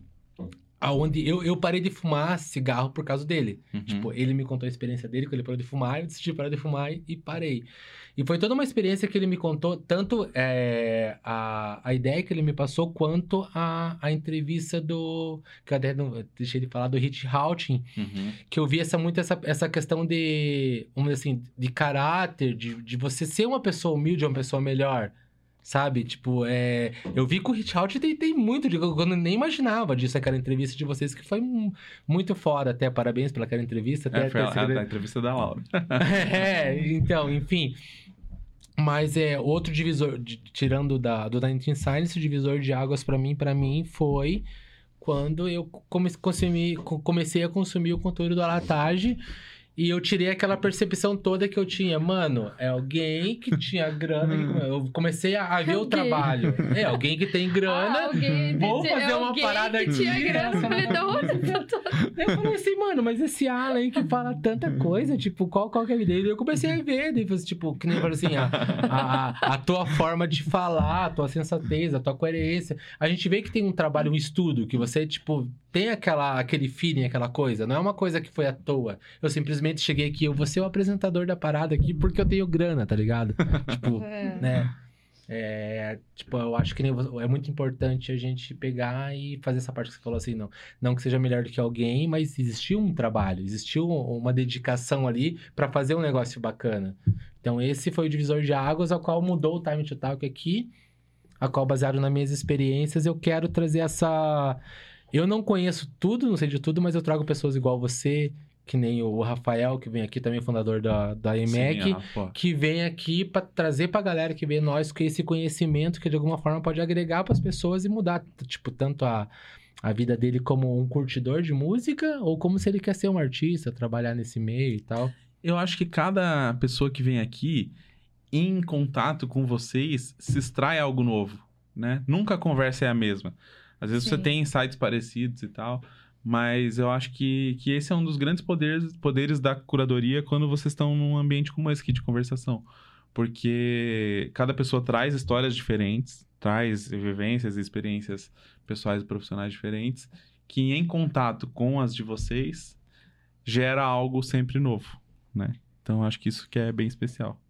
Aonde eu, eu parei de fumar cigarro por causa dele. Uhum. Tipo, ele me contou a experiência dele, que ele parou de fumar, eu decidi parar de fumar e parei. E foi toda uma experiência que ele me contou, tanto é, a, a ideia que ele me passou, quanto a, a entrevista do. Que eu até não, deixei de falar, do Hit Houghton, Uhum. que eu vi essa, muito essa, essa questão de, vamos dizer assim, de caráter, de, de você ser uma pessoa humilde, uma pessoa melhor. Sabe? Tipo, é... eu vi que o Hit Out tem, tem muito, de, eu nem imaginava disso, aquela entrevista de vocês, que foi mu- muito fora até. Parabéns pela aquela entrevista. Até, É, foi até a, esse- a, entrevista da Laura. é, então, enfim. Mas é outro divisor, de- tirando da, do 19 Science, o divisor de águas pra mim, para mim foi quando eu comecei a consumir o conteúdo do Alatage e eu tirei aquela percepção toda que eu tinha, mano, é alguém que tinha grana, que- eu comecei a, a ver o Alguém. trabalho. É, alguém que tem grana. Ah, alguém vou tinha- fazer uma alguém parada que aqui. tinha grana, eu falei, da onde eu tô? Eu falei assim, mano, mas esse Alan aí que fala tanta coisa, tipo, qual, qual que é a vida dele? Eu comecei a ver, daí, assim, tipo, que nem eu falei assim, a, a, a tua forma de falar, a tua sensatez, a tua coerência. A gente vê que tem um trabalho, um estudo, que você, tipo, tem aquela, aquele feeling, aquela coisa. Não é uma coisa que foi à toa. Eu simplesmente cheguei aqui, eu vou ser o apresentador da parada aqui porque eu tenho grana, tá ligado? tipo, É. né? É, tipo, eu acho que é muito importante a gente pegar e fazer essa parte que você falou assim, não, não que seja melhor do que alguém, mas existiu um trabalho, existiu um- uma dedicação ali pra fazer um negócio bacana. Então esse foi o divisor de águas, ao qual mudou o Time to Talk aqui, a qual baseado nas minhas experiências, eu quero trazer essa eu não conheço tudo, não sei de tudo, mas eu trago pessoas igual você, que nem o Rafael, que vem aqui também fundador da da EMEC, que vem aqui para trazer pra galera que vê nós com esse conhecimento que de alguma forma pode agregar para as pessoas e mudar, tipo, tanto a, a vida dele como um curtidor de música ou como se ele quer ser um artista, trabalhar nesse meio e tal. Eu acho que cada pessoa que vem aqui, em contato com vocês, se extrai algo novo, né? Nunca a conversa é a mesma. Às vezes você Sim. tem insights parecidos e tal, mas eu acho que, que esse é um dos grandes poderes, poderes da curadoria quando vocês estão num ambiente como esse aqui de conversação. Porque cada pessoa traz histórias diferentes, traz vivências e experiências pessoais e profissionais diferentes, que em contato com as de vocês gera algo sempre novo, né? Então acho que isso que é bem especial.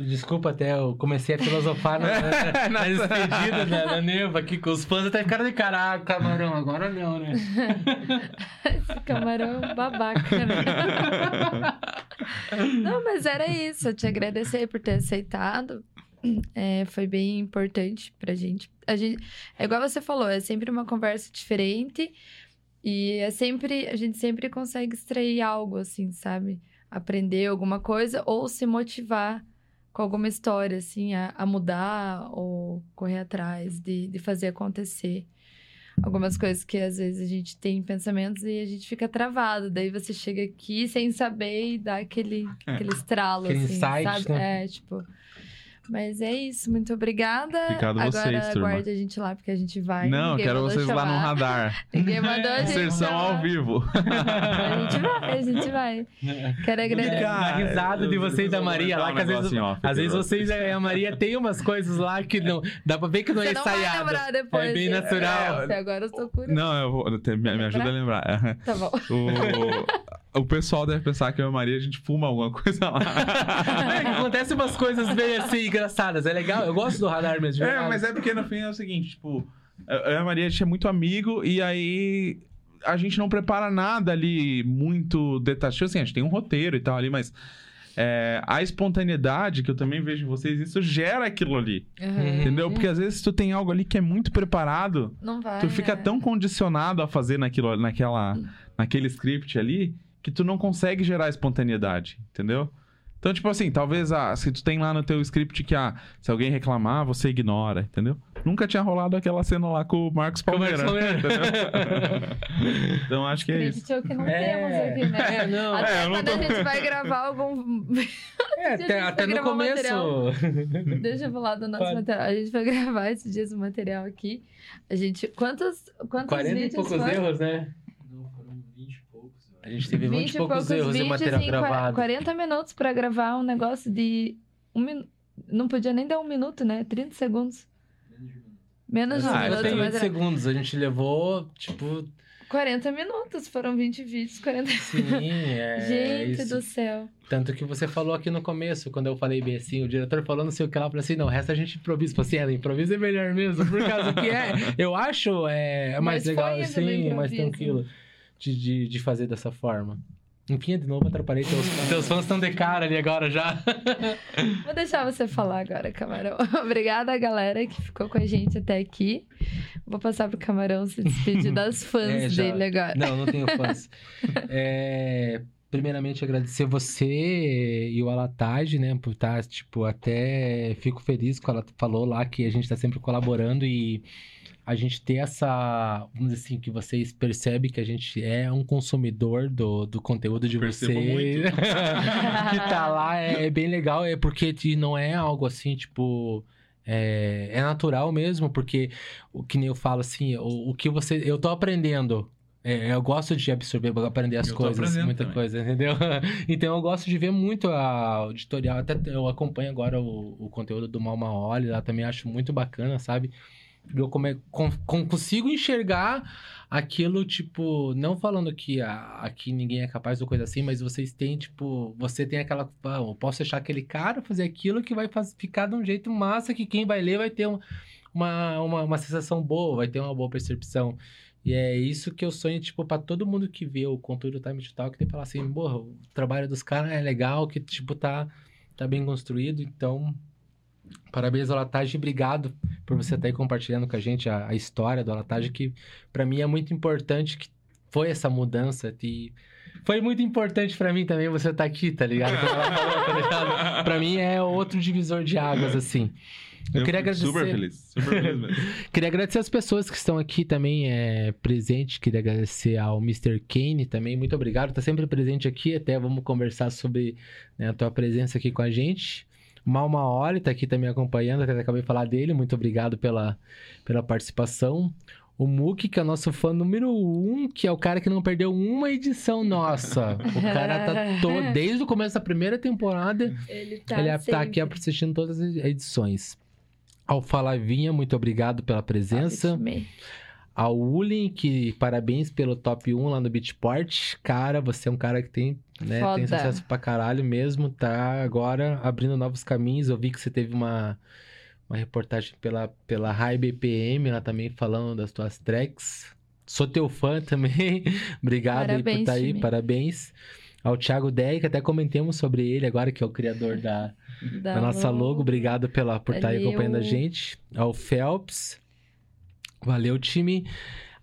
Desculpa até, eu comecei a filosofar na, na, nas despedidas da, da Neva aqui com os fãs, até ficaram de caraca, camarão, agora não, né? Esse camarão babaca, né? Não, mas era isso. Eu te agradecer por ter aceitado. É, foi bem importante pra gente. A gente. É igual você falou, é sempre uma conversa diferente. E é sempre. A gente sempre consegue extrair algo, assim, sabe? Aprender alguma coisa ou se motivar com alguma história, assim, a, a mudar ou correr atrás de, de fazer acontecer algumas coisas que às vezes a gente tem pensamentos e a gente fica travado. Daí você chega aqui sem saber e dá aquele, aquele estralo, Aquele assim, insight, sabe? né? É, tipo... Mas é isso, muito obrigada. Obrigado a Agora vocês, turma. aguarde a gente lá, porque a gente vai. Não, Ninguém quero vocês lá no chamar. radar. Ninguém mandou a gente Inserção chamar. ao vivo. A gente vai, a gente vai. Quero agradecer. a risada de você e da Maria lá, que às vezes, às vezes vocês e a Maria tem umas coisas lá que não. Dá pra ver que não é Você não vai ensaiado. lembrar depois. É bem natural. É, agora eu tô curiosa. Não, eu vou, me, me ajuda a lembrar. Tá bom. O, o pessoal deve pensar que eu e a Maria a gente fuma alguma coisa lá. É, Acontece umas coisas bem assim, engraçadas. É legal, eu gosto do radar mesmo. É, mas é porque no fim é o seguinte, tipo, eu e a Maria a gente é muito amigo e aí a gente não prepara nada ali muito detalhado. Assim, a gente tem um roteiro e tal ali, mas é, a espontaneidade que eu também vejo em vocês, isso gera aquilo ali. Uhum. Entendeu? Porque às vezes tu tem algo ali que é muito preparado, Não vai. tu fica é. tão condicionado a fazer naquilo, naquela, naquele script ali que tu não consegue gerar espontaneidade, entendeu? Então, tipo assim, talvez ah, se tu tem lá no teu script que ah, se alguém reclamar, você ignora, entendeu? Nunca tinha rolado aquela cena lá com o Marcos Com o Palmeira. Então acho que é isso. Script é o que não É. temos aqui, né? É, não. Até É, quando tô- a gente vai gravar algum. É, até, até no começo. Deixa eu falar do nosso Pode. material. A gente vai gravar esses dias o material aqui. A gente. Quantos, quantos 40 e vídeos poucos foram? erros, né? Não, foram 20 e poucos. eu A gente teve 20 e poucos, erros vídeos material em qua- gravado. 40 minutos pra gravar um negócio de. Um min... Não podia nem dar um minuto, né? 30 segundos. Menos de um Menos de um minuto. Ah, minuto, mas 20 era segundos. A gente levou, tipo, 40 minutos. Foram 20 vídeos, 40 sim, é. Gente isso. do céu. Tanto que você falou aqui no começo, quando eu falei bem assim, o diretor falou não sei o que lá, falei assim, não, o resto a gente improvisa. Falei assim, é, improvisa é melhor mesmo, por causa que é, eu acho é, mais Mas legal assim, mais tranquilo de, de, de fazer dessa forma. Enfim, de novo atrapalhei, teus, teus fãs estão de cara ali agora já. Vou deixar você falar agora, Camarão. Obrigada, galera, que ficou com a gente até aqui. Vou passar pro Camarão se despedir das fãs É, já. dele agora. Não, não tenho fãs. É, primeiramente, agradecer você e o Alatage, né, por estar, tipo, até fico feliz que ela falou lá que a gente tá sempre colaborando e a gente ter essa, vamos dizer assim, que vocês percebem que a gente é um consumidor do, do conteúdo de Percebo vocês. muito. que tá lá, é, é bem legal, é porque não é algo assim, tipo... É, é natural mesmo, porque o que nem eu falo assim, o, o que você. Eu tô aprendendo. É, eu gosto de absorver, aprender as Eu coisas, muita também. coisa, entendeu? então eu gosto de ver muito a auditorial. Até eu acompanho agora o, o conteúdo do Malma Oli, lá também acho muito bacana, sabe? Eu come, com- com- consigo enxergar aquilo, tipo, não falando que aqui ninguém é capaz ou coisa assim, mas vocês têm, tipo, você tem aquela. Ah, eu posso deixar aquele cara fazer aquilo que vai faz- ficar de um jeito massa que quem vai ler vai ter um- uma, uma, uma sensação boa, vai ter uma boa percepção. E é isso que eu sonho, tipo, pra todo mundo que vê o conteúdo do Time to Talk, tem que falar assim, porra, o trabalho dos caras é legal, que, tipo, tá, tá bem construído, então... Parabéns ao Latage, obrigado por você estar aí compartilhando com a gente a, a história do Latage, que pra mim é muito importante que foi essa mudança e foi muito importante pra mim também você estar aqui, tá ligado? Falou, tá? Pra mim é outro divisor de águas, assim. Eu, queria fico agradecer. Super feliz, super feliz mesmo. Queria agradecer as pessoas que estão aqui também é, presentes. Queria agradecer ao Mr. Kane também. Muito obrigado. Tá sempre presente aqui. Até vamos conversar sobre né, a tua presença aqui com a gente. Malma Oli tá aqui também acompanhando. Até acabei de falar dele. Muito obrigado pela, pela participação. O Muki, que é o nosso fã número um, que é o cara que não perdeu uma edição nossa. O cara tá todo, desde o começo da primeira temporada. Ele tá, Ele tá sempre. aqui assistindo todas as edições. Ao Falavinha, muito obrigado pela presença. Ótimo. Ao Ulin, que parabéns pelo top 1 lá no Beatport. Cara, você é um cara que tem, né, Foda. tem sucesso pra caralho mesmo. Tá agora abrindo novos caminhos. Eu vi que você teve uma, uma reportagem pela, pela High BPM lá também falando das tuas tracks. Sou teu fã também. Obrigado aí por Parabéns, estar aí. time. Parabéns. Ao Thiago que até comentemos sobre ele agora, que é o criador da, da nossa logo. Obrigado pela, por estar aí Valeu. acompanhando a gente. Ao Phelps. Valeu, time.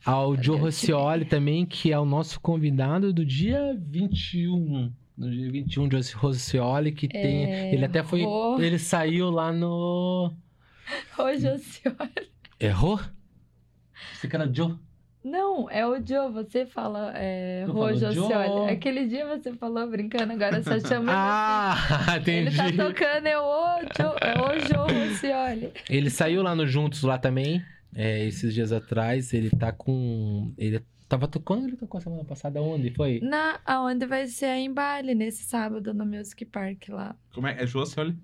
Ao Valeu, Joe. Rossioli também, que é o nosso convidado do dia 21. No dia 21, Joe Rossioli, que tem. É, Ele até foi. Ele saiu lá no. Senhora. Errou? Você que era Joe? Não, é o Joe, você fala é? Josioli. Aquele dia você falou brincando, agora só chama Ah, Ele entendi. tá tocando, é o Joe, é o Joe Rocioli. Ele saiu lá no Juntos lá também, é, esses dias atrás. Ele tá com. Ele tava tocando, ele tocou semana passada onde? Foi? Na, aonde vai ser em Bali, nesse sábado, no Music Park lá. Como é? É Josioli?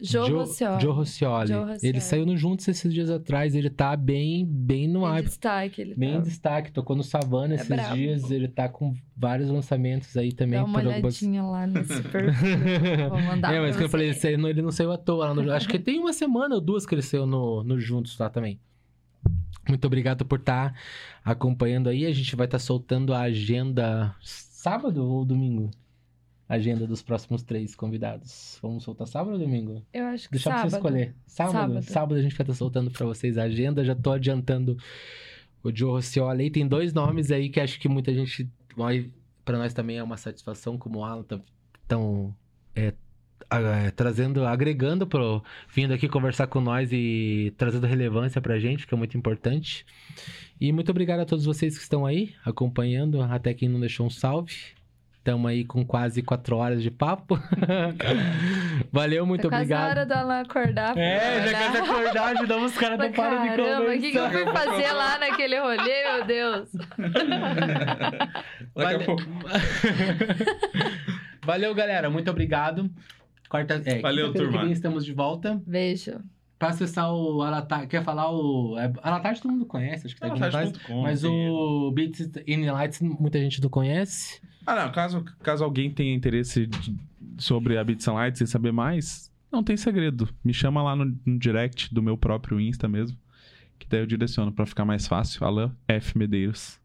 Joe Rocioli. Joe Rossioli. Joe Rossioli. Ele saiu no Juntos esses dias atrás. Ele tá bem, bem no Em hype. destaque, ele Bem em tá. destaque. Tocou no Savana É esses brabo. dias. Ele tá com vários lançamentos aí também. Dá uma por algumas- olhadinha lá nesse perfil. Vou mandar é, mas que eu falei, ele não saiu à toa lá no Acho que tem uma semana ou duas que ele saiu no, no Juntos lá também. Muito obrigado por estar acompanhando aí. A gente vai estar soltando a agenda sábado ou domingo? Agenda dos próximos três convidados. Vamos soltar sábado ou domingo? Eu acho que Deixa pra sábado. você escolher. Sábado? Sábado. Sábado. a gente vai estar soltando pra vocês a agenda. Já tô adiantando o Joe Rossioli. aí. Tem dois nomes aí que acho que muita gente vai... Pra nós também é uma satisfação, como o Alan tá tão... É, trazendo, agregando pro, vindo aqui conversar com nós e trazendo relevância pra gente, que é muito importante. E muito obrigado a todos vocês que estão aí acompanhando, até quem não deixou um salve. Estamos aí com quase quatro horas de papo. Valeu, muito tá quase obrigado. a hora do Alan acordar. É, já trabalhar. quer acordar, ajudamos os caras não param de Caramba, o que, que eu conversar. fui fazer lá naquele rolê, meu Deus? Daqui a pouco. Valeu, galera. Muito obrigado. Quarta... É, Valeu, quinta-feira que turma. vem estamos de volta. Beijo. Pra acessar o Alatar, quer falar o. É, Alatar todo mundo conhece, acho que tá aqui atrás. Mas o Beats in Lights muita gente não conhece. Ah, não. Caso, caso alguém tenha interesse de- sobre a Bits and Lights e saber mais, não tem segredo. Me chama lá no, no direct do meu próprio Insta mesmo. Que daí eu direciono pra ficar mais fácil. Alan F. Medeiros.